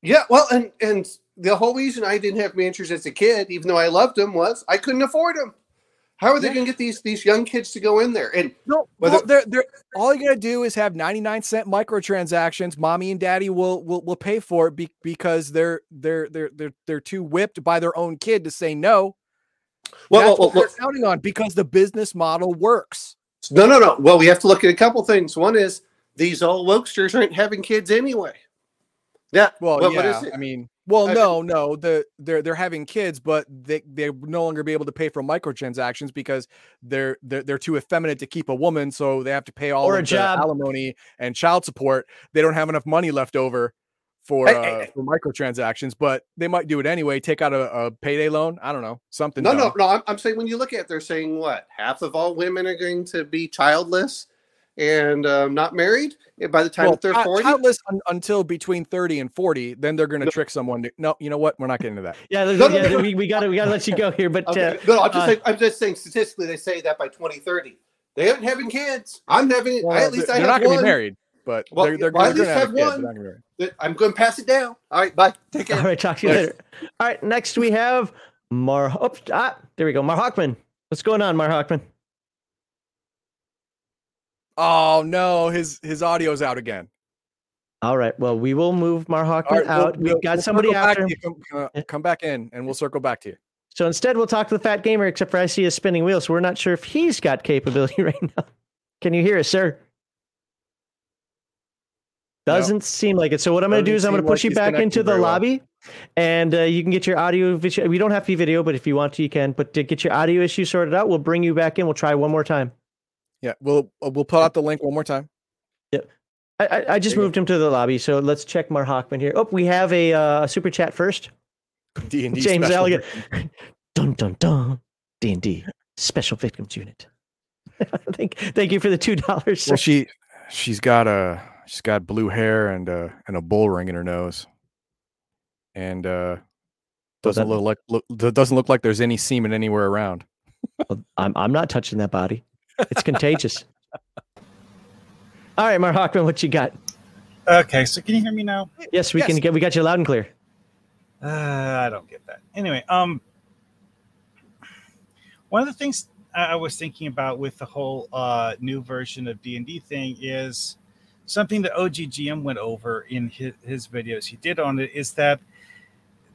Speaker 12: Yeah, well, and and the whole reason I didn't have miniatures as a kid, even though I loved them, was I couldn't afford them. How are they
Speaker 2: Yeah.
Speaker 12: going to get these these young kids to go in there? And
Speaker 2: No,
Speaker 12: whether
Speaker 2: well, they're, they're, all you gotta do is have 99 cent microtransactions. Mommy and daddy will will, will pay for it be, because they're they're they're they're they're too whipped by their own kid to say no.
Speaker 12: Well,
Speaker 2: That's
Speaker 12: well,
Speaker 2: what
Speaker 12: well,
Speaker 2: they're counting on because the business model works.
Speaker 12: no, no, no. Well, we have to look at a couple things. One is these old wokesters aren't having kids anyway. Yeah.
Speaker 2: Well,
Speaker 12: what-
Speaker 2: yeah,
Speaker 12: what is it?
Speaker 2: I mean, well,
Speaker 12: I-
Speaker 2: no, no, the they're they're having kids, but they they no longer be able to pay for microtransactions because they're they're they're too effeminate to keep a woman, so they have to pay all
Speaker 1: Or a
Speaker 2: the
Speaker 1: job.
Speaker 2: alimony and child support. They don't have enough money left over for
Speaker 12: Hey,
Speaker 2: uh,
Speaker 12: hey, hey.
Speaker 2: for microtransactions, but they might do it anyway. Take out a, a payday loan. I don't know something.
Speaker 12: No, no,
Speaker 2: dumb.
Speaker 12: no. I'm, I'm saying when you look at, it, they're saying what half of all women are going to be childless and um, not married by the time
Speaker 2: Well,
Speaker 12: they're 40.
Speaker 2: childless un- until between thirty and forty. Then they're going to trick someone. To, no, you know what? We're not getting into that.
Speaker 1: Yeah,
Speaker 12: No, no,
Speaker 1: yeah,
Speaker 12: no.
Speaker 1: we, we gotta we gotta let you go here. But
Speaker 12: Okay.
Speaker 1: uh,
Speaker 12: no, I'm just
Speaker 1: uh,
Speaker 12: saying, I'm just saying statistically they say that by 2030 they aren't having kids. I'm having
Speaker 2: Well,
Speaker 12: I, at least
Speaker 2: they're
Speaker 12: I
Speaker 2: they're
Speaker 12: have
Speaker 2: not going to
Speaker 12: one.
Speaker 2: be married, but
Speaker 12: Well,
Speaker 2: they're, they're,
Speaker 12: well, I
Speaker 2: they're
Speaker 12: at
Speaker 2: going to
Speaker 12: least
Speaker 2: have,
Speaker 12: have
Speaker 2: kids.
Speaker 12: One.
Speaker 2: not gonna be married.
Speaker 12: that I'm going to pass it down. All right, bye. Take care.
Speaker 1: all right, talk to you
Speaker 12: Yes.
Speaker 1: later. All right, next we have Mar. Oops, ah, there we go. Mar Hawkman. What's going on, Mar Hawkman?
Speaker 2: Oh no, his his audio's out again.
Speaker 1: All right, well we will move Mar Hawkman
Speaker 2: All right, we'll-
Speaker 1: out.
Speaker 2: we'll-
Speaker 1: We've got
Speaker 2: we'll
Speaker 1: somebody
Speaker 2: circle back
Speaker 1: after.
Speaker 2: to you. Come, uh, come back in, and we'll circle back to you.
Speaker 1: So instead, we'll talk to the fat gamer. Except for I see a spinning wheel, so we're not sure if he's got capability right now. Can you hear us, sir? Doesn't seem like it. So what I'm going to do is I'm going to push
Speaker 2: like
Speaker 1: you back into the
Speaker 2: very well.
Speaker 1: lobby, and uh, you can get your audio. We don't have to be video, but if you want to, you can. But to get your audio issue sorted out, we'll bring you back in. We'll try one more time.
Speaker 2: Yeah, we'll uh, we'll put out the link one more time.
Speaker 1: I, I, I just moved him to the lobby, so let's check Mar Hockman here. Oh, we have a uh, super chat first.
Speaker 2: D and D
Speaker 1: James Elliott. Dun dun dun. D and D Special Victims Unit. thank, thank you for the two dollars.
Speaker 2: Well, she she's got a she's got blue hair and a and a bull ring in her nose, and uh doesn't
Speaker 1: that-
Speaker 2: look like look, doesn't look like there's any semen anywhere around.
Speaker 1: Well, I'm I'm not touching that body. It's contagious. All right, Mar Hockman, what you got?
Speaker 13: Okay, so can you hear me now?
Speaker 1: Yes, we can get. We got you loud and clear.
Speaker 13: Uh, I don't get that. Anyway, um, one of the things I I was thinking about with the whole uh, new version of D and D thing is something that OGGM went over in his, his videos he did on it is that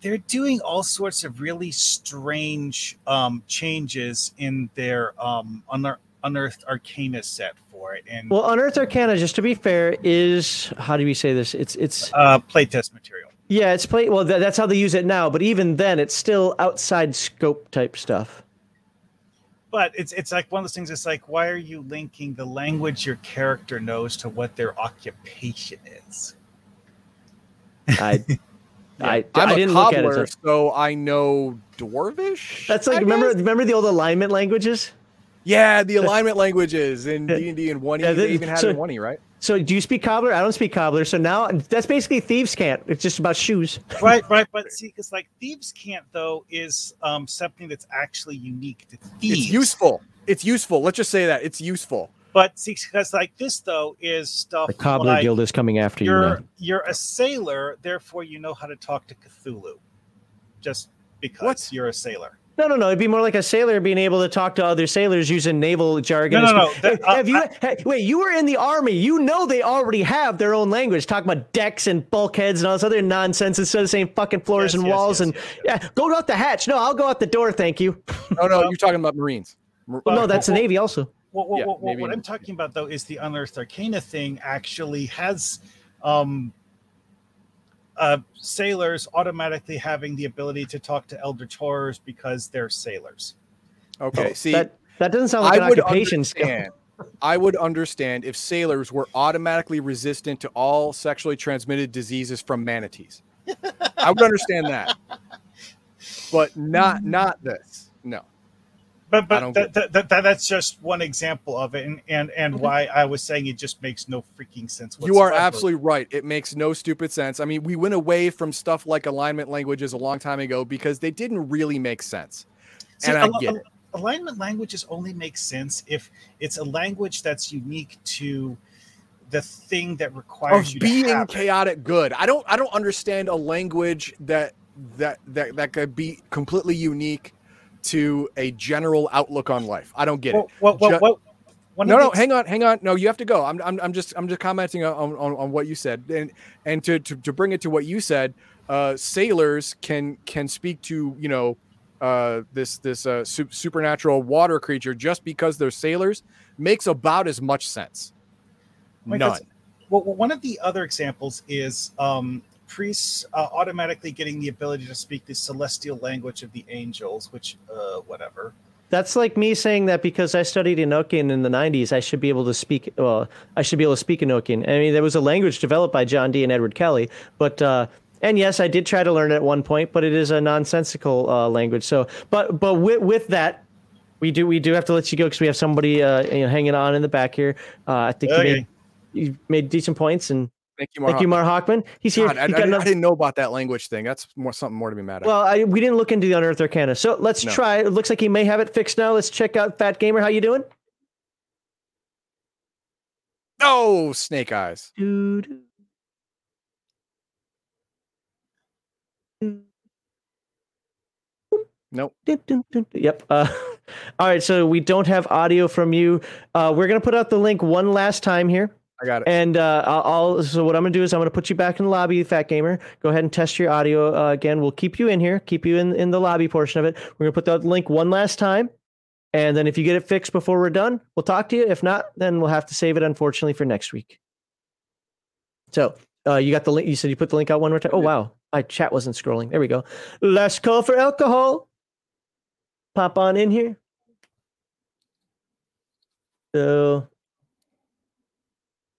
Speaker 13: they're doing all sorts of really strange um, changes in their um, unear- unearthed arcana set for it and
Speaker 1: Well, Unearthed Arcana, just to be fair, is how do we say this? It's it's
Speaker 13: uh, playtest material.
Speaker 1: yeah, it's play. Well, tha- that's how they use it now. But even then, it's still outside scope type stuff.
Speaker 13: But it's it's like one of those things it's like why are you linking the language your character knows to what their occupation is
Speaker 1: I, I,
Speaker 2: I'm
Speaker 1: I
Speaker 2: a
Speaker 1: didn't look at
Speaker 2: cobbler,
Speaker 1: it. so-
Speaker 2: so I know dwarvish.
Speaker 1: That's like
Speaker 2: I
Speaker 1: remember
Speaker 2: guess?
Speaker 1: remember the old alignment languages.
Speaker 2: Yeah, the alignment languages in D and D and one E.
Speaker 1: Yeah,
Speaker 2: they
Speaker 1: the-
Speaker 2: even had
Speaker 1: so-
Speaker 2: it in one E, right?
Speaker 1: So do you speak cobbler? I don't speak cobbler. So now that's basically thieves' cant. It's just about shoes.
Speaker 13: right right but see because like thieves' cant though is um something that's actually unique to thieves
Speaker 2: It's useful. It's useful. Let's just say that it's useful.
Speaker 13: But see, because like this though is stuff
Speaker 1: The Cobbler
Speaker 13: like
Speaker 1: Guild is coming after you.
Speaker 13: you're you're a sailor, therefore you know how to talk to Cthulhu, just because you're a sailor.
Speaker 1: No, no, no. It'd be more like a sailor being able to talk to other sailors using naval jargon.
Speaker 13: No, no, no,
Speaker 1: speak-
Speaker 13: that- uh,
Speaker 1: have you? hey, wait, you were in the army. You know they already have their own language. Talking about decks and bulkheads and all this other nonsense instead of saying fucking floors and walls and yeah, go out the hatch. No, I'll go out the door. Thank you.
Speaker 2: No, no, you're talking about Marines.
Speaker 1: Well, no, that's the Navy also.
Speaker 13: What, what,
Speaker 2: Yeah,
Speaker 13: what, what, what I'm talking about though is the unearthed arcana thing actually has um, uh, sailors automatically having the ability to talk to eldritch horrors because they're sailors.
Speaker 2: Okay,
Speaker 1: Oh,
Speaker 2: see,
Speaker 1: that that doesn't sound like
Speaker 2: I
Speaker 1: an
Speaker 2: would
Speaker 1: occupation skill.
Speaker 2: I would understand if sailors were automatically resistant to all sexually transmitted diseases from manatees. I would understand that, but not not this.
Speaker 13: But but that, that, that, that- that's just one example of it, and and, and why I was saying it just makes no freaking sense.
Speaker 2: You are absolutely right. It makes no stupid sense. I mean, we went away from stuff like alignment languages a long time ago because they didn't really make sense.
Speaker 13: See,
Speaker 2: and I
Speaker 13: al-
Speaker 2: get it.
Speaker 13: alignment languages only make sense if it's a language that's unique to the thing that requires
Speaker 2: Of
Speaker 13: you
Speaker 2: being
Speaker 13: it.
Speaker 2: chaotic good. I don't I don't understand a language that that that that could be completely unique to a general outlook on life. I don't get
Speaker 13: Well,
Speaker 2: it.
Speaker 13: well, well,
Speaker 2: Ju- no, no, hang on, hang on. No, you have to go. I'm, I'm, I'm just, I'm just commenting on, on, on what you said, and and to, to, to bring it to what you said, uh, sailors can can speak to you know, uh, this this uh, su- supernatural water creature just because they're sailors makes about as much sense. None.
Speaker 13: Well, one of the other examples is um, priests uh, automatically getting the ability to speak the celestial language of the angels, which, uh, whatever.
Speaker 1: That's like me saying that because I studied Enochian in the 90s, I should be able to speak. Well, I should be able to speak Enochian. I mean, there was a language developed by John Dee and Edward Kelly, but uh, and yes, I did try to learn it at one point, but it is a nonsensical uh, language. So, but but with, with that, we do we do have to let you go because we have somebody uh, you know, hanging on in the back here. Uh, I think you made you made decent points, and
Speaker 2: Thank you, Mar.
Speaker 1: thank you, Mar Hockman. He's here.
Speaker 2: God, I,
Speaker 1: He's
Speaker 2: I I didn't know about that language thing. That's more something more to be mad at.
Speaker 1: well, I, we didn't look into the unearthed arcana, so let's
Speaker 2: No.
Speaker 1: try. It looks like he may have it fixed now. Let's check out Fat Gamer. How you doing?
Speaker 2: oh, snake eyes. Dude. Nope.
Speaker 1: Yep. Uh, all right. So we don't have audio from you. Uh, we're gonna put out the link one last time here.
Speaker 2: I got it.
Speaker 1: And uh, I'll, I'll. So what I'm gonna do is I'm gonna put you back in the lobby, Fat Gamer. Go ahead and test your audio uh, again. We'll keep you in here, keep you in in the lobby portion of it. We're gonna put that link one last time, and then if you get it fixed before we're done, we'll talk to you. If not, then we'll have to save it unfortunately for next week. So uh, you got the link. You said you put the link out one more time. Oh wow, my chat wasn't scrolling. There we go. Last call for alcohol. Pop on in here. So,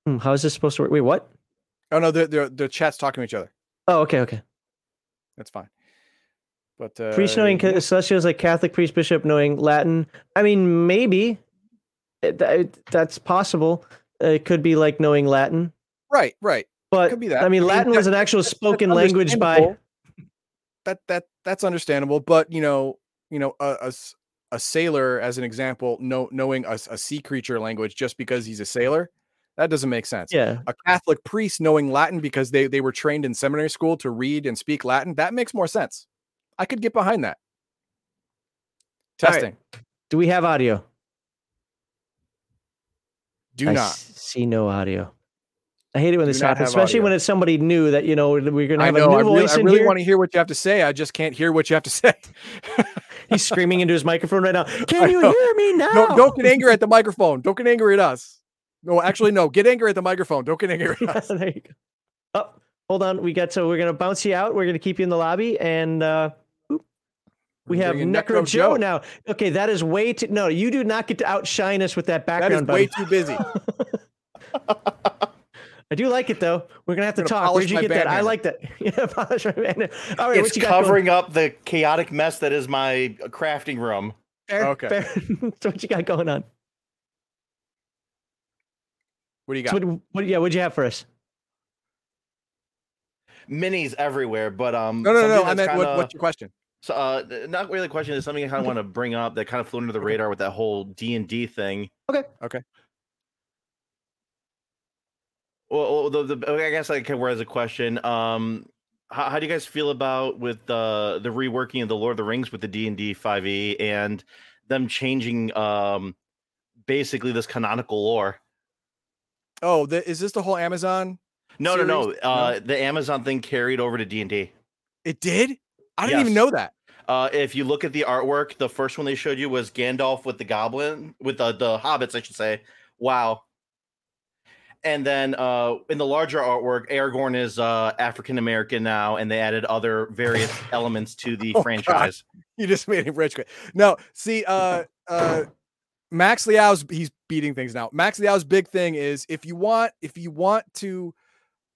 Speaker 1: hmm, how is this supposed to work? Wait, what?
Speaker 2: Oh no, the the the chat's talking to each other.
Speaker 1: Oh, okay, okay.
Speaker 2: That's fine. But uh,
Speaker 1: priest knowing
Speaker 2: yeah.
Speaker 1: celestials like Catholic priest bishop knowing Latin. I mean, maybe It- it- that's possible. It could be like knowing Latin,
Speaker 2: right, right.
Speaker 1: but
Speaker 2: Could be that.
Speaker 1: I mean,
Speaker 2: I mean,
Speaker 1: Latin was an actual
Speaker 2: that's- that's
Speaker 1: spoken language by.
Speaker 2: that that that's understandable but you know you know a a sailor as an example know, knowing a, a sea creature language just because he's a sailor that doesn't make sense
Speaker 1: Yeah.
Speaker 2: a catholic priest knowing latin because they they were trained in seminary school to read and speak latin that makes more sense i could get behind that
Speaker 1: All right.
Speaker 2: testing
Speaker 1: Do we have audio?
Speaker 2: do
Speaker 1: I
Speaker 2: not
Speaker 1: see no audio. I hate it when
Speaker 2: Do
Speaker 1: this happens, especially
Speaker 2: audio.
Speaker 1: when it's somebody new that you know we're gonna
Speaker 2: I
Speaker 1: have
Speaker 2: know.
Speaker 1: a
Speaker 2: I
Speaker 1: new
Speaker 2: really,
Speaker 1: voice
Speaker 2: I really
Speaker 1: here.
Speaker 2: want to hear what you have to say. I just can't hear what you have to say.
Speaker 1: He's screaming into his microphone right now.
Speaker 2: I
Speaker 1: Can you hear me now?
Speaker 2: No, don't get angry at the microphone. Don't get angry at us. No, actually, no. Get angry at the microphone. Don't get angry at us.
Speaker 1: there you go. Oh, hold on. We got so we're gonna bounce you out. We're gonna keep you in the lobby, and uh, oop. we have
Speaker 2: bring in
Speaker 1: Necro,
Speaker 2: Necro
Speaker 1: Joe
Speaker 2: Joe.
Speaker 1: now. Okay, that is way too. No, you do not get to outshine us with that background.
Speaker 2: That is
Speaker 1: background.
Speaker 2: way
Speaker 1: buddy.
Speaker 2: too busy.
Speaker 1: I do like it though. We're gonna have to
Speaker 2: gonna
Speaker 1: talk. Where'd you get that? I
Speaker 2: bandana.
Speaker 1: like that. yeah, polish my bandana. All right,
Speaker 14: it's
Speaker 1: what you got going?
Speaker 14: covering up the chaotic mess that is my crafting room.
Speaker 1: Fair,
Speaker 2: Okay.
Speaker 1: fair. so what you got going on?
Speaker 2: What do you
Speaker 1: So
Speaker 2: got?
Speaker 1: what, what? Yeah, what'd you have for us?
Speaker 14: Minis everywhere, but um.
Speaker 2: No, no, no. I
Speaker 14: that's
Speaker 2: meant
Speaker 14: kinda-
Speaker 2: what's your question?
Speaker 14: So, uh, not really a question. It's something I kind of want to bring up that kind of flew under the radar with that whole D and D thing.
Speaker 1: Okay.
Speaker 2: Okay.
Speaker 14: Well, well, the, the I guess I can raise a question. Um, how, how do you guys feel about with the the reworking of the Lord of the Rings with the D and D five E and them changing um basically this canonical lore?
Speaker 2: Oh, the, is this the whole Amazon?
Speaker 14: No, no, no.
Speaker 2: series?
Speaker 14: Uh, the Amazon thing carried over to D and D.
Speaker 2: It did. I didn't even know that.
Speaker 14: Uh, if you look at the artwork, the first one they showed you was Gandalf with the goblin, with the, the hobbits, I should say. Wow. And then uh, in the larger artwork, Aragorn is uh, African American now, and they added other various elements to the
Speaker 2: Oh, God.
Speaker 14: franchise.
Speaker 2: You just made him rich quick. No, see, uh, uh, Max Liao's he's beating things now. Max Liao's big thing is if you want if you want to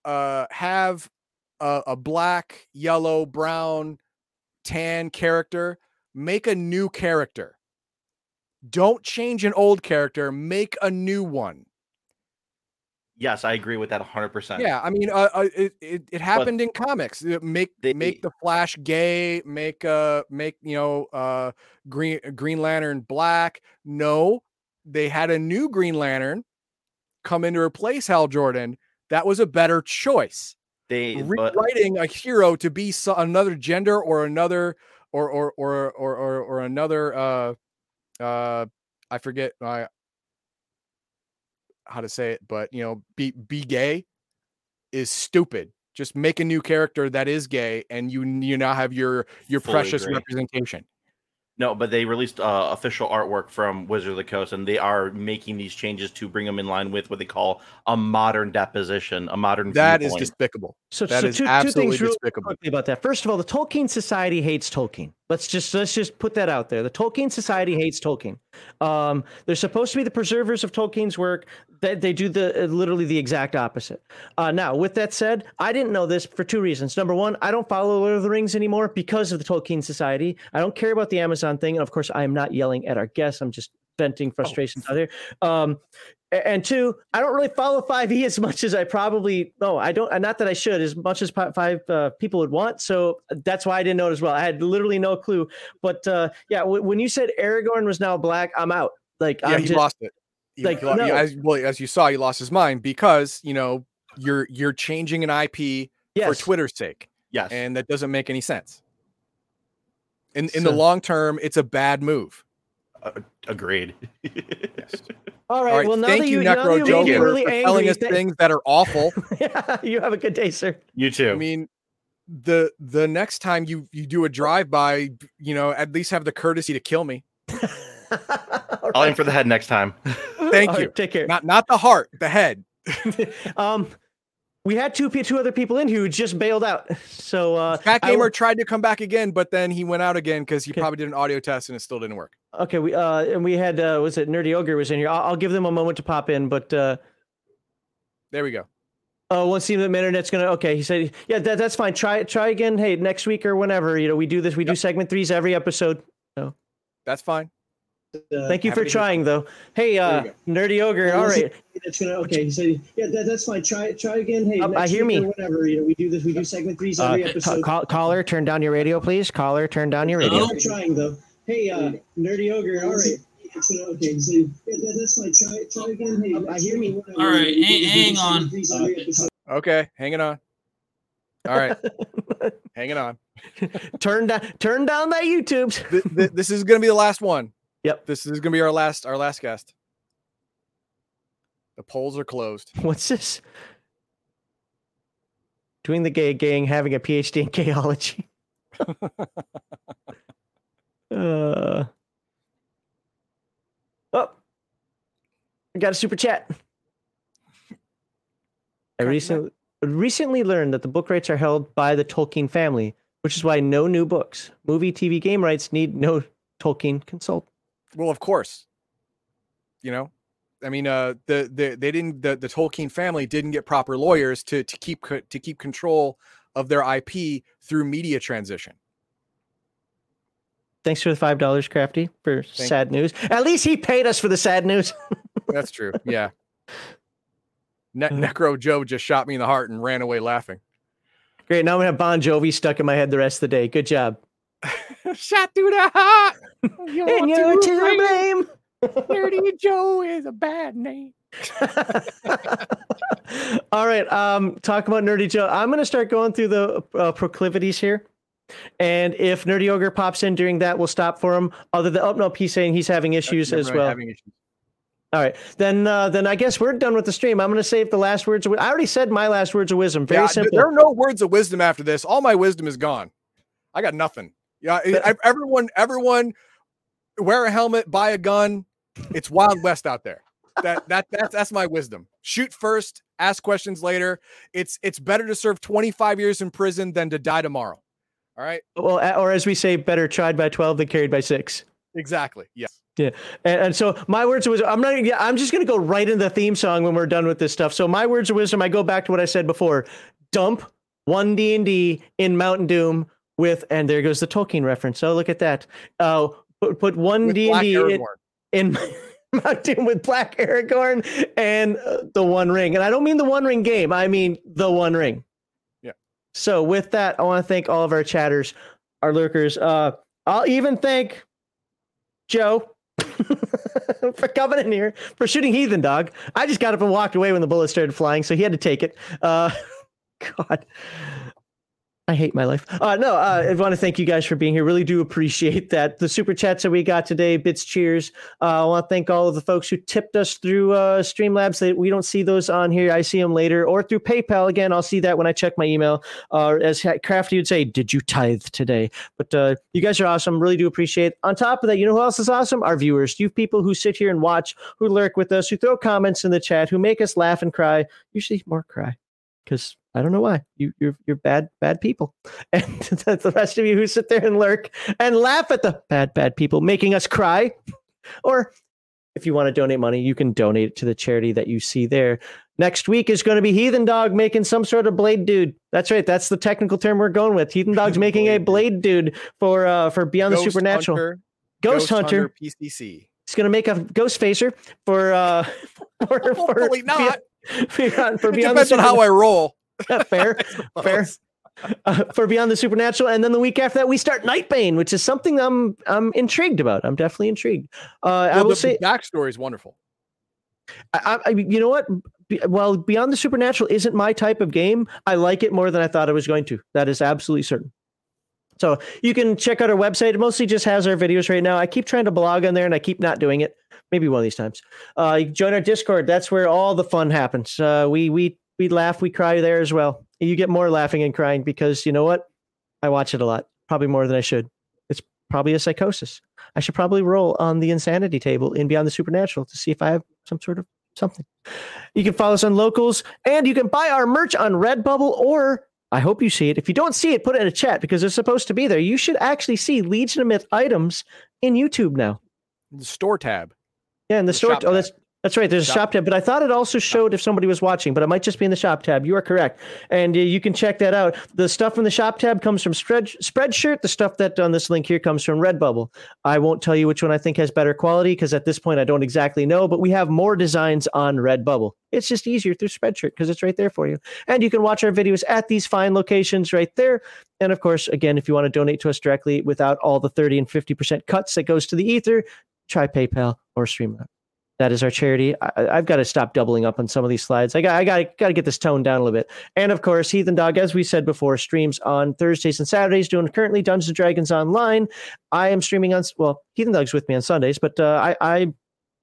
Speaker 2: uh have a, a black, yellow, brown, tan character, make a new character. Don't change an old character, make a new one.
Speaker 14: Yes, I agree with that 100%.
Speaker 2: Yeah, I mean, uh, uh, it, it it happened in comics. Uh, Make make the Flash gay. Make uh make you know uh Green Green Lantern black. No, they had a new Green Lantern come in to replace Hal Jordan. That was a better choice.
Speaker 14: They but-
Speaker 2: Rewriting a hero to be so, another gender or another or or or or or, or another uh uh I forget I how to say it, but you know, be be gay is stupid. Just make a new character that is gay, and you you now have your your
Speaker 14: Fully
Speaker 2: precious
Speaker 14: agree.
Speaker 2: representation.
Speaker 14: No, but they released uh, official artwork from Wizard of the Coast, and they are making these changes to bring them in line with what they call a modern deposition, a modern.
Speaker 2: That is
Speaker 14: viewpoint.
Speaker 2: despicable.
Speaker 1: So,
Speaker 2: that
Speaker 1: so
Speaker 2: is
Speaker 1: two, two things real
Speaker 2: despicable.
Speaker 1: quickly about that. First of all, the Tolkien Society hates Tolkien. Let's just let's just put that out there. The Tolkien Society hates Tolkien. Um, they're supposed to be the preservers of Tolkien's work. They, they do the uh, literally the exact opposite. Uh, now, with that said, I didn't know this for two reasons. Number one, I don't follow Lord of the Rings anymore because of the Tolkien Society. I don't care about the Amazon thing, and of course, I am not yelling at our guests. I'm just venting frustrations out here. Um, and two, I don't really follow 5e as much as I probably no, I don't. Not that I should, as much as five uh, people would want. So that's why I didn't know it as well. I had literally no clue. But uh, yeah, w- when you said Aragorn was now black, I'm out. Like
Speaker 2: Yeah,
Speaker 1: I'm
Speaker 2: he
Speaker 1: just,
Speaker 2: lost it. He-
Speaker 1: like,
Speaker 2: he
Speaker 1: no.
Speaker 2: as, well, as you saw, he lost his mind because you know you're you're changing an IP for Twitter's sake.
Speaker 14: Yes,
Speaker 2: and that doesn't make any sense. In in the long term, it's a bad move.
Speaker 14: Agreed.
Speaker 1: All right.
Speaker 2: All right,
Speaker 1: Well, now
Speaker 2: thank
Speaker 1: that
Speaker 2: you,
Speaker 1: you, now that you
Speaker 2: Joe,
Speaker 1: made me
Speaker 2: for,
Speaker 1: really
Speaker 2: for
Speaker 1: angry,
Speaker 2: telling us things that are awful.
Speaker 1: yeah, you have a good day, sir.
Speaker 14: You too.
Speaker 2: I mean, the the next time you you do a drive by, you know, at least have the courtesy to kill me.
Speaker 14: I'll aim for the head next time.
Speaker 2: Thank
Speaker 1: All
Speaker 2: you.
Speaker 1: right, take care.
Speaker 2: Not not the heart, the head.
Speaker 1: um, we had two two other people in who just bailed out. So uh,
Speaker 2: Cat Gamer
Speaker 1: will-
Speaker 2: tried to come back again, but then he went out again because he probably did an audio test and it still didn't work.
Speaker 1: Okay, we uh, and we had uh, was it Nerdy Ogre was in here. I'll, I'll give them a moment to pop in, but uh,
Speaker 2: There we go.
Speaker 1: oh, once the internet's gonna okay. He said, yeah, that, that's fine. Try try again. Hey, next week or whenever. You know, we do this. We do segment threes every episode. So
Speaker 2: That's fine.
Speaker 1: thank you for trying, though. Hey, uh, Nerdy Ogre. All right.
Speaker 15: That's gonna okay. He said, "Yeah, that, that's fine. Try try again. Hey,
Speaker 1: Uh, I
Speaker 15: next
Speaker 1: hear
Speaker 15: week or
Speaker 1: me.
Speaker 15: Whatever. You know, we do this. We do segment threes
Speaker 1: Uh,
Speaker 15: every
Speaker 1: ca-
Speaker 15: episode.
Speaker 1: call, caller, turn down your radio, please. Caller, turn down your radio.
Speaker 15: I'm trying though. Hey, uh, nerdy ogre. All right. It's gonna- Okay, so yeah, that, that's fine. Try try again. Hey, I hear me.
Speaker 16: All right, hang, hang on.
Speaker 2: Okay, hanging on. All right, hanging on.
Speaker 1: turn down turn down that YouTube.
Speaker 2: Th- th- this is gonna be the last one.
Speaker 1: Yep.
Speaker 2: This is gonna be our last our last guest. The polls are closed.
Speaker 1: What's this? Doing the gay gang, having a PhD in gayology. uh, oh, I got a super chat. I recently recently learned that the book rights are held by the Tolkien family, which is why no new books, movie, TV, game rights need no Tolkien consult.
Speaker 2: Well, of course. You know, I mean, uh, the the they didn't the, the Tolkien family didn't get proper lawyers to to keep to keep control of their IP through media transition.
Speaker 1: Thanks for the five dollars, Crafty, for sad news. At least he paid us for the sad news.
Speaker 2: That's true. Yeah. Ne- Necro Joe just shot me in the heart and ran away laughing.
Speaker 1: Great. Now I'm gonna have Bon Jovi stuck in my head the rest of the day. Good job.
Speaker 2: Shot through the heart.
Speaker 1: And you're to blame.
Speaker 2: Nerdy Joe is a bad name.
Speaker 1: All right. Um, talk about Nerdy Joe. I'm going to start going through the uh, proclivities here. And if Nerdy Ogre pops in during that, we'll stop for him. Other than, oh, no, he's saying he's having issues as well.
Speaker 2: issues.
Speaker 1: All right. Then uh, then I guess we're done with the stream. I'm going to save the last words. Of, I already said my last words of wisdom. Very
Speaker 2: Yeah,
Speaker 1: simple.
Speaker 2: There are no words of wisdom after this. All my wisdom is gone. I got nothing. Yeah, I- I- everyone, everyone, wear a helmet, buy a gun. It's Wild West out there. That that that's that's my wisdom. Shoot first, ask questions later. It's it's better to serve 25 years in prison than to die tomorrow. All right.
Speaker 1: Well, or as we say, better tried by 12 than carried by six.
Speaker 2: Exactly. Yes.
Speaker 1: Yeah, and, and so my words of wisdom. I'm not. Yeah, I'm just going to go right into the theme song when we're done with this stuff. So my words of wisdom. I go back to what I said before. Dump one D and D in Mountain Doom with, and there goes the Tolkien reference. Oh, look at that. Uh, put, put one
Speaker 2: With
Speaker 1: D&D in, in Mountain Doom with Black Aragorn and uh, the One Ring. And I don't mean the One Ring game. I mean the One Ring. So with that, I want to thank all of our chatters, our lurkers. Uh, I'll even thank Joe for coming in here for shooting Heathen Dog. I just got up and walked away when the bullets started flying, so he had to take it. Uh, God. I hate my life. Uh, no, uh, I want to thank you guys for being here. Really do appreciate that. The super chats that we got today, bits, cheers. Uh, I want to thank all of the folks who tipped us through uh, Streamlabs. That we don't see those on here. I see them later, or through PayPal. Again, I'll see that when I check my email. Uh, as Crafty would say, "Did you tithe today?" But uh, you guys are awesome. Really do appreciate. It. On top of that, you know who else is awesome? Our viewers. You people who sit here and watch, who lurk with us, who throw comments in the chat, who make us laugh and cry. Usually more cry because I don't know why you you're you're bad bad people, and the the rest of you who sit there and lurk and laugh at the bad bad people making us cry, or if you want to donate money, you can donate it to the charity that you see there. Next week is going to be Heathen Dog making some sort of blade dude. That's right. That's the technical term we're going with. Heathen Dog's making a blade dude for uh for Beyond the Supernatural.
Speaker 2: Hunter,
Speaker 1: Ghost, Hunter.
Speaker 2: PCC.
Speaker 1: He's gonna make a ghost facer for uh for, for
Speaker 2: Hopefully not.
Speaker 1: Beyond, for
Speaker 2: It
Speaker 1: beyond the
Speaker 2: depends on how I roll.
Speaker 1: fair, fair. Uh, for Beyond the Supernatural, and then the week after that, we start Nightbane, which is something I'm I'm intrigued about. I'm definitely intrigued. Uh, I will
Speaker 2: the,
Speaker 1: say,
Speaker 2: the backstory is wonderful.
Speaker 1: I, I, you know what? Be- Well, Beyond the Supernatural isn't my type of game. I like it more than I thought I was going to. That is absolutely certain. So you can check out our website. It mostly just has our videos right now. I keep trying to blog on there, and I keep not doing it. Maybe one of these times. Uh, join our Discord. That's where all the fun happens. Uh, we we we laugh, we cry there as well. You get more laughing and crying because you know what? I watch it a lot, probably more than I should. It's probably a psychosis. I should probably roll on the insanity table in Beyond the Supernatural to see if I have some sort of something. You can follow us on locals and you can buy our merch on Redbubble or I hope you see it. If you don't see it, put it in a chat because it's supposed to be there. You should actually see Legion of Myth items in YouTube now.
Speaker 2: The store tab.
Speaker 1: Yeah, in the, store.
Speaker 2: shop
Speaker 1: Oh, that's that's right. There's a
Speaker 2: Shop-
Speaker 1: shop tab, but I thought it also showed if somebody was watching, but it might just be in the shop tab. You are correct, and uh, you can check that out. The stuff from the shop tab comes from Spread Spreadshirt. The stuff that on this link here comes from Redbubble. I won't tell you which one I think has better quality because at this point I don't exactly know. But we have more designs on Redbubble. It's just easier through Spreadshirt because it's right there for you, and you can watch our videos at these fine locations right there. And of course, again, if you want to donate to us directly without all the thirty and fifty percent cuts that goes to the ether, try PayPal or Streamlabs. That is our charity. I, I've got to stop doubling up on some of these slides. I got, I got, got to get this tone down a little bit. And of course, Heathen Dog, as we said before, streams on Thursdays and Saturdays, doing currently Dungeons and Dragons online. I am streaming on, well, Heathen Dog's with me on Sundays, but uh, I, I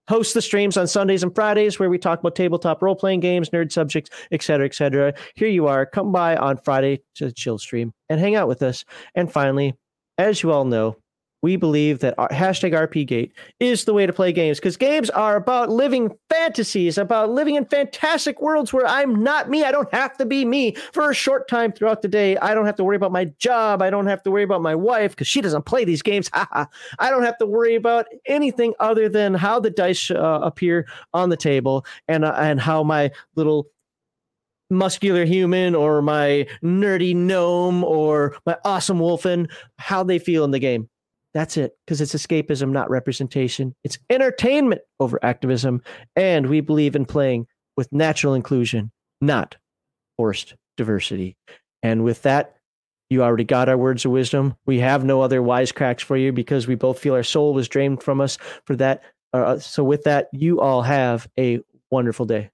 Speaker 1: host the streams on Sundays and Fridays where we talk about tabletop role playing games, nerd subjects, et cetera, et cetera. Here you are. Come by on Friday to chill stream and hang out with us. And finally, as you all know, we believe that our, hashtag RPGate is the way to play games because games are about living fantasies, about living in fantastic worlds where I'm not me. I don't have to be me for a short time throughout the day. I don't have to worry about my job. I don't have to worry about my wife because she doesn't play these games. I don't have to worry about anything other than how the dice uh, appear on the table and uh, and how my little muscular human or my nerdy gnome or my awesome wolfen how they feel in the game that's it, because it's escapism, not representation. It's entertainment over activism. And we believe in playing with natural inclusion, not forced diversity. And with that, you already got our words of wisdom. We have no other wisecracks for you because we both feel our soul was drained from us for that. Uh, so, with that, you all have a wonderful day.